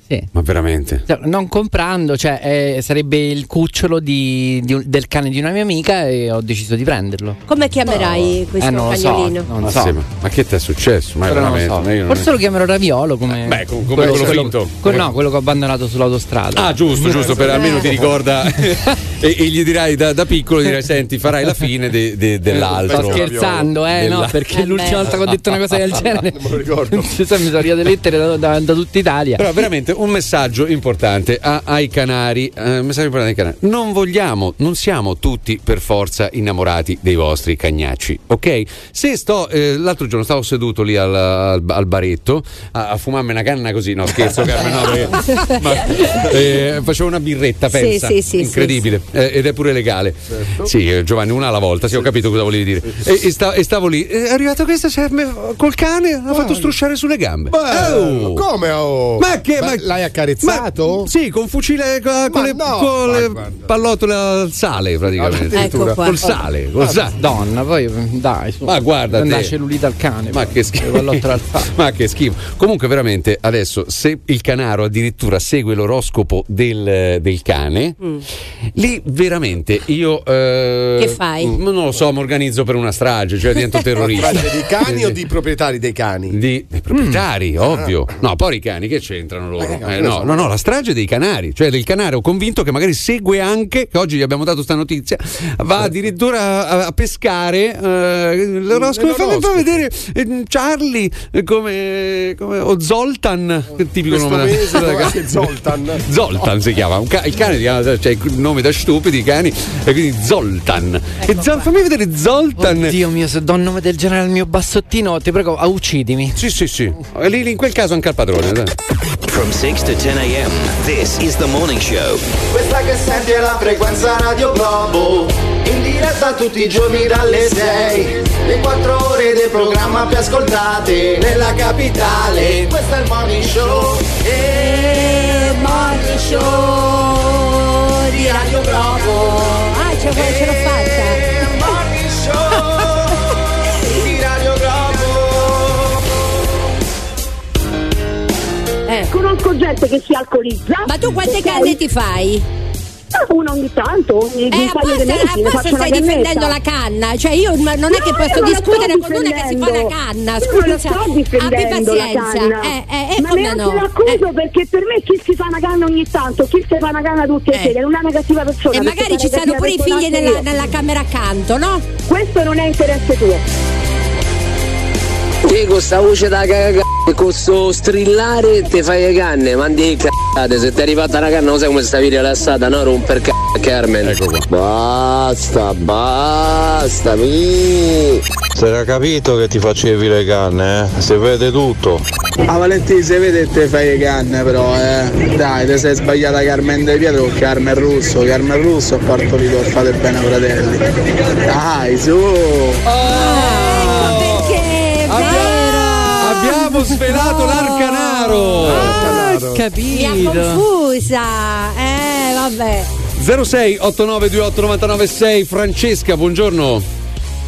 [SPEAKER 2] Sì.
[SPEAKER 1] Ma veramente?
[SPEAKER 2] Cioè, Non comprando, cioè eh, sarebbe il cucciolo di- di un- del cane di una mia amica e ho deciso di prenderlo.
[SPEAKER 3] Come chiamerai questo
[SPEAKER 2] Eh, non lo so,
[SPEAKER 3] cagnolino?
[SPEAKER 2] non
[SPEAKER 1] Ma,
[SPEAKER 2] so.
[SPEAKER 1] sì, ma, ma che ti è successo? Ma
[SPEAKER 2] non so.
[SPEAKER 1] non-
[SPEAKER 2] Forse lo chiamerò Raviolo come,
[SPEAKER 1] Beh, com- come quello finto.
[SPEAKER 2] quello- no, quello che ho abbandonato sull'autostrada.
[SPEAKER 1] Ah, giusto, giusto, per almeno ti ricorda e, e gli dirai da, da piccolo, dirai, senti, farai la fine de- de- dell'altro.
[SPEAKER 2] Sto scherzando, eh, no,
[SPEAKER 1] Della-
[SPEAKER 2] perché
[SPEAKER 3] Eh
[SPEAKER 2] l'ultima
[SPEAKER 3] beh.
[SPEAKER 2] volta che ho detto una cosa del genere
[SPEAKER 4] Non me lo ricordo.
[SPEAKER 2] mi sono arrivate lettere da, da- da tutta Italia.
[SPEAKER 1] Però veramente un messaggio importante a- ai canari, eh, messaggio importante ai canari. Non vogliamo, non siamo tutti per forza innamorati dei vostri cagnacci, ok? Se sto, eh, l'altro giorno stavo seduto lì al, al- al baretto a, a fumarmi una canna così, no scherzo Carmen, no, perché- ma, eh, facevo una birretta,
[SPEAKER 3] Sì,
[SPEAKER 1] pensa,
[SPEAKER 3] sì, sì,
[SPEAKER 1] incredibile, eh, ed è pure legale. Sì, eh, Giovanni, una alla volta, sì, ho capito cosa volevi dire. E, e sta- e stavo lì, è arrivato questo, cioè, col cane, ha fatto strusciare sulle gambe.
[SPEAKER 4] Bello,
[SPEAKER 1] Oh!
[SPEAKER 4] come oh?
[SPEAKER 1] Ma che-
[SPEAKER 4] Ma
[SPEAKER 1] ma-
[SPEAKER 4] l'hai accarezzato?
[SPEAKER 1] Ma- sì, con fucile con, con
[SPEAKER 4] Ma
[SPEAKER 1] le,
[SPEAKER 4] no,
[SPEAKER 1] con le
[SPEAKER 4] guarda.
[SPEAKER 1] pallottole al sale praticamente.
[SPEAKER 3] Ecco qua.
[SPEAKER 1] Col sale, col sale.
[SPEAKER 2] Donna, poi dai, su.
[SPEAKER 1] Ma guarda
[SPEAKER 2] la cellulite al cane.
[SPEAKER 1] Ma
[SPEAKER 2] poi.
[SPEAKER 1] che schifo. Ma che schifo. Comunque, veramente, adesso, se il canaro addirittura segue l'oroscopo del, del cane, lì veramente io. eh,
[SPEAKER 3] Che fai?
[SPEAKER 1] mm, Non lo so, mi organizzo per una strage, cioè divento terrorista.
[SPEAKER 4] Strage di cani o di proprietari dei cani?
[SPEAKER 1] Di, dei proprietari, ovvio. No, poi i cani che c'entrano loro?
[SPEAKER 4] Eh, no,
[SPEAKER 1] Eh, no, no, la strage dei canari, cioè del canaro convinto che magari segue anche, che oggi gli abbiamo dato sta notizia, va addirittura a, a pescare eh, l'oroscopo. Fammi fa vedere eh, Charlie eh, come, come- o Zoltan, che tipico
[SPEAKER 4] Questo
[SPEAKER 1] nome
[SPEAKER 4] mese
[SPEAKER 1] da-
[SPEAKER 4] Zoltan.
[SPEAKER 1] Zoltan si chiama, un ca- il cane si chiama, cioè il nome da stupidi i cani, e quindi Zoltan. e Zol- fammi vedere Zoltan.
[SPEAKER 2] Dio mio, se do un nome del genere al mio bassottino, ti prego, ah, uccidimi.
[SPEAKER 1] Sì, sì, sì. Lì, lì in quel caso anche al padrone. dai.
[SPEAKER 61] From 6 to 10 a.m., this is the morning show.
[SPEAKER 62] Questa che senti è la frequenza Radio Globo In diretta tutti i giorni dalle 6 Le 4 ore del programma più ascoltate Nella capitale Questo è il Morning Show E Morning Show Di Radio Globo
[SPEAKER 3] Ah, ce, l'ho fatta.
[SPEAKER 63] Conosco gente che si alcolizza.
[SPEAKER 3] Ma tu quante
[SPEAKER 63] ok?
[SPEAKER 3] canne ti fai?
[SPEAKER 63] Ah, Una ogni tanto, ogni
[SPEAKER 3] Eh,
[SPEAKER 63] paio di
[SPEAKER 3] apposta,
[SPEAKER 63] mesi,
[SPEAKER 3] apposta stai difendendo la canna, cioè io non è che
[SPEAKER 63] No,
[SPEAKER 3] posso discutere con una che si fa la canna, scusa,
[SPEAKER 63] sto
[SPEAKER 3] abbi pazienza, eh, eh, eh,
[SPEAKER 63] ma neanche
[SPEAKER 3] no?
[SPEAKER 63] l'accuso perché per me chi si fa una canna ogni tanto, chi si fa una canna tutte le
[SPEAKER 3] Eh.
[SPEAKER 63] sere, non è una cattiva persona.
[SPEAKER 3] E
[SPEAKER 63] perché
[SPEAKER 3] magari ci stanno pure i figli nella, nella camera accanto, no?
[SPEAKER 63] Questo non è interesse tuo.
[SPEAKER 64] Te con sta voce da cagare e con sto strillare ti fai le canne, mandi cagate, se ti è arrivata una canna non sai come stavi rilassata, no? Romper c***o Carmen. Ecco qua.
[SPEAKER 65] Basta, basta, mi.
[SPEAKER 66] Si era capito che ti facevi le canne, eh? Si vede tutto.
[SPEAKER 67] A Valentina si vede che te fai le canne però, eh. Dai, te sei sbagliata Carmen De Pietro con Carmen Russo. Carmen Russo ha partorito a fate bene fratelli. Dai, su!
[SPEAKER 3] Perché
[SPEAKER 1] Abbiamo svelato l'arcanaro.
[SPEAKER 3] Ah, Mi ha
[SPEAKER 2] capito.
[SPEAKER 3] confusa. Eh, vabbè.
[SPEAKER 1] 06 8928 996 Francesca, buongiorno.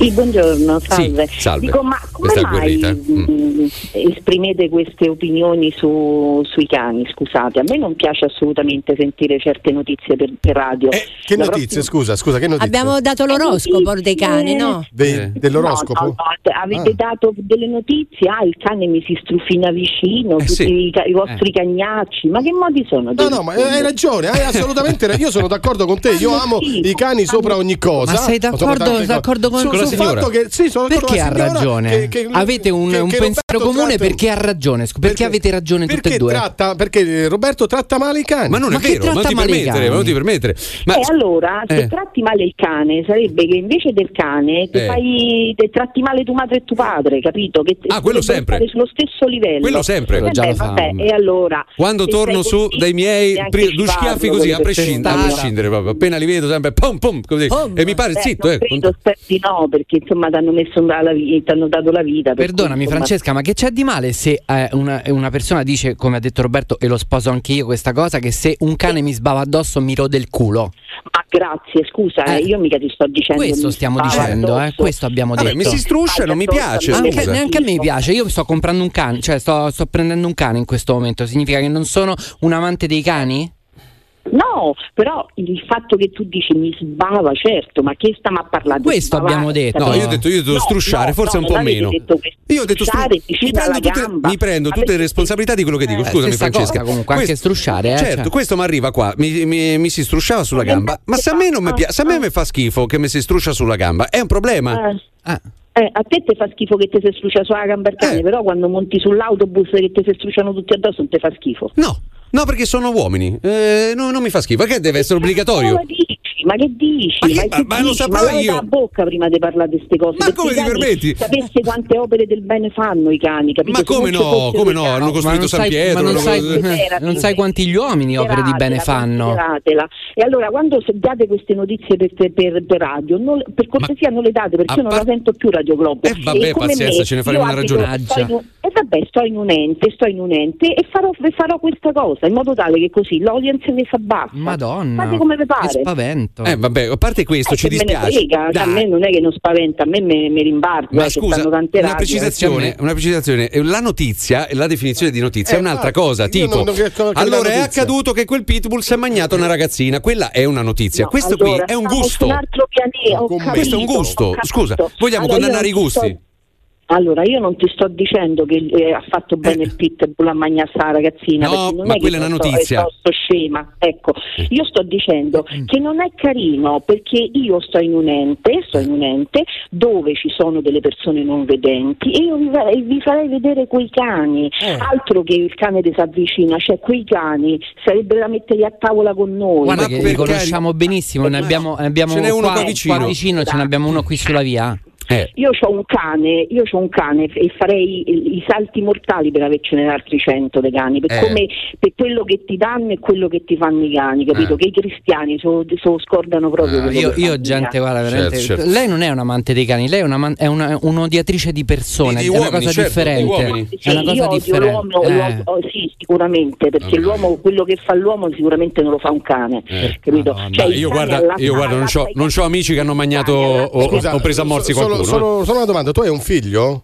[SPEAKER 68] Sì, buongiorno, salve.
[SPEAKER 1] Sì, salve.
[SPEAKER 68] Dico, ma come
[SPEAKER 1] Questa
[SPEAKER 68] mai
[SPEAKER 1] eh?
[SPEAKER 68] mh, esprimete queste opinioni su- sui cani? Scusate, a me non piace assolutamente sentire certe notizie per, per radio.
[SPEAKER 4] Eh, Che
[SPEAKER 68] La
[SPEAKER 4] notizie,
[SPEAKER 68] prossima-
[SPEAKER 4] scusa, scusa, che notizie?
[SPEAKER 3] Abbiamo dato l'oroscopo dei cani, no?
[SPEAKER 4] De- dell'oroscopo?
[SPEAKER 68] No, no, avete
[SPEAKER 4] Ah.
[SPEAKER 68] dato delle notizie, ah il cane mi si strufina vicino, tutti
[SPEAKER 4] sì.
[SPEAKER 68] i, i vostri cagnacci, ma che modi sono?
[SPEAKER 4] No, no, ma hai ragione, hai assolutamente ragione. Io sono d'accordo con te, io amo i cani sopra ogni cosa.
[SPEAKER 2] Ma sei d'accordo, d'accordo con, con
[SPEAKER 4] sul
[SPEAKER 2] signora?
[SPEAKER 4] fatto che sì, sono
[SPEAKER 2] perché ha ragione?
[SPEAKER 4] che- che-
[SPEAKER 2] avete un,
[SPEAKER 4] che-
[SPEAKER 2] un
[SPEAKER 4] che
[SPEAKER 2] pensiero
[SPEAKER 4] Roberto
[SPEAKER 2] comune
[SPEAKER 4] tratta-
[SPEAKER 2] perché ha ragione? Scu- Perché, avete ragione tutte
[SPEAKER 4] Perché
[SPEAKER 2] e due?
[SPEAKER 4] tratta perché Roberto tratta male i cani.
[SPEAKER 1] Ma non è
[SPEAKER 2] che
[SPEAKER 1] vero, ma non ti permettere, ma non ti permettere. Ma
[SPEAKER 68] e allora, se
[SPEAKER 1] eh.
[SPEAKER 68] tratti male il cane, sarebbe che invece del cane ti
[SPEAKER 1] Eh.
[SPEAKER 68] fai, te tratti male tua madre e tuo padre, capito? Che
[SPEAKER 1] Ah, quello sempre.
[SPEAKER 68] sullo stesso livello.
[SPEAKER 1] Quello sempre.
[SPEAKER 68] Eh
[SPEAKER 1] già
[SPEAKER 68] beh,
[SPEAKER 1] lo fa.
[SPEAKER 68] vabbè, e allora.
[SPEAKER 1] Quando torno su dai miei due schiaffi così, a prescindere, a
[SPEAKER 68] pensare.
[SPEAKER 1] prescindere proprio. Appena li vedo sempre pom pom così. E mi pare zitto, eh.
[SPEAKER 68] credo, di no, perché insomma ti hanno messo la vita, ti hanno dato la vita. per
[SPEAKER 2] Perdonami
[SPEAKER 68] cui,
[SPEAKER 2] Francesca, ma che c'è di male se eh, una, una persona dice, come ha detto Roberto, e lo sposo anche io questa cosa, che se un cane mi sbava addosso mi rode il culo?
[SPEAKER 68] Ma grazie, scusa, eh, io mica ti sto dicendo.
[SPEAKER 2] Questo stiamo dicendo, eh, questo abbiamo
[SPEAKER 1] Vabbè,
[SPEAKER 2] detto.
[SPEAKER 1] mi si struscia, non mi piace.
[SPEAKER 2] Anche, neanche a me piace, io sto comprando un cane, cioè sto, sto prendendo un cane in questo momento, significa che non sono un amante dei cani?
[SPEAKER 68] No, però il fatto che tu dici mi sbava, certo, ma che stiamo a parlare? di
[SPEAKER 2] Questo
[SPEAKER 68] sbavare?
[SPEAKER 2] abbiamo detto.
[SPEAKER 1] No, io ho detto io devo
[SPEAKER 68] No,
[SPEAKER 1] strusciare,
[SPEAKER 68] no,
[SPEAKER 1] forse
[SPEAKER 68] no,
[SPEAKER 1] un po' meno.
[SPEAKER 68] questo.
[SPEAKER 1] Io ho detto stru-
[SPEAKER 68] Strusciare
[SPEAKER 1] mi prendo, tutte, mi prendo tutte le responsabilità di quello che dico.
[SPEAKER 2] Eh,
[SPEAKER 1] Scusami, Francesca.
[SPEAKER 2] cosa comunque, anche strusciare, eh,
[SPEAKER 1] Certo,
[SPEAKER 2] cioè.
[SPEAKER 1] questo mi arriva qua, mi, mi- mi si strusciava sulla gamba. Ma se a me non mi piace, se a me mi fa schifo che mi si struscia sulla gamba, è un problema.
[SPEAKER 68] Eh. Eh, a te ti fa schifo che ti si struscia sulla gamba cane, però quando monti sull'autobus che ti si strusciano tutti addosso non ti fa schifo.
[SPEAKER 1] No, no, perché sono uomini. Eh, no, non mi fa schifo. Perché deve essere obbligatorio?
[SPEAKER 68] Ma che dici? Ma che?
[SPEAKER 1] Ma ma- ma lo saprò
[SPEAKER 68] levati
[SPEAKER 1] io.
[SPEAKER 68] la bocca prima di parlare di queste cose.
[SPEAKER 1] Ma
[SPEAKER 68] perché
[SPEAKER 1] come ti permetti?
[SPEAKER 68] Sapesse quante opere del bene fanno i cani, capito?
[SPEAKER 1] Ma come no? Come no? Hanno costruito
[SPEAKER 2] Ma non
[SPEAKER 1] San
[SPEAKER 2] sai-
[SPEAKER 1] Pietro.
[SPEAKER 2] ma non sai- non sai quanti gli uomini opere di bene fanno.
[SPEAKER 68] consideratela. E allora quando date queste notizie per, per- per radio, non- per cortesia non le date perché io non
[SPEAKER 1] par-
[SPEAKER 68] la sento più Radio Globo.
[SPEAKER 1] Eh, vabbè,
[SPEAKER 68] E
[SPEAKER 1] pazienza,
[SPEAKER 68] me,
[SPEAKER 1] ce ne faremo una ragionaggia.
[SPEAKER 68] sto in un- E vabbè, sto in un ente, sto in un ente e farò, farò questa cosa in modo tale che così l'audience mi si abbassa.
[SPEAKER 2] Madonna.
[SPEAKER 68] Fate come vi pare.
[SPEAKER 2] Che spavento.
[SPEAKER 1] Eh, vabbè, a parte questo,
[SPEAKER 68] Eh,
[SPEAKER 1] ci
[SPEAKER 68] che me ne
[SPEAKER 1] dispiace.
[SPEAKER 68] frega, cioè, a me non è che non spaventa, a me mi, mi rimbarba.
[SPEAKER 1] Ma
[SPEAKER 68] eh,
[SPEAKER 1] scusa,
[SPEAKER 68] tante
[SPEAKER 1] una precisazione, una precisazione. Eh, La notizia, la definizione di notizia
[SPEAKER 68] Eh,
[SPEAKER 1] è un'altra
[SPEAKER 68] ma
[SPEAKER 1] cosa. Tipo,
[SPEAKER 68] non- non
[SPEAKER 1] allora è accaduto che quel pitbull si è mangiato una ragazzina. Quella è una notizia.
[SPEAKER 68] No,
[SPEAKER 1] Questo
[SPEAKER 68] allora,
[SPEAKER 1] qui è un
[SPEAKER 68] stavo
[SPEAKER 1] gusto.
[SPEAKER 68] un altro pianeta, ho
[SPEAKER 1] Questo è un gusto. Scusa, vogliamo
[SPEAKER 68] Allora,
[SPEAKER 1] condannare i gusti?
[SPEAKER 68] Allora, io non ti sto dicendo che eh, ha fatto bene il pitbull a mangiare sta ragazzina.
[SPEAKER 1] No,
[SPEAKER 68] perché non
[SPEAKER 1] ma
[SPEAKER 68] è che
[SPEAKER 1] quella è una notizia.
[SPEAKER 68] sto- sto scema. Ecco, io sto dicendo che non è carino perché io sto in un ente, sto in un ente dove ci sono delle persone non vedenti e io vi farei, vi farei vedere quei cani. Altro che il cane che si avvicina, cioè quei cani sarebbero da metterli a tavola con noi.
[SPEAKER 2] Guarda che li conosciamo benissimo, ne abbiamo, ne abbiamo
[SPEAKER 68] Ce n'è uno
[SPEAKER 2] qua,
[SPEAKER 68] qua vicino.
[SPEAKER 2] vicino, ce ne abbiamo uno qui sulla via.
[SPEAKER 68] Io ho un cane, io ho un cane e farei i, i salti mortali per avercene altri 100 dei cani, per,
[SPEAKER 2] Eh.
[SPEAKER 68] come, per quello che ti danno e quello che ti fanno i cani, capito?
[SPEAKER 2] Eh.
[SPEAKER 68] Che i cristiani se lo, se lo scordano proprio.
[SPEAKER 2] Ah, io, io gente, guarda, veramente.
[SPEAKER 1] Certo, certo.
[SPEAKER 2] Lei non è un amante dei cani, lei è, una, è una- un'odiatrice di persone,
[SPEAKER 1] Di- di
[SPEAKER 2] è una
[SPEAKER 1] uomini,
[SPEAKER 2] cosa
[SPEAKER 1] certo, di
[SPEAKER 2] differente.
[SPEAKER 68] Sì,
[SPEAKER 2] È una cosa
[SPEAKER 68] io odio
[SPEAKER 2] differente.
[SPEAKER 68] l'uomo,
[SPEAKER 2] Eh.
[SPEAKER 68] l'uomo- oh, sì, sicuramente, perché l'uomo, quello che fa l'uomo sicuramente non lo fa un cane, capito? Cioè,
[SPEAKER 1] Ma
[SPEAKER 68] il
[SPEAKER 1] io
[SPEAKER 68] cane
[SPEAKER 1] guarda, io guarda, non c'ho, non c'ho amici che hanno mangiato o, preso a morsi qualcuno.
[SPEAKER 4] Solo, solo una domanda, tu hai un figlio?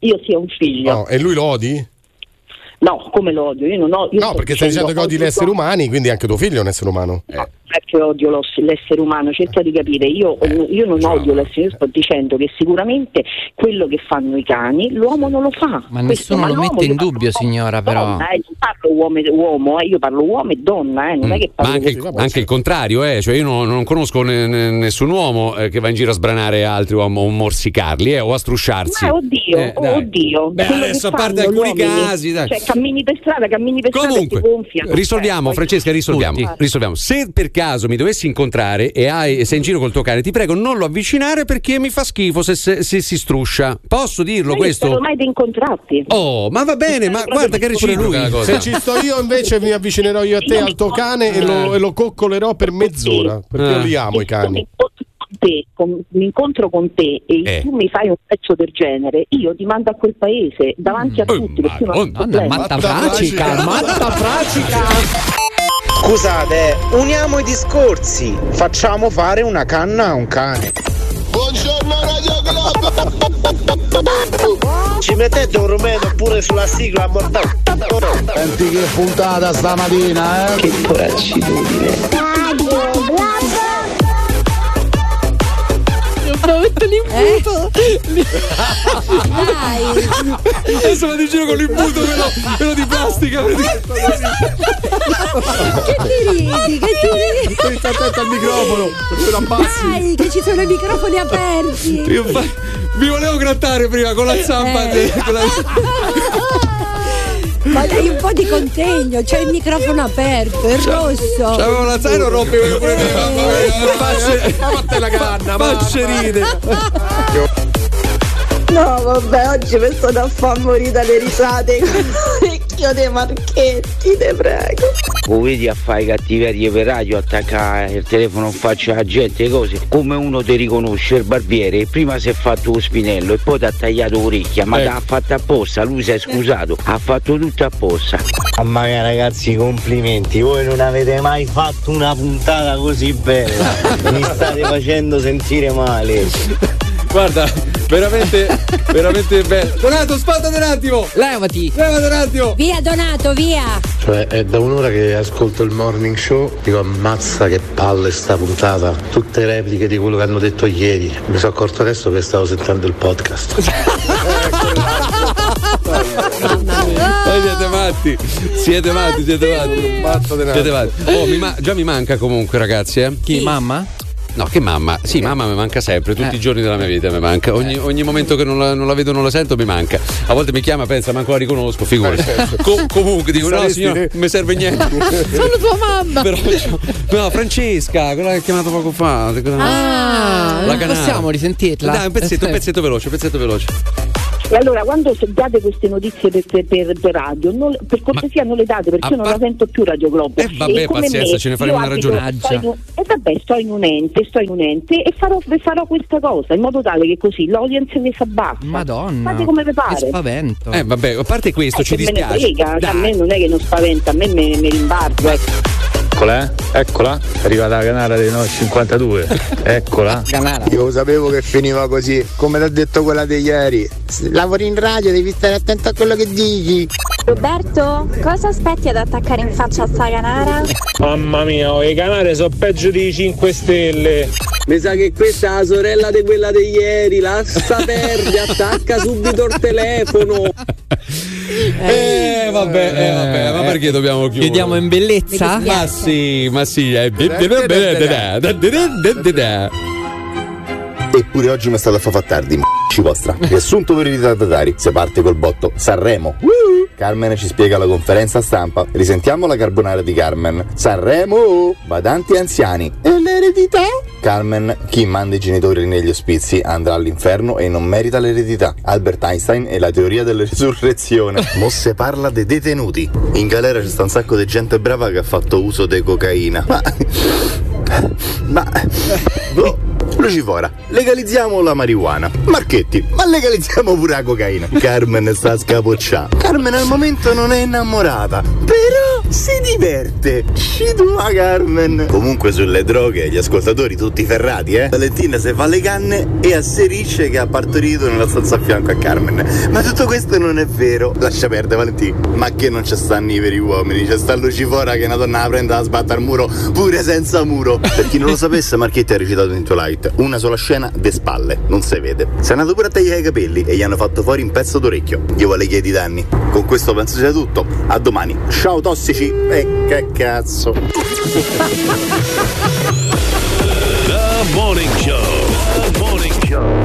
[SPEAKER 68] Io sì ho un figlio.
[SPEAKER 4] No, e lui lo odi?
[SPEAKER 68] No, come lo odio? Io non ho. io
[SPEAKER 4] No, perché stai dicendo che odi gli esseri umani, quindi anche tuo figlio è un essere umano.
[SPEAKER 68] Perché se odio l'essere umano, cerca di capire, io, io non odio l'essere, io sto dicendo che sicuramente quello che fanno i cani l'uomo non lo fa.
[SPEAKER 2] Ma
[SPEAKER 68] Questo,
[SPEAKER 2] nessuno lo
[SPEAKER 68] l'uomo
[SPEAKER 2] mette
[SPEAKER 68] io
[SPEAKER 2] in
[SPEAKER 68] parlo
[SPEAKER 2] dubbio, signora, però.
[SPEAKER 68] donna, eh, non parlo uomo, uomo eh, io parlo uomo e donna, eh, non è che
[SPEAKER 1] Ma
[SPEAKER 68] parlo
[SPEAKER 1] anche, il, anche il contrario, eh, cioè io non, non conosco ne- ne- nessun uomo eh, che va in giro a sbranare altri o a, o morsicarli eh, o a strusciarsi.
[SPEAKER 68] Ma oddio,
[SPEAKER 1] Eh, dai.
[SPEAKER 68] oddio.
[SPEAKER 1] Beh,
[SPEAKER 68] che
[SPEAKER 1] adesso a parte alcuni casi, dai.
[SPEAKER 68] Cioè, cammini per strada, cammini per
[SPEAKER 1] Comunque,
[SPEAKER 68] strada e ti gonfiano.
[SPEAKER 1] risolviamo,
[SPEAKER 68] Eh,
[SPEAKER 1] Francesca, risolviamo,
[SPEAKER 68] Tutti.
[SPEAKER 1] risolviamo. Se per caso mi dovessi incontrare e hai, sei in giro col tuo cane, ti prego non lo avvicinare perché mi fa schifo se, se- se si struscia. Posso dirlo
[SPEAKER 68] Ma
[SPEAKER 1] questo?
[SPEAKER 68] spero mai di incontrarti.
[SPEAKER 1] Oh, ma va bene, ma guarda che reciproca la cosa.
[SPEAKER 4] Se ci sto io invece mi avvicinerò io a te al tuo cane e lo, e lo coccolerò per mezz'ora. Perché io li amo i cani.
[SPEAKER 68] te, con- mi incontro con te e
[SPEAKER 1] Eh.
[SPEAKER 68] tu mi fai un pezzo del genere, io ti mando a quel paese davanti a tutti. perché non ho problema.
[SPEAKER 2] matta fracica, matta fracica.
[SPEAKER 67] Scusate, uniamo i discorsi. Facciamo fare una canna a un cane.
[SPEAKER 65] Buongiorno Radio Globo! Ci mettete un rumeno pure sulla sigla mortale.
[SPEAKER 35] Senti che puntata stamattina, eh? Che
[SPEAKER 2] Devo mettere l'imbuto.
[SPEAKER 3] Dai.
[SPEAKER 1] Adesso vado in giro con l'imbuto quello, quello di plastica.
[SPEAKER 3] che ti ridi? Che ti ridi?
[SPEAKER 4] Stai attento al microfono.
[SPEAKER 3] Dai, che ci sono i microfoni aperti.
[SPEAKER 1] Io fa- mi volevo grattare prima con la zampa.
[SPEAKER 3] Eh.
[SPEAKER 1] con la-
[SPEAKER 3] Ma dai un po' di contegno, c'è il microfono aperto, è rosso.
[SPEAKER 1] C'avevo la zaino rompe pure me. Facce,
[SPEAKER 4] Fatte la canna,
[SPEAKER 1] facce ride.
[SPEAKER 69] No, vabbè, oggi mi sto a far morire dalle risate. Vecchio dei marchetti, te prego.
[SPEAKER 70] O vedi a fare cattiverie per radio, attacca il telefono in faccia alla gente, cose. Come uno ti riconosce il barbiere, prima si è fatto lo spinello e poi ti ha tagliato l'orecchia, ma
[SPEAKER 71] Ecco.
[SPEAKER 70] l'ha fatta apposta, lui si è scusato, ha fatto tutto apposta.
[SPEAKER 71] Mamma mia ragazzi, complimenti, voi non avete mai fatto una puntata così bella. Mi state facendo sentire male.
[SPEAKER 1] Guarda, veramente, veramente bello. Donato, spattate un attimo.
[SPEAKER 2] Levati.
[SPEAKER 1] Levati un attimo.
[SPEAKER 3] Via Donato, via.
[SPEAKER 35] Cioè, è da un'ora che ascolto il morning show, dico ammazza che palle sta puntata, tutte repliche di quello che hanno detto ieri. Mi sono accorto adesso che stavo sentendo il podcast.
[SPEAKER 1] Voi siete matti, siete matti, siete matti. Siete matti. Oh, mi ma- già mi manca comunque, ragazzi. Eh.
[SPEAKER 2] Chi, mamma?
[SPEAKER 1] No, che mamma? Sì, mamma mi manca sempre, tutti
[SPEAKER 2] Eh.
[SPEAKER 1] i giorni della mia vita mi manca. Ogni, ogni momento che non la, non la vedo, non la sento, mi manca. A volte mi chiama, pensa, manco la riconosco, figurati. Co- comunque dico, no, signora, non mi serve niente.
[SPEAKER 2] Sono tua mamma.
[SPEAKER 1] Però, no, Francesca, quella che ha chiamato poco fa.
[SPEAKER 2] Ah,
[SPEAKER 1] La
[SPEAKER 2] non
[SPEAKER 1] canale.
[SPEAKER 2] possiamo risentirla.
[SPEAKER 1] Dai, un pezzetto, un pezzetto veloce, un pezzetto veloce.
[SPEAKER 68] E allora quando date queste notizie per, per- per- per radio, non- per cortesia non le date perché io non
[SPEAKER 1] par-
[SPEAKER 68] la sento più Radio Globo.
[SPEAKER 1] Eh, vabbè,
[SPEAKER 68] E come
[SPEAKER 1] pazienza,
[SPEAKER 68] me,
[SPEAKER 1] ce ne faremo
[SPEAKER 68] io
[SPEAKER 1] una
[SPEAKER 68] un- E vabbè, sto in un ente, sto in un ente e farò, farò questa cosa in modo tale che così l'audience mi si abbassa.
[SPEAKER 2] Madonna.
[SPEAKER 68] Fate come vi
[SPEAKER 2] Che
[SPEAKER 68] pare.
[SPEAKER 2] spavento.
[SPEAKER 1] Eh, vabbè, a parte questo,
[SPEAKER 68] Eh,
[SPEAKER 1] ci
[SPEAKER 68] che me ne
[SPEAKER 1] dispiace.
[SPEAKER 68] frega, a me non è che non spaventa, a me mi, mi rimbarco. Ecco.
[SPEAKER 66] Eccola, eh? eccola, è arrivata la canara dei 952. Eccola.
[SPEAKER 67] Io sapevo che finiva così, come ti ha detto quella di ieri. Lavori in radio, devi stare attento a quello che dici.
[SPEAKER 72] Roberto, cosa aspetti ad attaccare in faccia a sta canara?
[SPEAKER 17] Mamma mia, oh, i canari sono peggio di 5 stelle.
[SPEAKER 71] Mi sa che questa è la sorella di quella di ieri, lascia perdere, attacca subito il telefono.
[SPEAKER 1] Eh, vabbè, eh, vabbè, ma perché dobbiamo chiudere?
[SPEAKER 2] Chiudiamo in bellezza?
[SPEAKER 1] Ma sì, ma sì. eh.
[SPEAKER 73] Eppure oggi mi è stato a far tardi, m***ci vostra. Riassunto per i ritardatari. Se parte col botto Sanremo. Carmen ci spiega la conferenza stampa. Risentiamo la carbonara di Carmen. Sanremo! Badanti anziani. E l'eredità? Carmen, chi manda i genitori negli ospizi andrà all'inferno e non merita l'eredità. Albert Einstein e la teoria della risurrezione. Mosse parla dei detenuti. In galera c'è sta un sacco di gente brava che ha fatto uso di cocaina. Ma. Ma. Lucifora, legalizziamo la marijuana. Marchetti, ma legalizziamo pure la cocaina. Carmen sta scapocciando. Carmen al momento non è innamorata, però si diverte. Scidua Carmen. Comunque sulle droghe gli ascoltatori tutti ferrati, eh? Valentina se fa le canne e asserisce che ha partorito nella stanza a fianco a Carmen. Ma tutto questo non è vero. Lascia perdere Valentina. Ma che non ci stanno i veri uomini, c'è sta Lucifora che una donna la prende e la sbatta al muro pure senza muro. Per chi non lo sapesse, Marchetti ha recitato in Twilight una sola scena de spalle, non si vede. Si è andato pure a tagliare i capelli e gli hanno fatto fuori un pezzo d'orecchio. Io ve le chiedi danni. Con questo penso sia tutto. A domani. Ciao tossici. E che cazzo.
[SPEAKER 61] The Morning Show. The Morning Show.